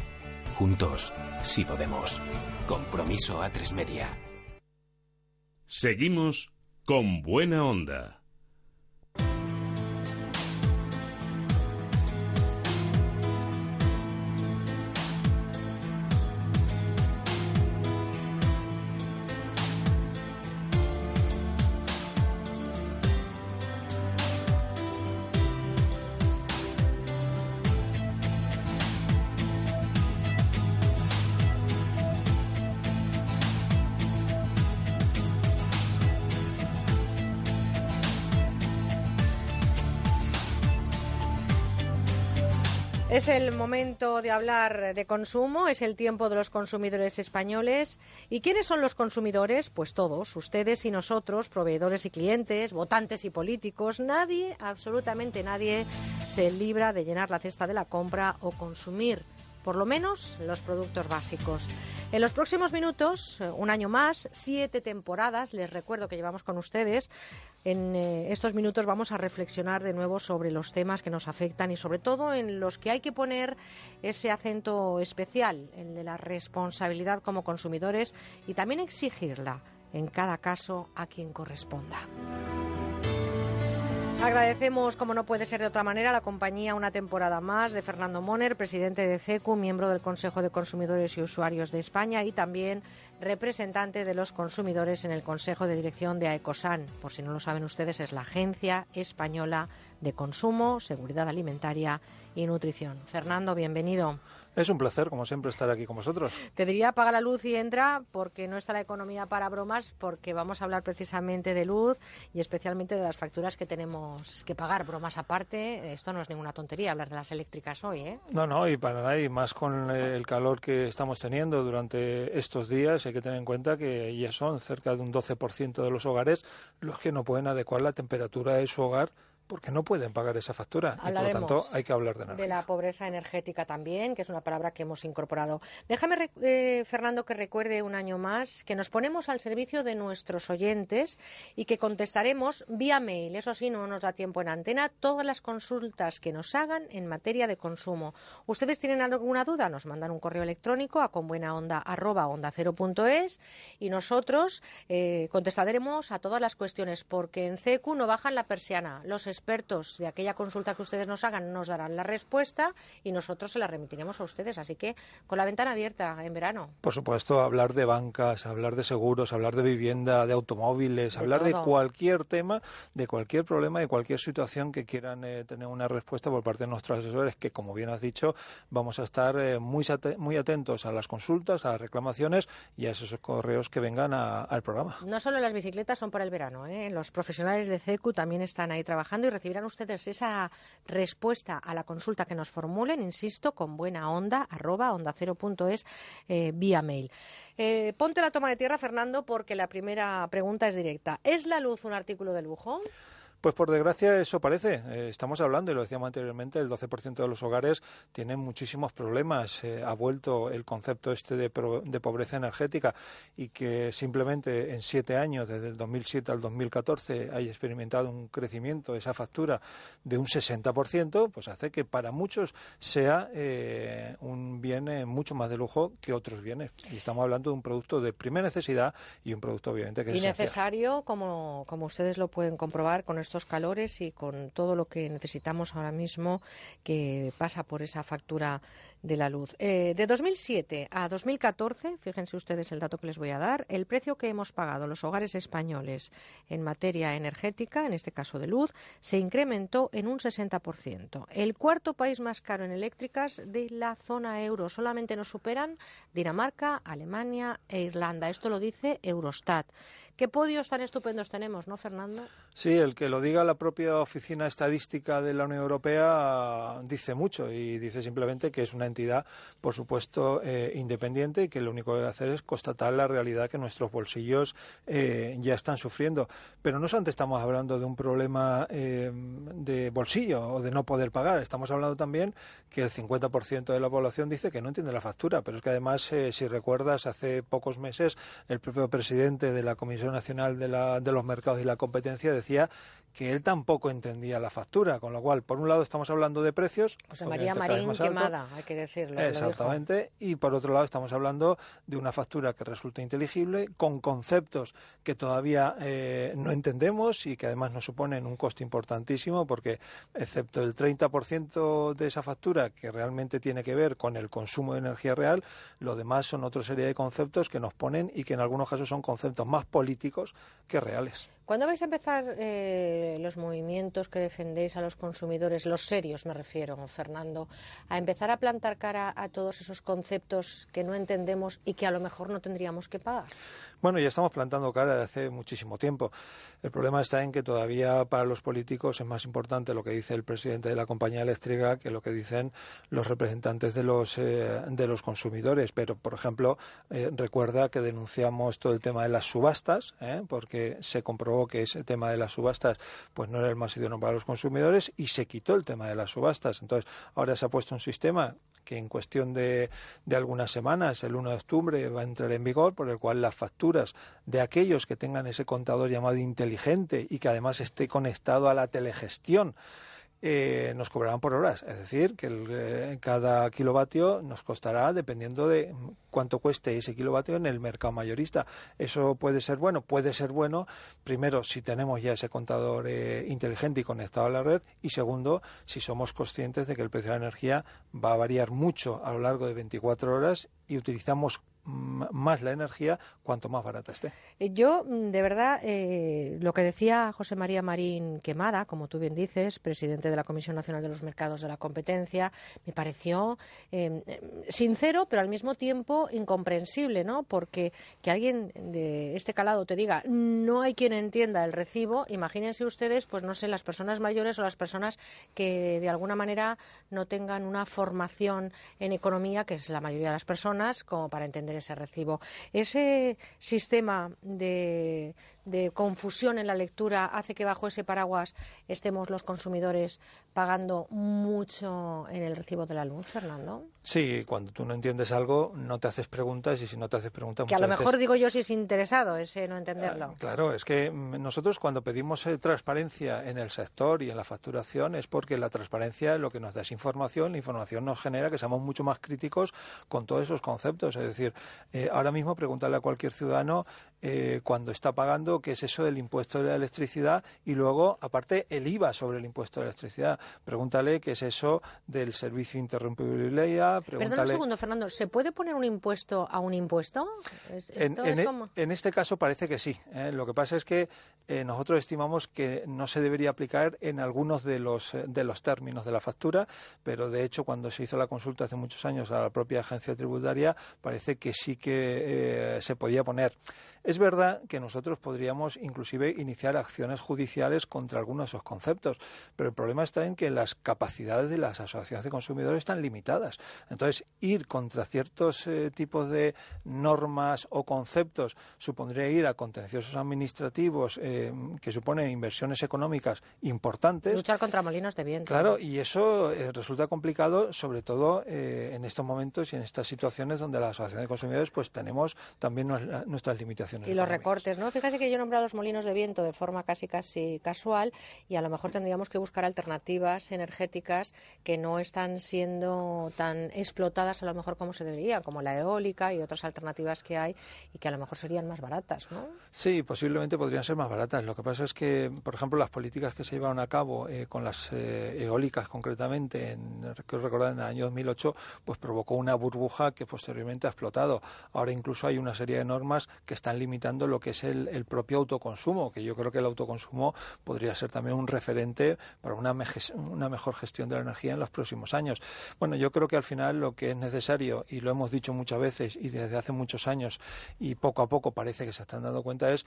Juntos, si podemos. Compromiso a 3 media. Seguimos con buena onda. Es el momento de hablar de consumo, es el tiempo de los consumidores españoles. ¿Y quiénes son los consumidores? Pues todos, ustedes y nosotros, proveedores y clientes, votantes y políticos. Nadie, absolutamente nadie, se libra de llenar la cesta de la compra o consumir, por lo menos, los productos básicos. En los próximos minutos, un año más, siete temporadas, les recuerdo que llevamos con ustedes, en eh, estos minutos vamos a reflexionar de nuevo sobre los temas que nos afectan y sobre todo en los que hay que poner ese acento especial, el de la responsabilidad como consumidores y también exigirla en cada caso a quien corresponda. Agradecemos, como no puede ser de otra manera, la compañía una temporada más de Fernando Moner, presidente de CECU, miembro del Consejo de Consumidores y Usuarios de España y también representante de los consumidores en el Consejo de Dirección de AECOSAN. Por si no lo saben ustedes, es la Agencia Española de Consumo, Seguridad Alimentaria y Nutrición. Fernando, bienvenido. Es un placer, como siempre, estar aquí con vosotros. Te diría apaga la luz y entra porque no está la economía para bromas, porque vamos a hablar precisamente de luz y especialmente de las facturas que tenemos que pagar. Bromas aparte, esto no es ninguna tontería hablar de las eléctricas hoy, ¿eh? No, no, y para nada, y más con el calor que estamos teniendo durante estos días, hay que tener en cuenta que ya son cerca de un 12% de los hogares los que no pueden adecuar la temperatura de su hogar porque no pueden pagar esa factura y por lo tanto hay que hablar de energía. De la pobreza energética también, que es una palabra que hemos incorporado. Déjame, eh, Fernando, que recuerde un año más que nos ponemos al servicio de nuestros oyentes y que contestaremos vía mail. Eso sí, no nos da tiempo en antena, todas las consultas que nos hagan en materia de consumo. ¿Ustedes tienen alguna duda? Nos mandan un correo electrónico a conbuenaonda.es y nosotros eh, contestaremos a todas las cuestiones porque en CECU no bajan la persiana. Los expertos de aquella consulta que ustedes nos hagan nos darán la respuesta y nosotros se la remitiremos a ustedes. Así que con la ventana abierta en verano. Por supuesto, hablar de bancas, hablar de seguros, hablar de vivienda, de automóviles, hablar de cualquier tema, de cualquier problema, de cualquier situación que quieran eh, tener una respuesta por parte de nuestros asesores, que como bien has dicho, vamos a estar eh, muy, muy atentos a las consultas, a las reclamaciones y a esos correos que vengan al programa. No solo las bicicletas son para el verano, ¿eh? los profesionales de CECU también están ahí trabajando y recibirán ustedes esa respuesta a la consulta que nos formulen, insisto, con buena onda, arroba onda cero punto es, eh, vía mail. Eh, ponte la toma de tierra, Fernando, porque la primera pregunta es directa. ¿Es la luz un artículo de lujo? Pues por desgracia eso parece. Eh, estamos hablando, y lo decíamos anteriormente, el 12% de los hogares tienen muchísimos problemas. Eh, ha vuelto el concepto este de, de, pobreza energética y que simplemente en siete años, desde el 2007 al 2014, haya experimentado un crecimiento de esa factura de un 60%, pues hace que para muchos sea eh, un bien mucho más de lujo que otros bienes. Y estamos hablando de un producto de primera necesidad y un producto obviamente que es y necesario, como, como ustedes lo pueden comprobar con estos calores y con todo lo que necesitamos ahora mismo que pasa por esa factura de la luz. Eh, de 2007 a 2014, fíjense ustedes el dato que les voy a dar, el precio que hemos pagado los hogares españoles en materia energética, en este caso de luz, se incrementó en un 60%. El cuarto país más caro en eléctricas de la zona euro. Solamente nos superan Dinamarca, Alemania e Irlanda. Esto lo dice Eurostat. Qué podios tan estupendos tenemos, ¿no, Fernando? Sí, el que lo diga la propia Oficina Estadística de la Unión Europea dice mucho y dice simplemente que es una entidad, por supuesto, eh, independiente y que lo único que hacer es constatar la realidad que nuestros bolsillos eh, ya están sufriendo. Pero no solamente estamos hablando de un problema eh, de bolsillo o de no poder pagar, estamos hablando también que el 50% de la población dice que no entiende la factura, pero es que además, si recuerdas, hace pocos meses el propio presidente de la Comisión Nacional de, la, de los Mercados y la Competencia decía que él tampoco entendía la factura, con lo cual, por un lado estamos hablando de precios. José María Marín quemada, hay que decirlo. Exactamente, y por otro lado estamos hablando de una factura que resulta inteligible, con conceptos que todavía eh, no entendemos y que además nos suponen un coste importantísimo, porque excepto el 30% de esa factura que realmente tiene que ver con el consumo de energía real, lo demás son otra serie de conceptos que nos ponen y que en algunos casos son conceptos más políticos que reales. ¿Cuándo vais a empezar eh, los movimientos que defendéis a los consumidores, los serios me refiero, Fernando, a empezar a plantar cara a todos esos conceptos que no entendemos y que a lo mejor no tendríamos que pagar? Bueno, ya estamos plantando cara desde hace muchísimo tiempo. El problema está en que todavía para los políticos es más importante lo que dice el presidente de la compañía eléctrica que lo que dicen los representantes de los, eh, de los consumidores. Pero, por ejemplo, eh, recuerda que denunciamos todo el tema de las subastas, ¿eh? porque se comprobó que ese tema de las subastas pues no era el más idóneo para los consumidores y se quitó el tema de las subastas. Entonces, ahora se ha puesto un sistema que en cuestión de, de, algunas semanas, el 1 de octubre, va a entrar en vigor, por el cual las facturas de aquellos que tengan ese contador llamado inteligente y que además esté conectado a la telegestión, eh, nos cobrarán por horas. Es decir, que eh, cada kilovatio nos costará dependiendo de cuánto cueste ese kilovatio en el mercado mayorista. Eso puede ser bueno, puede ser bueno, primero, si tenemos ya ese contador eh, inteligente y conectado a la red, y segundo, si somos conscientes de que el precio de la energía va a variar mucho a lo largo de 24 horas y utilizamos más la energía cuanto más barata esté. Eh, yo, mm, de verdad, eh, lo que decía José María Marín Quemada, como tú bien dices, presidente de la Comisión Nacional de los Mercados de la Competencia, me pareció em, sincero, pero al mismo tiempo incomprensible, ¿no? Porque que alguien de este calado te diga no hay quien entienda el recibo, imagínense ustedes, pues no sé, las personas mayores o las personas que de alguna manera no tengan una formación en economía, que es la mayoría de las personas, como para entender ese recibo. Ese sistema de de confusión en la lectura hace que bajo ese paraguas estemos los consumidores pagando mucho en el recibo de la luz, Fernando? Sí, cuando tú no entiendes algo, no te haces preguntas y si no te haces preguntas... Que a lo mejor digo yo si es interesado ese no entenderlo. Ah, claro, es que nosotros cuando pedimos eh, transparencia en el sector y en la facturación es porque la transparencia lo que nos da es información, la información nos genera que seamos mucho más críticos con todos esos conceptos. Es decir, eh, ahora mismo preguntarle a cualquier ciudadano eh, cuando está pagando qué es eso del impuesto de la electricidad y luego, aparte, el IVA sobre el impuesto de la electricidad. Pregúntale qué es eso del servicio interrumpible Perdón un segundo, Fernando. ¿Se puede poner un impuesto a un impuesto? En, e, en, este caso parece que sí. ¿eh? Lo que pasa es que eh, nosotros estimamos que no se debería aplicar en algunos de los, de los términos de la factura, pero de hecho cuando se hizo la consulta hace muchos años a la propia agencia tributaria parece que sí que se podía poner. Es verdad que nosotros podríamos inclusive iniciar acciones judiciales contra algunos de esos conceptos, pero el problema está en que las capacidades de las asociaciones de consumidores están limitadas. Entonces, ir contra ciertos eh, tipos de normas o conceptos supondría ir a contenciosos administrativos eh, que suponen inversiones económicas importantes. Luchar contra molinos de viento. Claro, y eso eh, resulta complicado, sobre todo en estos momentos y en estas situaciones donde las asociaciones de consumidores pues tenemos también nuestras limitaciones Y los recortes, ¿no? Fíjate que yo he nombrado los molinos de viento de forma casi casi casual y a lo mejor tendríamos que buscar alternativas energéticas que no están siendo tan explotadas a lo mejor como se debería, como la eólica y otras alternativas que hay y que a lo mejor serían más baratas, ¿no? Sí, posiblemente podrían ser más baratas. Lo que pasa es que, por ejemplo, las políticas que se llevaron a cabo eh, con las eh, eólicas concretamente, en, quiero recordar, en el año 2008, pues provocó una burbuja que posteriormente ha explotado. Ahora incluso hay una serie de normas que están limitando lo que es el, el propio autoconsumo, que yo creo que el autoconsumo podría ser también un referente para una, una mejor gestión de la energía en los próximos años. Bueno, yo creo que al final lo que es necesario, y lo hemos dicho muchas veces y desde hace muchos años, y poco a poco parece que se están dando cuenta, es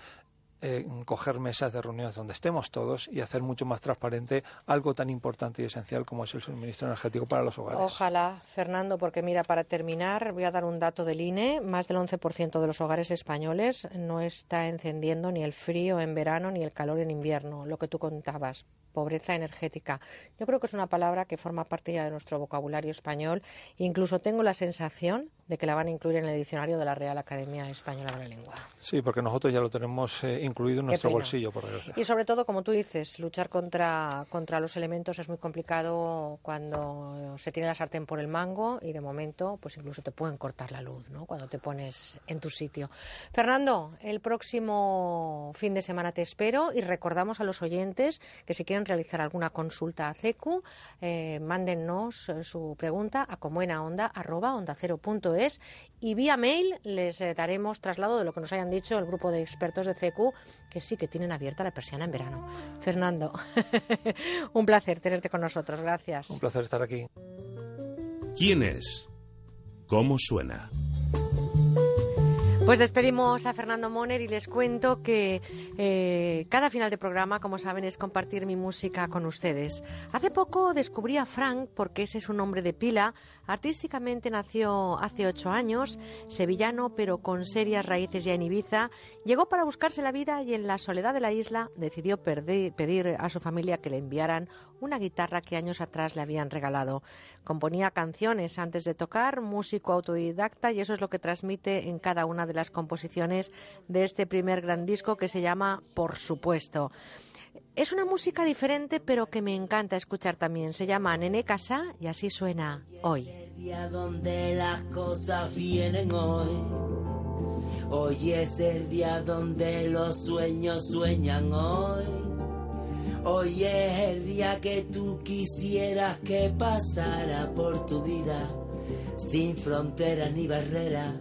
coger mesas de reuniones donde estemos todos y hacer mucho más transparente algo tan importante y esencial como es el suministro energético para los hogares. Ojalá, Fernando, porque mira, para terminar voy a dar un dato del INE. Más del 11% de los hogares españoles no está encendiendo ni el frío en verano ni el calor en invierno, lo que tú contabas pobreza energética. Yo creo que es una palabra que forma parte ya de nuestro vocabulario español. Incluso tengo la sensación de que la van a incluir en el diccionario de la Real Academia Española de la Lengua. Sí, porque nosotros ya lo tenemos eh, incluido en nuestro bolsillo. Por y sobre todo, como tú dices, luchar contra, contra los elementos es muy complicado cuando se tiene la sartén por el mango y de momento, pues incluso te pueden cortar la luz, ¿no? Cuando te pones en tu sitio. Fernando, el próximo fin de semana te espero y recordamos a los oyentes que si quieren realizar alguna consulta a CECU, eh, mándennos eh, su pregunta a comuenaonda.es y vía mail les eh, daremos traslado de lo que nos hayan dicho el grupo de expertos de CECU, que sí que tienen abierta la persiana en verano. Fernando, un placer tenerte con nosotros. Gracias. Un placer estar aquí. ¿Quién es? ¿Cómo suena? Pues despedimos a Fernando Moner y les cuento que eh, cada final de programa, como saben, es compartir mi música con ustedes. Hace poco descubrí a Frank, porque ese es un nombre de pila, Artísticamente nació hace ocho años, sevillano pero con serias raíces ya en Ibiza. Llegó para buscarse la vida y en la soledad de la isla decidió pedir a su familia que le enviaran una guitarra que años atrás le habían regalado. Componía canciones antes de tocar, músico autodidacta y eso es lo que transmite en cada una de las composiciones de este primer gran disco que se llama Por supuesto. Es una música diferente, pero que me encanta escuchar también. Se llama Nene Casa y así suena hoy. día donde las cosas vienen hoy. Hoy es el día donde los sueños sueñan hoy. Hoy es el día que tú quisieras que pasara por tu vida, sin fronteras ni barreras.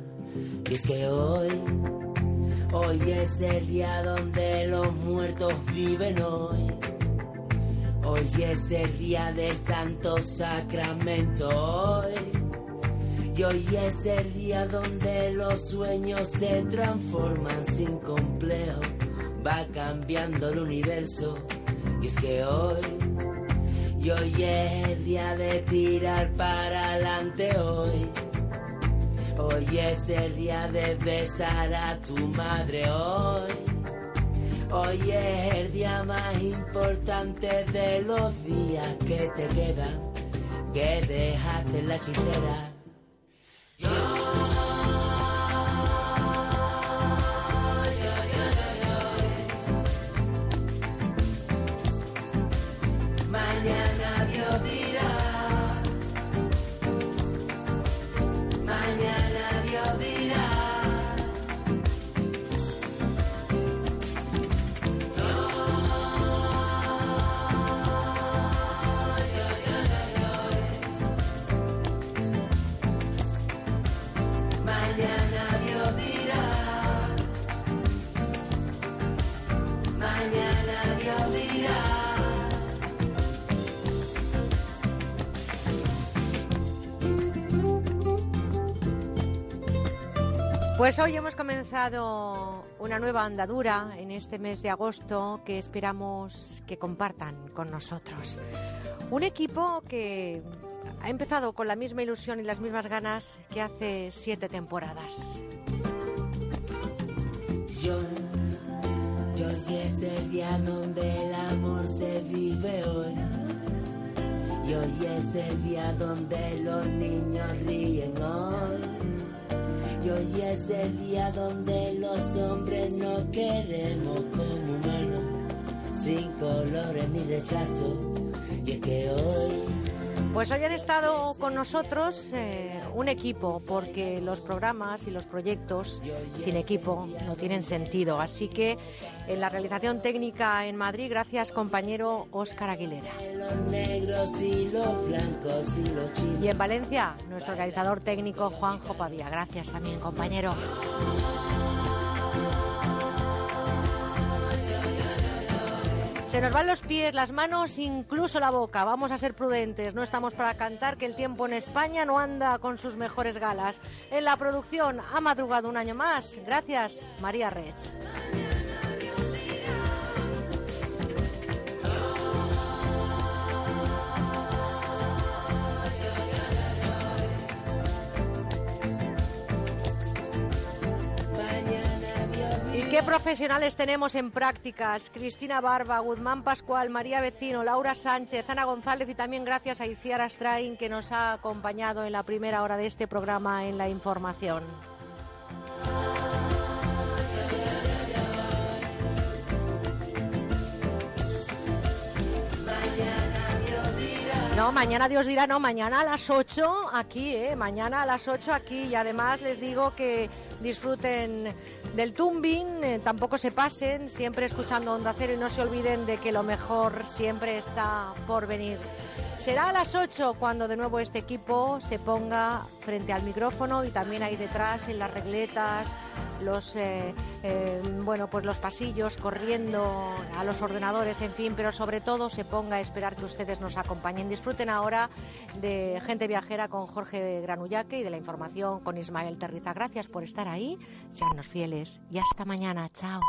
Es que hoy Hoy es el día donde los muertos viven hoy. Hoy es el día del Santo Sacramento hoy. Y hoy es el día donde los sueños se transforman sin complejo. Va cambiando el universo. Y es que hoy, y hoy es el día de tirar para adelante hoy. Hoy es el día de besar a tu madre hoy. Hoy es el día más importante de los días que te quedan, que dejaste la hechicera. Pues hoy hemos comenzado una nueva andadura en este mes de agosto que esperamos que compartan con nosotros. Un equipo que ha empezado con la misma ilusión y las mismas ganas que hace siete temporadas. Y hoy es el día donde los hombres no queremos como humanos, sin colores ni rechazos. Y es que hoy pues hoy han estado con nosotros eh, un equipo, porque los programas y los proyectos sin equipo no tienen sentido. Así que en la realización técnica en Madrid, gracias compañero Óscar Aguilera. Y en Valencia, nuestro realizador técnico Juanjo Pavía. Gracias también, compañero. Se nos van los pies, las manos, incluso la boca. Vamos a ser prudentes. No estamos para cantar que el tiempo en España no anda con sus mejores galas. En la producción ha madrugado un año más. Gracias, María Rech. ¿Qué profesionales tenemos en prácticas? Cristina Barba, Guzmán Pascual, María Vecino, Laura Sánchez, Ana González y también gracias a Iciar Astrain que nos ha acompañado en la primera hora de este programa en la información. No, mañana Dios dirá, no, mañana a las 8 aquí, ¿eh? Mañana a las 8 aquí y además les digo que disfruten del tumbing, eh, tampoco se pasen, siempre escuchando Onda Cero y no se olviden de que lo mejor siempre está por venir. Será a las 8 cuando de nuevo este equipo se ponga frente al micrófono y también ahí detrás en las regletas, los eh, eh, bueno pues los pasillos corriendo a los ordenadores, en fin, pero sobre todo se ponga a esperar que ustedes nos acompañen. Disfruten ahora de gente viajera con Jorge Granullaque y de la información con Ismael Terriza. Gracias por estar ahí, sean fieles y hasta mañana. Chao.